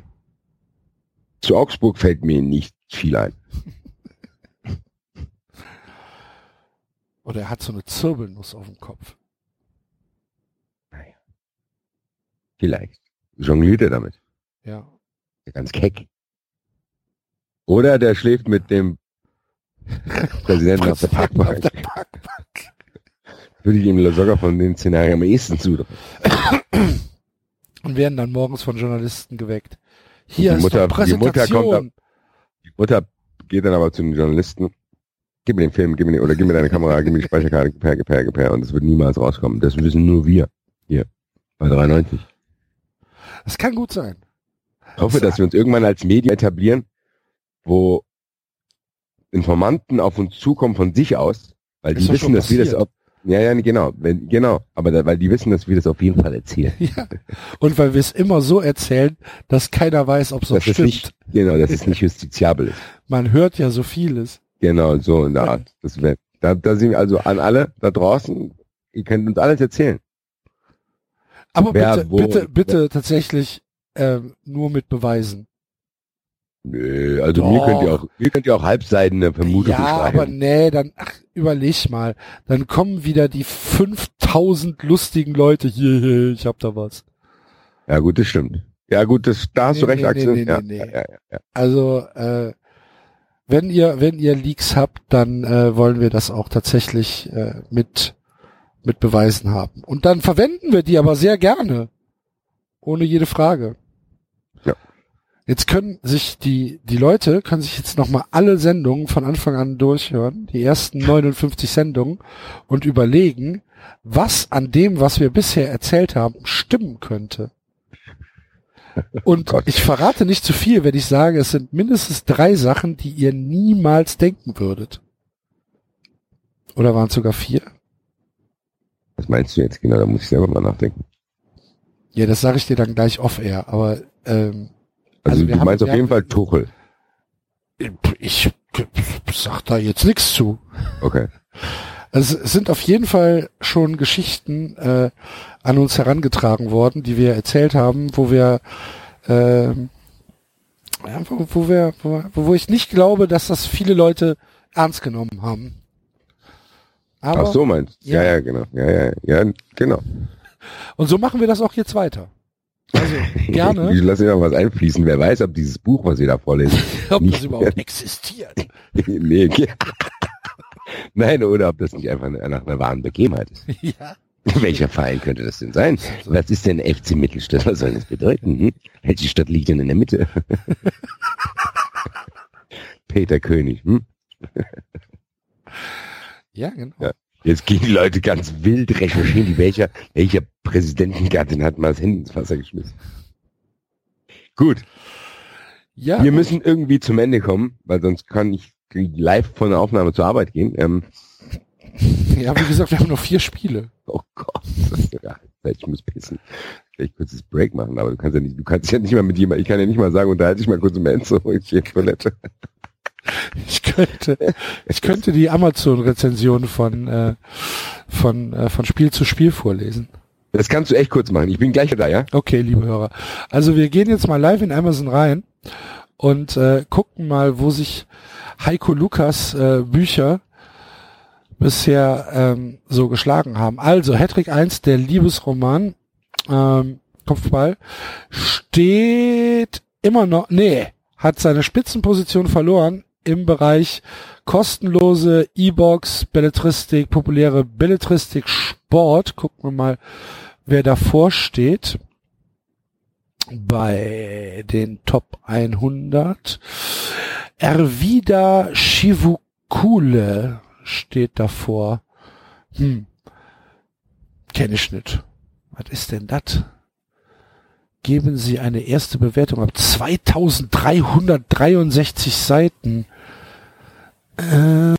Zu Augsburg fällt mir nicht viel ein. Oder er hat so eine Zirbelnuss auf dem Kopf. Vielleicht. Jongliert er damit. Ja. Ganz keck. Oder der schläft mit dem (laughs) Präsidenten auf der Parkbank. Auf der Parkbank. Würde ich ihm sogar von den Szenarien am ehesten zu. Und werden dann morgens von Journalisten geweckt. Hier Die ist Mutter- die Mutter kommt Die Mutter geht dann aber zu den Journalisten. Gib mir den Film, gib mir den, oder gib mir deine Kamera, gib mir die Speicherkarte, gib her, gib her, gib her. Und es wird niemals rauskommen. Das wissen nur wir. Hier. Bei 93. Das kann gut sein. Ich hoffe, dass wir uns irgendwann als Medien etablieren, wo Informanten auf uns zukommen von sich aus, weil die wissen, dass wir das passiert. Ja, ja, genau, wenn, genau, aber da, weil die wissen, dass wir das auf jeden Fall erzählen. Ja. Und weil wir es immer so erzählen, dass keiner weiß, ob es stimmt. nicht, genau, dass es nicht justiziabel ist. Man hört ja so vieles. Genau, so in der Art. Das wär, da, da sind wir also an alle da draußen, ihr könnt uns alles erzählen. Aber Wer bitte, wo- bitte, bitte tatsächlich ähm, nur mit Beweisen. Nö, also Doch. mir könnt ihr auch, mir könnt ihr auch halbseidene Vermutungen ja, schreiben. aber nee, dann, ach, überleg mal. Dann kommen wieder die 5000 lustigen Leute hier, ich hab da was. Ja gut, das stimmt. Ja gut, das, da hast Nee, du recht, nee, Axel. nee, nee, ja, nee, Ja, nee. ja, ja, ja. Also, äh, wenn ihr, wenn ihr Leaks habt, dann äh, wollen wir das auch tatsächlich äh, mit, mit Beweisen haben. Und dann verwenden wir die aber sehr gerne. Ohne jede Frage. Ja. Jetzt können sich die, die Leute können sich jetzt nochmal alle Sendungen von Anfang an durchhören, die ersten 59 Sendungen, und überlegen, was an dem, was wir bisher erzählt haben, stimmen könnte. (laughs) Und Gott. ich verrate nicht zu viel, wenn ich sage, es sind mindestens drei Sachen, die ihr niemals denken würdet. Oder waren es sogar vier? Was meinst du jetzt genau? Da muss ich selber mal nachdenken. Ja, das sage ich dir dann gleich off-air, aber ähm, Also, Also wir du meinst auf jeden Fall Tuchel. ich sag da jetzt nichts zu. Okay. Also es sind auf jeden Fall schon Geschichten äh, an uns herangetragen worden, die wir erzählt haben, wo wir ja, wo, wo wir, wo, wo ich nicht glaube, dass das viele Leute ernst genommen haben. Aber, Ach so meinst du? Ja. Ja. ja, genau. Ja, ja, ja, genau. Und so machen wir das auch jetzt weiter. Also (laughs) gerne, Ich lasse ja was einfließen. Wer weiß, ob dieses Buch, was wir da vorlesen, (laughs) ob das überhaupt existiert. (laughs) nee, okay. Nein, oder ob das nicht einfach nach einer wahren Begebenheit ist. Ja. Welcher Verein könnte das denn sein? Was ist denn FC Mittelstadt? Was soll das bedeuten? Hm? Welche Stadt liegt denn in der Mitte? Peter König. Hm? Ja, genau. Ja. Jetzt gehen die Leute ganz wild recherchieren, die welcher, welcher Präsidentengattin hat mal das Handy ins Wasser geschmissen. Gut, Ja, wir müssen irgendwie zum Ende kommen, weil sonst kann ich live von der Aufnahme zur Arbeit gehen. Ähm, ja, wie gesagt, wir haben noch vier Spiele. oh Gott, ja, ich muss pissen. Vielleicht kurz das Break machen, aber du kannst ja nicht, du kannst ja nicht mal mit jemand, ich kann ja nicht mal sagen, unterhalte dich mal kurz im Enzo, ich die Toilette. Ich könnte, ich könnte die Amazon-Rezension von, äh, von, äh, von Spiel zu Spiel vorlesen. Das kannst du echt kurz machen. Ich bin gleich da, ja? Okay, liebe Hörer. Also wir gehen jetzt mal live in Amazon rein und äh, gucken mal, wo sich Heiko Lukas äh, Bücher bisher ähm, so geschlagen haben. Also Hattrick 1, der Liebesroman, ähm, Kopfball, steht immer noch, nee, hat seine Spitzenposition verloren im Bereich kostenlose E-Box, Belletristik, populäre Belletristik, Sport. Gucken wir mal, wer davor steht bei den Top 100. Ervida Shivukule steht davor. Hm. Kenn ich nicht. Was ist denn das? Geben Sie eine erste Bewertung ab 2363 Seiten. Äh,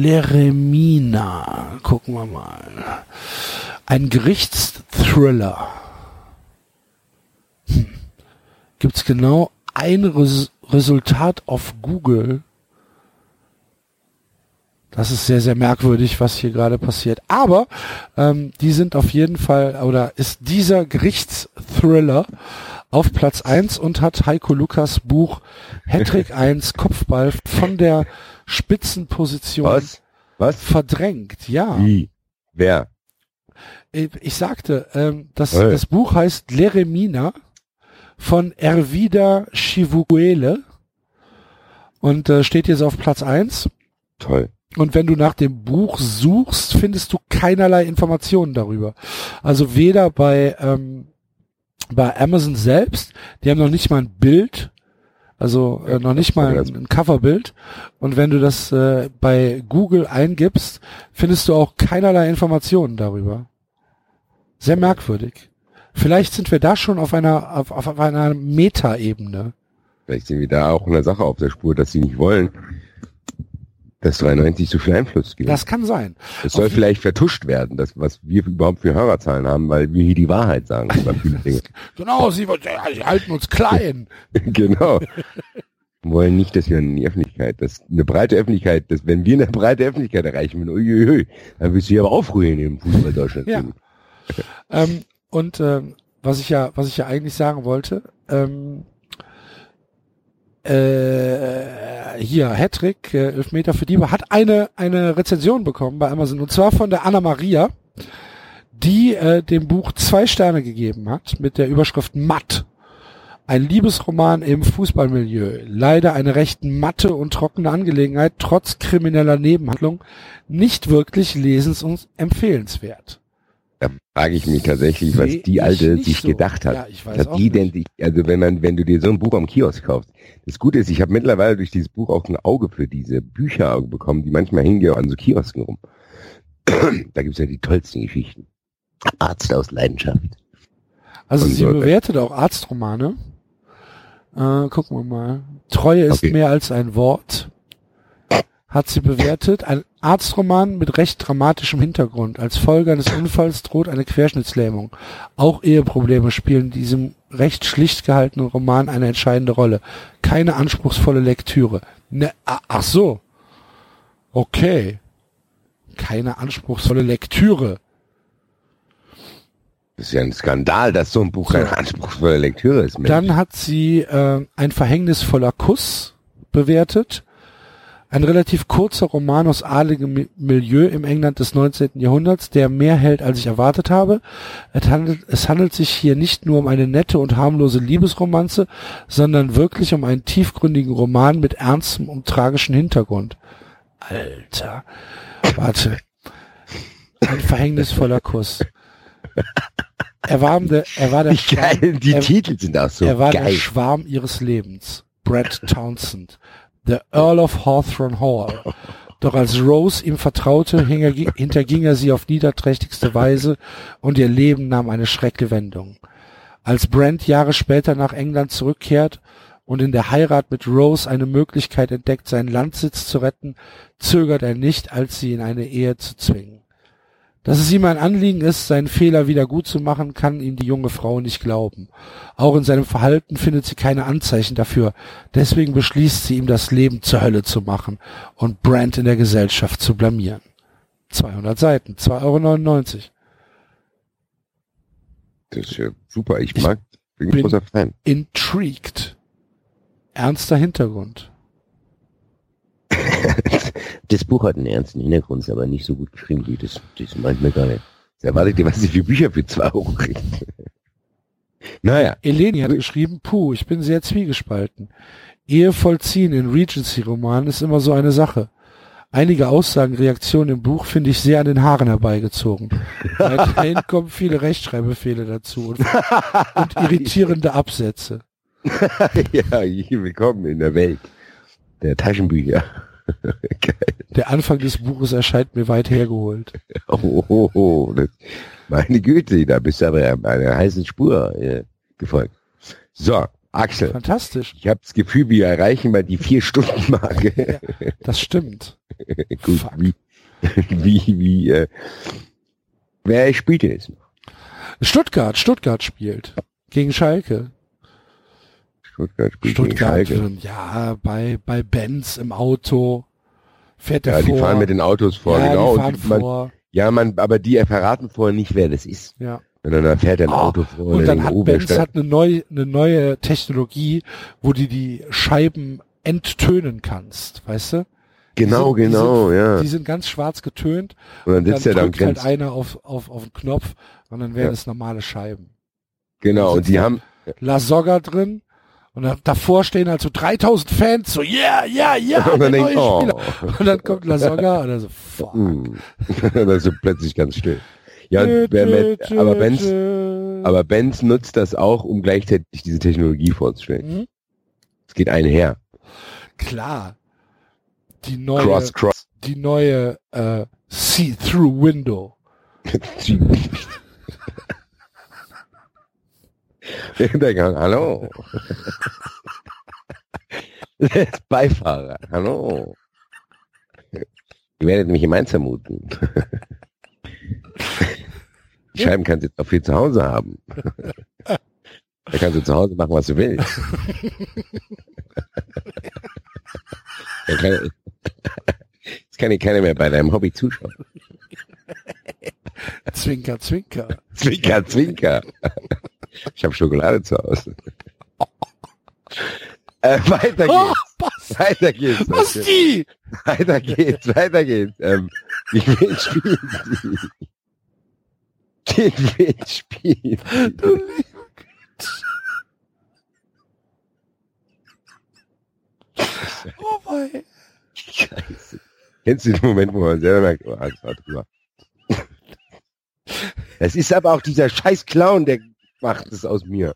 Leremina. Gucken wir mal. Ein Gerichtsthriller. Hm. Gibt's genau ein Res Resultat auf Google? Das ist sehr, sehr merkwürdig, was hier gerade passiert. Aber ähm, die sind auf jeden Fall, oder ist dieser Gerichtsthriller auf Platz eins und hat Heiko Lukas Buch Hattrick (laughs) 1 Kopfball von der Spitzenposition Was? Was? verdrängt. Ja. Wie? Wer? Ich ich sagte, ähm, das, Hey. das Buch heißt Leremina von Ervida Chivuguele und äh, steht jetzt auf Platz eins. Toll. Und wenn du nach dem Buch suchst, findest du keinerlei Informationen darüber. Also weder bei, ähm, bei Amazon selbst, die haben noch nicht mal ein Bild, also äh, noch nicht mal ein, ein Coverbild. Und wenn du das äh, bei Google eingibst, findest du auch keinerlei Informationen darüber. Sehr merkwürdig. Vielleicht sind wir da schon auf einer, auf, auf einer Meta-Ebene. Vielleicht sind wir da auch in der Sache auf der Spur, dass sie nicht wollen, dass 93 so viel Einfluss gibt. Das kann sein. Es soll auf- vielleicht vertuscht werden, das, was wir überhaupt für Hörerzahlen haben, weil wir hier die Wahrheit sagen über viele (laughs) Dinge. Genau, sie, sie halten uns klein. (laughs) genau. Wir wollen nicht, dass wir in die Öffentlichkeit, dass eine breite Öffentlichkeit, dass wenn wir eine breite Öffentlichkeit erreichen, uiuiui, dann wirst du hier aber aufrühren im Fußball Deutschland. Ja. Ähm, und ähm, was ich ja, was ich ja eigentlich sagen wollte, ähm, äh, hier, Hattrick, äh, Elfmeter für Diebe, hat eine, eine Rezension bekommen bei Amazon und zwar von der Anna Maria, die äh, dem Buch zwei Sterne gegeben hat mit der Überschrift Matt. Ein Liebesroman im Fußballmilieu. Leider eine recht matte und trockene Angelegenheit, trotz krimineller Nebenhandlung. Nicht wirklich lesens- und empfehlenswert. Da frage ich mich tatsächlich, was die alte sich so. gedacht hat. Ja, ich weiß hat die denn, nicht. sich- also wenn man, wenn du dir so ein Buch am Kiosk kaufst. Das Gute ist, ich habe mittlerweile durch dieses Buch auch ein Auge für diese Bücher bekommen, die manchmal auch an so Kiosken rum. (clears throat) da gibt's ja die tollsten Geschichten. Arzt aus Leidenschaft. Also Und sie so- bewertet auch Arztromane. Äh, gucken wir mal. Treue ist Okay. mehr als ein Wort. Hat sie bewertet. Ein Arztroman mit recht dramatischem Hintergrund. Als Folge eines Unfalls droht eine Querschnittslähmung. Auch Eheprobleme spielen in diesem recht schlicht gehaltenen Roman eine entscheidende Rolle. Keine anspruchsvolle Lektüre. Ne, ach so. Okay. Keine anspruchsvolle Lektüre. Das ist ja ein Skandal, dass so ein Buch keine anspruchsvolle Lektüre ist. Mensch. Dann hat sie äh, ein verhängnisvoller Kuss bewertet. Ein relativ kurzer Roman aus adligem Mi- Milieu im England des 19. Jahrhunderts, der mehr hält, als ich erwartet habe. Es handelt, es handelt sich hier nicht nur um eine nette und harmlose Liebesromanze, sondern wirklich um einen tiefgründigen Roman mit ernstem und tragischem Hintergrund. Alter. Warte. Ein verhängnisvoller Kuss. Er war, der, er war der geil, die er, Titel sind auch so er war der geil. Schwarm ihres Lebens. Brett Townsend. The Earl of Hawthorne Hall. Doch als Rose ihm vertraute, er, hinterging er sie auf niederträchtigste Weise und ihr Leben nahm eine schreckliche Wendung. Als Brent Jahre später nach England zurückkehrt und in der Heirat mit Rose eine Möglichkeit entdeckt, seinen Landsitz zu retten, zögert er nicht, als sie in eine Ehe zu zwingen. Dass es ihm ein Anliegen ist, seinen Fehler wieder gut zu machen, kann ihm die junge Frau nicht glauben. Auch in seinem Verhalten findet sie keine Anzeichen dafür. Deswegen beschließt sie, ihm das Leben zur Hölle zu machen und Brand in der Gesellschaft zu blamieren. 200 Seiten, 2,99 Euro. Das ist ja super. Ich Ich mag, bin ein bin- großer Fan. Intrigued. Ernster Hintergrund. Das Buch hat einen ernsten Hintergrund, ist aber nicht so gut geschrieben wie das. Das meint mir gar nicht. Das erwartet ihr, was ich für Bücher für zwei Euro kriege. (laughs) naja, Eleni hat geschrieben, puh, ich bin sehr zwiegespalten. Ehe vollziehen in Regency-Romanen ist immer so eine Sache. Einige Aussagen, Reaktionen im Buch finde ich sehr an den Haaren herbeigezogen. Weiterhin (laughs) kommen viele Rechtschreibbefehle dazu und, und irritierende Absätze. (laughs) ja, hier willkommen in der Welt der Taschenbücher. (laughs) Geil. Der Anfang des Buches erscheint mir weit hergeholt. (laughs) Oh, oh, oh, das, meine Güte, da bist du aber einer heißen Spur äh, gefolgt. So, Axel, Fantastisch. ich habe das Gefühl, wir erreichen mal die Vier-Stunden-Marke. (laughs) Das stimmt. Gut, Fuck. wie, wie, wie, äh, wer spielt denn jetzt noch? Stuttgart, Stuttgart spielt. Gegen Schalke. Stuttgart spielt gegen Stuttgart, Schalke. ja, bei, bei Benz im Auto. Fährt der Ja, die vor. fahren mit den Autos vor, ja, genau. Die fahren und man, vor. ja, man, aber die verraten vorher nicht, wer das ist. Ja. Sondern da fährt ein Ah, Auto vor. Und dann hat. Benz hat eine neue, eine neue Technologie, wo du die Scheiben enttönen kannst, weißt du? Genau, die sind, genau, die sind, ja. Die sind ganz schwarz getönt. Und dann Dann sitzt er da und drückt halt einer auf, auf, auf den Knopf und dann werden Ja. es normale Scheiben. Genau, und die haben, La Soga drin und davor stehen halt so 3000 Fans so, yeah, yeah, yeah, (laughs) Und dann denk, oh. Und dann kommt La Soga und dann so, fuck. hm. (laughs) dann so plötzlich ganz still. Ja, mit, aber Benz, aber Benz nutzt das auch, um gleichzeitig diese Technologie vorzustellen. Mhm. Es geht einher. Klar. Die neue, Cross, cross. die neue äh, See-Through (laughs) (laughs) Ich denke, hallo. Der (laughs) Beifahrer. Hallo. Ihr werdet mich im Mainz vermuten. (laughs) Die Scheiben kannst du jetzt auch viel zu Hause haben. Da kannst du zu Hause machen, was du willst. Da kann, jetzt kann dir keiner mehr bei deinem Hobby zuschauen. Zwinker, zwinker. Zwinker, zwinker. Ich habe Schokolade zu Hause. (laughs) Äh, weiter Oh, geht's. was? Weiter geht's. Was die? Weiter geht's, weiter geht's. Ähm, gegen wen spielen die? Gegen wen spielen Du die? liebe Güte. Oh mein. Scheiße. Kennst du den Moment, wo man selber merkt, oh, das war drüber. Es ist aber auch dieser scheiß Clown, der macht es aus mir.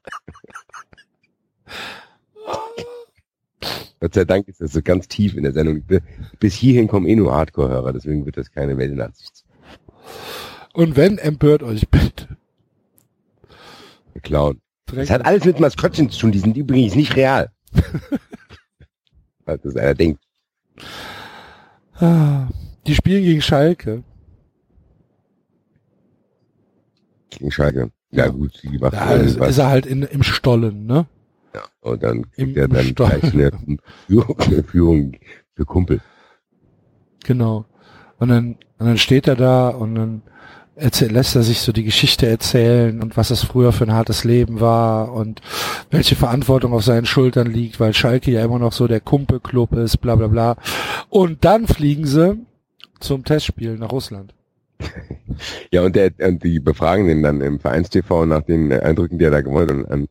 Gott sei Dank ist das so ganz tief in der Sendung. Bis hierhin kommen eh nur Hardcore-Hörer, deswegen wird das keine Weltnachsicht. Und wenn, empört euch bitte. Der Clown. Dreck. Das hat alles mit Maskottchen zu tun, die sind übrigens nicht real. (laughs) Das einer denkt. Ah, Die spielen gegen Schalke. Gegen Schalke. Ja, gut, die macht Da ist, ist er halt in, im Stollen, ne? Ja, und dann Im kriegt er dann gleich eine Führung, eine Führung für Kumpel. Genau. Und dann, und dann steht er da und dann erzähl, lässt er sich so die Geschichte erzählen und was das früher für ein hartes Leben war und welche Verantwortung auf seinen Schultern liegt, weil Schalke ja immer noch so der Kumpelclub ist, bla bla bla. Und dann fliegen sie zum Testspiel nach Russland. Ja, und, der, und die befragen den dann im Vereinstv nach den Eindrücken, die er da gewonnen hat. Und dann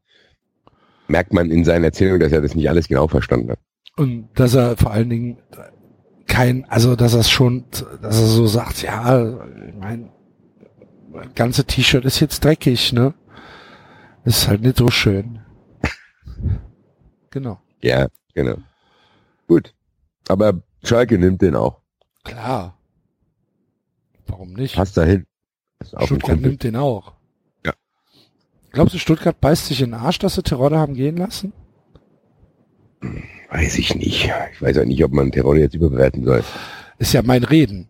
merkt man in seiner Erzählung, dass er das nicht alles genau verstanden hat. Und dass er vor allen Dingen kein, also dass er es schon, dass er so sagt, ja, mein, mein ganze T-Shirt ist jetzt dreckig, ne? Ist halt nicht so schön. Genau. Ja, genau. Gut. Aber Schalke nimmt den auch. Klar. Warum nicht? Passt dahin. Stuttgart nimmt den auch. Ja. Glaubst du, Stuttgart beißt sich in den Arsch, dass sie Terodde haben gehen lassen? Weiß ich nicht. Ich weiß auch nicht, ob man Terror jetzt überbewerten soll. Ist ja mein Reden.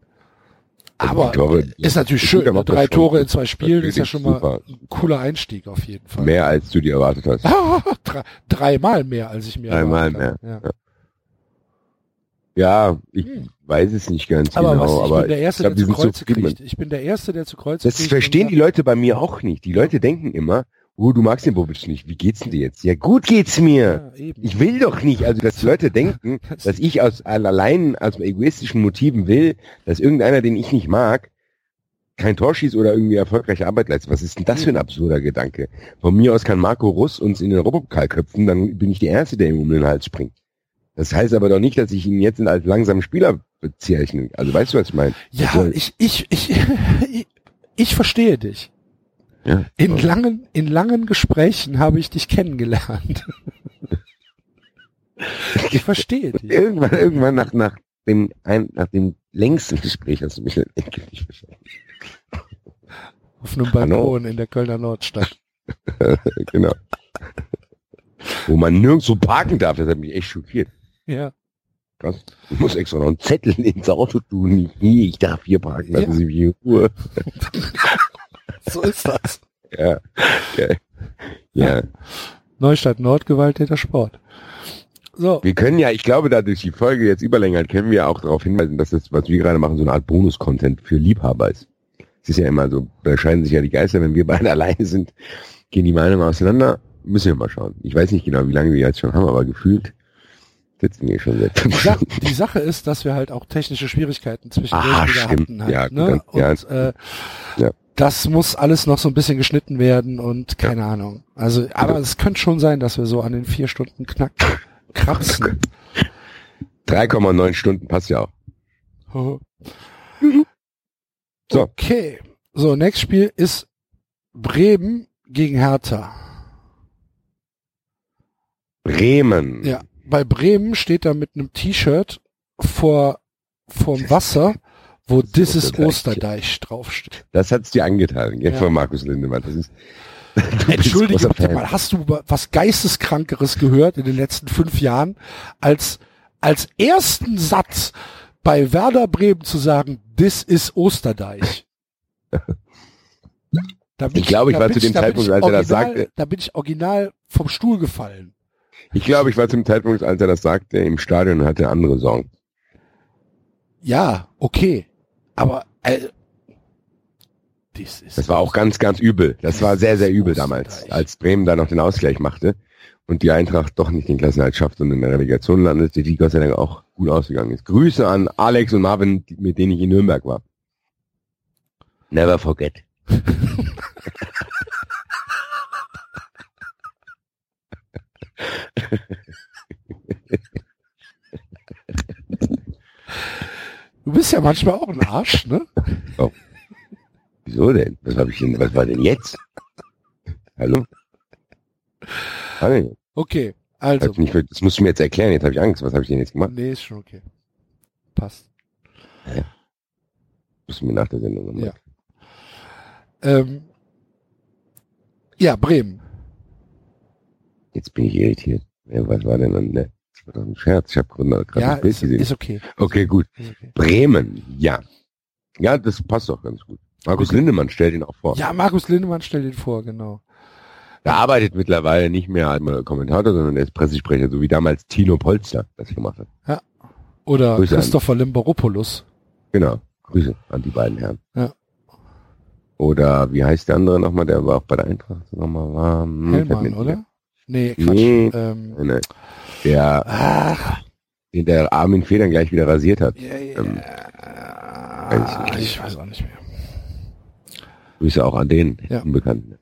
Aber Die Tore- ist natürlich schön. Drei. Tore in zwei Spielen ist ja schon mal super. ein cooler Einstieg auf jeden Fall. Mehr als du dir erwartet hast. (laughs) Drei, dreimal mehr, als ich mir Dreimal erwartet habe. Ja. Ja, ich Hm. Weiß es nicht ganz Aber genau, was, ich aber bin der Erste, ich glaub, der zu Kreuze zufrieden. kriegt. Ich bin der Erste, der zu Kreuze Das kriegt. verstehen und die Leute bei mir auch nicht. Die Leute denken immer, oh, du magst den Bobic nicht. Wie geht's denn dir jetzt? Ja, gut geht's mir. Ja. Ich will doch nicht, also dass die Leute denken, (laughs) dass ich aus allein aus egoistischen Motiven will, dass irgendeiner, den ich nicht mag, kein Tor schießt oder irgendwie erfolgreiche Arbeit leistet. Was ist denn das für ein absurder Gedanke? Von mir aus kann Marco Russ uns in den Europapokal köpfen, dann bin ich der Erste, der ihm um den Hals springt. Das heißt aber doch nicht, dass ich ihn jetzt als langsamen Spieler bezeichne. Also weißt du, was ich meine? Ja, Also, ich, ich, ich, ich, (laughs) ich verstehe dich. ja. In langen, in langen Gesprächen habe ich dich kennengelernt. (laughs) ich verstehe dich. Irgendwann, irgendwann nach, nach dem, ein, nach dem längsten Gespräch hast du mich dann endgültig verstanden. Auf einem Balkon in der Kölner Nordstadt. (laughs) genau. Wo man nirgendwo parken darf, das hat mich echt schockiert. Ja. Krass. Ich muss extra noch einen Zettel ins Auto tun. Nee, ich darf hier parken, lassen Ja. Sie mich in Ruhe. (laughs) So ist das. Ja. Ja. ja. Neustadt Nord, Gewalttäter Sport. So, Wir können ja, ich glaube, da durch die Folge jetzt überlängert, können wir auch darauf hinweisen, dass das, was wir gerade machen, so eine Art Bonus-Content für Liebhaber ist. Es ist ja immer so, da scheiden sich ja die Geister, wenn wir beide (laughs) alleine sind, gehen die Meinungen auseinander. Müssen wir mal schauen. Ich weiß nicht genau, wie lange wir jetzt schon haben, aber gefühlt sitzen wir schon seit die, fünf Stunden. die Sache ist, dass wir halt auch technische Schwierigkeiten zwischendurch Ah, wieder stimmt. hatten. Halt, Ja, ne? ganz- Und äh, Ja. das muss alles noch so ein bisschen geschnitten werden und keine Ahnung. Also, aber es könnte schon sein, dass wir so an den vier Stunden knack (laughs) krapsen. 3,9 Stunden passt ja auch. (laughs) So. Okay. So, nächstes Spiel ist Bremen gegen Hertha. Bremen. Ja, bei Bremen steht er mit einem T-Shirt vor vorm Wasser, wo Das ist This is Osterdeich. Draufsteht. Das hat's dir angetan, gell, Ja. von Markus Lindemann. Das ist, (laughs) Entschuldige bitte mal, hast du was Geisteskrankeres gehört in den letzten fünf Jahren, als als ersten Satz bei Werder Bremen zu sagen, This is Osterdeich? (laughs) Ich glaube, ich war zu dem Zeitpunkt, als er das sagte- Da bin ich original vom Stuhl gefallen. Ich glaube, ich war zum Zeitpunkt, als er das sagte, im Stadion und hatte andere Sorgen. Ja, okay. Aber äh, Das war auch ganz, ganz übel. Das war sehr, sehr übel damals, als Bremen da noch den Ausgleich machte. und die Eintracht doch nicht den Klassenerhalt schafft und in der Relegation landet, die Gott sei Dank auch gut ausgegangen ist. Grüße an Alex und Marvin, mit denen ich in Nürnberg war. Never forget. (laughs) Du bist ja manchmal auch ein Arsch, ne? Wieso denn? Was habe ich denn, was war denn jetzt? Hallo? Hallo? Okay, Also, also. nicht, das musst du mir jetzt erklären, jetzt habe ich Angst. Was habe ich denn jetzt gemacht? Nee, ist schon okay. Passt. Musst du mir nach der Sendung nochmal Ja. Ähm, ja, Bremen. Jetzt bin ich irritiert. Ja, was war denn? Ne, das war doch ein Scherz. Ich habe gerade Ja, das Bild ist, gesehen. ist okay. okay, gut. Okay. Bremen, ja. Ja, das passt doch ganz gut. Markus Lindemann stellt ihn auch vor. Ja, Markus Lindemann stellt ihn vor, genau. Er arbeitet mittlerweile nicht mehr als Kommentator, sondern er ist Pressesprecher, so wie damals Tino Polster das gemacht hat. Oder Grüße an- Christopher Limberopoulos. Genau. Grüße an die beiden Herren. Ja. Oder wie heißt der andere nochmal, der war auch bei der Eintracht nochmal war? Hm, Hellmann, oder? Nee, Quatsch. Nee. Ähm, nein. Der, ach, den der Armin Federn gleich wieder rasiert hat. ja, ja, Ähm, Ah, ich weiß auch nicht mehr. Grüße auch an den Ja. Unbekannten.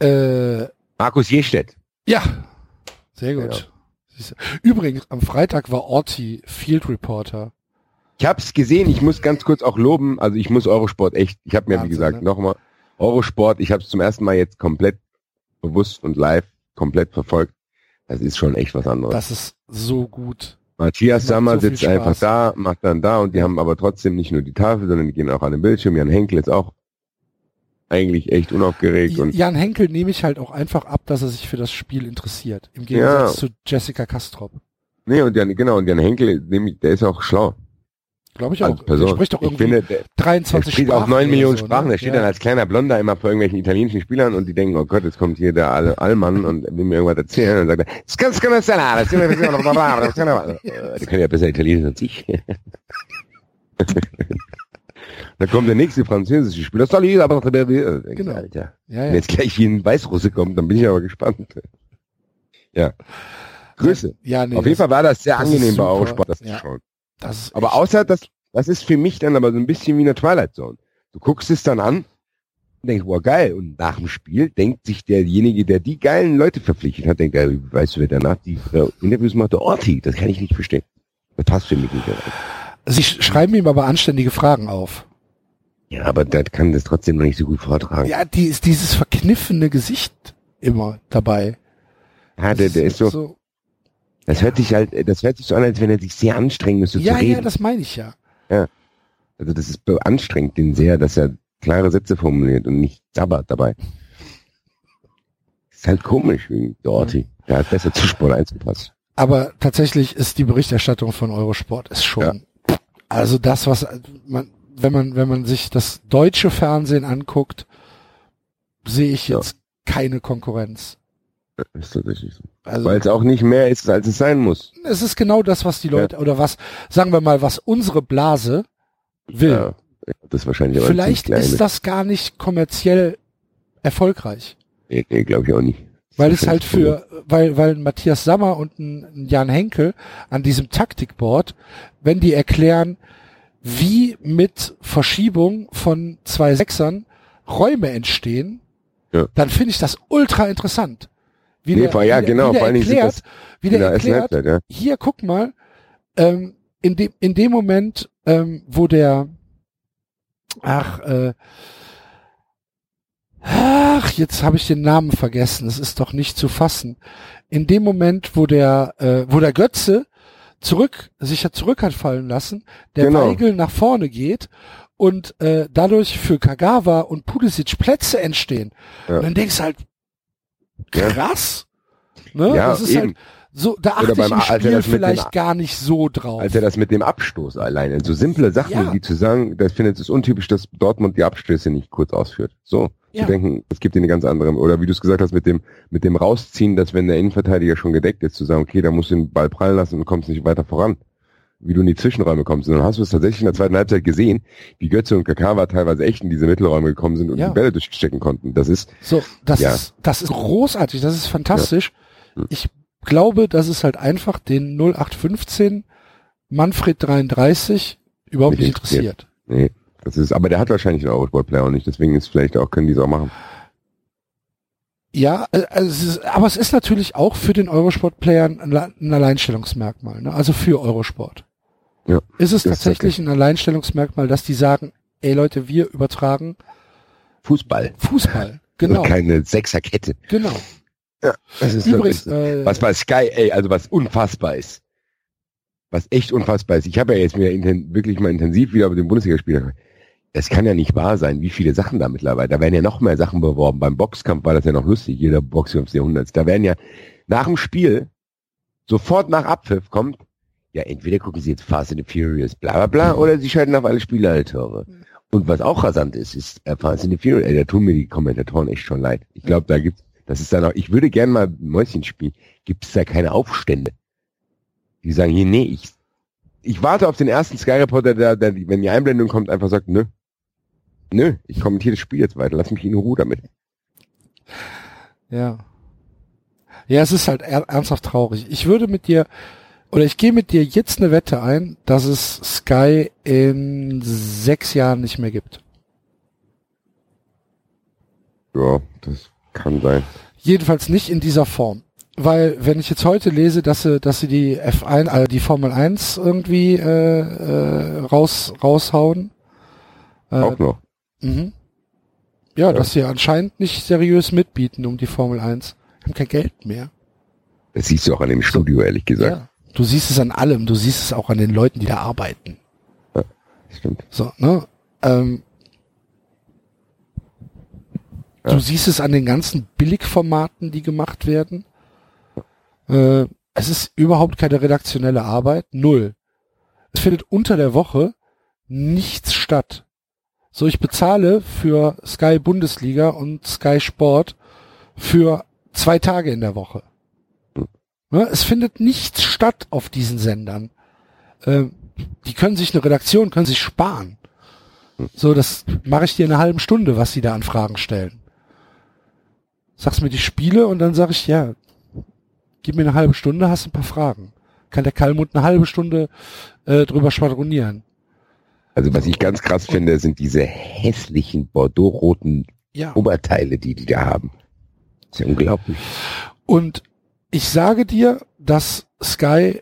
Äh, Markus Jestedt. ja, sehr gut. Ja. Übrigens, am Freitag war Orti Field Reporter. Ich hab's gesehen, ich muss ganz kurz auch loben, also ich muss Eurosport echt, ich habe mir wie Wahnsinn, gesagt ne? nochmal, Eurosport, ich habe es zum ersten Mal jetzt komplett bewusst und live komplett verfolgt. Das ist schon echt was anderes. Das ist so gut. Matthias Sammer so sitzt einfach da, macht dann da und die haben aber trotzdem nicht nur die Tafel, sondern die gehen auch an den Bildschirm. Jan Henkel ist auch eigentlich echt unaufgeregt und Jan Henkel nehme ich halt auch einfach ab, dass er sich für das Spiel interessiert. Im Gegensatz Ja. zu Jessica Kastrop. nee und Jan, genau und Jan Henkel, der ist auch schlau Glaube ich als auch. Der Person. spricht doch ich irgendwie finde, der, der 23 spricht Sprachen. auch neun oder Millionen so, Sprachen. Ne? Der steht ja. dann als kleiner Blonder immer vor irgendwelchen italienischen Spielern und die denken, oh Gott, jetzt kommt hier der All Allmann und will mir irgendwas erzählen und sagt, er, "Das kannst das kann ich das ich nicht." Äh, Die können ja besser Italienisch als ich. (laughs) Dann kommt der nächste französische Spieler. Salut, aber Genau. genau. Alter. Ja, Wenn ja. jetzt gleich wie ein Weißrusse kommt, dann bin ich aber gespannt. Ja. Grüße. ja nee, Auf jeden Fall war das sehr das angenehm bei. Eurosport, das Ja. zu schauen. Das Aber außer das, das ist für mich dann aber so ein bisschen wie eine Twilight Zone. Du guckst es dann an und denkst, wow, geil. Und nach dem Spiel denkt sich derjenige, der die geilen Leute verpflichtet hat, denkt, ey, weißt du, wer danach die äh, Interviews macht? Der Orti. Das kann ich nicht verstehen. Das passt für mich nicht. Sie sch- schreiben ihm aber anständige Fragen auf. Ja, aber der kann das trotzdem noch nicht so gut vortragen. Ja, die ist dieses verkniffene Gesicht immer dabei. Ja, der, der ist so, das hört sich halt, das hört sich so an, als wenn er sich sehr anstrengen müsste Ja, zu reden. ja, das meine ich ja. Also das ist anstrengend den sehr, dass er klare Sätze formuliert und nicht sabbert dabei. Ist halt komisch, wegen Dorti. Der hat besser zu Sport 1 gepasst. Aber tatsächlich ist die Berichterstattung von Eurosport ist schon, also das, was man, wenn man, wenn man sich das deutsche Fernsehen anguckt, sehe ich Ja. jetzt keine Konkurrenz. Ist tatsächlich so. Also Weil es auch nicht mehr ist, als es sein muss. es ist genau das, was die Leute, oder was, sagen wir mal, was unsere Blase will. Ja, das wahrscheinlich aber Vielleicht ist das gar nicht kommerziell erfolgreich. Nee, nee glaube ich auch nicht. Weil es halt für, weil, weil Matthias Sammer und ein, ein Jan Henkel an diesem Taktikboard, wenn die erklären, wie mit Verschiebung von zwei Sechsern Räume entstehen, Ja. dann finde ich das ultra interessant. Wie Nee, der- vor- ja, genau, wie der vor allen erklärt, das wie In der der ersten erklärt, Halbzeit, ja. hier guck mal, ähm, in dem in dem Moment, ähm, wo der ach äh, ach jetzt habe ich den Namen vergessen, es ist doch nicht zu fassen. In dem Moment, wo der äh, wo der Götze zurück sich hat zurück hat fallen lassen, der Genau. Weigel nach vorne geht und äh, dadurch für Kagawa und Pulisic Plätze entstehen. Ja. Und dann denkst du halt Ja. krass. Ne? Ja, das ist eben. halt so, da achte Oder ich beim- im als er Spiel mit dem- vielleicht gar nicht so drauf. Als er das mit dem Abstoß alleine, so simple Sachen, Ja. wie zu sagen, das findet es untypisch, dass Dortmund die Abstöße nicht kurz ausführt. So, Ja. zu denken, es gibt eine ganz andere, oder wie du es gesagt hast, mit dem, mit dem Rausziehen, dass wenn der Innenverteidiger schon gedeckt ist, zu sagen, okay, da musst du den Ball prallen lassen und kommst nicht weiter voran. Wie du in die Zwischenräume kommst, sondern hast du es tatsächlich in der zweiten Halbzeit gesehen, wie Götze und Kakawa teilweise echt in diese Mittelräume gekommen sind und Ja. die Bälle durchstecken konnten. Das ist, So, das Ja. ist, das ist großartig, das ist fantastisch. Ja. Ich glaube, dass es halt einfach den 0815 Manfred 33 überhaupt Nicht nicht interessiert. nee, das ist, aber der hat wahrscheinlich einen Eurosport-Player auch nicht, deswegen ist vielleicht auch, können die es auch machen. Ja, äh, also es ist, aber es ist natürlich auch für den Eurosport-Player ein, ein Alleinstellungsmerkmal, ne? also für Eurosport. Ja, Ist es tatsächlich ein Alleinstellungsmerkmal, dass die sagen, ey Leute, wir übertragen Fußball. Fußball. (laughs) Genau, Und keine Sechserkette. genau. Das ist Übrigens, äh, was bei Sky, ey, also was unfassbar ist. Was echt unfassbar ist. Ich habe ja jetzt inten wirklich mal intensiv wieder über den Bundesligaspieler. Es kann ja nicht wahr sein, wie viele Sachen da mittlerweile. Da werden ja noch mehr Sachen beworben. Beim Boxkampf war das ja noch lustig, jeder Boxkampf des Jahrhunderts. Da werden ja nach dem Spiel, sofort nach Abpfiff kommt, ja, entweder gucken sie jetzt Fast and the Furious, bla bla bla, oder sie schalten auf alle Spiele Tore. Und was auch rasant ist, ist äh, Fast and the Furious, ey, da tun mir die Kommentatoren echt schon leid. Ich glaube, da gibt's, das ist dann auch, ich würde gern mal Mäuschen spielen. Gibt es da keine Aufstände? Die sagen hier, nee, ich, ich warte auf den ersten Sky Reporter, der, der, wenn die Einblendung kommt, einfach sagt, nö. Nö, ich kommentiere das Spiel jetzt weiter, lass mich in Ruhe damit. Ja. Ja, es ist halt er ernsthaft traurig. Ich würde mit dir, oder ich gehe mit dir jetzt eine Wette ein, dass es Sky in sechs Jahren nicht mehr gibt. Ja, das kann sein. Jedenfalls nicht in dieser Form. Weil, wenn ich jetzt heute lese, dass sie, dass sie die F1, also die Formel 1 irgendwie äh, äh, raus, raushauen. Äh, Auch noch. Mhm. Ja, dass sie anscheinend nicht seriös mitbieten um die Formel 1. Haben kein Geld mehr. Das siehst du auch an dem Studio, ehrlich gesagt. Ja. Du siehst es an allem, du siehst es auch an den Leuten, die da arbeiten. Stimmt. So, ne? Ähm, Du siehst es an den ganzen Billigformaten, die gemacht werden. Äh, es ist überhaupt keine redaktionelle Arbeit. Null. Es findet unter der Woche nichts statt. So, ich bezahle für Sky Bundesliga und Sky Sport für zwei Tage in der Woche. Ne? Es findet nichts statt auf diesen Sendern. Ähm, die können sich eine Redaktion, können sich sparen. So, das mache ich dir in einer halben Stunde, was sie da an Fragen stellen. Sagst mir die Spiele und dann sage ich, ja, gib mir eine halbe Stunde, hast ein paar Fragen. Kann der Kalmund eine halbe Stunde äh, drüber schwadronieren. Also was ich ganz krass finde, sind diese hässlichen Bordeaux-roten Ja. Oberteile, die die da haben. ist ja unglaublich. Und ich sage dir, dass Sky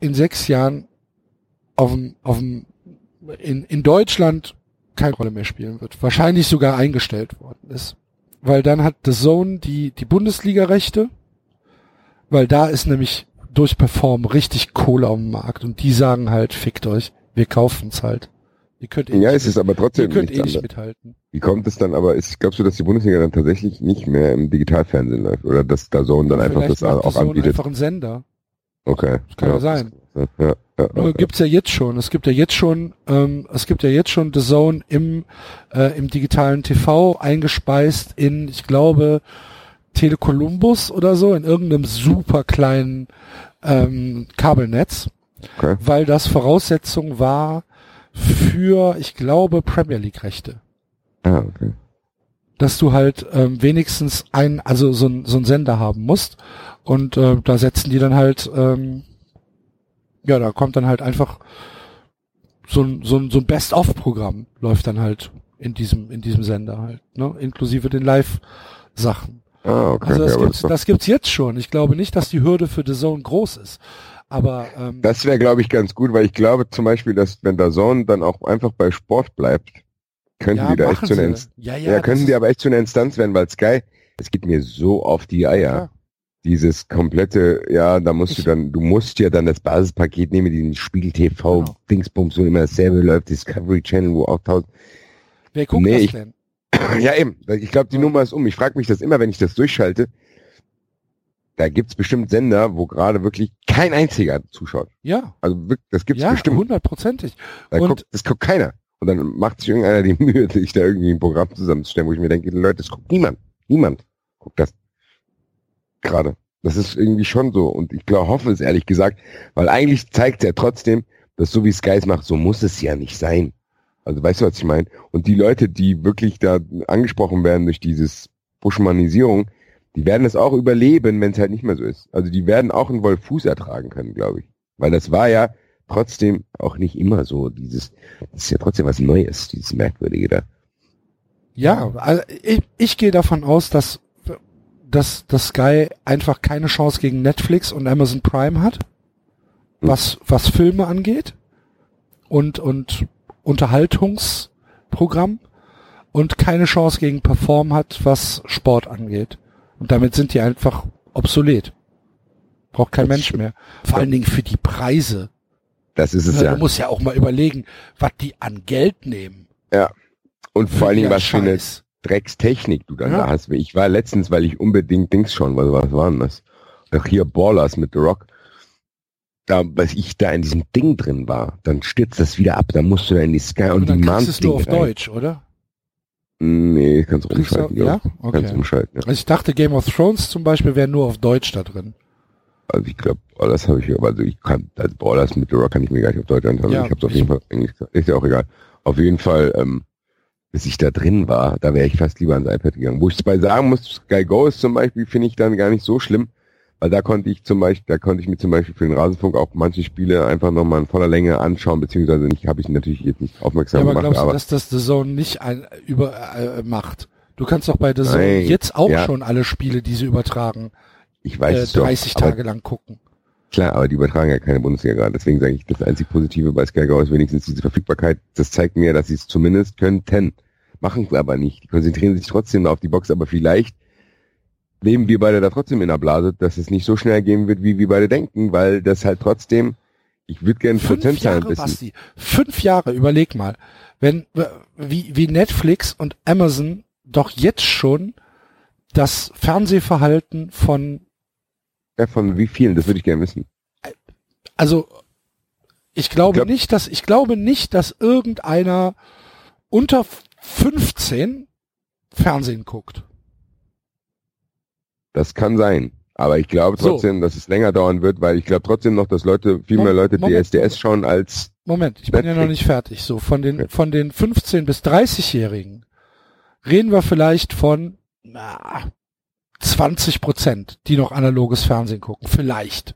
in sechs Jahren auf dem, auf dem, in, in Deutschland keine Rolle mehr spielen wird. Wahrscheinlich sogar eingestellt worden ist. Weil dann hat The Zone die, die Bundesliga-Rechte, weil da ist nämlich durch Perform richtig Kohle auf dem Markt und die sagen halt, fickt euch, wir kaufen's halt. Ihr könnt eh Ja, nicht, es ist aber ihr trotzdem könnt nichts eh nicht mithalten. Wie kommt es dann aber, ist, glaubst du, dass die Bundesliga dann tatsächlich nicht mehr im Digitalfernsehen läuft? Oder dass da Zone dann einfach Vielleicht das auch Zone anbietet? einfach einen Sender. Okay. Das kann ja sein. Ja, ja, ja, Nur ja. gibt's ja jetzt schon. Es gibt ja jetzt schon, ähm, es gibt ja jetzt schon The Zone im äh, im digitalen TV eingespeist in, ich glaube, Telekolumbus oder so in irgendeinem super kleinen ähm, Kabelnetz, Okay. weil das Voraussetzung war für, ich glaube, Premier League Rechte, Ah, okay. dass du halt ähm, wenigstens ein, also so ein so ein Sender haben musst und äh, da setzen die dann halt ähm, ja, da kommt dann halt einfach so ein, so ein, so ein Best-of-Programm läuft dann halt in diesem, in diesem Sender halt, ne? Inklusive den Live-Sachen. Ah, okay. Also das ja, gibt's, das, das gibt's jetzt schon. Ich glaube nicht, dass die Hürde für The Zone groß ist. Aber ähm, das wäre, glaube ich, ganz gut, weil ich glaube zum Beispiel, dass wenn der Zone dann auch einfach bei Sport bleibt, könnten ja, die da echt zu einer. Instanz, Ja, ja, ja, könnten die aber echt zu einer Instanz werden, weil Sky, es geht mir so auf die Eier. Dieses komplette, ja, da musst du Ich- dann, du musst ja dann das Basispaket nehmen, den Spiegel TV, Genau. Dingsbums, wo immer dasselbe läuft, Discovery Channel, wo auch tausend, Wer guckt Nee, das ich- denn? (clears throat) Ja, eben. Ich glaube, die. Nummer ist um. Ich frage mich das immer, wenn ich das durchschalte. Da gibt's bestimmt Sender, wo gerade wirklich kein einziger zuschaut. Ja, Also wirklich, das gibt's ja, bestimmt. hundertprozentig. Da und- guckt, das guckt keiner. Und dann macht sich irgendeiner die (laughs) Mühe, sich da irgendwie ein Programm zusammenzustellen, wo ich mir denke, Leute, das guckt niemand. Niemand guckt das. Gerade. Das ist irgendwie schon so. Und ich glaube, hoffe es ehrlich gesagt, weil eigentlich zeigt ja trotzdem, Das ist so wie Sky es macht, so muss es ja nicht sein. Also weißt du, was ich meine? Und die Leute, die wirklich da angesprochen werden durch dieses Buschmannisierung, die werden es auch überleben, wenn es halt nicht mehr so ist. Also die werden auch einen Wolfuß ertragen können, glaube ich. Weil das war ja trotzdem auch nicht immer so. Dieses, das ist ja trotzdem was Neues, dieses Merkwürdige da. Ja, also ich, ich gehe davon aus, dass, dass, dass Sky einfach keine Chance gegen Netflix und Amazon Prime hat, was, was Filme angeht und, und Unterhaltungsprogramm und keine Chance gegen Perform hat, was Sport angeht. Und damit sind die einfach obsolet. Braucht kein Mensch mehr. Vor allen Dingen für die Preise. Das ist es Du ja. musst ja auch mal überlegen, was die an Geld nehmen. Ja. Und vor allen Dingen, was für eine. Dreckstechnik du dann Ja. da hast. Ich war letztens, weil ich unbedingt Dings schon, was, was waren das? Ach, hier Ballers mit The Rock. Da, was ich da in diesem Ding drin war, dann stürzt das wieder ab. Da musst du da in die Sky Und und dann die kriegst du es nur auf rein. Deutsch, oder? Nee, kannst du umschalten, ja? glaub ich. Okay. Kannst umschalten, ja. Also ich dachte, Game of Thrones zum Beispiel wäre nur auf Deutsch da drin. Also ich glaube, Ballers habe ich, also ich kann, also Ballers mit Rock kann ich mir gar nicht auf Deutsch anschauen. Ja, ich habe es auf jeden Fall auf Englisch. Ist ja auch egal. Auf jeden Fall, ähm, bis ich da drin war, da wäre ich fast lieber ans iPad gegangen. Wo ich dabei sagen muss, Sky Go ist zum Beispiel, finde ich dann gar nicht so schlimm, weil da konnte ich zum Beispiel, da konnte ich mir zum Beispiel für den Rasenfunk auch manche Spiele einfach nochmal in voller Länge anschauen, beziehungsweise nicht, habe ich natürlich jetzt nicht Ja, aufmerksam aber gemacht, glaubst du, aber dass das The Zone nicht ein, über äh, macht? Du kannst doch bei The Zone Nein, jetzt auch ja. schon alle Spiele, die sie übertragen, ich weiß äh, es doch. 30 aber Tage lang gucken. Klar, aber die übertragen ja keine Bundesliga gerade. Deswegen sage ich, das einzig Positive bei Sky Go ist wenigstens diese Verfügbarkeit. Das zeigt mir, dass sie es zumindest könnten. Machen es aber nicht. Die konzentrieren sich trotzdem auf die Box, aber vielleicht leben wir beide da trotzdem in der Blase, dass es nicht so schnell gehen wird, wie wir beide denken, weil das halt trotzdem, ich würde gerne Fünf Prozentzahlen Jahre, wissen. Basti. Fünf Jahre, überleg mal. Wenn, wie, wie Netflix und Amazon doch jetzt schon das Fernsehverhalten von, Ja, von wie vielen, das würde ich gerne wissen. also, ich glaube Ich glaub- nicht, dass, ich glaube nicht, dass irgendeiner unter 15 Fernsehen guckt. Das kann sein. Aber ich glaube So. trotzdem, dass es länger dauern wird, weil ich glaube trotzdem noch, dass Leute, viel Mom- mehr Leute Moment. DSDS schauen als, Moment, ich bin ja noch Netflix. nicht fertig. So, von den, von den 15 bis 30-Jährigen reden wir vielleicht von na, 20 Prozent, die noch analoges Fernsehen gucken. Vielleicht.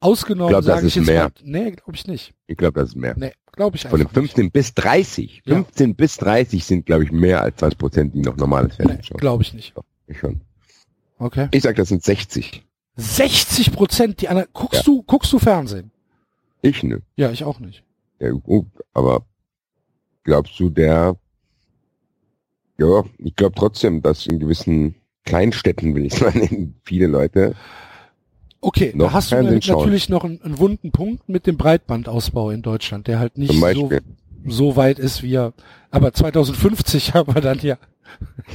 Ausgenommen, Ich glaub, das sage ich ist jetzt mehr. mal. Nee, glaube ich nicht. ich glaube, das ist mehr. Nee, glaube ich Von den einfach nicht. 15 bis 30. Ja. 15 bis 30 sind, glaube ich, mehr als 20 Prozent, die noch normales Fernsehen Nee, schauen. glaube ich nicht. Ich schon. Okay. Ich sag, das sind 60. 60 Prozent, die ana guckst Ja. du, guckst du Fernsehen? Ich ne. Ja, ich auch nicht. Ja, oh, aber glaubst du, der, ja, ich glaube trotzdem, dass in gewissen Kleinstädten, will ich (laughs) mal nennen, viele Leute, Okay, da hast du Fernsehen schauen. natürlich noch einen, einen wunden Punkt mit dem Breitbandausbau in Deutschland, der halt nicht so, so weit ist wie er. Aber 2050 (laughs) haben wir dann ja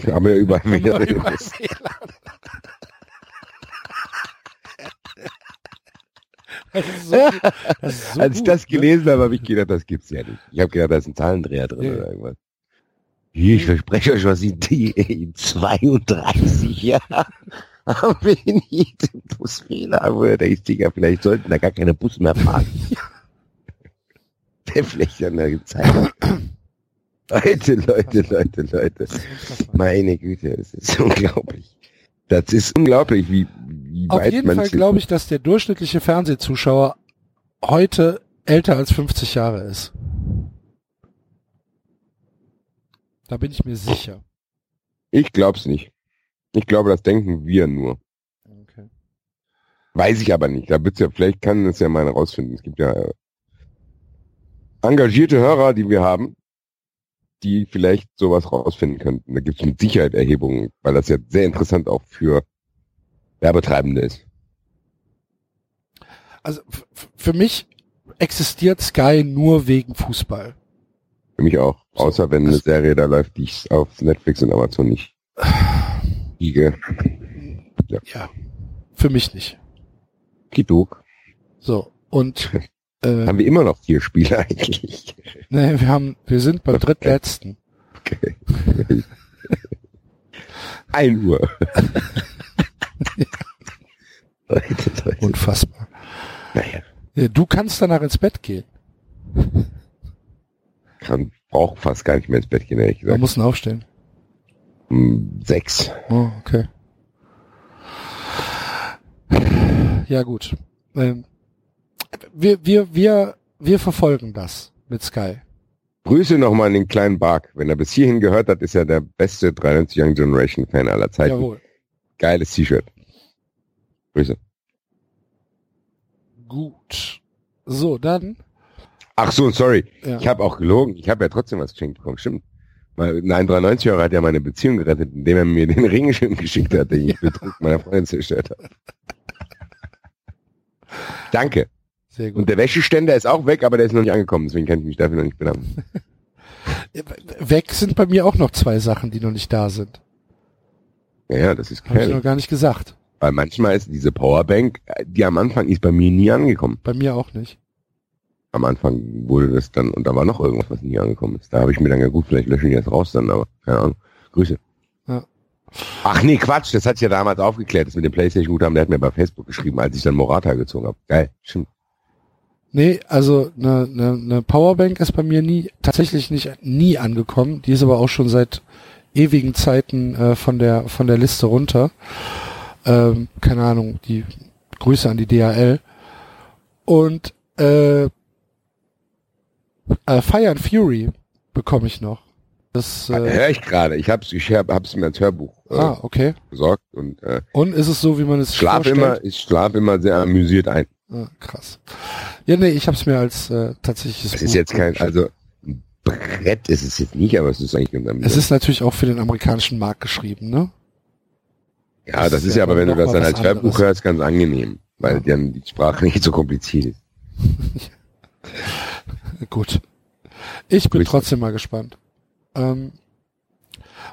wir haben wir wieder, überall WLAN. (laughs) Das ist so, das so als ich das ne? gelesen habe, habe ich gedacht, das gibt's ja nicht. Ich habe gedacht, da ist ein Zahlendreher drin Nee. oder irgendwas. Ich verspreche euch was, in, die, in 32 Jahren (laughs) haben wir in jedem Bus Fehler, der ist, Digga, vielleicht sollten da gar keine Bus mehr fahren. (laughs) Der vielleicht an der Zeit. Leute, Leute, Leute, Leute. Meine Güte, das ist (laughs) unglaublich. Das ist unglaublich, wie, wie Auf weit jeden man Fall sich- glaube ich, dass der durchschnittliche Fernsehzuschauer heute älter als 50 Jahre ist. Da bin ich mir sicher. Ich glaub's nicht. Ich glaube, das denken wir nur. Okay. Weiß ich aber nicht. Da wird's ja, vielleicht kann es ja mal herausfinden. Es gibt ja äh, engagierte Hörer, die wir haben, die vielleicht sowas rausfinden könnten. Da gibt's mit Sicherheit Erhebungen, weil das ja sehr interessant auch für Werbetreibende ist. Also für mich existiert Sky nur wegen Fußball. Für mich auch. So, Außer wenn eine das- Serie da läuft, die ich auf Netflix und Amazon nicht (sighs) kriege. Ja, für mich nicht. Kiduk. So und (laughs) äh, Haben wir immer noch vier Spiele (laughs) eigentlich? nee, wir haben, wir sind beim drittletzten. Okay. (laughs) Ein Uhr. (laughs) Leute, Leute. Unfassbar. Naja. Ja, Du kannst danach ins Bett gehen. Kann, braucht fast gar nicht mehr ins Bett gehen, ehrlich Man gesagt. muss aufstehen. Um sechs. Oh, okay. Ja, gut. Ähm, wir, wir, wir, wir verfolgen das mit Sky. Grüße nochmal an den kleinen Bark. Wenn er bis hierhin gehört hat, ist er der beste 93 Young Generation Fan aller Zeiten. Jawohl. Geiles T-Shirt. Grüße. Gut. So, dann. Ach so, sorry. Ja. Ich habe auch gelogen. Ich habe ja trotzdem was geschenkt bekommen. Stimmt. Weil ein 93-Jähriger hat ja meine Beziehung gerettet, indem er mir den (laughs) Regenschirm geschickt hat, den ich betrunken meiner Freundin zerstört habe. (laughs) Danke. Sehr gut. Und der Wäscheständer ist auch weg, aber der ist noch nicht angekommen, deswegen kann ich mich dafür noch nicht bedanken. (laughs) Weg sind bei mir auch noch zwei Sachen, die noch nicht da sind. Ja, ja, das ist Habe ich noch gar nicht gesagt. Weil manchmal ist diese Powerbank, die am Anfang ist bei mir nie angekommen. Bei mir auch nicht. Am Anfang wurde das dann, und da war noch irgendwas, was nie angekommen ist. Da habe ich mir dann ja gut, vielleicht löschen die das raus dann, aber keine Ahnung. Grüße. Ja. Ach nee, Quatsch, das hat sich ja damals aufgeklärt, das mit dem Playstation-Guthaben, der hat mir bei Facebook geschrieben, als ich dann Morata gezogen habe. Geil, stimmt. Nee, also eine ne, ne Powerbank ist bei mir nie tatsächlich nicht nie angekommen. Die ist aber auch schon seit ewigen Zeiten äh, von der von der Liste runter. Ähm, keine Ahnung, die Grüße an die DHL. Und äh, äh, Fire and Fury bekomme ich noch. Das äh, Hör ich gerade, ich hab's, ich hab, hab's mir als Hörbuch äh, ah, okay. besorgt und äh, Und ist es so, wie man es schlaf vorstellt? immer, ich schlaf immer sehr amüsiert ein. Ah, krass. Ja, nee, ich habe es mir als äh, tatsächliches Es ist Buch jetzt kein, also ein Brett ist es jetzt nicht, aber es ist eigentlich ganz. Es ist natürlich auch für den amerikanischen Markt geschrieben, ne? Ja, Das das ist ja aber, wenn du das dann als Hörbuch hörst, ganz angenehm, weil Ja. dann die Sprache nicht so kompliziert ist. (laughs) Gut. Ich bin Grüße. trotzdem mal gespannt. Ähm,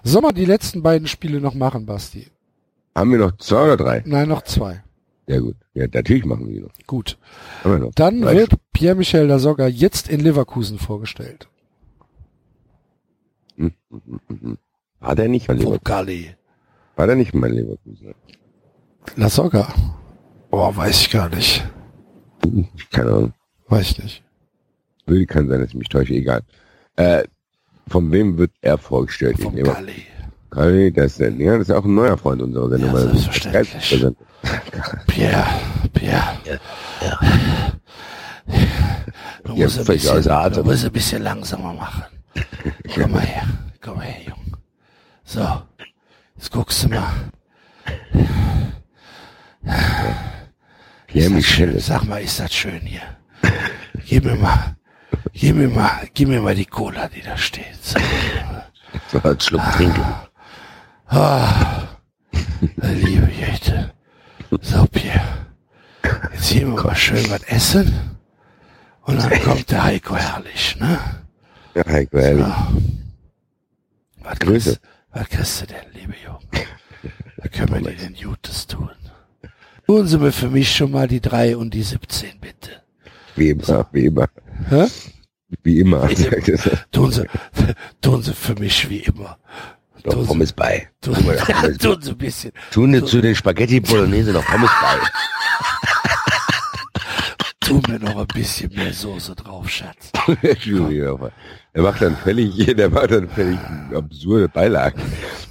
sollen wir die letzten beiden Spiele noch machen, Basti? Haben wir noch zwei oder drei? Nein, noch zwei. Ja gut. Ja, natürlich machen wir noch. Gut. Wir noch. Dann Drei wird Pierre-Michel Lasogga jetzt in Leverkusen vorgestellt. Hm, hm, hm, hm, hm. War der nicht mal Leverkusen? War der nicht mal Leverkusen? Lasogga. Boah, weiß ich gar nicht. Keine Ahnung. Weiß ich nicht. Will kann sein, dass ich mich täusche, egal. Äh, von wem wird er vorgestellt? Vom nehme- Galli. Ist, der, ja, das ist ja auch ein neuer Freund unserer Sendung. Ja, selbstverständlich. Pierre, Pierre. Du Ja, musst, ein bisschen, du musst ein bisschen langsamer machen. Komm mal her. Komm mal her, Junge. So. Jetzt guckst du mal. Pierre Ist das Michel schön? ist Sag mal, ist das schön hier? Gib mir mal, gib mir mal, gib mir mal die Cola, die da steht. So. (laughs) so ein Schluck trinken. Ah, liebe Jette. So, Pierre. Jetzt hier wir mal schön was essen. Und dann kommt der Heiko herrlich, ne? Ja, Heiko, ehrlich. Was Grüße. kriegst, was kriegst du denn, liebe Junge? Was können wir dir denn Gutes tun? Tun Sie mir für mich schon mal die 3 und die 17, bitte. Wie immer, wie immer. Hä? Wie immer. (laughs) Tun Sie, tun Sie für mich wie immer. Noch Tun Sie, Pommes bei. tun, Tun (laughs) Pommes tun Sie ein bisschen. Tun dir zu den Spaghetti Bolognese noch Pommes bei. (laughs) Tu mir noch ein bisschen mehr Soße drauf, Schatz. (laughs) Er macht dann völlig, der macht dann völlig absurde Beilagen.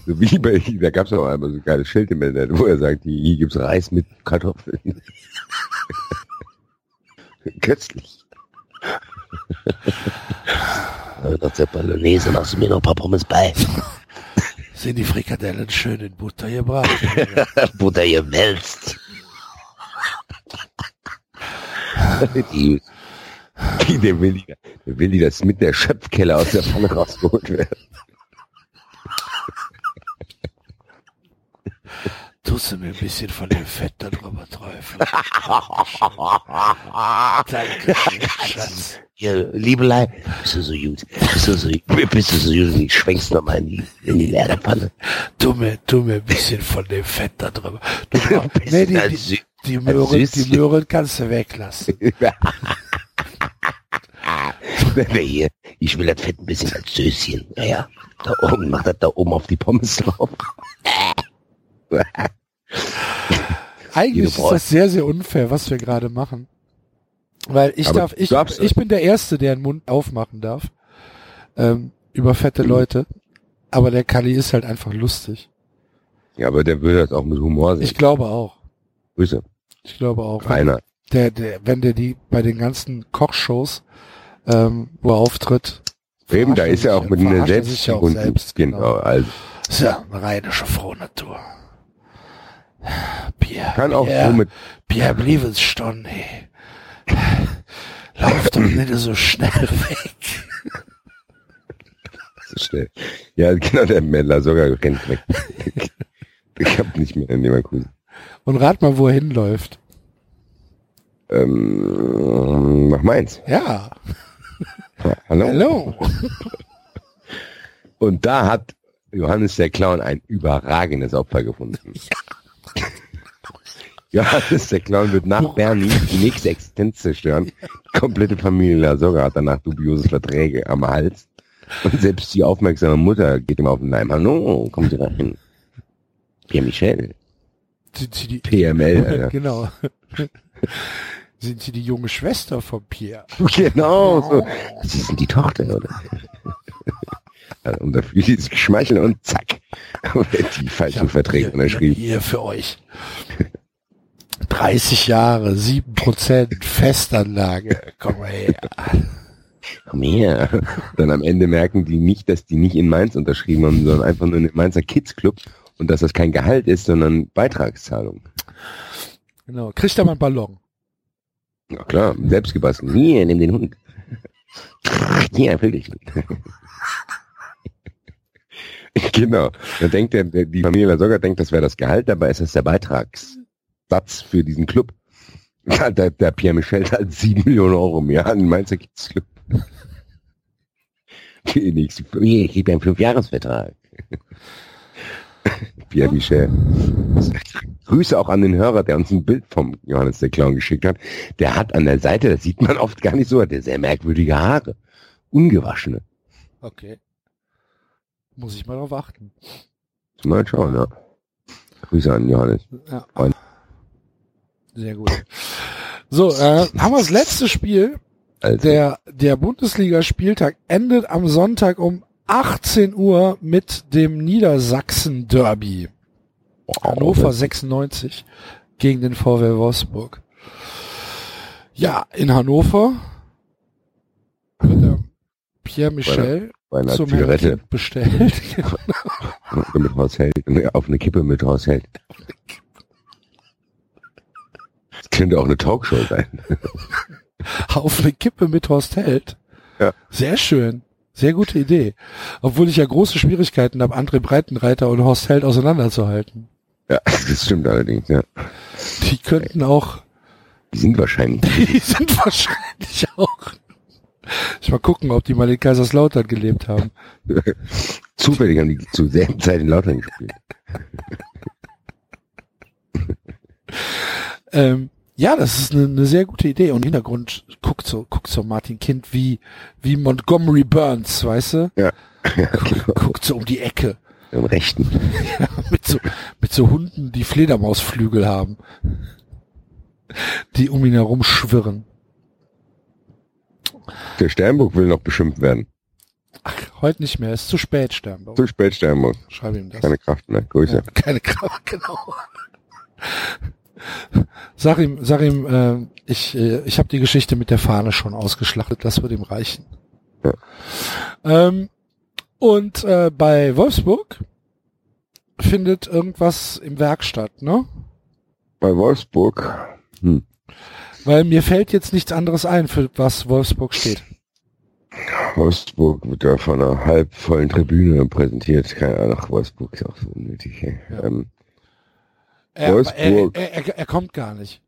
So wie bei, da gab es auch einmal so ein geiles Schild im Internet, wo er sagt, hier gibt's Reis mit Kartoffeln. Köstlich. Nach der Bolognese machst du mir noch ein paar Pommes bei. Sind die Frikadellen schön in Butter gebraten? (laughs) Butter gewälzt. (laughs) Die, die, der, will die, der will die, dass mit der Schöpfkelle aus der Pfanne rausgeholt werden. Tust du mir ein bisschen von dem Fett da drüber träufeln? (laughs) Danke, Schatz. Hier, Liebelei, bist du so gut? Bist du so, bist du so gut? Ich schwenkst noch mal in die, in die leere Pfanne. Tu mir, tu mir ein bisschen von dem Fett da drüber. Du, nee, die, die, die, Möhren, die. Möhren kannst du weglassen. (laughs) Hier, Ich will das Fett ein bisschen als Söschen. Naja, da oben, mach das da oben auf die Pommes drauf. Eigentlich ist das sehr, sehr unfair, was wir gerade machen. Weil ich Aber darf, ich, ich bin der Erste, der den Mund aufmachen darf. Ähm, über fette Leute. Aber der Kali ist halt einfach lustig. Ja, aber der würde das auch mit Humor sehen. Ich glaube auch. Grüße. Ich glaube auch. Rainer. Der, der, wenn der die bei den ganzen Kochshows, ähm, wo er auftritt. Eben, da ist er auch mit einer er sich ja selbst. Genau, also Ist ja eine rheinische Frohnatur. Bier. kann auch Bier, so mit es schon, hey. Lauf doch nicht so schnell weg. so schnell. Ja, genau, der Mädler sogar rennt weg. ich hab nicht mehr in Leverkusen. Und rat mal, wo er hinläuft. Ähm, nach Mainz. Ja. Ja, hallo? Hallo. Und da hat Johannes der Clown ein überragendes Opfer gefunden. Johannes (laughs) der Clown wird nach Bernie die nächste Existenz zerstören. Die komplette Familie Lasogga hat danach dubiose Verträge am Hals. Und selbst die aufmerksame Mutter geht ihm auf den Leim. Hallo, kommen Sie rein. Pierre Michel. Sind Sie die, PML, (laughs) Alter. genau. (laughs) Sind Sie die junge Schwester von Pierre? Genau, so. Sie sind die Tochter, oder? Also, Und dafür dieses Geschmeicheln und zack. Die falschen Verträge unterschrieben. hier für euch. 30 Jahre, 7% Festanlage. Komm mal her. Komm her. Dann am Ende merken die nicht, dass die nicht in Mainz unterschrieben haben, sondern einfach nur in den Mainzer Kids Club und dass das kein Gehalt ist, sondern Beitragszahlung. Genau. Kriegt er mal einen Ballon. Ja klar, selbst gebastelt. Hier, nimm den Hund. Hier, füll dich. (laughs) genau. Da denkt der, die Familie Lasogga denkt, das wäre das Gehalt, dabei ist das der Beitragssatz für diesen Club. (laughs) Ja, der, der Pierre Michel hat sieben Millionen Euro im Jahr an den Mainzer Kids Club. Ich gebe einen Fünfjahresvertrag. (laughs) Pierre Michel. Grüße auch an den Hörer, der uns ein Bild vom Johannes der Clown geschickt hat. Der hat an der Seite, das sieht man oft gar nicht so, hat der sehr merkwürdige Haare. Ungewaschene. Okay. Muss ich mal drauf achten. Mal schauen, ja. Grüße an Johannes. Ja. Freund. Sehr gut. So, äh, haben wir das letzte Spiel. Also, Der, der Bundesligaspieltag endet am Sonntag um 18 Uhr mit dem Niedersachsen-Derby. Hannover 96 gegen den VW Wolfsburg. Ja, in Hannover wird der Pierre Michel bei einer zum Zigarette Kind bestellt. (laughs) mit raushält, auf eine Kippe mit raushält. Das (laughs) könnte auch eine Talkshow sein. (laughs) Auf eine Kippe mit Horst Held. Ja. Sehr schön. Sehr gute Idee. Obwohl ich ja große Schwierigkeiten habe, André Breitenreiter und Horst Held auseinanderzuhalten. Ja, das stimmt allerdings, ja. Die könnten auch, Die sind wahrscheinlich. (laughs) die sind wahrscheinlich auch. Ich mal gucken, ob die mal in Kaiserslautern gelebt haben. (laughs) Zufällig haben die zur selben Zeit in Lautern gespielt. Ähm, ja, das ist eine, eine sehr gute Idee. Und im Hintergrund guckt so, guckt so Martin Kind wie, wie Montgomery Burns, weißt du? Ja, (laughs) ja genau. Guckt so um die Ecke. Im Rechten. mit so, mit so Hunden, die Fledermausflügel haben. Die um ihn herum schwirren. Der Sternburg will noch beschimpft werden. Ach, heute nicht mehr. Ist zu spät, Sternbau. Zu spät, Sternburg. Schreib ihm das. Keine Kraft mehr. Grüße. Keine Kraft, (laughs) genau. Sag ihm, sag ihm, äh, ich, äh, ich habe die Geschichte mit der Fahne schon ausgeschlachtet, das wird ihm reichen. Ja. Ähm, und äh, bei Wolfsburg findet irgendwas im Werk statt, ne? Bei Wolfsburg. Hm. Weil mir fällt jetzt nichts anderes ein, für was Wolfsburg steht. Wolfsburg wird da von einer halb vollen Tribüne präsentiert. Keine Ahnung, Wolfsburg ist auch so unnötig. Ey. Ja. Ähm, Er, Wolfsburg. er, er, er kommt gar nicht.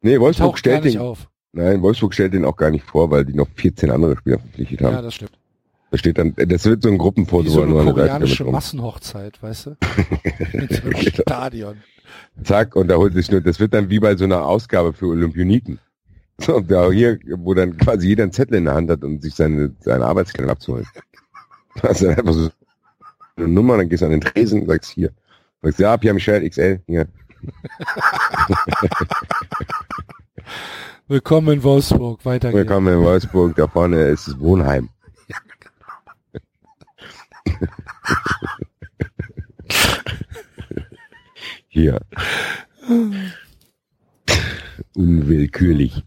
nee, Wolfsburg Taucht gar stellt nicht den, auf. nein, Wolfsburg stellt den auch gar nicht vor, weil die noch 14 andere Spieler verpflichtet haben. Ja, das stimmt. Da steht dann, das wird so ein Gruppenfoto, Wie so eine koreanische. Massenhochzeit, weißt du? (laughs) Mit so einem Genau. Stadion. Zack, und da holt sich nur, das wird dann wie bei so einer Ausgabe für Olympioniken. So, da hier, wo dann quasi jeder einen Zettel in der Hand hat, um sich seine, seine Arbeitskleidung abzuholen. Das ist dann einfach so eine Nummer, dann gehst du an den Tresen und sagst hier. Sagst, ja, Pierre Michel, XL, hier. (laughs) Willkommen in Wolfsburg. Weiter geht's. Willkommen in Wolfsburg, da vorne ist das Wohnheim. Hier. Unwillkürlich.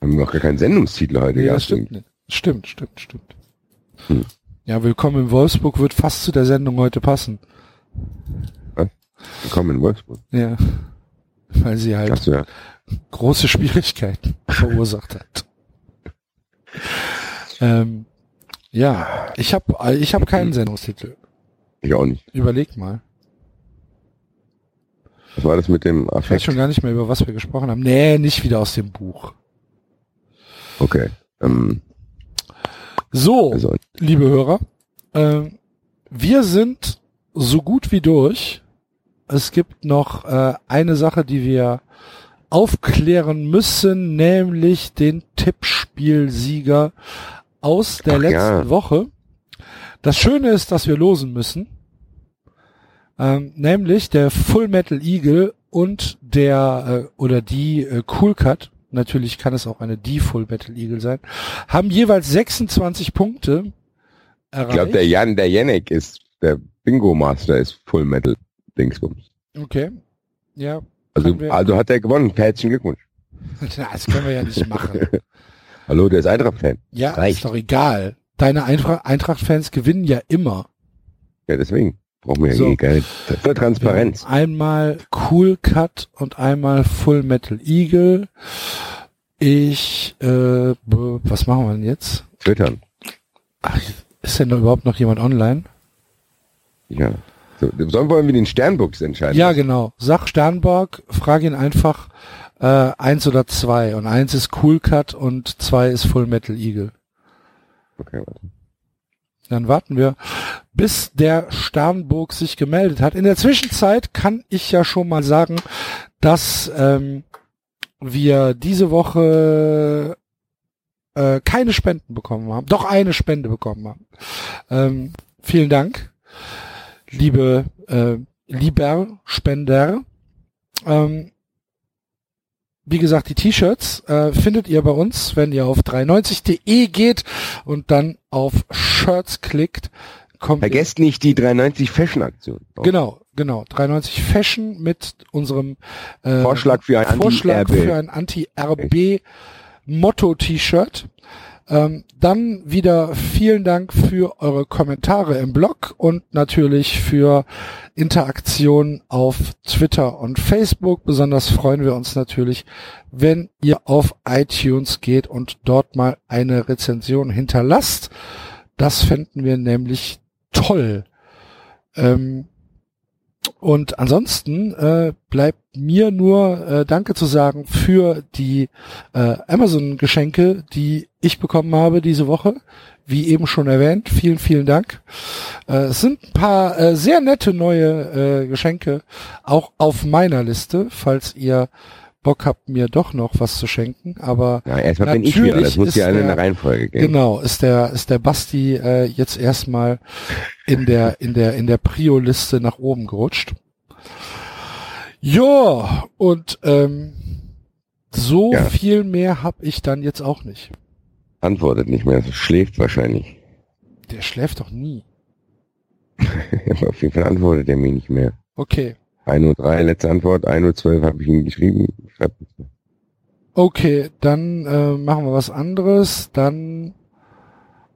Haben noch gar keinen Sendungstitel heute Nee, gehabt. das stimmt. Stimmt, stimmt, stimmt. Hm. Ja, Willkommen in Wolfsburg wird fast zu der Sendung heute passen. Willkommen in Wolfsburg. Ja. Weil sie halt Achso, ja. große Schwierigkeiten (laughs) verursacht hat. ähm, ja, ich habe ich hab keinen Sendungstitel. Ich auch nicht. Überleg mal. Was war das mit dem Ich weiß Affekt? schon gar nicht mehr, über was wir gesprochen haben. Nee, nicht wieder aus dem Buch. Okay. Ähm, So, also, liebe Hörer, ähm, wir sind so gut wie durch. Es gibt noch äh, eine Sache, die wir aufklären müssen, nämlich den Tippspielsieger aus der Ach letzten ja. Woche. Das Schöne ist, dass wir losen müssen. Ähm, nämlich der Full Metal Eagle und der äh, oder die äh, Cool Cut, natürlich kann es auch eine die Full Metal Eagle sein, haben jeweils 26 Punkte erreicht. ich glaube, der Jan, der Janek ist, der Bingo Master ist Full Metal Dingsbums. Okay. Ja. Also, also hat er gewonnen. Herzlichen Glückwunsch. (laughs) Das können wir ja nicht machen. (laughs) Hallo, der ist Eintracht-Fan. Ja, Reicht. ist doch egal. Deine Eintra- Eintracht-Fans gewinnen ja immer. Ja, deswegen brauchen wir ja So. eh keine für Transparenz. Einmal Cool Cut und einmal Full Metal Eagle. Ich, äh, was machen wir denn jetzt? Twittern. Ach, ist denn da überhaupt noch jemand online? Ja. So, sollen wir den Sternbuchs entscheiden? Ja, genau. Sag Sternborg, frag ihn einfach äh, eins oder zwei. Und eins ist Cool Cut und zwei ist Full Metal Eagle. Okay, warte. Dann warten wir, bis der Sternburg sich gemeldet hat. In der Zwischenzeit kann ich ja schon mal sagen, dass ähm, wir diese Woche äh, keine Spenden bekommen haben. Doch eine Spende bekommen haben. Ähm, vielen Dank, liebe äh, lieber Spender. Ähm, wie gesagt, die T-Shirts äh, findet ihr bei uns, wenn ihr auf 390.de geht und dann auf Shirts klickt. Kommt Vergesst nicht die 390 Fashion Aktion. Oh, Genau, genau. 390 Fashion mit unserem äh, Vorschlag für ein Vorschlag Anti-RB. für ein Anti-RB Motto-T-Shirt. Ähm, dann wieder vielen Dank für eure Kommentare im Blog und natürlich für Interaktion auf Twitter und Facebook. Besonders freuen wir uns natürlich, wenn ihr auf iTunes geht und dort mal eine Rezension hinterlasst. Das fänden wir nämlich toll. Ähm, und ansonsten äh, bleibt mir nur äh, Danke zu sagen für die äh, Amazon-Geschenke, die ich bekommen habe diese Woche. Wie eben schon erwähnt, vielen, vielen Dank. Äh, es sind ein paar äh, sehr nette neue äh, Geschenke auch auf meiner Liste, falls ihr Bock habt, mir doch noch was zu schenken. Aber Ja, erstmal bin ich wieder. Das muss ja in der- Reihenfolge gehen. Genau, ist der ist der Basti äh, jetzt erstmal in der in der in der Prio-Liste nach oben gerutscht. Ja, und ähm, so Ja. viel mehr hab ich dann jetzt auch nicht. Antwortet nicht mehr. Schläft wahrscheinlich. Der schläft doch nie. (laughs) Auf jeden Fall antwortet er mir nicht mehr. Okay, 1.03 letzte Antwort. 1.12 habe ich ihm geschrieben. Schreibt okay, dann äh, machen wir was anderes. Dann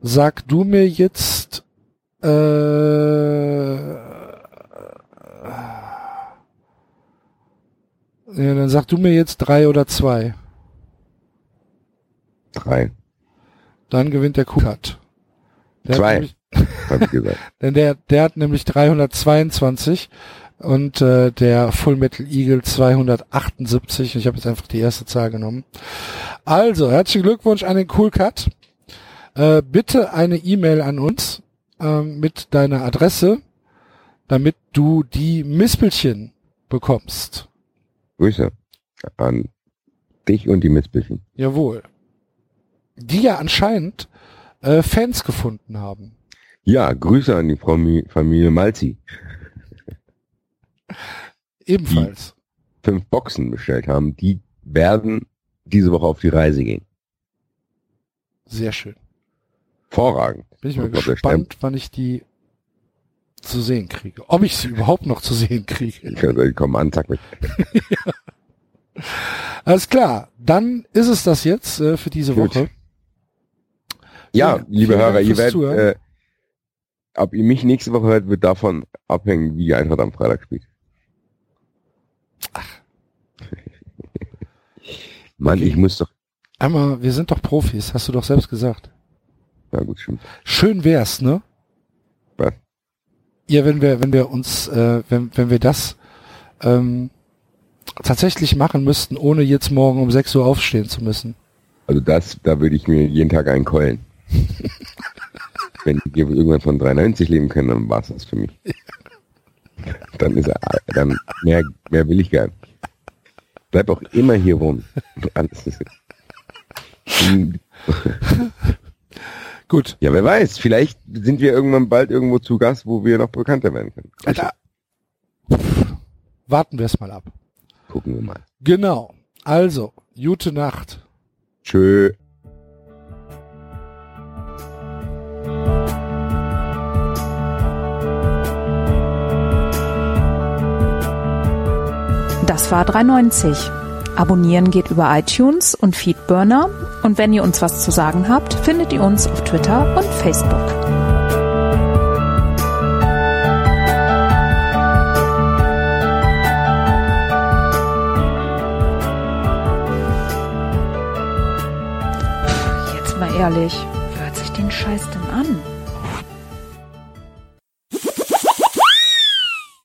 sag du mir jetzt äh, ja, dann sag du mir jetzt drei oder zwei. Drei. Dann gewinnt der Kukat. Der hat Zwei. nämlich- Habe ich gesagt. (laughs) Denn der, der hat nämlich 322 und äh, der Full Metal Eagle 278. Ich habe jetzt einfach die erste Zahl genommen. Also, herzlichen Glückwunsch an den Cool Cut. Äh, bitte eine E-Mail an uns ähm, mit deiner Adresse, damit du die Mispelchen bekommst. Grüße an dich und die Mistbischen. Jawohl. Die ja anscheinend äh, Fans gefunden haben. Ja, Grüße an die Fami- Familie Malzi. (laughs) Ebenfalls. Fünf Boxen bestellt haben, die werden diese Woche auf die Reise gehen. Sehr schön. Vorragend. Bin ich mal Ich gespannt, wann ich die zu sehen kriege. Ob ich sie überhaupt noch zu sehen kriege. Ich kann- Komm an, zack mit. (laughs) Alles klar. Dann ist es das jetzt äh, für diese Gut. Woche. Ja, Vielen- liebe Hörer, ihr werdet, äh, ob ihr mich nächste Woche hört, wird davon abhängen, wie Eintracht am Freitag spielt. Mann, Okay. ich muss doch, Einmal, wir sind doch Profis, hast du doch selbst gesagt. na gut, stimmt. Schön wär's, ne? Was? Ja, wenn wir, wenn wir uns, äh, wenn, wenn wir das ähm, tatsächlich machen müssten, ohne jetzt morgen um 6 Uhr aufstehen zu müssen. Also das, da würde ich mir jeden Tag einen keulen. (laughs) Wenn wir irgendwann von 3,90 leben können, dann war's das für mich. Dann ist er, dann mehr, mehr will ich gar nicht. Bleib auch immer hier wohnen. Gut. ja, wer weiß, vielleicht sind wir irgendwann bald irgendwo zu Gast, wo wir noch bekannter werden können. Alter. Warten wir es mal ab. Gucken wir mal. Genau. Also, gute Nacht. Tschö. Das war 390. Abonnieren geht über iTunes und Feedburner. Und wenn ihr uns was zu sagen habt, findet ihr uns auf Twitter und Facebook. Jetzt mal ehrlich, wer hört sich den Scheiß denn?